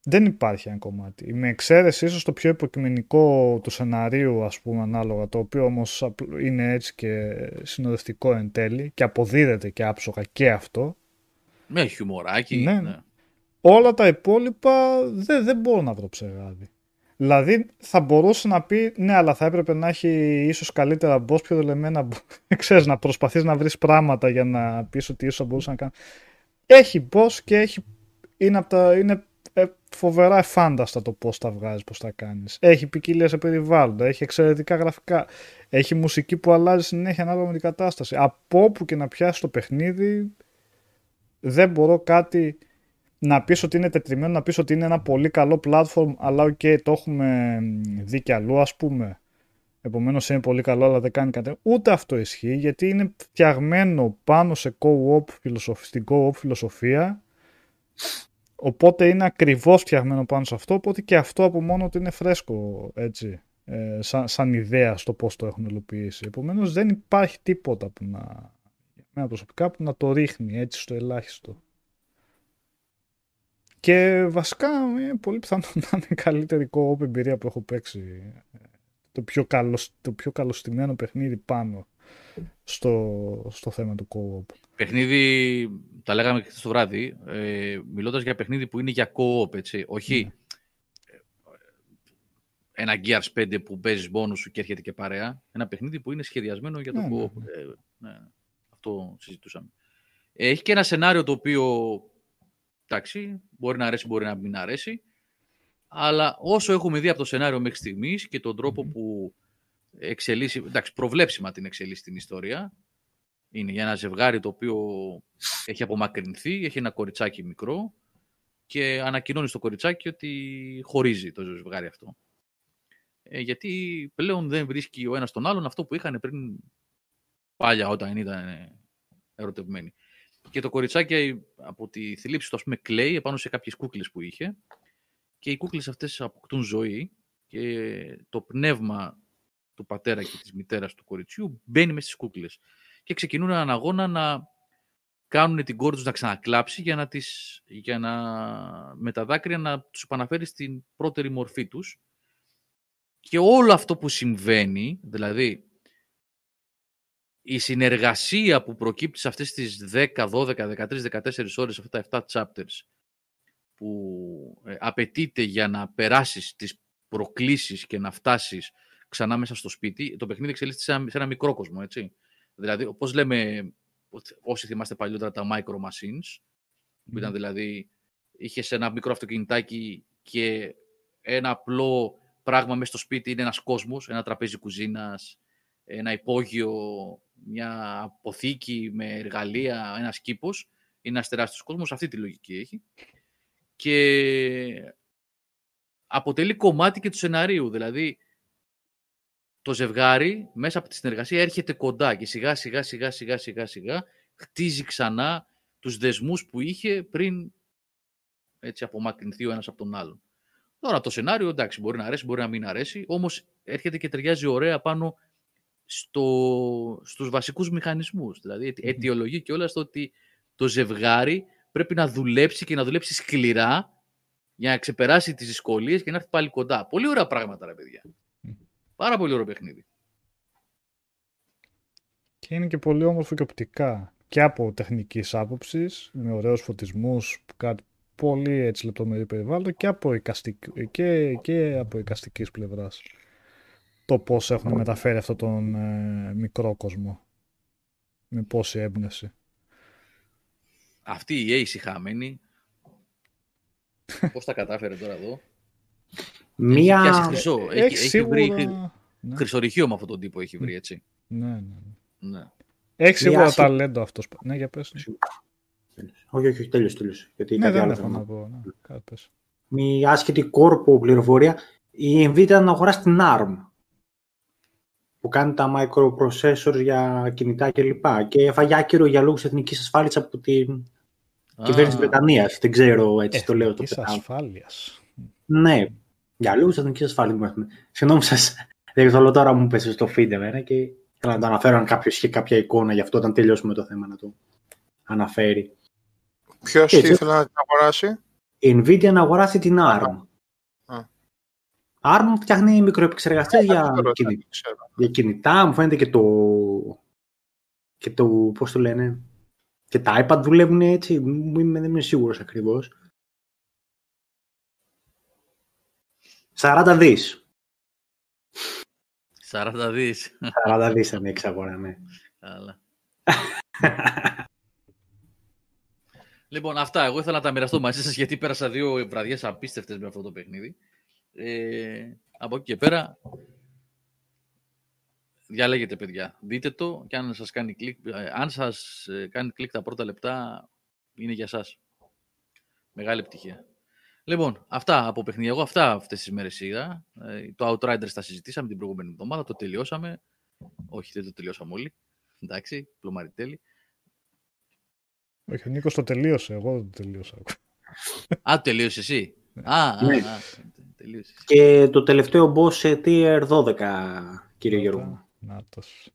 Δεν υπάρχει ένα κομμάτι. Με εξαίρεση ίσως το πιο υποκειμενικό του σεναρίου, ας πούμε, ανάλογα, το οποίο όμως είναι έτσι και συνοδευτικό εν τέλει και αποδίδεται και άψογα και αυτό. Με χιουμοράκι. Ναι. ναι. Όλα τα υπόλοιπα δεν, δεν μπορώ να βρω ψεγάδι. Δηλαδή θα μπορούσε να πει ναι αλλά θα έπρεπε να έχει ίσως καλύτερα boss πιο δουλεμένα ξέρεις να προσπαθείς να βρεις πράγματα για να πεις ότι ίσως θα μπορούσε να κάνει. Έχει boss και έχει, είναι, από τα, είναι ε, φοβερά εφάνταστα το πώς τα βγάζεις, πώς τα κάνεις. Έχει ποικιλία σε περιβάλλοντα, έχει εξαιρετικά γραφικά, έχει μουσική που αλλάζει συνέχεια ανάλογα με την κατάσταση. Από όπου και να πιάσεις το παιχνίδι δεν μπορώ κάτι να πεις ότι είναι τετριμμένο, να πεις ότι είναι ένα πολύ καλό platform, αλλά OK, okay, το έχουμε δει κι αλλού, ας πούμε. Επομένως είναι πολύ καλό, αλλά δεν κάνει κάτι. Ούτε αυτό ισχύει, γιατί είναι φτιαγμένο πάνω σε co-op φιλοσοφία, στην co-op φιλοσοφία. Οπότε είναι ακριβώς φτιαγμένο πάνω σε αυτό, οπότε και αυτό από μόνο του είναι φρέσκο, έτσι, ε, σαν, σαν ιδέα στο πώς το έχουν υλοποιήσει. Επομένως δεν υπάρχει τίποτα που να, με προσωπικά που να το ρίχνει έτσι στο ελάχιστο. Και βασικά είναι πολύ πιθανό να είναι η καλύτερη co-op εμπειρία που έχω παίξει. Το πιο, καλο, το πιο καλοστημένο παιχνίδι πάνω στο, στο θέμα του co-op. Παιχνίδι, τα λέγαμε και το βράδυ, ε, μιλώντας για παιχνίδι που είναι για co-op, έτσι. Όχι ναι. ένα Gears 5 που παίζεις μόνος σου και έρχεται και παρέα. Ένα παιχνίδι που είναι σχεδιασμένο για το ναι, co-op. Ναι, ε, ναι, αυτό συζητούσαμε. Έχει και ένα σενάριο το οποίο εντάξει, μπορεί να αρέσει, μπορεί να μην αρέσει. Αλλά όσο έχουμε δει από το σενάριο μέχρι στιγμής και τον τροπο που εξελίσσει, εντάξει, προβλέψιμα την εξελίσσει την ιστορία. Είναι για ένα ζευγάρι το οποίο έχει απομακρυνθεί, έχει ένα κοριτσάκι μικρό και ανακοινώνει στο κοριτσάκι ότι χωρίζει το ζευγάρι αυτό. Ε, γιατί πλέον δεν βρίσκει ο ένας τον άλλον αυτό που είχαν πριν πάλια όταν ήταν ερωτευμένοι. Και το κοριτσάκι από τη θλίψη του, ας πούμε, κλαίει επάνω σε κάποιες κούκλες που είχε και οι κούκλες αυτές αποκτούν ζωή και το πνεύμα του πατέρα και της μητέρας του κοριτσιού μπαίνει μέσα στις κούκλες και ξεκινούν έναν αγώνα να κάνουν την κόρη τους να ξανακλάψει για να, τις, για να με τα δάκρυα να τους επαναφέρει στην πρώτερη μορφή τους και όλο αυτό που συμβαίνει, δηλαδή η συνεργασία που προκύπτει σε αυτές τις 10, 12, 13, 14 ώρες, αυτά τα 7 chapters, που ε, απαιτείται για να περάσεις τις προκλήσεις και να φτάσεις ξανά μέσα στο σπίτι, το παιχνίδι εξελίσσεται σε ένα, σε ένα μικρό κόσμο, έτσι. Δηλαδή, όπως λέμε, όσοι θυμάστε παλιότερα τα micro machines, που ήταν δηλαδή, είχες ένα μικρό αυτοκινητάκι και ένα απλό πράγμα μέσα στο σπίτι είναι ένας κόσμος, ένα τραπέζι κουζίνας, ένα υπόγειο μια αποθήκη με εργαλεία, ένας κήπος, είναι ένας τεράστιος κόσμος. Αυτή τη λογική έχει. Και αποτελεί κομμάτι και του σεναρίου. Δηλαδή, το ζευγάρι μέσα από τη συνεργασία έρχεται κοντά και σιγά σιγά σιγά σιγά σιγά σιγά χτίζει ξανά τους δεσμούς που είχε πριν έτσι απομακρυνθεί ο ένας από τον άλλον. Τώρα το σενάριο εντάξει μπορεί να αρέσει, μπορεί να μην αρέσει, όμως έρχεται και ταιριάζει ωραία πάνω στο, στους βασικούς μηχανισμούς. Δηλαδή αιτιολογεί και όλα στο ότι το ζευγάρι πρέπει να δουλέψει και να δουλέψει σκληρά για να ξεπεράσει τις δυσκολίες και να έρθει πάλι κοντά. Πολύ ωραία πράγματα, ρε παιδιά. Πάρα πολύ ωραίο παιχνίδι. Και είναι και πολύ όμορφο και οπτικά. Και από τεχνικής άποψης, με ωραίους φωτισμούς, κάτι πολύ έτσι λεπτομερή περιβάλλον και από, εικαστικ... και, και από εικαστικής πλευράς το πώς έχουν μεταφέρει αυτόν τον ε, μικρό κόσμο. Με πόση έμπνευση. Αυτή η Ace χαμένη, πώς τα κατάφερε τώρα εδώ; Μία... Έχει χρυσό. Έχει, έχει, σίγουρα... βρει ναι. χρυσορυχείο με αυτόν τον τύπο έχει βρει, έτσι. Ναι, ναι. ναι. ναι. Έχει σίγουρα Μία... ταλέντο αυτός. Ναι, για πες. Όχι, όχι, τέλειωσε, τέλειωσε. Γιατί ναι, δεν έχω να πω. Ναι. Μια άσχετη κόρπο πληροφορία. Η Nvidia να αγοράσει την ARM που κάνει τα microprocessors για κινητά κλπ. Και, και έφαγε άκυρο για λόγους εθνικής ασφάλειας από την ah. κυβέρνηση της Βρετανίας. Δεν ξέρω, έτσι το λέω. Εθνικής ασφάλειας. Ναι, για λόγους εθνικής ασφάλειας. Συγγνώμη σας, δεν θέλω τώρα μου πέσει στο feed εμένα και θέλω να το αναφέρω αν κάποιος είχε κάποια εικόνα γι' αυτό όταν τελειώσουμε το θέμα να το αναφέρει. Ποιος ήθελε να την αγοράσει; η Nvidia να αγοράσει την ARM. Α. ARM φτιάχνει μικροεπεξεργαστές για, Δεν ξέρω, κινη- δεν ξέρω. για κινητά, μου φαίνεται και το, και το, πώς το λένε, και τα iPad δουλεύουν έτσι, μου είμαι, δεν είμαι σίγουρος ακριβώς. 40 δις. 40 δις. 40 δις ήταν η εξαγορά, ναι. Καλά. Λοιπόν, αυτά. Εγώ ήθελα να τα μοιραστώ μαζί σας γιατί πέρασα δύο βραδιές απίστευτες με αυτό το παιχνίδι. Ε, από εκεί και πέρα, διαλέγετε παιδιά. Δείτε το και αν σας κάνει κλικ, ε, αν σας ε, κάνει κλικ τα πρώτα λεπτά, είναι για σας. Μεγάλη επιτυχία. Λοιπόν, αυτά από παιχνίδια. Εγώ αυτά αυτές τις μέρες είδα. Ε, το Outriders τα συζητήσαμε την προηγούμενη εβδομάδα, το τελειώσαμε. Όχι, δεν το τελειώσαμε όλοι. Εντάξει, πλωμαριτέλη. Όχι, ο Νίκος το τελείωσε. Εγώ δεν το τελείωσα. Α, το τελείωσε εσύ. Α, α, Ναι. α, τελείωσες. Και το τελευταίο boss σε tier 12, κύριε Γιώργο. Νάτος.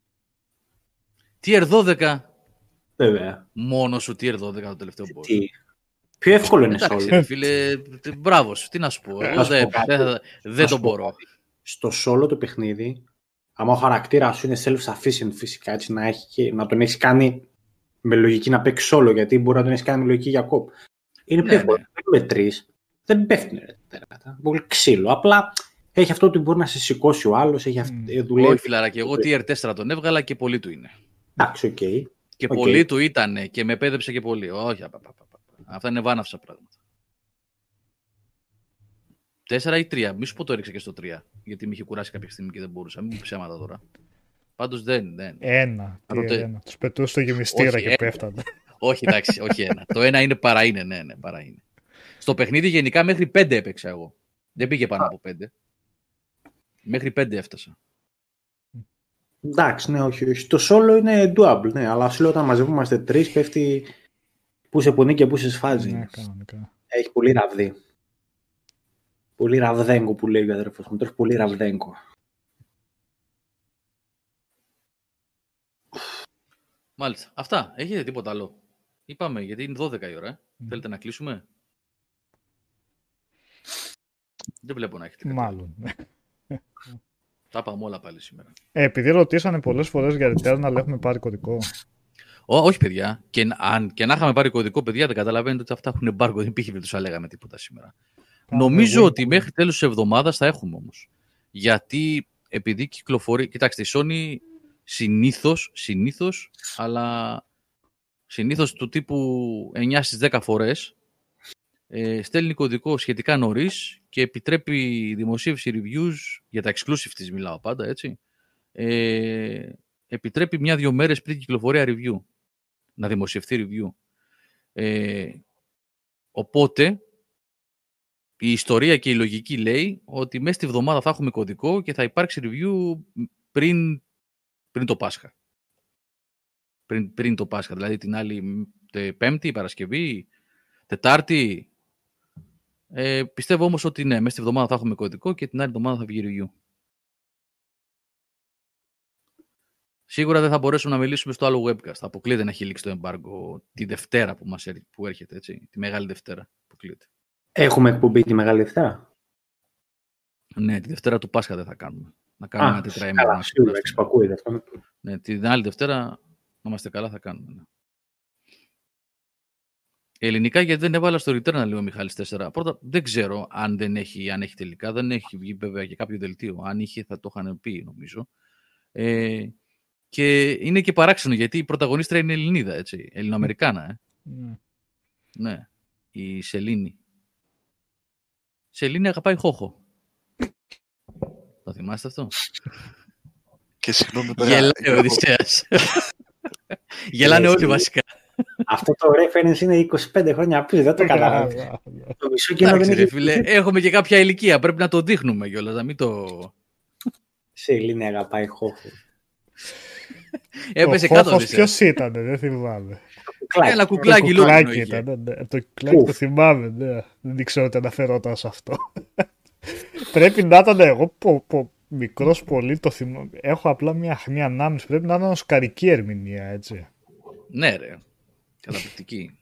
Tier 12. Βέβαια. Μόνος σου tier 12 το τελευταίο boss. Τι. Πιο εύκολο είναι σε Εντάξει, όλο. ρε φίλε, τε- μπράβο σου, τι να σου πω. Εγώ Να σου δεν, πω κάτι. δεν, θα- δεν σου το πω μπορώ. Στο solo το παιχνίδι, άμα ο χαρακτήρας σου είναι self-sufficient φυσικά, έτσι, να, έχει, και- να τον έχεις κάνει με λογική να παίξεις solo, γιατί μπορεί να τον έχεις κάνει με λογική για co-op. Είναι πιο Ναι, εύκολο. Με τρει δεν πέφτει ρε τεράτα. Πολύ ξύλο. Απλά έχει αυτό ότι μπορεί να σε σηκώσει ο άλλος, έχει αυτή, Μμ. ε, δουλεύει. Όχι φιλαράκι, εγώ tier 4 τον έβγαλα και πολύ του είναι. Εντάξει, οκ. Και Οκ. πολύ του ήταν και με παίδεψε και πολύ. Όχι, απα, απα, απα, απα. Αυτά είναι βάναυσα πράγματα. 4 ή 3. Μη σου πω το έριξα και στο 3. Γιατί με είχε κουράσει κάποια στιγμή και δεν μπορούσα. Μην μου πεις ψέματα τώρα. Πάντως δεν, δεν. Ένα. Τι Ρωτέ. ένα. Τους πετούσε στο γεμιστήρα Όχι, και ένα. πέφτανε. όχι, εντάξει, όχι ένα. Το ένα είναι παρά είναι, ναι, ναι, παρά είναι. Στο παιχνίδι γενικά μέχρι 5 έπαιξα εγώ. Δεν πήγε πάνω από 5. Μέχρι 5 έφτασα. Εντάξει, ναι, όχι, όχι. Το solo είναι doable, ναι, αλλά σου λέω όταν μαζευόμαστε τρεις, πέφτει που σε πονεί και που σε σφάζει. Ναι, κανονικά. Έχει πολύ ραβδί. Πολύ ραβδέγκο που λέει ο αδερφός μου. Τρέχει πολύ ραβδέγκο. Μάλιστα. Αυτά. Έχετε τίποτα άλλο. Είπαμε, γιατί είναι 12 η ώρα. Ε. Θέλετε να κλείσουμε; Δεν βλέπω να έχετε. κάτι. Μάλλον. ναι. Τα είπαμε όλα πάλι σήμερα. Ε, επειδή ρωτήσανε πολλές φορές για return, αλλά έχουμε πάρει κωδικό. Ω, όχι, παιδιά. Και, ν- αν, και να είχαμε πάρει κωδικό, παιδιά, δεν καταλαβαίνετε ότι αυτά έχουν εμπάργκο. Δεν πήγε περίπτωση να λέγαμε τίποτα σήμερα. Νομίζω win ότι point. μέχρι τέλος της εβδομάδας θα έχουμε όμως. Γιατί επειδή κυκλοφορεί... Κοιτάξτε, η Sony συνήθως, συνήθως, αλλά συνήθως του τύπου 9 στις 10 φορές ε, στέλνει κωδικό σχετικά νωρίς και επιτρέπει δημοσίευση reviews για τα exclusive της μιλάω πάντα, έτσι. Ε, επιτρέπει μια-δυο μέρες πριν κυκλοφορία review. Να δημοσιευτεί review. Ε, οπότε, η ιστορία και η λογική λέει ότι μέσα στη βδομάδα θα έχουμε κωδικό και θα υπάρξει review πριν, πριν το Πάσχα. Πριν, πριν το Πάσχα, δηλαδή την άλλη τε- Πέμπτη, Παρασκευή, Τετάρτη. Ε, πιστεύω όμως ότι ναι, μέσα στη βδομάδα θα έχουμε κωδικό και την άλλη εβδομάδα θα βγει review. Σίγουρα δεν θα μπορέσουμε να μιλήσουμε στο άλλο webcast. Αποκλείεται να έχει λήξει το embargo τη Δευτέρα που, μας, έρχεται- που έρχεται, έτσι. Τη Μεγάλη Δευτέρα. Αποκλείεται. Έχουμε εκπομπή τη Μεγάλη Δευτέρα; Ναι, τη Δευτέρα του Πάσχα δεν θα κάνουμε. Να κάνουμε ένα τετραήμερο. καλά, να σίγουρα ξεκουραστούμε. εξυπακούεται αυτό. Ναι, την άλλη Δευτέρα, να είμαστε καλά, θα κάνουμε. Ναι. Ελληνικά, γιατί δεν έβαλα στο return λίγο ο Μιχάλης 4. Πρώτα, δεν ξέρω αν δεν έχει, αν έχει τελικά. Δεν έχει βγει βέβαια και κάποιο δελτίο. Αν είχε, θα το είχαν πει, νομίζω. Ε, και είναι και παράξενο, γιατί η πρωταγωνίστρια είναι Ελληνίδα, έτσι. Ελληνοαμερικάνα, ε. Ναι. Ναι, η Σελήνη. Σελήνη αγαπάει Χόχο. Το θυμάστε αυτό; Και συγγνώμη τώρα. Γελάει ο Οδυσσέας. Γελάνε όλοι βασικά. Αυτό το reference είναι 25 χρόνια πίσω, δεν το καταλαβαίνω. Το μισό κοινό δεν Εντάξει, ρε έχει φίλε, έχουμε και κάποια ηλικία. Πρέπει να το δείχνουμε κιόλας, να μην το... Σε Ελλήνη αγαπάει χώφο. Έπεσε ο κάτω. Χόφος Οδυσσέας. ποιος ήταν, δεν θυμάμαι. Ένα Το κουκλάκι λόγινο κουκλάκι είχε. ήταν, ναι, ναι. Το κουκλάκι το θυμάμαι, ναι. Δεν ξέρω ότι αναφερόταν σε αυτό. Πρέπει να ήταν εγώ πο, πο, μικρός πολύ το θυμάμαι. Έχω απλά μια χνή ανάμνηση. Πρέπει να ήταν οσκαρική ερμηνεία, έτσι. Ναι ρε. Καταπληκτική.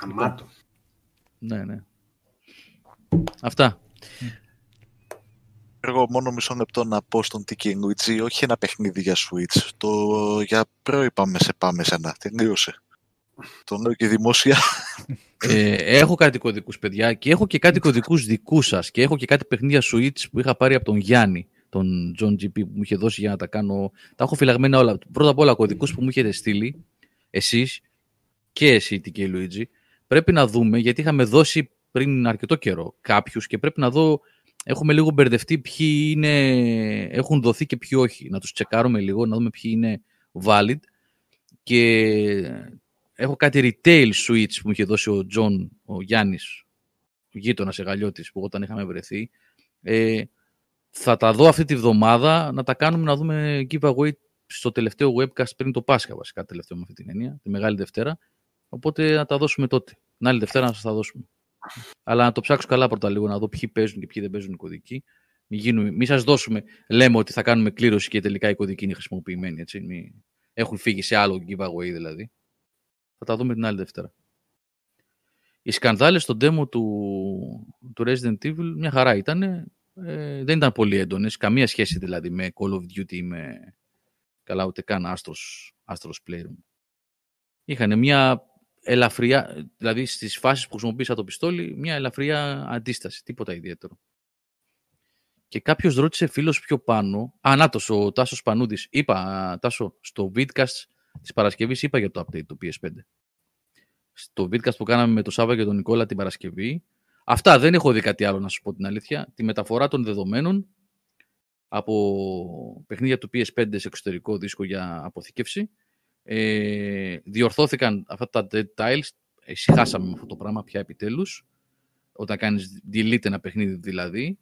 Χαμάτο. Ναι, ναι. Αυτά. Εγώ μόνο μισό λεπτό να πω στον Tiki Luigi, όχι ένα παιχνίδι για Switch, το για προείπαμε σε πάμε σε ένα, τελείωσε. Το λέω και δημόσια. Ε, έχω κάτι κωδικούς παιδιά και έχω και κάτι κωδικούς δικούς σας και έχω και κάτι παιχνίδια Switch που είχα πάρει από τον Γιάννη, τον John GP που μου είχε δώσει για να τα κάνω. Τα έχω φυλαγμένα όλα. Πρώτα απ' όλα κωδικούς που μου έχετε στείλει εσείς και εσύ Tiki Luigi. Πρέπει να δούμε γιατί είχαμε δώσει πριν αρκετό καιρό κάποιους και πρέπει να δω έχουμε λίγο μπερδευτεί ποιοι είναι, έχουν δοθεί και ποιοι όχι. Να τους τσεκάρουμε λίγο, να δούμε ποιοι είναι valid. Και έχω κάτι retail Switch που μου είχε δώσει ο Τζον, ο Γιάννης, ο γείτονας Αιγαλεώτης που όταν είχαμε βρεθεί. Ε, θα τα δω αυτή τη βδομάδα, να τα κάνουμε να δούμε giveaway στο τελευταίο webcast πριν το Πάσχα βασικά, τελευταίο με αυτή την έννοια, τη Μεγάλη Δευτέρα. Οπότε να τα δώσουμε τότε. Την άλλη Δευτέρα να σας τα δώσουμε. Αλλά να το ψάξω καλά πρώτα λίγο, να δω ποιοι παίζουν και ποιοι δεν παίζουν οι κωδικοί. Μην, μη σας δώσουμε, λέμε ότι θα κάνουμε κλήρωση και τελικά οι κωδικοί είναι χρησιμοποιημένοι. Έτσι. Μη, έχουν φύγει σε άλλο giveaway δηλαδή. Θα τα δούμε την άλλη Δευτέρα. Οι σκανδάλες στο demo του, του Resident Evil μια χαρά ήταν. Ε, δεν ήταν πολύ έντονες. Καμία σχέση δηλαδή με Call of Duty ή με. Καλά, ούτε καν Astros, Astros Playroom. Είχαν μια ελαφριά, δηλαδή στις φάσεις που χρησιμοποίησα το πιστόλι, μια ελαφριά αντίσταση, τίποτα ιδιαίτερο. Και κάποιος ρώτησε φίλος πιο πάνω, α, νάτος, ο Τάσος Πανούδης. Είπα, Τάσο, στο vidcast της Παρασκευής είπα για το update του PS5. Στο vidcast που κάναμε με τον Σάβα και τον Νικόλα την Παρασκευή. Αυτά δεν έχω δει κάτι άλλο να σου πω την αλήθεια. Τη μεταφορά των δεδομένων από παιχνίδια του PS5 σε εξωτερικό δίσκο για αποθήκευση ε, διορθώθηκαν αυτά τα dead tiles, ησυχάσαμε με αυτό το πράγμα πια επιτέλους, όταν κάνεις delete ένα παιχνίδι δηλαδή,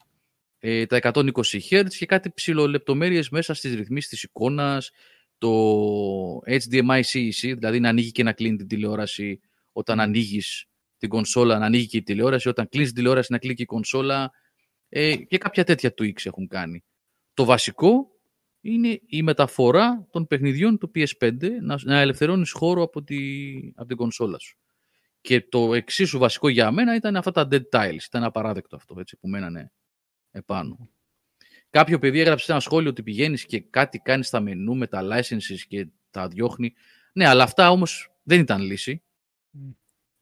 ε, τα 120 Hz και κάτι ψηλολεπτομέρειες μέσα στις ρυθμίσεις της εικόνας, το HDMI CEC, δηλαδή να ανοίγει και να κλείνει την τηλεόραση όταν ανοίγεις την κονσόλα, να ανοίγει και η τηλεόραση, όταν κλείνεις την τηλεόραση να κλείνει και η κονσόλα. Ε, και κάποια τέτοια tweaks έχουν κάνει. Το βασικό είναι η μεταφορά των παιχνιδιών του PS5 να, να ελευθερώνεις χώρο από, τη, από την κονσόλα σου. Και το εξίσου βασικό για μένα ήταν αυτά τα dead tiles. Ήταν απαράδεκτο αυτό έτσι, που μένανε επάνω. Κάποιο παιδί έγραψε ένα σχόλιο ότι πηγαίνεις και κάτι κάνεις στα μενού με τα licenses και τα διώχνει. Ναι, αλλά αυτά όμως δεν ήταν λύση.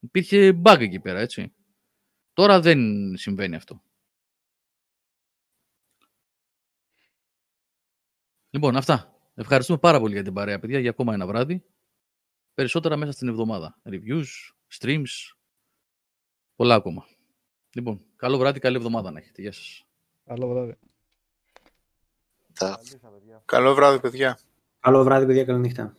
Υπήρχε bug εκεί πέρα, έτσι. Τώρα δεν συμβαίνει αυτό. Λοιπόν, αυτά. Ευχαριστούμε πάρα πολύ για την παρέα, παιδιά, για ακόμα ένα βράδυ. Περισσότερα μέσα στην εβδομάδα. Reviews, streams, πολλά ακόμα. Λοιπόν, καλό βράδυ, καλή εβδομάδα να έχετε. Γεια σας. Καλό βράδυ. Καλό βράδυ, παιδιά. Καλό βράδυ, παιδιά. Καλή νύχτα.